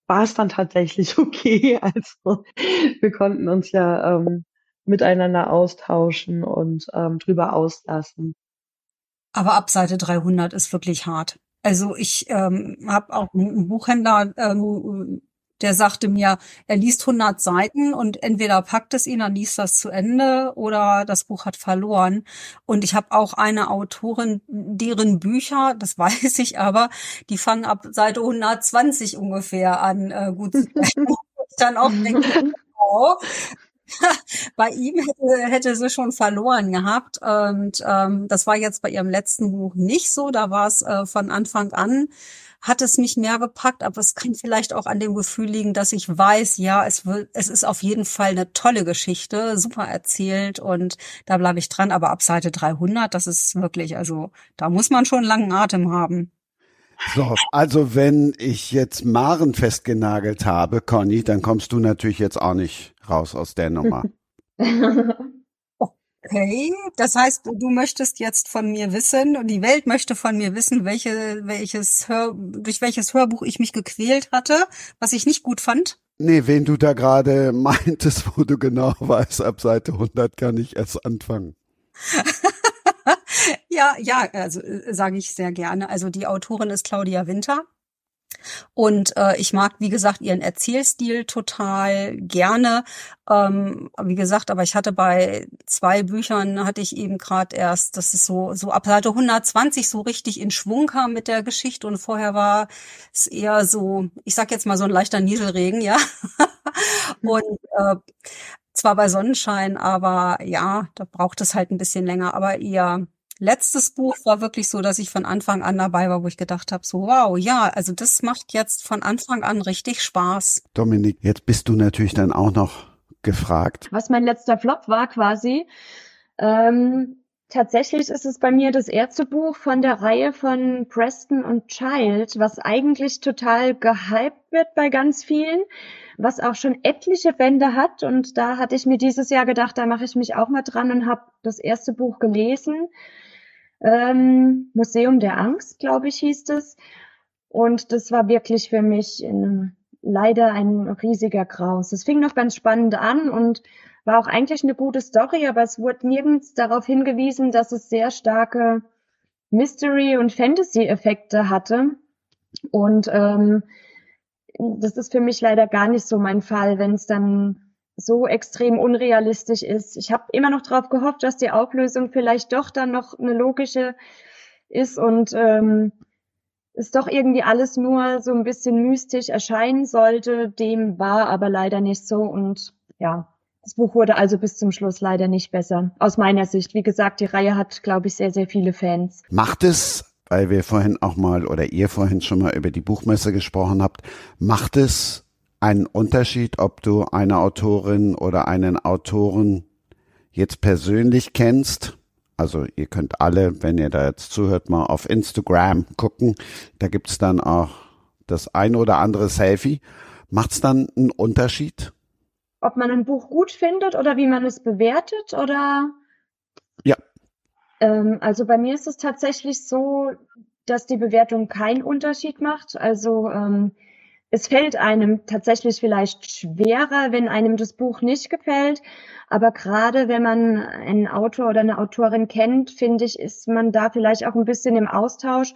war es dann tatsächlich (laughs) okay. Also wir konnten uns ja ähm, miteinander austauschen und ähm, drüber auslassen. Aber ab Seite 300 ist wirklich hart. Also ich ähm, habe auch einen Buchhändler, ähm, der sagte mir, er liest 100 Seiten und entweder packt es ihn, dann liest das zu Ende oder das Buch hat verloren. Und ich habe auch eine Autorin, deren Bücher, das (laughs) weiß ich aber, die fangen ab Seite 120 ungefähr an, äh, gut zu (laughs) dann auch denke, (laughs) oh, (laughs) bei ihm hätte, hätte sie schon verloren gehabt. Und ähm, das war jetzt bei ihrem letzten Buch nicht so. Da war es äh, von Anfang an, hat es mich mehr gepackt, aber es kann vielleicht auch an dem Gefühl liegen, dass ich weiß, ja, es wird, es ist auf jeden Fall eine tolle Geschichte, super erzählt und da bleibe ich dran. Aber ab Seite 300, das ist wirklich, also da muss man schon langen Atem haben. So, also wenn ich jetzt Maren festgenagelt habe, Conny, dann kommst du natürlich jetzt auch nicht raus aus der Nummer. (laughs) Okay, das heißt, du möchtest jetzt von mir wissen und die Welt möchte von mir wissen, welche, welches Hör, durch welches Hörbuch ich mich gequält hatte, was ich nicht gut fand. Nee, wen du da gerade (laughs) meintest, wo du genau weißt, ab Seite 100 kann ich erst anfangen. (laughs) ja, ja, also äh, sage ich sehr gerne. Also die Autorin ist Claudia Winter. Und äh, ich mag, wie gesagt, ihren Erzählstil total gerne. Ähm, wie gesagt, aber ich hatte bei zwei Büchern, hatte ich eben gerade erst, dass es so, so ab Seite 120 so richtig in Schwung kam mit der Geschichte und vorher war es eher so, ich sag jetzt mal so ein leichter Nieselregen, ja. (laughs) und äh, zwar bei Sonnenschein, aber ja, da braucht es halt ein bisschen länger, aber eher letztes Buch war wirklich so, dass ich von Anfang an dabei war, wo ich gedacht habe, so wow, ja, also das macht jetzt von Anfang an richtig Spaß. Dominik, jetzt bist du natürlich dann auch noch gefragt. Was mein letzter Flop war quasi. Ähm, tatsächlich ist es bei mir das erste Buch von der Reihe von Preston und Child, was eigentlich total gehypt wird bei ganz vielen, was auch schon etliche Bände hat. Und da hatte ich mir dieses Jahr gedacht, da mache ich mich auch mal dran und habe das erste Buch gelesen. Ähm, Museum der Angst, glaube ich, hieß es. Und das war wirklich für mich in, leider ein riesiger Graus. Es fing noch ganz spannend an und war auch eigentlich eine gute Story, aber es wurde nirgends darauf hingewiesen, dass es sehr starke Mystery- und Fantasy-Effekte hatte. Und ähm, das ist für mich leider gar nicht so mein Fall, wenn es dann so extrem unrealistisch ist. Ich habe immer noch darauf gehofft, dass die Auflösung vielleicht doch dann noch eine logische ist und ähm, es doch irgendwie alles nur so ein bisschen mystisch erscheinen sollte. Dem war aber leider nicht so und ja, das Buch wurde also bis zum Schluss leider nicht besser. Aus meiner Sicht. Wie gesagt, die Reihe hat, glaube ich, sehr, sehr viele Fans. Macht es, weil wir vorhin auch mal oder ihr vorhin schon mal über die Buchmesse gesprochen habt, macht es einen Unterschied, ob du eine Autorin oder einen Autoren jetzt persönlich kennst? Also ihr könnt alle, wenn ihr da jetzt zuhört, mal auf Instagram gucken. Da gibt's dann auch das ein oder andere Selfie. Macht's dann einen Unterschied? Ob man ein Buch gut findet oder wie man es bewertet oder? Ja. Ähm, also bei mir ist es tatsächlich so, dass die Bewertung keinen Unterschied macht. Also ähm, es fällt einem tatsächlich vielleicht schwerer, wenn einem das Buch nicht gefällt. Aber gerade wenn man einen Autor oder eine Autorin kennt, finde ich, ist man da vielleicht auch ein bisschen im Austausch.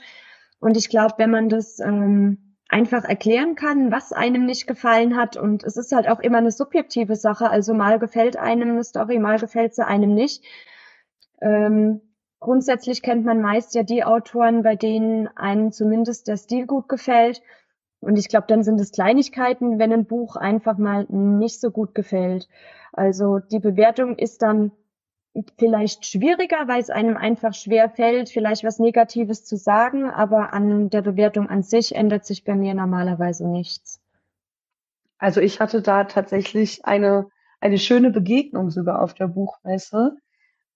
Und ich glaube, wenn man das ähm, einfach erklären kann, was einem nicht gefallen hat, und es ist halt auch immer eine subjektive Sache, also mal gefällt einem eine Story, mal gefällt sie einem nicht. Ähm, grundsätzlich kennt man meist ja die Autoren, bei denen einem zumindest der Stil gut gefällt. Und ich glaube, dann sind es Kleinigkeiten, wenn ein Buch einfach mal nicht so gut gefällt. Also die Bewertung ist dann vielleicht schwieriger, weil es einem einfach schwer fällt, vielleicht was Negatives zu sagen, aber an der Bewertung an sich ändert sich bei mir normalerweise nichts. Also ich hatte da tatsächlich eine, eine schöne Begegnung sogar auf der Buchmesse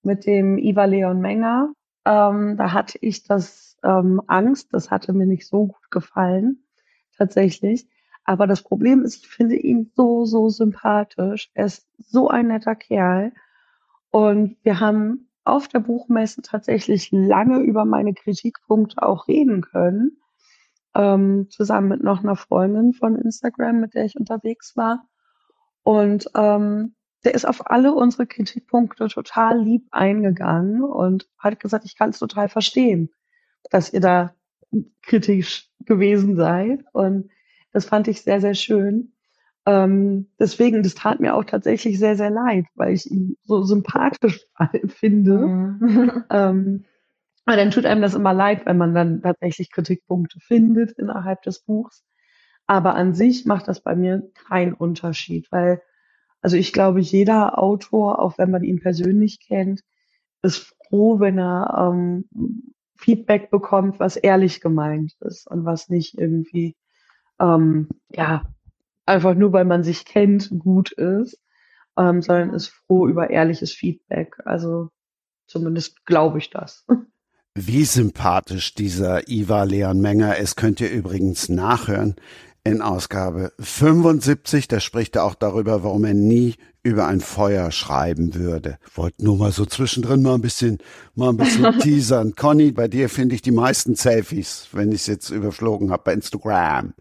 mit dem Iva Leon Menger. Ähm, da hatte ich das ähm, Angst, das hatte mir nicht so gut gefallen tatsächlich. Aber das Problem ist, ich finde ihn so, so sympathisch. Er ist so ein netter Kerl. Und wir haben auf der Buchmesse tatsächlich lange über meine Kritikpunkte auch reden können. Ähm, zusammen mit noch einer Freundin von Instagram, mit der ich unterwegs war. Und ähm, der ist auf alle unsere Kritikpunkte total lieb eingegangen und hat gesagt, ich kann es total verstehen, dass ihr da kritisch gewesen seid. Und das fand ich sehr, sehr schön. Ähm, deswegen, das tat mir auch tatsächlich sehr, sehr leid, weil ich ihn so sympathisch (laughs) finde. Mhm. (laughs) ähm, aber dann tut einem das immer leid, wenn man dann tatsächlich Kritikpunkte findet innerhalb des Buchs. Aber an sich macht das bei mir keinen Unterschied, weil, also ich glaube, jeder Autor, auch wenn man ihn persönlich kennt, ist froh, wenn er ähm, Feedback bekommt, was ehrlich gemeint ist und was nicht irgendwie, ähm, ja, einfach nur, weil man sich kennt, gut ist, ähm, sondern ist froh über ehrliches Feedback. Also zumindest glaube ich das. Wie sympathisch dieser Ivar Leon Menger ist, könnt ihr übrigens nachhören in Ausgabe 75. Da spricht er auch darüber, warum er nie über ein Feuer schreiben würde. Wollte nur mal so zwischendrin mal ein bisschen, mal ein bisschen (laughs) teasern. Conny, bei dir finde ich die meisten Selfies, wenn ich es jetzt überflogen habe, bei Instagram.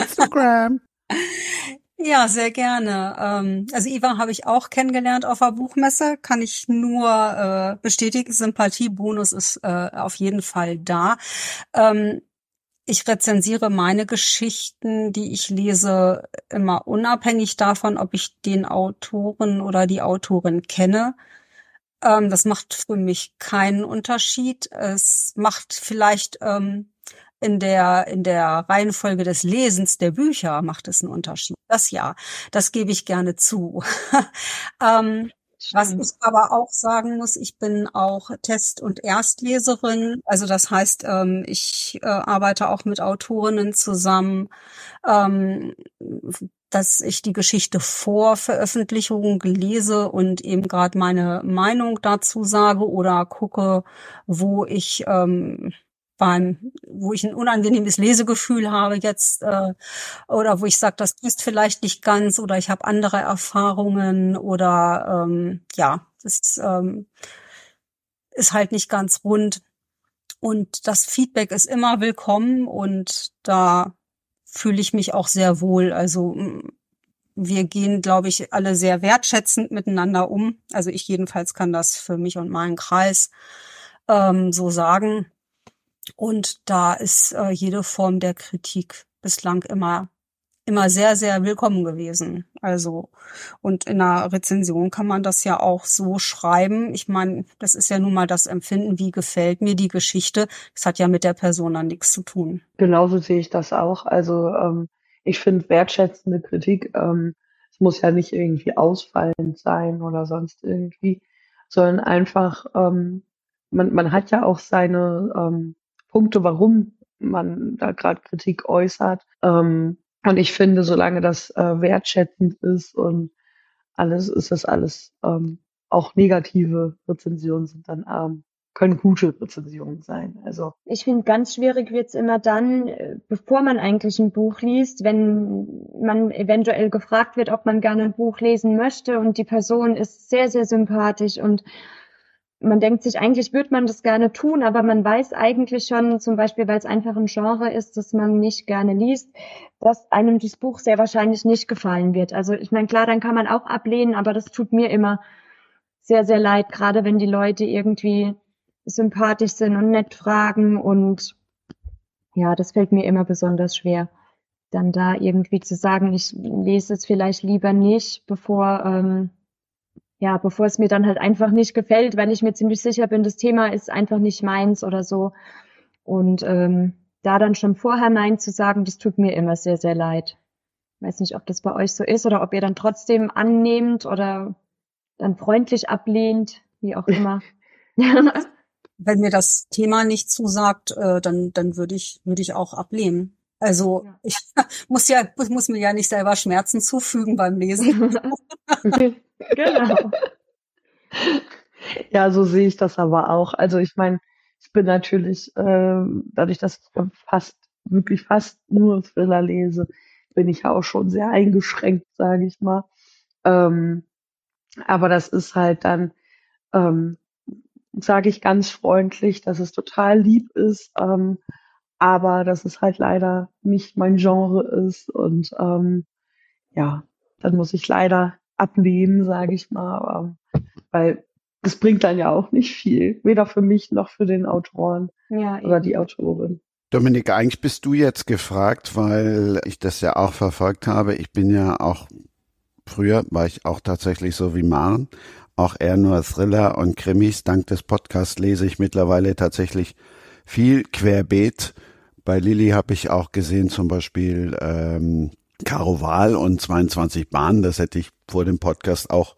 Instagram. (laughs) Ja, sehr gerne. Ähm, also Iva habe ich auch kennengelernt auf der Buchmesse, kann ich nur äh, bestätigen. Sympathiebonus ist äh, auf jeden Fall da. Ich rezensiere meine Geschichten, die ich lese, immer unabhängig davon, ob ich den Autoren oder die Autorin kenne. Ähm, das macht für mich keinen Unterschied. Es macht vielleicht ähm, in der, in der Reihenfolge des Lesens der Bücher macht es einen Unterschied. Das ja, das gebe ich gerne zu. (laughs) ähm, was ich aber auch sagen muss, ich bin auch Test- und Erstleserin. Also das heißt, ähm, ich äh, arbeite auch mit Autorinnen zusammen, ähm, dass ich die Geschichte vor Veröffentlichung lese und eben gerade meine Meinung dazu sage oder gucke, wo ich ähm, beim, wo ich ein unangenehmes Lesegefühl habe jetzt äh, oder wo ich sage, das ist vielleicht nicht ganz oder ich habe andere Erfahrungen oder ähm, ja, das ähm, ist halt nicht ganz rund. Und das Feedback ist immer willkommen und da fühle ich mich auch sehr wohl. Also wir gehen, glaube ich, alle sehr wertschätzend miteinander um. Also ich jedenfalls kann das für mich und meinen Kreis ähm, so sagen. Und da ist äh, jede Form der Kritik bislang immer immer sehr, sehr willkommen gewesen. Also, und in einer Rezension kann man das ja auch so schreiben. Ich meine, das ist ja nun mal das Empfinden, wie gefällt mir die Geschichte. Das hat ja mit der Person dann nichts zu tun. Genauso sehe ich das auch. Also, ähm, ich finde wertschätzende Kritik, ähm, es muss ja nicht irgendwie ausfallend sein oder sonst irgendwie, sondern einfach, ähm, man, man hat ja auch seine, ähm, Punkte, warum man da gerade Kritik äußert. Ähm, und ich finde, solange das äh, wertschätzend ist und alles, ist das alles ähm, auch negative Rezensionen sind dann ähm, können gute Rezensionen sein. Also ich finde ganz schwierig wird's immer dann, äh, bevor man eigentlich ein Buch liest, wenn man eventuell gefragt wird, ob man gerne ein Buch lesen möchte und die Person ist sehr sehr sympathisch und man denkt sich, eigentlich würde man das gerne tun, aber man weiß eigentlich schon, zum Beispiel, weil es einfach ein Genre ist, das man nicht gerne liest, dass einem dieses Buch sehr wahrscheinlich nicht gefallen wird. Also ich meine, klar, dann kann man auch ablehnen, aber das tut mir immer sehr, sehr leid, gerade wenn die Leute irgendwie sympathisch sind und nett fragen und ja, das fällt mir immer besonders schwer, dann da irgendwie zu sagen, ich lese es vielleicht lieber nicht, bevor ähm, ja, bevor es mir dann halt einfach nicht gefällt, weil ich mir ziemlich sicher bin, das Thema ist einfach nicht meins oder so. Und ähm, da dann schon vorher Nein zu sagen, das tut mir immer sehr, sehr leid. Ich weiß nicht, ob das bei euch so ist oder ob ihr dann trotzdem annehmt oder dann freundlich ablehnt, wie auch immer. (laughs) (laughs) Wenn mir das Thema nicht zusagt, äh, dann, dann würde ich, würde ich auch ablehnen. Also ja. ich (laughs) muss ja, muss mir ja nicht selber Schmerzen zufügen beim Lesen. Genau. Ja, so sehe ich das aber auch. Also ich meine, ich bin natürlich, äh, dadurch, dass ich fast, wirklich fast nur Thriller lese, bin ich ja auch schon sehr eingeschränkt, sage ich mal. Ähm, aber das ist halt dann, ähm, sage ich ganz freundlich, dass es total lieb ist, ähm, aber dass es halt leider nicht mein Genre ist und ähm, ja, dann muss ich leider abnehmen, sage ich mal, weil das bringt dann ja auch nicht viel, weder für mich noch für den Autoren ja, oder die Autorin. Dominik, eigentlich bist du jetzt gefragt, weil ich das ja auch verfolgt habe. Ich bin ja auch früher war ich auch tatsächlich so wie Maren, auch eher nur Thriller und Krimis. Dank des Podcasts lese ich mittlerweile tatsächlich viel querbeet. Bei Lilly habe ich auch gesehen zum Beispiel ähm, Caro Wahl und 22 Bahnen. Das hätte ich vor dem Podcast auch,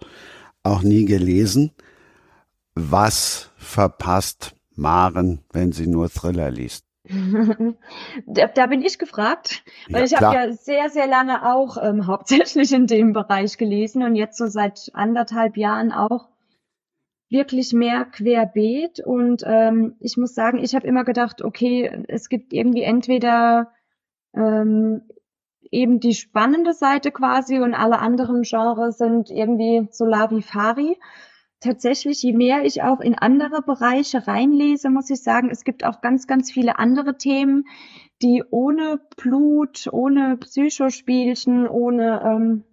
auch nie gelesen. Was verpasst Maren, wenn sie nur Thriller liest? (laughs) da, da, bin ich gefragt, weil ja, ich habe ja sehr, sehr lange auch ähm, hauptsächlich in dem Bereich gelesen und jetzt so seit anderthalb Jahren auch wirklich mehr querbeet. Und ähm, ich muss sagen, ich habe immer gedacht, okay, es gibt irgendwie entweder ähm, eben die spannende Seite quasi und alle anderen Genres sind irgendwie so Lavi-Fari. Tatsächlich, je mehr ich auch in andere Bereiche reinlese, muss ich sagen, es gibt auch ganz, ganz viele andere Themen, die ohne Blut, ohne Psychospielchen, ohne ähm,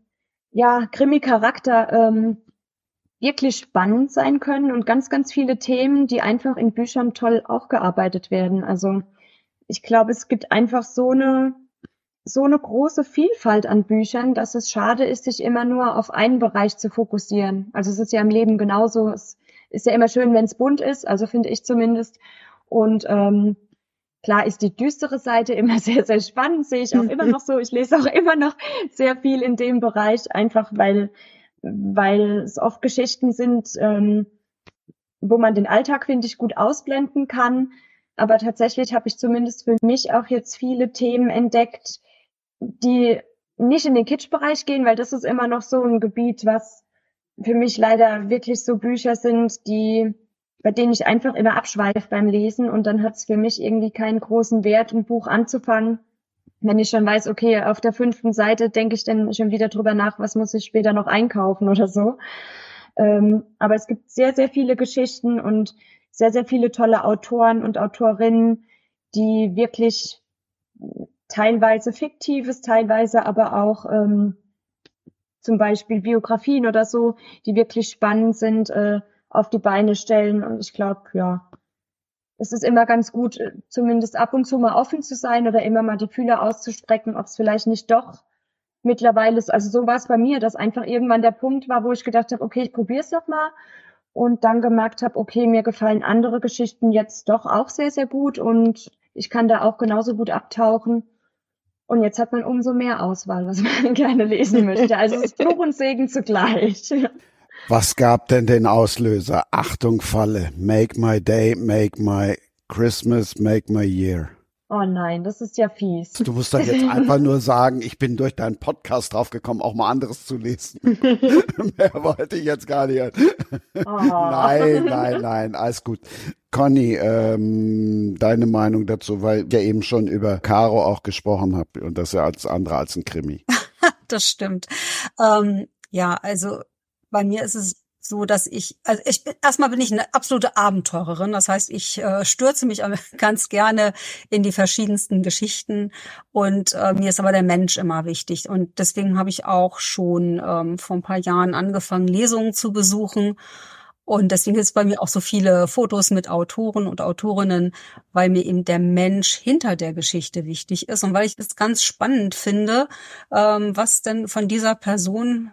ja, Krimi-Charakter ähm, wirklich spannend sein können und ganz, ganz viele Themen, die einfach in Büchern toll aufgearbeitet werden. Also ich glaube, es gibt einfach so eine so eine große Vielfalt an Büchern, dass es schade ist, sich immer nur auf einen Bereich zu fokussieren. Also es ist ja im Leben genauso. Es ist ja immer schön, wenn es bunt ist, also finde ich zumindest. Und ähm, klar ist die düstere Seite (laughs) immer sehr, sehr spannend, sehe ich auch immer noch so. Ich lese auch immer noch sehr viel in dem Bereich, einfach weil, weil es oft Geschichten sind, ähm, wo man den Alltag, finde ich, gut ausblenden kann. Aber tatsächlich habe ich zumindest für mich auch jetzt viele Themen entdeckt, die nicht in den Kitsch-Bereich gehen, weil das ist immer noch so ein Gebiet, was für mich leider wirklich so Bücher sind, die bei denen ich einfach immer abschweife beim Lesen und dann hat es für mich irgendwie keinen großen Wert, ein Buch anzufangen, wenn ich schon weiß, okay, auf der fünften Seite denke ich dann schon wieder drüber nach, was muss ich später noch einkaufen oder so. Ähm, aber es gibt sehr, sehr viele Geschichten und sehr, sehr viele tolle Autoren und Autorinnen, die wirklich teilweise fiktives, teilweise aber auch ähm, zum Beispiel Biografien oder so, die wirklich spannend sind, äh, auf die Beine stellen. Und ich glaube, ja, es ist immer ganz gut, äh, zumindest ab und zu mal offen zu sein oder immer mal die Fühler auszustrecken, ob es vielleicht nicht doch mittlerweile ist. Also so war es bei mir, dass einfach irgendwann der Punkt war, wo ich gedacht habe, okay, ich probiere es doch mal und dann gemerkt habe, okay, mir gefallen andere Geschichten jetzt doch auch sehr, sehr gut und ich kann da auch genauso gut abtauchen. Und jetzt hat man umso mehr Auswahl, was man (laughs) gerne lesen möchte. Also es ist Fluch und Segen zugleich. Was gab denn den Auslöser? Achtung, Falle. Make my day, make my Christmas, make my year. Oh nein, das ist ja fies. Du musst dann jetzt einfach nur sagen, ich bin durch deinen Podcast draufgekommen, auch mal anderes zu lesen. (laughs) Mehr wollte ich jetzt gar nicht. Oh. Nein, nein, nein, alles gut. Conny, ähm, deine Meinung dazu, weil ich ja eben schon über Caro auch gesprochen habe und das ist ja als andere als ein Krimi. (laughs) das stimmt. Ähm, ja, also bei mir ist es so dass ich, also ich bin, erstmal bin ich eine absolute Abenteurerin. Das heißt, ich äh, stürze mich (laughs) ganz gerne in die verschiedensten Geschichten und äh, mir ist aber der Mensch immer wichtig. Und deswegen habe ich auch schon ähm, vor ein paar Jahren angefangen, Lesungen zu besuchen. Und deswegen ist bei mir auch so viele Fotos mit Autoren und Autorinnen, weil mir eben der Mensch hinter der Geschichte wichtig ist und weil ich es ganz spannend finde, ähm, was denn von dieser Person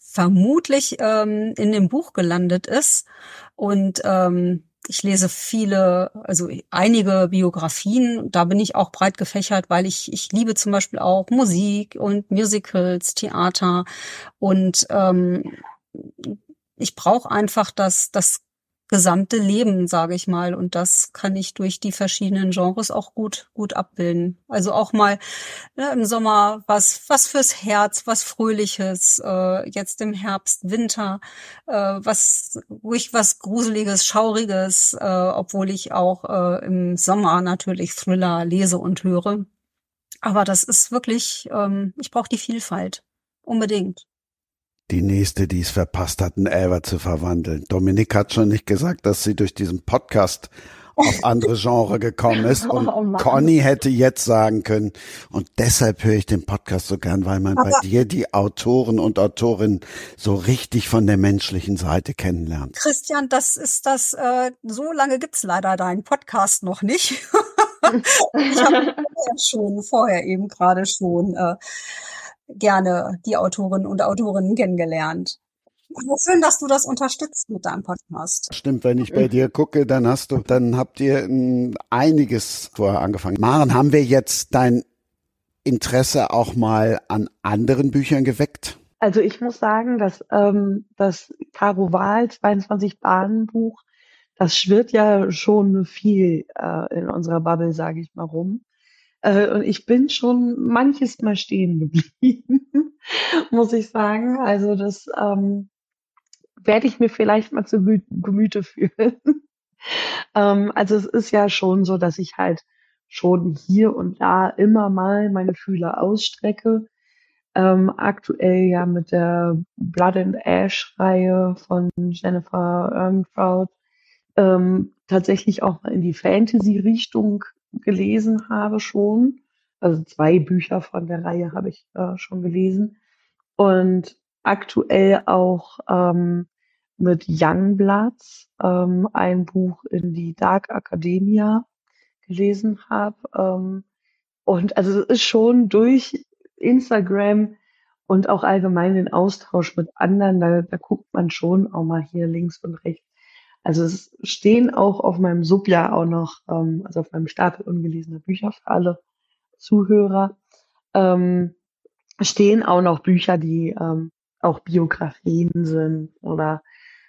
vermutlich ähm, in dem Buch gelandet ist. Und ähm, ich lese viele, also einige Biografien. Da bin ich auch breit gefächert, weil ich, ich liebe zum Beispiel auch Musik und Musicals, Theater. Und ähm, ich brauche einfach das, das gesamte Leben, sage ich mal. Und das kann ich durch die verschiedenen Genres auch gut, gut abbilden. Also auch mal ne, im Sommer was, was fürs Herz, was Fröhliches, äh, jetzt im Herbst, Winter, äh, was ruhig was Gruseliges, Schauriges, äh, obwohl ich auch äh, im Sommer natürlich Thriller lese und höre. Aber das ist wirklich, ähm, ich brauche die Vielfalt. Unbedingt die nächste, die es verpasst hat, einen Elver zu verwandeln. Dominik hat schon nicht gesagt, dass sie durch diesen Podcast auf andere Genre gekommen ist. (laughs) Und oh, Conny hätte jetzt sagen können, und deshalb höre ich den Podcast so gern, weil man Aber bei dir die Autoren und Autorinnen so richtig von der menschlichen Seite kennenlernt. Christian, das ist das, äh, so lange gibt's leider deinen Podcast noch nicht. (laughs) ich habe (laughs) schon vorher eben gerade schon äh, gerne die Autorinnen und Autorinnen kennengelernt. Schön, dass du das unterstützt mit deinem Podcast. Stimmt, wenn ich bei dir gucke, dann hast du, dann habt ihr einiges vorher angefangen. Maren, haben wir jetzt dein Interesse auch mal an anderen Büchern geweckt? Also ich muss sagen, dass ähm, das Caro Wahl 22 Bahnen Buch, das schwirrt ja schon viel äh, in unserer Bubble, sage ich mal rum. Äh, und ich bin schon manches Mal stehen geblieben, (laughs) muss ich sagen. Also das ähm, werde ich mir vielleicht mal zu Gemüte führen. (laughs) ähm, also es ist ja schon so, dass ich halt schon hier und da immer mal meine Fühler ausstrecke. Ähm, aktuell ja mit der Blood and Ash Reihe von Jennifer Ermtraut ähm, tatsächlich auch mal in die Fantasy Richtung gelesen habe schon. Also zwei Bücher von der Reihe habe ich äh, schon gelesen. Und aktuell auch ähm, mit Youngbloods ähm, ein Buch in die Dark Academia gelesen habe. Ähm, und also es ist schon durch Instagram und auch allgemein den Austausch mit anderen, da, da guckt man schon auch mal hier links und rechts. Also es stehen auch auf meinem Subja auch noch, ähm, also auf meinem Stapel ungelesener Bücher für alle Zuhörer, ähm, stehen auch noch Bücher, die ähm, auch Biografien sind oder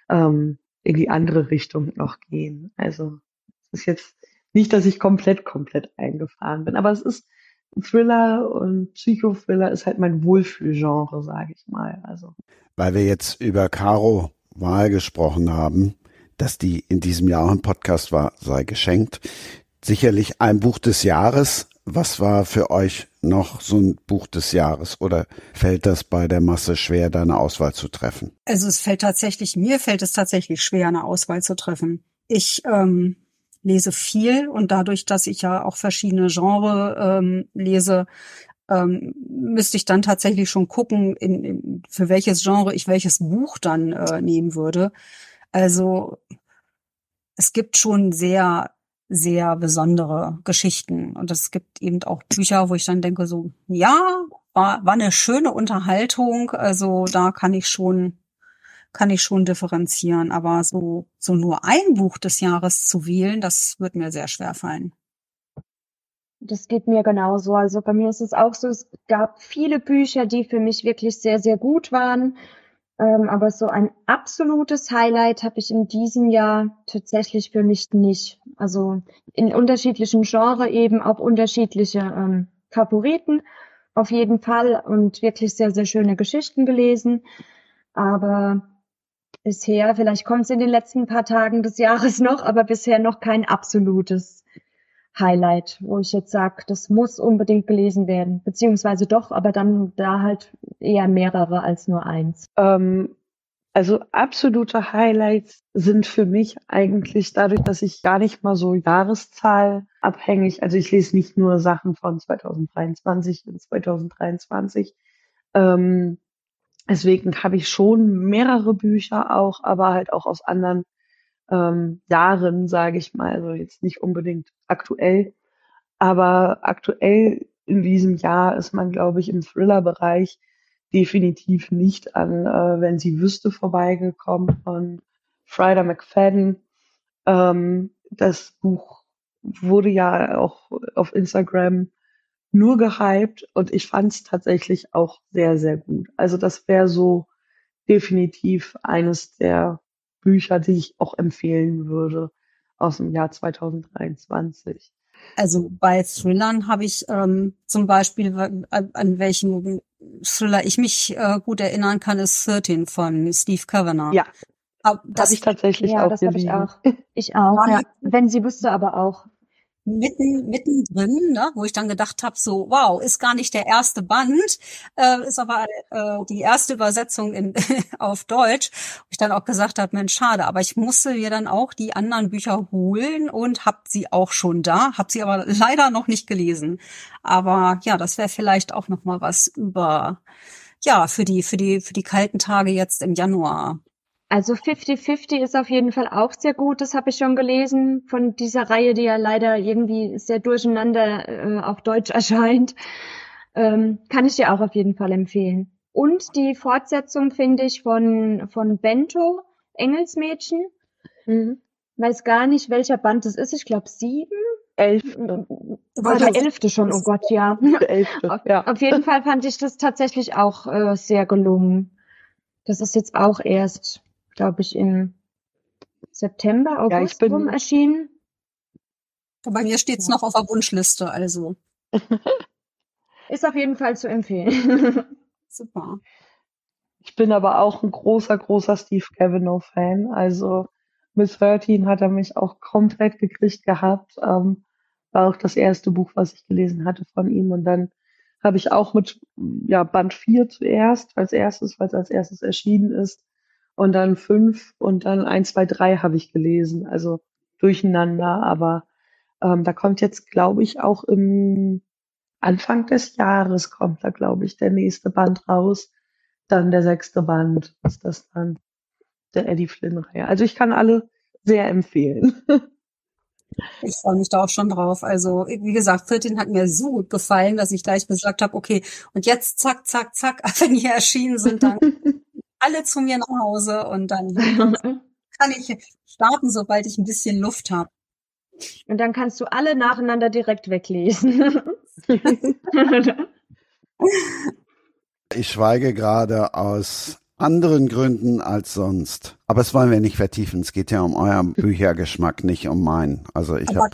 ähm, in die andere Richtung noch gehen. Also es ist jetzt nicht, dass ich komplett, komplett eingefahren bin, aber es ist Thriller und Psychothriller ist halt mein Wohlfühlgenre, sage ich mal. Also weil wir jetzt über Caro Wahl gesprochen haben, dass die in diesem Jahr auch im Podcast war, sei geschenkt. Sicherlich ein Buch des Jahres, was war für euch noch so ein Buch des Jahres oder fällt das bei der Masse schwer, da Auswahl zu treffen? Also es fällt tatsächlich, mir fällt es tatsächlich schwer, eine Auswahl zu treffen. Ich ähm, lese viel und dadurch, dass ich ja auch verschiedene Genre ähm, lese, ähm, müsste ich dann tatsächlich schon gucken, in, in, für welches Genre ich welches Buch dann äh, nehmen würde. Also es gibt schon sehr sehr besondere Geschichten. Und es gibt eben auch Bücher, wo ich dann denke, so, ja, war, war eine schöne Unterhaltung. Also da kann ich schon, kann ich schon differenzieren. Aber so, so nur ein Buch des Jahres zu wählen, das wird mir sehr schwer fallen. Das geht mir genauso. Also bei mir ist es auch so, es gab viele Bücher, die für mich wirklich sehr, sehr gut waren. Ähm, aber so ein absolutes Highlight habe ich in diesem Jahr tatsächlich für mich nicht. Also in unterschiedlichen Genres eben auch unterschiedliche ähm, Favoriten auf jeden Fall und wirklich sehr, sehr schöne Geschichten gelesen. Aber bisher, vielleicht kommt es in den letzten paar Tagen des Jahres (laughs) noch, aber bisher noch kein absolutes Highlight, wo ich jetzt sage, das muss unbedingt gelesen werden. Beziehungsweise doch, aber dann da halt eher mehrere als nur eins. Ähm, also absolute Highlights sind für mich eigentlich dadurch, dass ich gar nicht mal so Jahreszahl abhängig, also ich lese nicht nur Sachen von 2023 und 2023. Ähm, deswegen habe ich schon mehrere Bücher auch, aber halt auch aus anderen ähm, Jahren, sage ich mal, also jetzt nicht unbedingt aktuell, aber aktuell in diesem Jahr ist man, glaube ich, im Thriller-Bereich definitiv nicht an äh, Wenn sie wüsste vorbeigekommen von Frieda McFadden. Ähm, das Buch wurde ja auch auf Instagram nur gehypt und ich fand es tatsächlich auch sehr, sehr gut. Also das wäre so definitiv eines der Bücher, die ich auch empfehlen würde aus dem Jahr 2023. Also bei Thrillern habe ich ähm, zum Beispiel, an, welchen Thriller ich mich äh, gut erinnern kann, ist 13 von Steve Kavanagh. Ja, das habe ich tatsächlich ja, auch das habe ich auch. Ich auch, ja. Wenn sie wüsste aber auch. Mitten mittendrin, ne, wo ich dann gedacht habe, so wow, ist gar nicht der erste Band, äh, ist aber äh, die erste Übersetzung in, (laughs) auf Deutsch. Wo ich dann auch gesagt habe, Mensch, schade, aber ich musste mir dann auch die anderen Bücher holen und habe sie auch schon da, habe sie aber leider noch nicht gelesen. Aber ja, das wäre vielleicht auch noch mal was über ja für die für die für die kalten Tage jetzt im Januar. Also 50-50 ist auf jeden Fall auch sehr gut, das habe ich schon gelesen, von dieser Reihe, die ja leider irgendwie sehr durcheinander äh, auf Deutsch (laughs) erscheint. Ähm, kann ich dir auch auf jeden Fall empfehlen. Und die Fortsetzung finde ich von, von Bento, Engelsmädchen. Mhm. Weiß gar nicht, welcher Band es ist. Ich glaube sieben. Elf. War der elfte schon, oh Gott, ja. Elfte, ja. Auf jeden Fall fand ich das tatsächlich auch äh, sehr gelungen. Das ist jetzt auch erst glaube ich, im September, August ja, ich bin, rum erschienen. Bei mir steht's ja. noch auf der Wunschliste, also. (laughs) Ist auf jeden Fall zu empfehlen. (laughs) Super. Ich bin aber auch ein großer, großer Steve Cavanaugh-Fan. Also Miss 13 hat er mich auch komplett gekriegt gehabt. Ähm, war auch das erste Buch, was ich gelesen hatte von ihm. Und dann habe ich auch mit ja, Band 4 zuerst, als erstes, weil es als erstes erschienen ist, und dann fünf und dann eins, zwei, drei habe ich gelesen. Also durcheinander, aber ähm, da kommt jetzt, glaube ich, auch im Anfang des Jahres kommt da, glaube ich, der nächste Band raus. Dann der sechste Band ist das dann der Eddie Flynn-Reihe. Also ich kann alle sehr empfehlen. (laughs) Ich freue mich da auch schon drauf. Also, wie gesagt, 14 hat mir so gut gefallen, dass ich gleich gesagt habe, okay, und jetzt zack, zack, zack, (laughs) wenn die erschienen sind, dann (laughs) alle zu mir nach Hause und dann (laughs) kann ich starten, sobald ich ein bisschen Luft habe. Und dann kannst du alle nacheinander direkt weglesen. (laughs) ich schweige gerade aus anderen Gründen als sonst. Aber das wollen wir nicht vertiefen. Es geht ja um euren Büchergeschmack, nicht um meinen. Also ich habe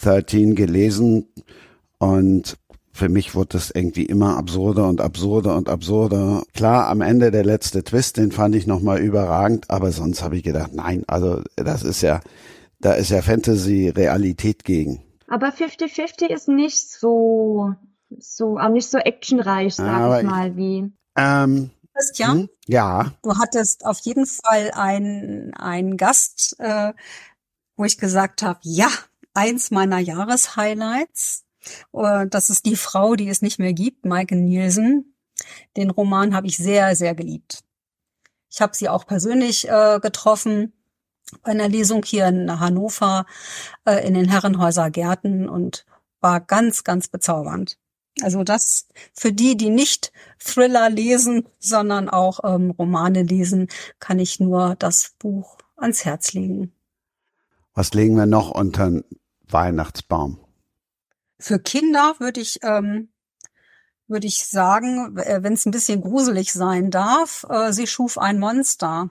13 gelesen und für mich wurde es irgendwie immer absurder und absurder und absurder. Klar, am Ende der letzte Twist, den fand ich nochmal überragend, aber sonst habe ich gedacht, nein, also das ist ja, da ist ja Fantasy Realität gegen. Aber 50-50 ist nicht so, so, auch nicht so actionreich, sag aber ich mal, wie. Ähm, Christian? Hm, ja. Du hattest auf jeden Fall einen, einen Gast, äh, wo ich gesagt habe, ja, eins meiner Jahreshighlights das ist die Frau, die es nicht mehr gibt, Maike Nielsen. Den Roman habe ich sehr, sehr geliebt. Ich habe sie auch persönlich äh, getroffen bei einer Lesung hier in Hannover äh, in den Herrenhäuser Gärten und war ganz, ganz bezaubernd. Also das für die, die nicht Thriller lesen, sondern auch ähm, Romane lesen, kann ich nur das Buch ans Herz legen. Was legen wir noch unter den Weihnachtsbaum? Für Kinder würde ich ähm, würde ich sagen, äh, wenn es ein bisschen gruselig sein darf, äh, sie schuf ein Monster.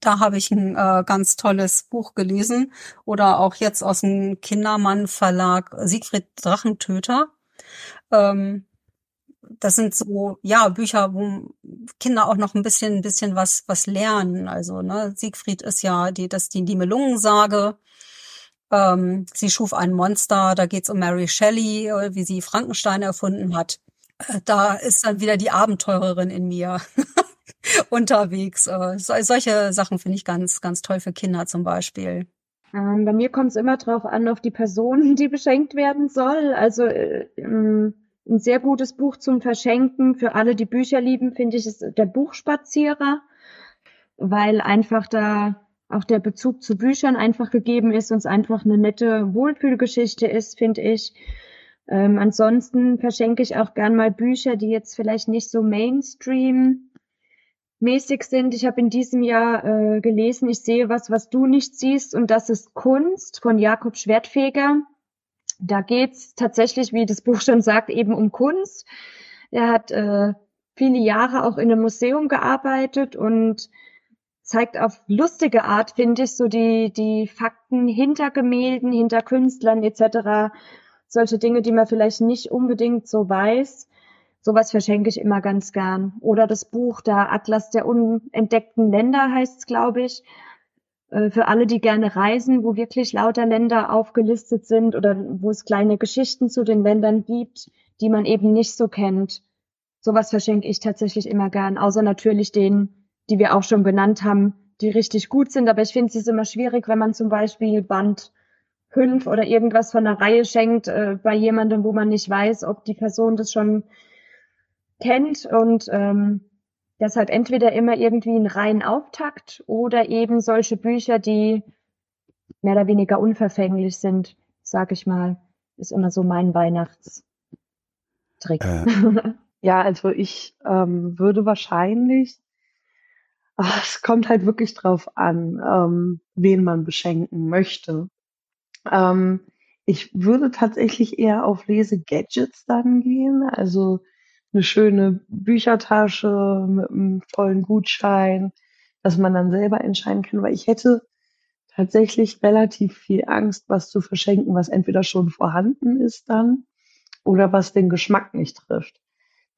Da habe ich ein äh, ganz tolles Buch gelesen oder auch jetzt aus dem Kindermann Verlag Siegfried Drachentöter. Ähm, das sind so ja Bücher, wo Kinder auch noch ein bisschen ein bisschen was was lernen. Also ne, Siegfried ist ja die das die die Melungensage ähm, sie schuf ein Monster, da geht's um Mary Shelley, äh, wie sie Frankenstein erfunden hat. Äh, da ist dann wieder die Abenteurerin in mir (laughs) unterwegs. Äh, so, solche Sachen finde ich ganz, ganz toll für Kinder zum Beispiel. Ähm, bei mir kommt es immer drauf an, auf die Person, (laughs) die beschenkt werden soll. Also äh, ähm, ein sehr gutes Buch zum Verschenken für alle, die Bücher lieben, finde ich, ist der Buchspazierer, weil einfach da auch der Bezug zu Büchern einfach gegeben ist und es einfach eine nette Wohlfühlgeschichte ist, finde ich. Ähm, ansonsten verschenke ich auch gern mal Bücher, die jetzt vielleicht nicht so Mainstream mäßig sind. Ich habe in diesem Jahr äh, gelesen, ich sehe was, was du nicht siehst, und das ist Kunst von Jakob Schwertfeger. Da geht's tatsächlich, wie das Buch schon sagt, eben um Kunst. Er hat äh, viele Jahre auch in einem Museum gearbeitet und zeigt auf lustige Art, finde ich, so die, die Fakten hinter Gemälden, hinter Künstlern etc. Solche Dinge, die man vielleicht nicht unbedingt so weiß. Sowas verschenke ich immer ganz gern. Oder das Buch, der Atlas der unentdeckten Länder heißt es, glaube ich. äh, für alle, die gerne reisen, wo wirklich lauter Länder aufgelistet sind oder wo es kleine Geschichten zu den Ländern gibt, die man eben nicht so kennt. Sowas verschenke ich tatsächlich immer gern, außer natürlich den, die wir auch schon benannt haben, die richtig gut sind. Aber ich finde es ist immer schwierig, wenn man zum Beispiel Band fünf oder irgendwas von der Reihe schenkt äh, bei jemandem, wo man nicht weiß, ob die Person das schon kennt und ähm, das hat entweder immer irgendwie einen reinen Auftakt oder eben solche Bücher, die mehr oder weniger unverfänglich sind, sag ich mal, ist immer so mein Weihnachtstrick. Äh. (laughs) ja, also ich ähm, würde wahrscheinlich, ach, es kommt halt wirklich drauf an, ähm, wen man beschenken möchte. Ähm, ich würde tatsächlich eher auf Lese-Gadgets dann gehen, also eine schöne Büchertasche mit einem tollen Gutschein, dass man dann selber entscheiden kann, weil ich hätte tatsächlich relativ viel Angst, was zu verschenken, was entweder schon vorhanden ist dann oder was den Geschmack nicht trifft.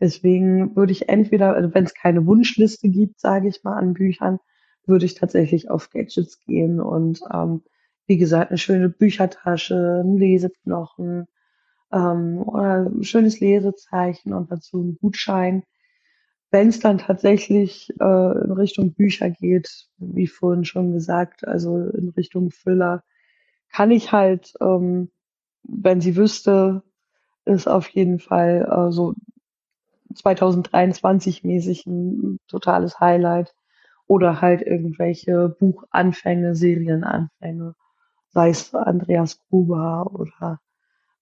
Deswegen würde ich entweder, also wenn es keine Wunschliste gibt, sage ich mal, an Büchern, würde ich tatsächlich auf Gadgets gehen und ähm, wie gesagt, eine schöne Büchertasche, ein Leseknochen, ähm, oder ein schönes Lesezeichen und dazu ein Gutschein. Wenn es dann tatsächlich äh, in Richtung Bücher geht, wie vorhin schon gesagt, also in Richtung Thriller, kann ich halt, ähm, wenn sie wüsste, ist auf jeden Fall äh, so 2023 mäßig ein totales Highlight oder halt irgendwelche Buchanfänge, Serienanfänge, sei es Andreas Gruber oder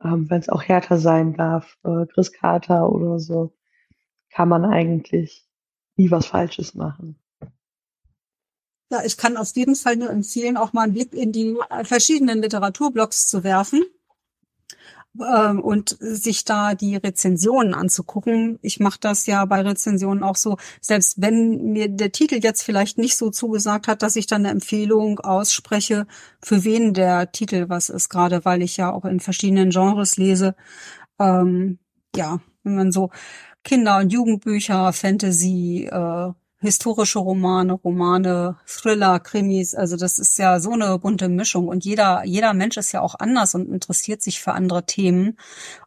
ähm, wenn es auch härter sein darf, äh, Chris Carter oder so, kann man eigentlich nie was Falsches machen. Ja, ich kann auf jeden Fall nur empfehlen, auch mal einen Blick in die verschiedenen Literaturblogs zu werfen ähm, und sich da die Rezensionen anzugucken. Ich mache das ja bei Rezensionen auch so, selbst wenn mir der Titel jetzt vielleicht nicht so zugesagt hat, dass ich dann eine Empfehlung ausspreche, für wen der Titel was ist, gerade weil ich ja auch in verschiedenen Genres lese. Ähm, ja, wenn man so Kinder- und Jugendbücher, Fantasy, äh, historische Romane, Romane, Thriller, Krimis. Also das ist ja so eine bunte Mischung und jeder jeder Mensch ist ja auch anders und interessiert sich für andere Themen.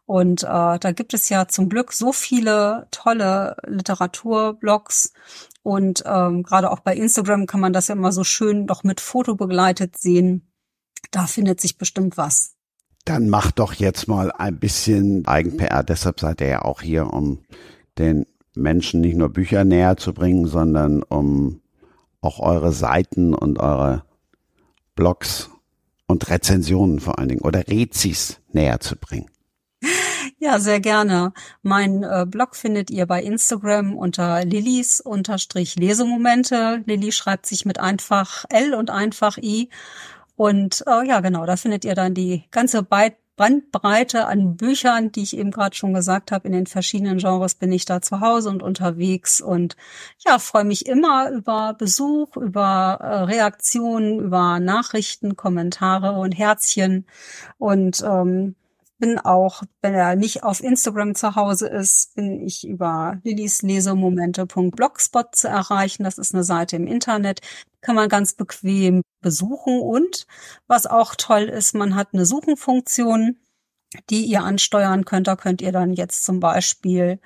Und äh, da gibt es ja zum Glück so viele tolle Literaturblogs und ähm, gerade auch bei Instagram kann man das ja immer so schön doch mit Foto begleitet sehen. Da findet sich bestimmt was. Dann macht doch jetzt mal ein bisschen Eigen-PR. Deshalb seid ihr ja auch hier, um den Menschen nicht nur Bücher näher zu bringen, sondern um auch eure Seiten und eure Blogs und Rezensionen vor allen Dingen oder Rezis näher zu bringen. Ja, sehr gerne. Mein äh, Blog findet ihr bei Instagram unter Lillys unterstrich Lesemomente. Lilly schreibt sich mit einfach L und einfach I. Und äh, ja, genau, da findet ihr dann die ganze Be Bandbreite an Büchern, die ich eben gerade schon gesagt habe. In den verschiedenen Genres bin ich da zu Hause und unterwegs und ja, freue mich immer über Besuch, über äh, Reaktionen, über Nachrichten, Kommentare und Herzchen und ähm, bin auch, wenn er nicht auf Instagram zu Hause ist, bin ich über lillyslesemomente.blogspot zu erreichen. Das ist eine Seite im Internet, kann man ganz bequem besuchen. Und was auch toll ist, man hat eine Suchenfunktion, die ihr ansteuern könnt. Da könnt ihr dann jetzt zum Beispiel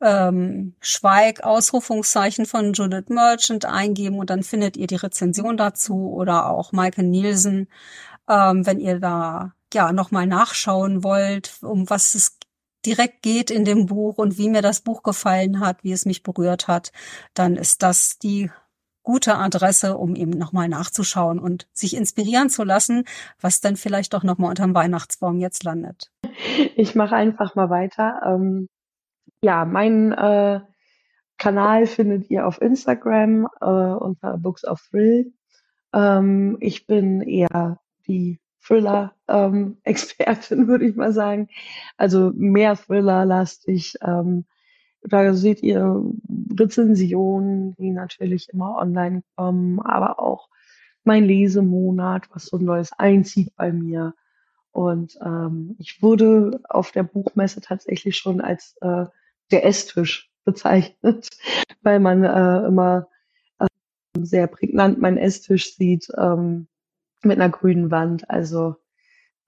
ähm, Schweig, Ausrufungszeichen von Judith Merchant eingeben und dann findet ihr die Rezension dazu oder auch Michael Nielsen. Ähm, wenn ihr da ja nochmal nachschauen wollt, um was es direkt geht in dem Buch und wie mir das Buch gefallen hat, wie es mich berührt hat, dann ist das die gute Adresse, um eben nochmal nachzuschauen und sich inspirieren zu lassen, was dann vielleicht doch nochmal unterm Weihnachtsbaum jetzt landet. Ich mache einfach mal weiter. Ähm, ja, mein äh, Kanal findet ihr auf Instagram äh, unter Books of Thrill. Ähm, ich bin eher die Thriller-Expertin, ähm, (laughs) würde ich mal sagen. Also mehr Thriller-lastig. Ähm, da seht ihr Rezensionen, die natürlich immer online kommen, aber auch mein Lesemonat, was so Neues einzieht bei mir. Und ähm, ich wurde auf der Buchmesse tatsächlich schon als äh, der Esstisch bezeichnet, (laughs) weil man äh, immer äh, sehr prägnant mein Esstisch sieht, ähm, mit einer grünen Wand. Also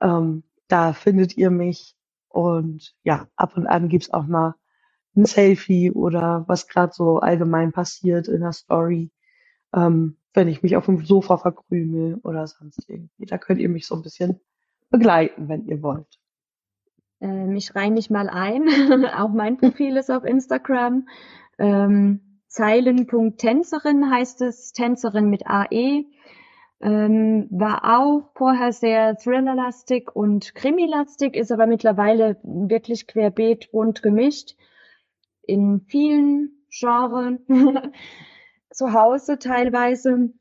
ähm, da findet ihr mich. Und ja, ab und an gibt's auch mal ein Selfie oder was gerade so allgemein passiert in der Story. Ähm, wenn ich mich auf dem Sofa verkrümel oder sonst irgendwie. Da könnt ihr mich so ein bisschen begleiten, wenn ihr wollt. Ähm, ich reihe mich mal ein. (laughs) auch mein Profil ist auf Instagram. Ähm, Zeilen.tänzerin heißt es, Tänzerin mit AE. Ähm, war auch vorher sehr thrillerlastig und krimilastig, ist aber mittlerweile wirklich querbeet bunt gemischt. In vielen Genres. (laughs) Zu Hause teilweise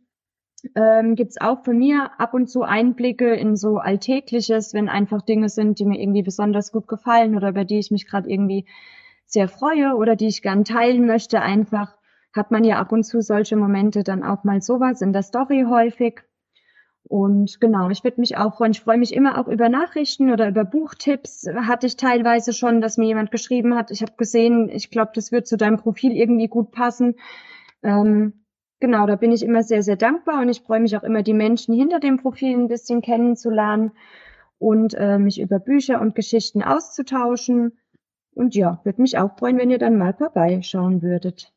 ähm, gibt es auch von mir ab und zu Einblicke in so Alltägliches, wenn einfach Dinge sind, die mir irgendwie besonders gut gefallen oder über die ich mich gerade irgendwie sehr freue oder die ich gern teilen möchte. Einfach hat man ja ab und zu solche Momente dann auch mal sowas in der Story häufig. Und genau, ich würde mich auch freuen. Ich freue mich immer auch über Nachrichten oder über Buchtipps. Hatte ich teilweise schon, dass mir jemand geschrieben hat, ich habe gesehen, ich glaube, das wird zu deinem Profil irgendwie gut passen. Ähm, genau, da bin ich immer sehr, sehr dankbar und ich freue mich auch immer, die Menschen hinter dem Profil ein bisschen kennenzulernen und äh, mich über Bücher und Geschichten auszutauschen. Und ja, würde mich auch freuen, wenn ihr dann mal vorbeischauen würdet.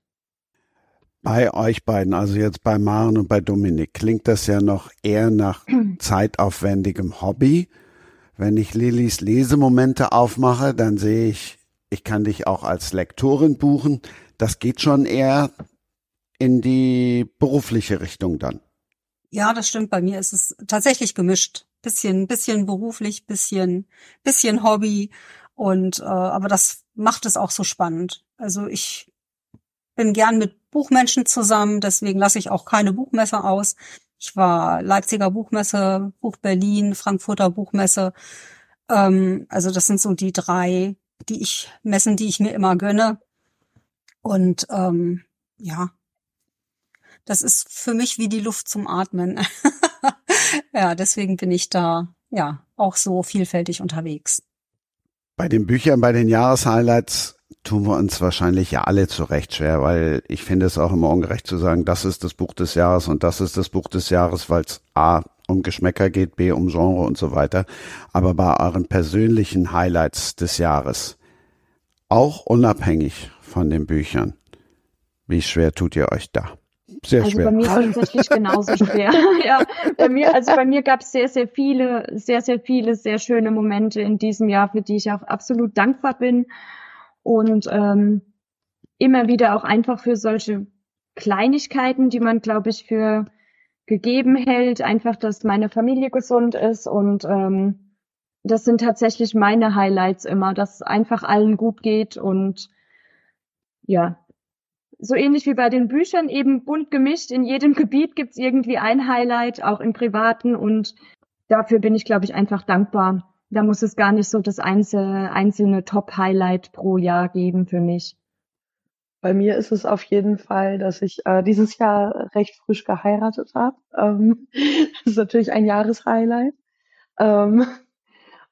Bei euch beiden, also jetzt bei Maren und bei Dominik, klingt das ja noch eher nach (clears throat) zeitaufwendigem Hobby. Wenn ich Lillys Lesemomente aufmache, dann sehe ich, ich kann dich auch als Lektorin buchen. Das geht schon eher in die berufliche Richtung dann. Ja, das stimmt. Bei mir ist es tatsächlich gemischt. Bisschen, bisschen beruflich, bisschen, bisschen Hobby. Und äh, aber das macht es auch so spannend. Also ich bin gern mit Buchmenschen zusammen, deswegen lasse ich auch keine Buchmesse aus. Ich war Leipziger Buchmesse, Buch Berlin, Frankfurter Buchmesse. Ähm, also das sind so die drei, die ich messen, die ich mir immer gönne. Und ähm, ja, das ist für mich wie die Luft zum Atmen. (laughs) ja, deswegen bin ich da ja auch so vielfältig unterwegs. Bei den Büchern, bei den Jahreshighlights tun wir uns wahrscheinlich ja alle zurecht schwer, weil ich finde es auch immer ungerecht zu sagen, das ist das Buch des Jahres und das ist das Buch des Jahres, weil es A um Geschmäcker geht, B um Genre und so weiter. Aber bei euren persönlichen Highlights des Jahres, auch unabhängig von den Büchern, wie schwer tut ihr euch da? Sehr also schwer. bei mir tatsächlich (laughs) genauso schwer. (laughs) ja, bei mir, also bei mir gab es sehr, sehr viele, sehr, sehr viele, sehr schöne Momente in diesem Jahr, für die ich auch absolut dankbar bin. Und ähm, immer wieder auch einfach für solche Kleinigkeiten, die man, glaube ich, für gegeben hält, einfach, dass meine Familie gesund ist und ähm, das sind tatsächlich meine Highlights immer, dass einfach allen gut geht und ja, so ähnlich wie bei den Büchern, eben bunt gemischt. In jedem (laughs) Gebiet gibt's irgendwie ein Highlight, auch im Privaten. Und dafür bin ich, glaube ich, einfach dankbar. Da muss es gar nicht so das einzelne, einzelne Top-Highlight pro Jahr geben für mich. Bei mir ist es auf jeden Fall, dass ich äh, dieses Jahr recht frisch geheiratet habe. Ähm, (laughs) das ist natürlich ein Jahreshighlight. Ähm,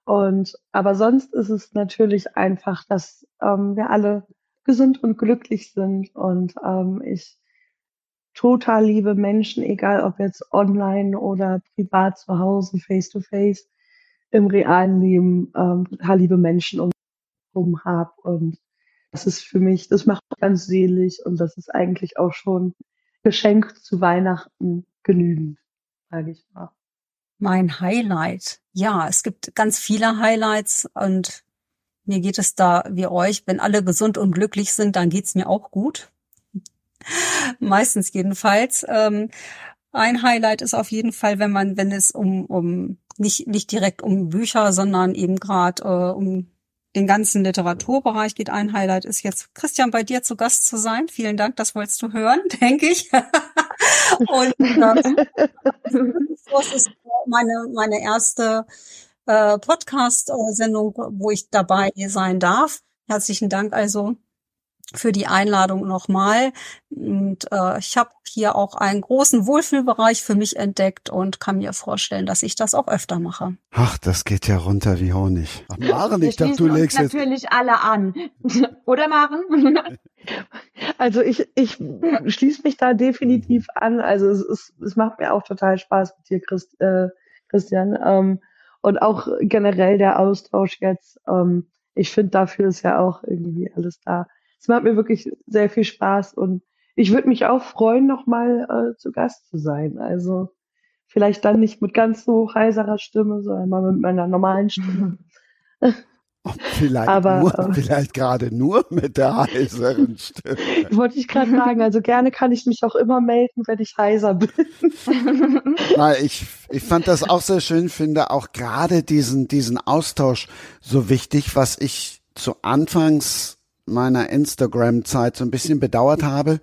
und aber sonst ist es natürlich einfach, dass ähm, wir alle gesund und glücklich sind und ähm, ich total liebe Menschen, egal ob jetzt online oder privat zu Hause, face to face, im realen Leben ähm, total liebe Menschen um herum habe und das ist für mich, das macht mich ganz selig und das ist eigentlich auch schon Geschenk zu Weihnachten genügend, sage ich mal. Mein Highlight. Ja, es gibt ganz viele Highlights und mir geht es da wie euch. Wenn alle gesund und glücklich sind, dann geht's mir auch gut. (laughs) Meistens jedenfalls. Ähm, ein Highlight ist auf jeden Fall, wenn man, wenn es um, um nicht, nicht direkt um Bücher, sondern eben gerade äh, um den ganzen Literaturbereich geht. Ein Highlight ist jetzt, Christian, bei dir zu Gast zu sein. Vielen Dank, das wolltest du hören, (laughs) denke ich. (laughs) Und äh, das ist meine, meine erste äh, Podcast-Sendung, wo ich dabei sein darf. Herzlichen Dank also für die Einladung nochmal. Und äh, ich habe hier auch einen großen Wohlfühlbereich für mich entdeckt und kann mir vorstellen, dass ich das auch öfter mache. Ach, das geht ja runter wie Honig. Ach, Maren, ich dachte, du legst jetzt... natürlich alle an. (laughs) Oder Maren? (laughs) Also ich, ich schließe mich da definitiv an. Also es, ist, es macht mir auch total Spaß mit dir, Christ, äh, Christian. Ähm, und auch generell der Austausch jetzt. Ähm, ich finde, dafür ist ja auch irgendwie alles da. Es macht mir wirklich sehr viel Spaß und ich würde mich auch freuen, nochmal äh, zu Gast zu sein. Also vielleicht dann nicht mit ganz so heiserer Stimme, sondern mal mit meiner normalen Stimme. (laughs) Vielleicht, Aber, nur, äh, vielleicht gerade nur mit der heiseren Stimme. (laughs) Wollte ich gerade sagen, also gerne kann ich mich auch immer melden, wenn ich heiser bin. (laughs) Weil ich, ich fand das auch sehr schön, finde auch gerade diesen, diesen Austausch so wichtig, was ich zu Anfangs meiner Instagram-Zeit so ein bisschen bedauert habe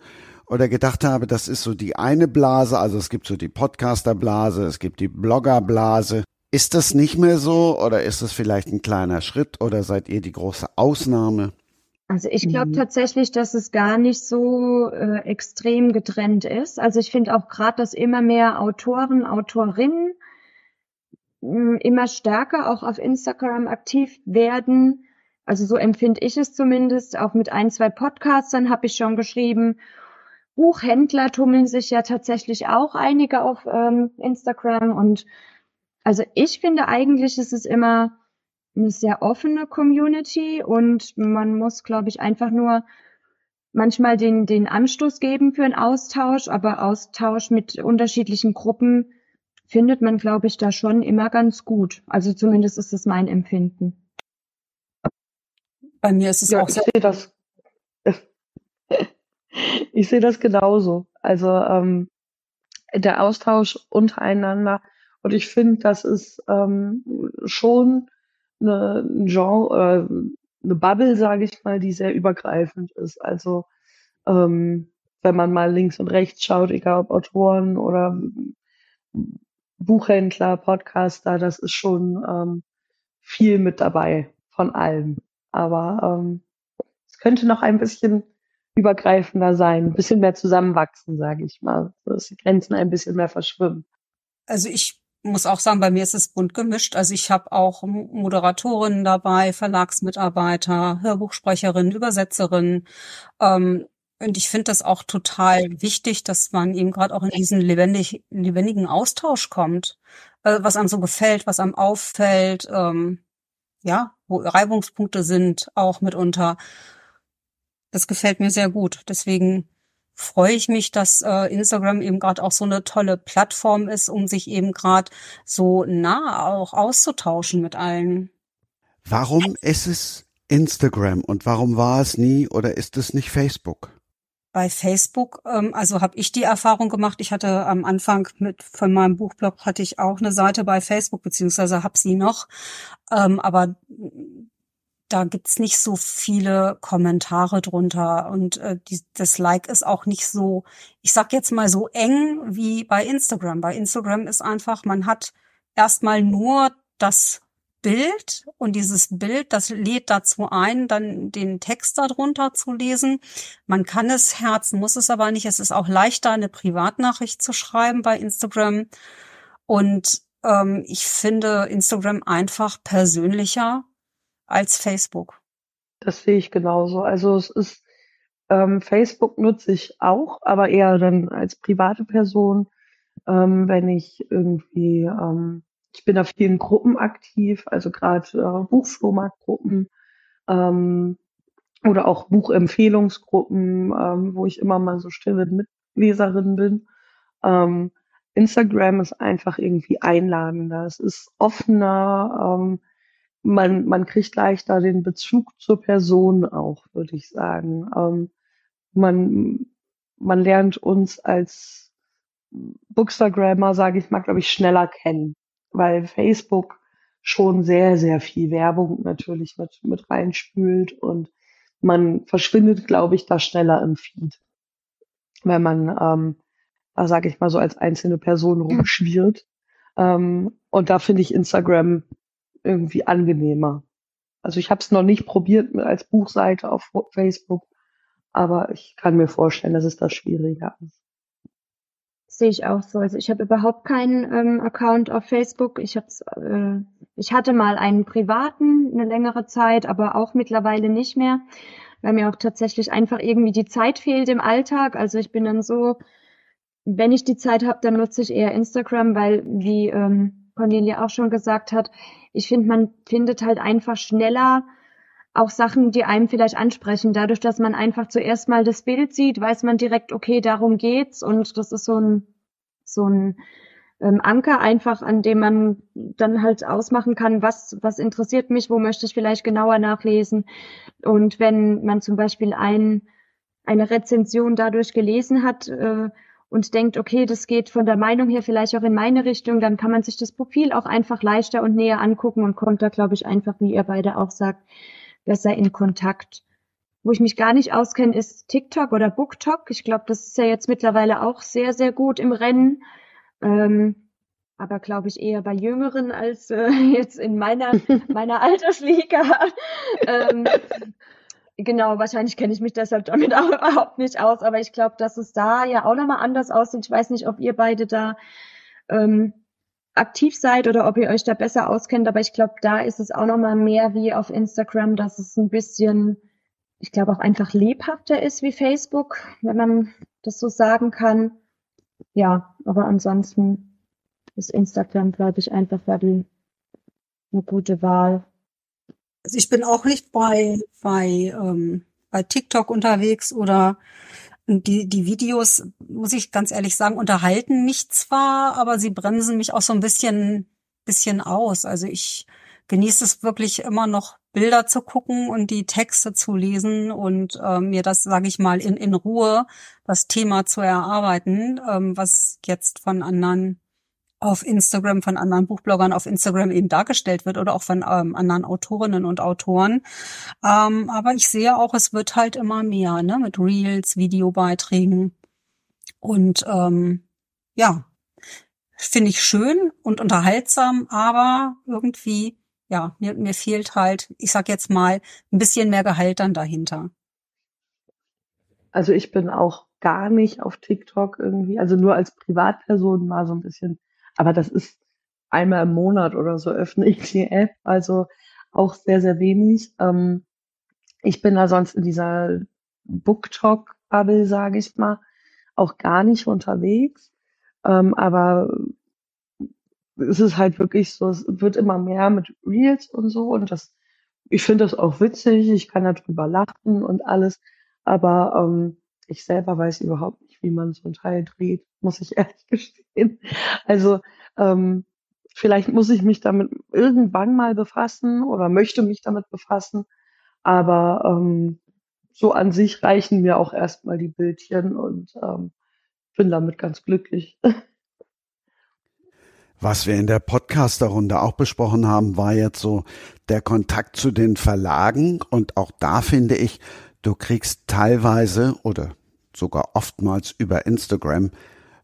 oder gedacht habe, das ist so die eine Blase, also es gibt so die Podcaster-Blase, es gibt die Blogger-Blase. Ist das nicht mehr so oder ist das vielleicht ein kleiner Schritt oder seid ihr die große Ausnahme? Also ich glaube tatsächlich, dass es gar nicht so äh, extrem getrennt ist. Also ich finde auch gerade, dass immer mehr Autoren, Autorinnen mh, immer stärker auch auf Instagram aktiv werden. Also so empfinde ich es zumindest. Auch mit ein, zwei Podcastern habe ich schon geschrieben. Buchhändler tummeln sich ja tatsächlich auch einige auf ähm, Instagram und also ich finde eigentlich ist es immer eine sehr offene Community und man muss, glaube ich, einfach nur manchmal den, den Anstoß geben für einen Austausch, aber Austausch mit unterschiedlichen Gruppen findet man, glaube ich, da schon immer ganz gut. Also zumindest ist es mein Empfinden. Bei mir ist es Ja, auch ich so. sehe das. (laughs) Ich sehe das genauso. Also ähm, der Austausch untereinander. Und ich finde, das ist ähm, schon eine, ein Genre oder eine Bubble, sage ich mal, die sehr übergreifend ist. Also ähm, wenn man mal links und rechts schaut, egal ob Autoren oder Buchhändler, Podcaster, das ist schon ähm, viel mit dabei von allem. Aber ähm, es könnte noch ein bisschen übergreifender sein, ein bisschen mehr zusammenwachsen, sage ich mal, dass die Grenzen ein bisschen mehr verschwimmen. Also ich muss auch sagen, bei mir ist es bunt gemischt. Also ich habe auch Moderatorinnen dabei, Verlagsmitarbeiter, Hörbuchsprecherinnen, Übersetzerinnen. Ähm, und ich finde das auch total wichtig, dass man eben gerade auch in diesen lebendig, lebendigen Austausch kommt, äh, was einem so gefällt, was einem auffällt, ähm, ja, wo Reibungspunkte sind, auch mitunter. Das gefällt mir sehr gut. Deswegen freue ich mich, dass äh, Instagram eben gerade auch so eine tolle Plattform ist, um sich eben gerade so nah auch auszutauschen mit allen. Warum ist es Instagram und warum war es nie oder ist es nicht Facebook? Bei Facebook, ähm, also habe ich die Erfahrung gemacht. Ich hatte am Anfang mit von meinem Buchblog hatte ich auch eine Seite bei Facebook beziehungsweise habe sie noch, ähm, aber da gibt's nicht so viele Kommentare drunter und äh, die, das Like ist auch nicht so, ich sag jetzt mal so eng wie bei Instagram. Bei Instagram ist einfach, man hat erstmal nur das Bild und dieses Bild, das lädt dazu ein, dann den Text darunter zu lesen. Man kann es herzen, muss es aber nicht. Es ist auch leichter, eine Privatnachricht zu schreiben bei Instagram. Und ähm, ich finde Instagram einfach persönlicher als Facebook. Das sehe ich genauso. Also es ist, ähm, Facebook nutze ich auch, aber eher dann als private Person, ähm, wenn ich irgendwie, ähm, ich bin auf vielen Gruppen aktiv, also gerade äh, Buchflohmarktgruppen ähm, oder auch Buchempfehlungsgruppen, ähm, wo ich immer mal so stille Mitleserin bin. Ähm, Instagram ist einfach irgendwie einladender, es ist offener, ähm, man, man kriegt leichter den Bezug zur Person auch, würde ich sagen. Ähm, man, man lernt uns als Bookstagrammer, sage ich mal, glaube ich, schneller kennen, weil Facebook schon sehr, sehr viel Werbung natürlich mit, mit reinspült und man verschwindet, glaube ich, da schneller im Feed, wenn man, ähm, da sage ich mal, so als einzelne Person rumschwirrt. Ähm, und da finde ich Instagram irgendwie angenehmer. Also ich habe es noch nicht probiert mit als Buchseite auf Facebook, aber ich kann mir vorstellen, dass es da schwieriger ist. Sehe ich auch so. Also ich habe überhaupt keinen ähm, Account auf Facebook. Ich hab's, äh, ich hatte mal einen privaten eine längere Zeit, aber auch mittlerweile nicht mehr. weil mir auch tatsächlich einfach irgendwie die Zeit fehlt im Alltag. Also ich bin dann so, wenn ich die Zeit habe, dann nutze ich eher Instagram, weil wie ähm, Cornelia auch schon gesagt hat, ich finde, man findet halt einfach schneller auch Sachen, die einem vielleicht ansprechen. Dadurch, dass man einfach zuerst mal das Bild sieht, weiß man direkt, okay, darum geht's und das ist so ein so ein ähm, Anker einfach, an dem man dann halt ausmachen kann, was, was interessiert mich, wo möchte ich vielleicht genauer nachlesen. Und wenn man zum Beispiel ein, eine Rezension dadurch gelesen hat äh, und denkt, okay, das geht von der Meinung her vielleicht auch in meine Richtung, dann kann man sich das Profil auch einfach leichter und näher angucken und kommt da, glaube ich, einfach, wie ihr beide auch sagt, besser in Kontakt. Wo ich mich gar nicht auskenne, ist TikTok oder BookTok. Ich glaube, das ist ja jetzt mittlerweile auch sehr, sehr gut im Rennen. Ähm, aber glaube ich eher bei Jüngeren als äh, (laughs) jetzt in meiner, (laughs) meiner Altersliga. ähm, genau, wahrscheinlich kenne ich mich deshalb damit auch überhaupt nicht aus, aber ich glaube, dass es da ja auch nochmal anders aussieht. Ich weiß nicht, ob ihr beide da ähm, aktiv seid oder ob ihr euch da besser auskennt, aber ich glaube, da ist es auch nochmal mehr wie auf Instagram, dass es ein bisschen, ich glaube, auch einfach lebhafter ist wie Facebook, wenn man das so sagen kann ja, aber ansonsten ist Instagram, glaube ich, einfach die, eine gute Wahl. Also ich bin auch nicht bei, bei, ähm, bei TikTok unterwegs oder die, die Videos, muss ich ganz ehrlich sagen, unterhalten mich zwar, aber sie bremsen mich auch so ein bisschen, bisschen aus. Also ich genieße es wirklich immer noch Bilder zu gucken und die Texte zu lesen und ähm, mir das, sage ich mal, in, in Ruhe das Thema zu erarbeiten, ähm, was jetzt von anderen auf Instagram, von anderen Buchbloggern auf Instagram eben dargestellt wird oder auch von ähm, anderen Autorinnen und Autoren. Ähm, aber ich sehe auch, es wird halt immer mehr, ne, mit Reels, Videobeiträgen und ähm, ja, finde ich schön und unterhaltsam, aber irgendwie ja, mir, mir fehlt halt, ich sag jetzt mal, ein bisschen mehr Gehalt dann dahinter. Also ich bin auch gar nicht auf TikTok irgendwie, also nur als Privatperson mal so ein bisschen. Aber das ist einmal im Monat oder so öffne ich die App, also auch sehr, sehr wenig. Ähm, ich bin da sonst in dieser BookTalk-Bubble, sage ich mal, auch gar nicht unterwegs. Ähm, aber es ist halt wirklich so, es wird immer mehr mit Reels und so und das, ich finde das auch witzig, ich kann darüber lachen und alles, aber ähm, ich selber weiß überhaupt wie man so ein Teil dreht, muss ich (laughs) ehrlich gestehen. Also ähm, vielleicht muss ich mich damit irgendwann mal befassen oder möchte mich damit befassen, aber ähm, so an sich reichen mir auch erstmal die Bildchen und ähm, bin damit ganz glücklich. (laughs) Was wir in der Podcaster-Runde auch besprochen haben, war jetzt so der Kontakt zu den Verlagen. Und auch da finde ich, du kriegst teilweise oder sogar oftmals über Instagram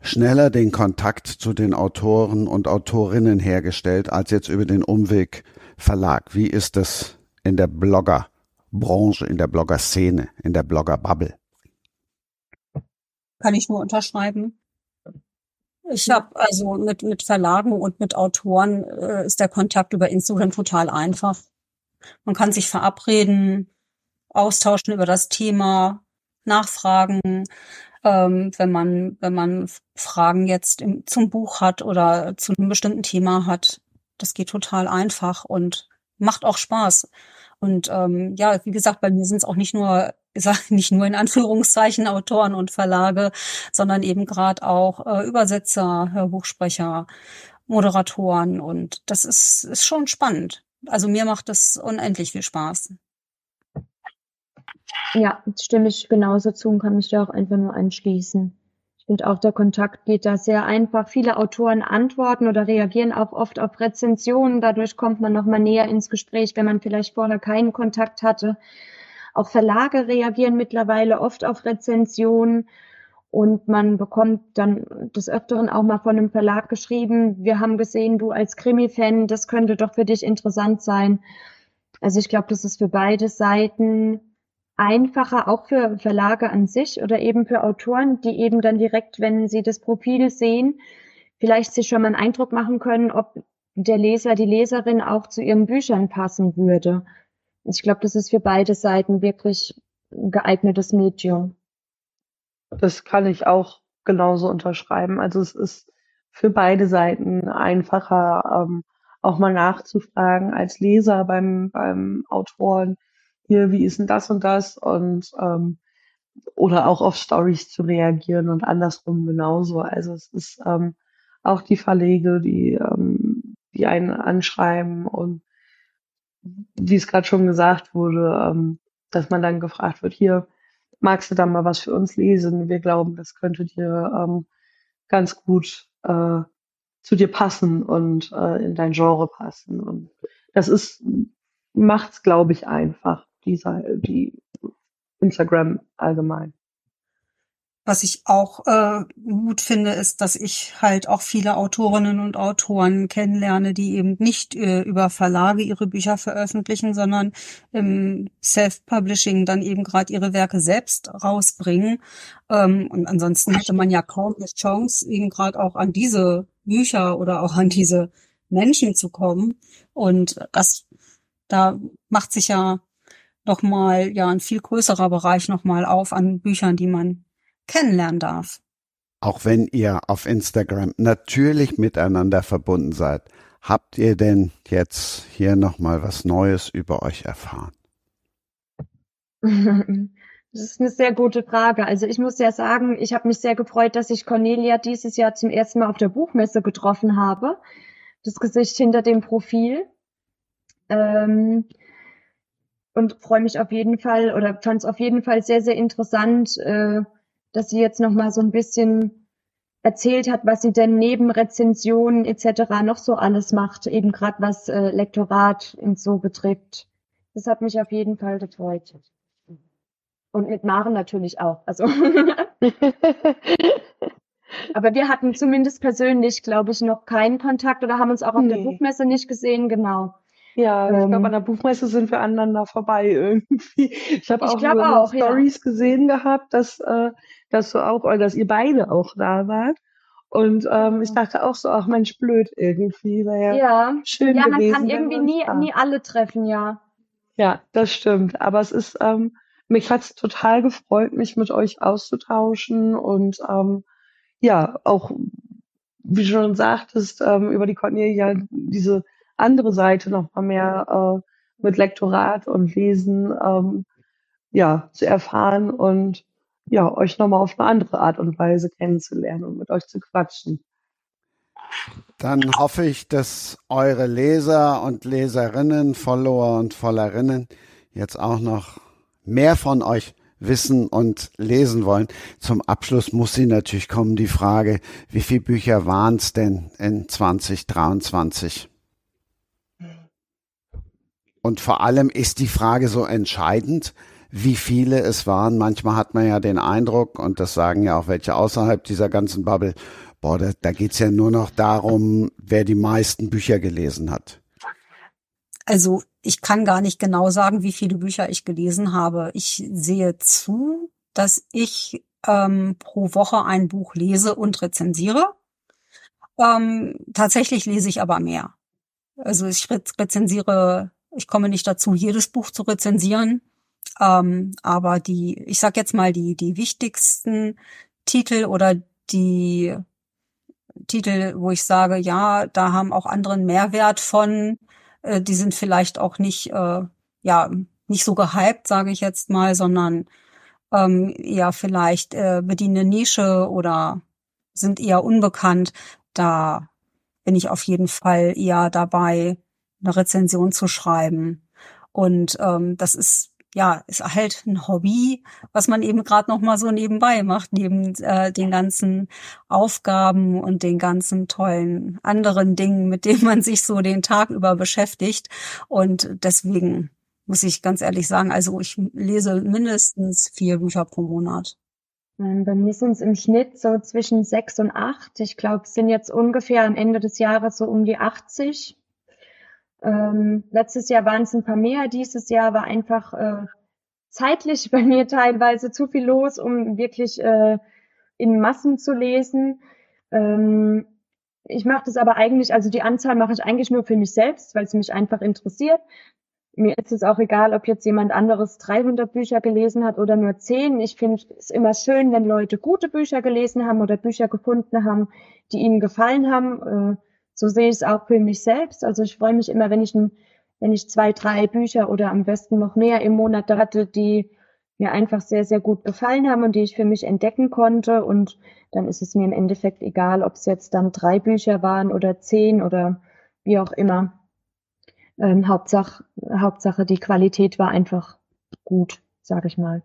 schneller den Kontakt zu den Autoren und Autorinnen hergestellt als jetzt über den Umweg Verlag. Wie ist das in der Blogger-Branche, in der Blogger-Szene, in der Blogger-Bubble? Kann ich nur unterschreiben. Ich habe also mit, mit Verlagen und mit Autoren äh, ist der Kontakt über Instagram total einfach. Man kann sich verabreden, austauschen über das Thema, nachfragen, ähm, wenn man wenn man Fragen jetzt im, zum Buch hat oder zu einem bestimmten Thema hat. Das geht total einfach und macht auch Spaß. Und ähm, ja, wie gesagt, bei mir sind es auch nicht nur, (laughs) sag nicht nur in Anführungszeichen Autoren und Verlage, sondern eben gerade auch äh, Übersetzer, Hörbuchsprecher, Moderatoren und das ist, ist schon spannend. Also mir macht das unendlich viel Spaß. Ja, stimme ich genauso zu und kann mich da auch einfach nur anschließen. Ich finde auch, der Kontakt geht da sehr einfach. Viele Autoren antworten oder reagieren auch oft auf Rezensionen. Dadurch kommt man noch mal näher ins Gespräch, wenn man vielleicht vorher keinen Kontakt hatte. Auch Verlage reagieren mittlerweile oft auf Rezensionen und man bekommt dann des Öfteren auch mal von einem Verlag geschrieben, wir haben gesehen, du als Krimi-Fan, das könnte doch für dich interessant sein. Also ich glaube, das ist für beide Seiten einfacher, auch für Verlage an sich oder eben für Autoren, die eben dann direkt, wenn sie das Profil sehen, vielleicht sich schon mal einen Eindruck machen können, ob der Leser, die Leserin auch zu ihren Büchern passen würde. Ich glaube, das ist für beide Seiten wirklich geeignetes Medium. Das kann ich auch genauso unterschreiben. Also es ist für beide Seiten einfacher, ähm, auch mal nachzufragen als Leser beim, beim Autoren, hier, wie ist denn das und das? Und ähm, oder auch auf Stories zu reagieren und andersrum genauso. Also es ist ähm, auch die Verlege, die, ähm, die einen anschreiben und wie es gerade schon gesagt wurde, ähm, dass man dann gefragt wird, hier, magst du da mal was für uns lesen? Wir glauben, das könnte dir ähm, ganz gut äh, zu dir passen und äh, in dein Genre passen. Und das ist, macht's, glaube ich, einfach, dieser, die Instagram allgemein. Was ich auch äh, gut finde, ist, dass ich halt auch viele Autorinnen und Autoren kennenlerne, die eben nicht äh, über Verlage ihre Bücher veröffentlichen, sondern im Self-Publishing dann eben gerade ihre Werke selbst rausbringen. Ähm, und ansonsten hätte man ja kaum die Chance, eben gerade auch an diese Bücher oder auch an diese Menschen zu kommen. Und das, da macht sich ja nochmal, ja, ein viel größerer Bereich nochmal auf an Büchern, die man kennenlernen darf. Auch wenn ihr auf Instagram natürlich miteinander verbunden seid, habt ihr denn jetzt hier nochmal was Neues über euch erfahren? (laughs) Das ist eine sehr gute Frage. Also ich muss ja sagen, ich habe mich sehr gefreut, dass ich Cornelia dieses Jahr zum ersten Mal auf der Buchmesse getroffen habe. Das Gesicht hinter dem Profil. Ähm, und freue mich auf jeden Fall oder fand es auf jeden Fall sehr, sehr interessant, äh, dass sie jetzt noch mal so ein bisschen erzählt hat, was sie denn neben Rezensionen etc. noch so alles macht, eben gerade was äh, Lektorat und so betrifft. Das hat mich auf jeden Fall gefreut. Und mit Maren natürlich auch. Also (laughs) Aber wir hatten zumindest persönlich, glaube ich, noch keinen Kontakt oder haben uns auch auf nee. der Buchmesse nicht gesehen, genau. Ja, ich glaube, an der Buchmesse sind wir aneinander vorbei irgendwie. Ich habe auch, auch Stories ja. gesehen gehabt, dass, äh, dass du auch, oder dass ihr beide auch da wart. Und ähm, ich dachte auch so, ach Mensch, blöd irgendwie. Wäre ja schön ja, gewesen, man kann irgendwie nie, nie alle treffen, ja. Ja, das stimmt. Aber es ist, ähm, mich hat's total gefreut, mich mit euch auszutauschen und ähm, ja, auch, wie du schon sagtest, ähm, über die Cornelia diese andere Seite noch mal mehr äh, mit Lektorat und Lesen ähm, ja zu erfahren und ja euch noch mal auf eine andere Art und Weise kennenzulernen und mit euch zu quatschen. Dann hoffe ich, dass eure Leser und Leserinnen, Follower und Followerinnen jetzt auch noch mehr von euch wissen und lesen wollen. Zum Abschluss muss sie natürlich kommen, die Frage, wie viele Bücher waren es denn in 2023? Und vor allem ist die Frage so entscheidend, wie viele es waren. Manchmal hat man ja den Eindruck, und das sagen ja auch welche außerhalb dieser ganzen Bubble, boah, da, da geht's ja nur noch darum, wer die meisten Bücher gelesen hat. Also ich kann gar nicht genau sagen, wie viele Bücher ich gelesen habe. Ich sehe zu, dass ich ähm, pro Woche ein Buch lese und rezensiere. Ähm, tatsächlich lese ich aber mehr. Also ich rezensiere ich komme nicht dazu, jedes Buch zu rezensieren. Ähm, aber die, ich sag jetzt mal, die, die wichtigsten Titel oder die Titel, wo ich sage, ja, da haben auch anderen Mehrwert von, äh, die sind vielleicht auch nicht, äh, ja, nicht so gehypt, sage ich jetzt mal, sondern ähm, eher vielleicht äh, bedienen eine Nische oder sind eher unbekannt. Da bin ich auf jeden Fall eher dabei, eine Rezension zu schreiben. Und ähm, das ist ja ist halt ein Hobby, was man eben gerade noch mal so nebenbei macht, neben äh, den ganzen Aufgaben und den ganzen tollen anderen Dingen, mit denen man sich so den Tag über beschäftigt. Und deswegen muss ich ganz ehrlich sagen, also ich lese mindestens vier Bücher pro Monat. Ähm, bei mir sind es im Schnitt so zwischen sechs und acht. Ich glaube, es sind jetzt ungefähr am Ende des Jahres so um die 80. Ähm, letztes Jahr waren es ein paar mehr, dieses Jahr war einfach äh, zeitlich (laughs) bei mir teilweise zu viel los, um wirklich äh, in Massen zu lesen. Ähm, ich mache das aber eigentlich, also die Anzahl mache ich eigentlich nur für mich selbst, weil es mich einfach interessiert. mir ist es auch egal, ob jetzt jemand anderes 300 Bücher gelesen hat oder nur 10. Ich finde es immer schön, wenn Leute gute Bücher gelesen haben oder Bücher gefunden haben, die ihnen gefallen haben. Äh, so sehe ich es auch für mich selbst. Also ich freue mich immer, wenn ich, ein, wenn ich zwei, drei Bücher oder am besten noch mehr im Monat hatte, die mir einfach sehr, sehr gut gefallen haben und die ich für mich entdecken konnte. Und dann ist es mir im Endeffekt egal, ob es jetzt dann drei Bücher waren oder zehn oder wie auch immer. Ähm, Hauptsache, Hauptsache, die Qualität war einfach gut, sage ich mal.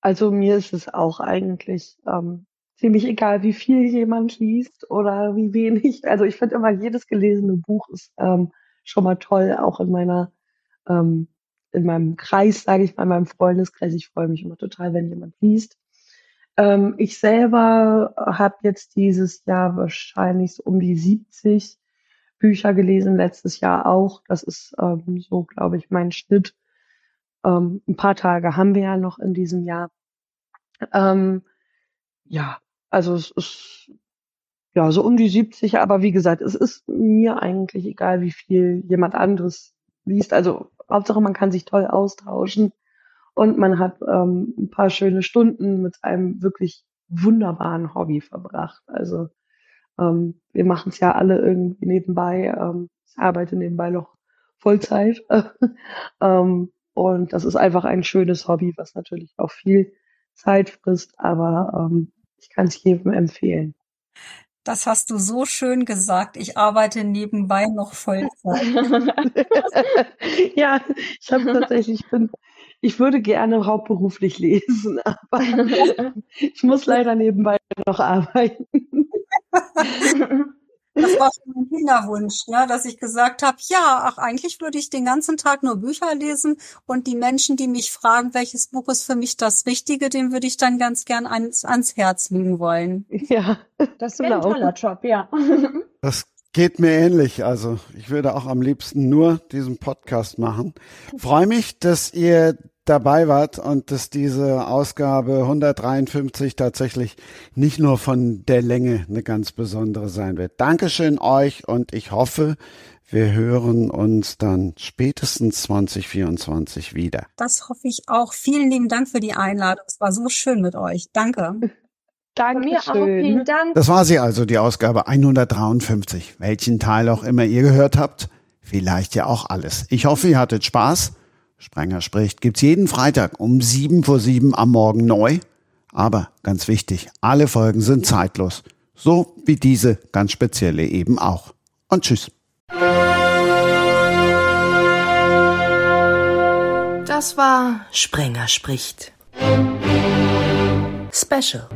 Also mir ist es auch eigentlich ähm, ziemlich egal, wie viel jemand liest oder wie wenig. Also ich finde immer, jedes gelesene Buch ist ähm, schon mal toll, auch in meiner, ähm, in meinem Kreis, sage ich mal, in meinem Freundeskreis. Ich freue mich immer total, wenn jemand liest. Ähm, ich selber habe jetzt dieses Jahr wahrscheinlich so um die 70 Bücher gelesen, letztes Jahr auch. Das ist ähm, so, glaube ich, mein Schnitt. Ähm, ein paar Tage haben wir ja noch in diesem Jahr. Ähm, ja, also es ist ja so um die 70, aber wie gesagt, es ist mir eigentlich egal, wie viel jemand anderes liest. Also Hauptsache, man kann sich toll austauschen und man hat ähm, ein paar schöne Stunden mit einem wirklich wunderbaren Hobby verbracht. Also ähm, wir machen es ja alle irgendwie nebenbei. Ähm, ich arbeite nebenbei noch Vollzeit. (laughs) ähm, und das ist einfach ein schönes Hobby, was natürlich auch viel Zeit frisst, aber ähm, ich kann es jedem empfehlen. Das hast du so schön gesagt. Ich arbeite nebenbei noch Vollzeit. (laughs) ja, ich habe tatsächlich, ich bin, ich würde gerne hauptberuflich lesen, (laughs) aber (laughs) ich muss leider nebenbei noch arbeiten. Das war schon mein Kinderwunsch, ne? dass ich gesagt habe, ja, ach, eigentlich würde ich den ganzen Tag nur Bücher lesen und die Menschen, die mich fragen, welches Buch ist für mich das Richtige, den würde ich dann ganz gern ans, ans Herz legen wollen. Ja, das wäre ein toller Job, ja. Das geht mir ähnlich. Also ich würde auch am liebsten nur diesen Podcast machen. Freue mich, dass ihr dabei wart und dass diese Ausgabe 153 tatsächlich nicht nur von der Länge eine ganz besondere sein wird. Dankeschön euch und ich hoffe, wir hören uns dann spätestens 2024 wieder. Das hoffe ich auch. Vielen lieben Dank für die Einladung. Es war so schön mit euch. Danke. Danke mir auch. Vielen Dank. Das war sie also, die Ausgabe 153. Welchen Teil auch immer ihr gehört habt. Vielleicht ja auch alles. Ich hoffe, ihr hattet Spaß Sprenger spricht gibt's jeden Freitag um sieben vor sieben am Morgen neu. Aber ganz wichtig, alle Folgen sind zeitlos. So wie diese ganz spezielle eben auch. Und tschüss. Das war Sprenger spricht. Special.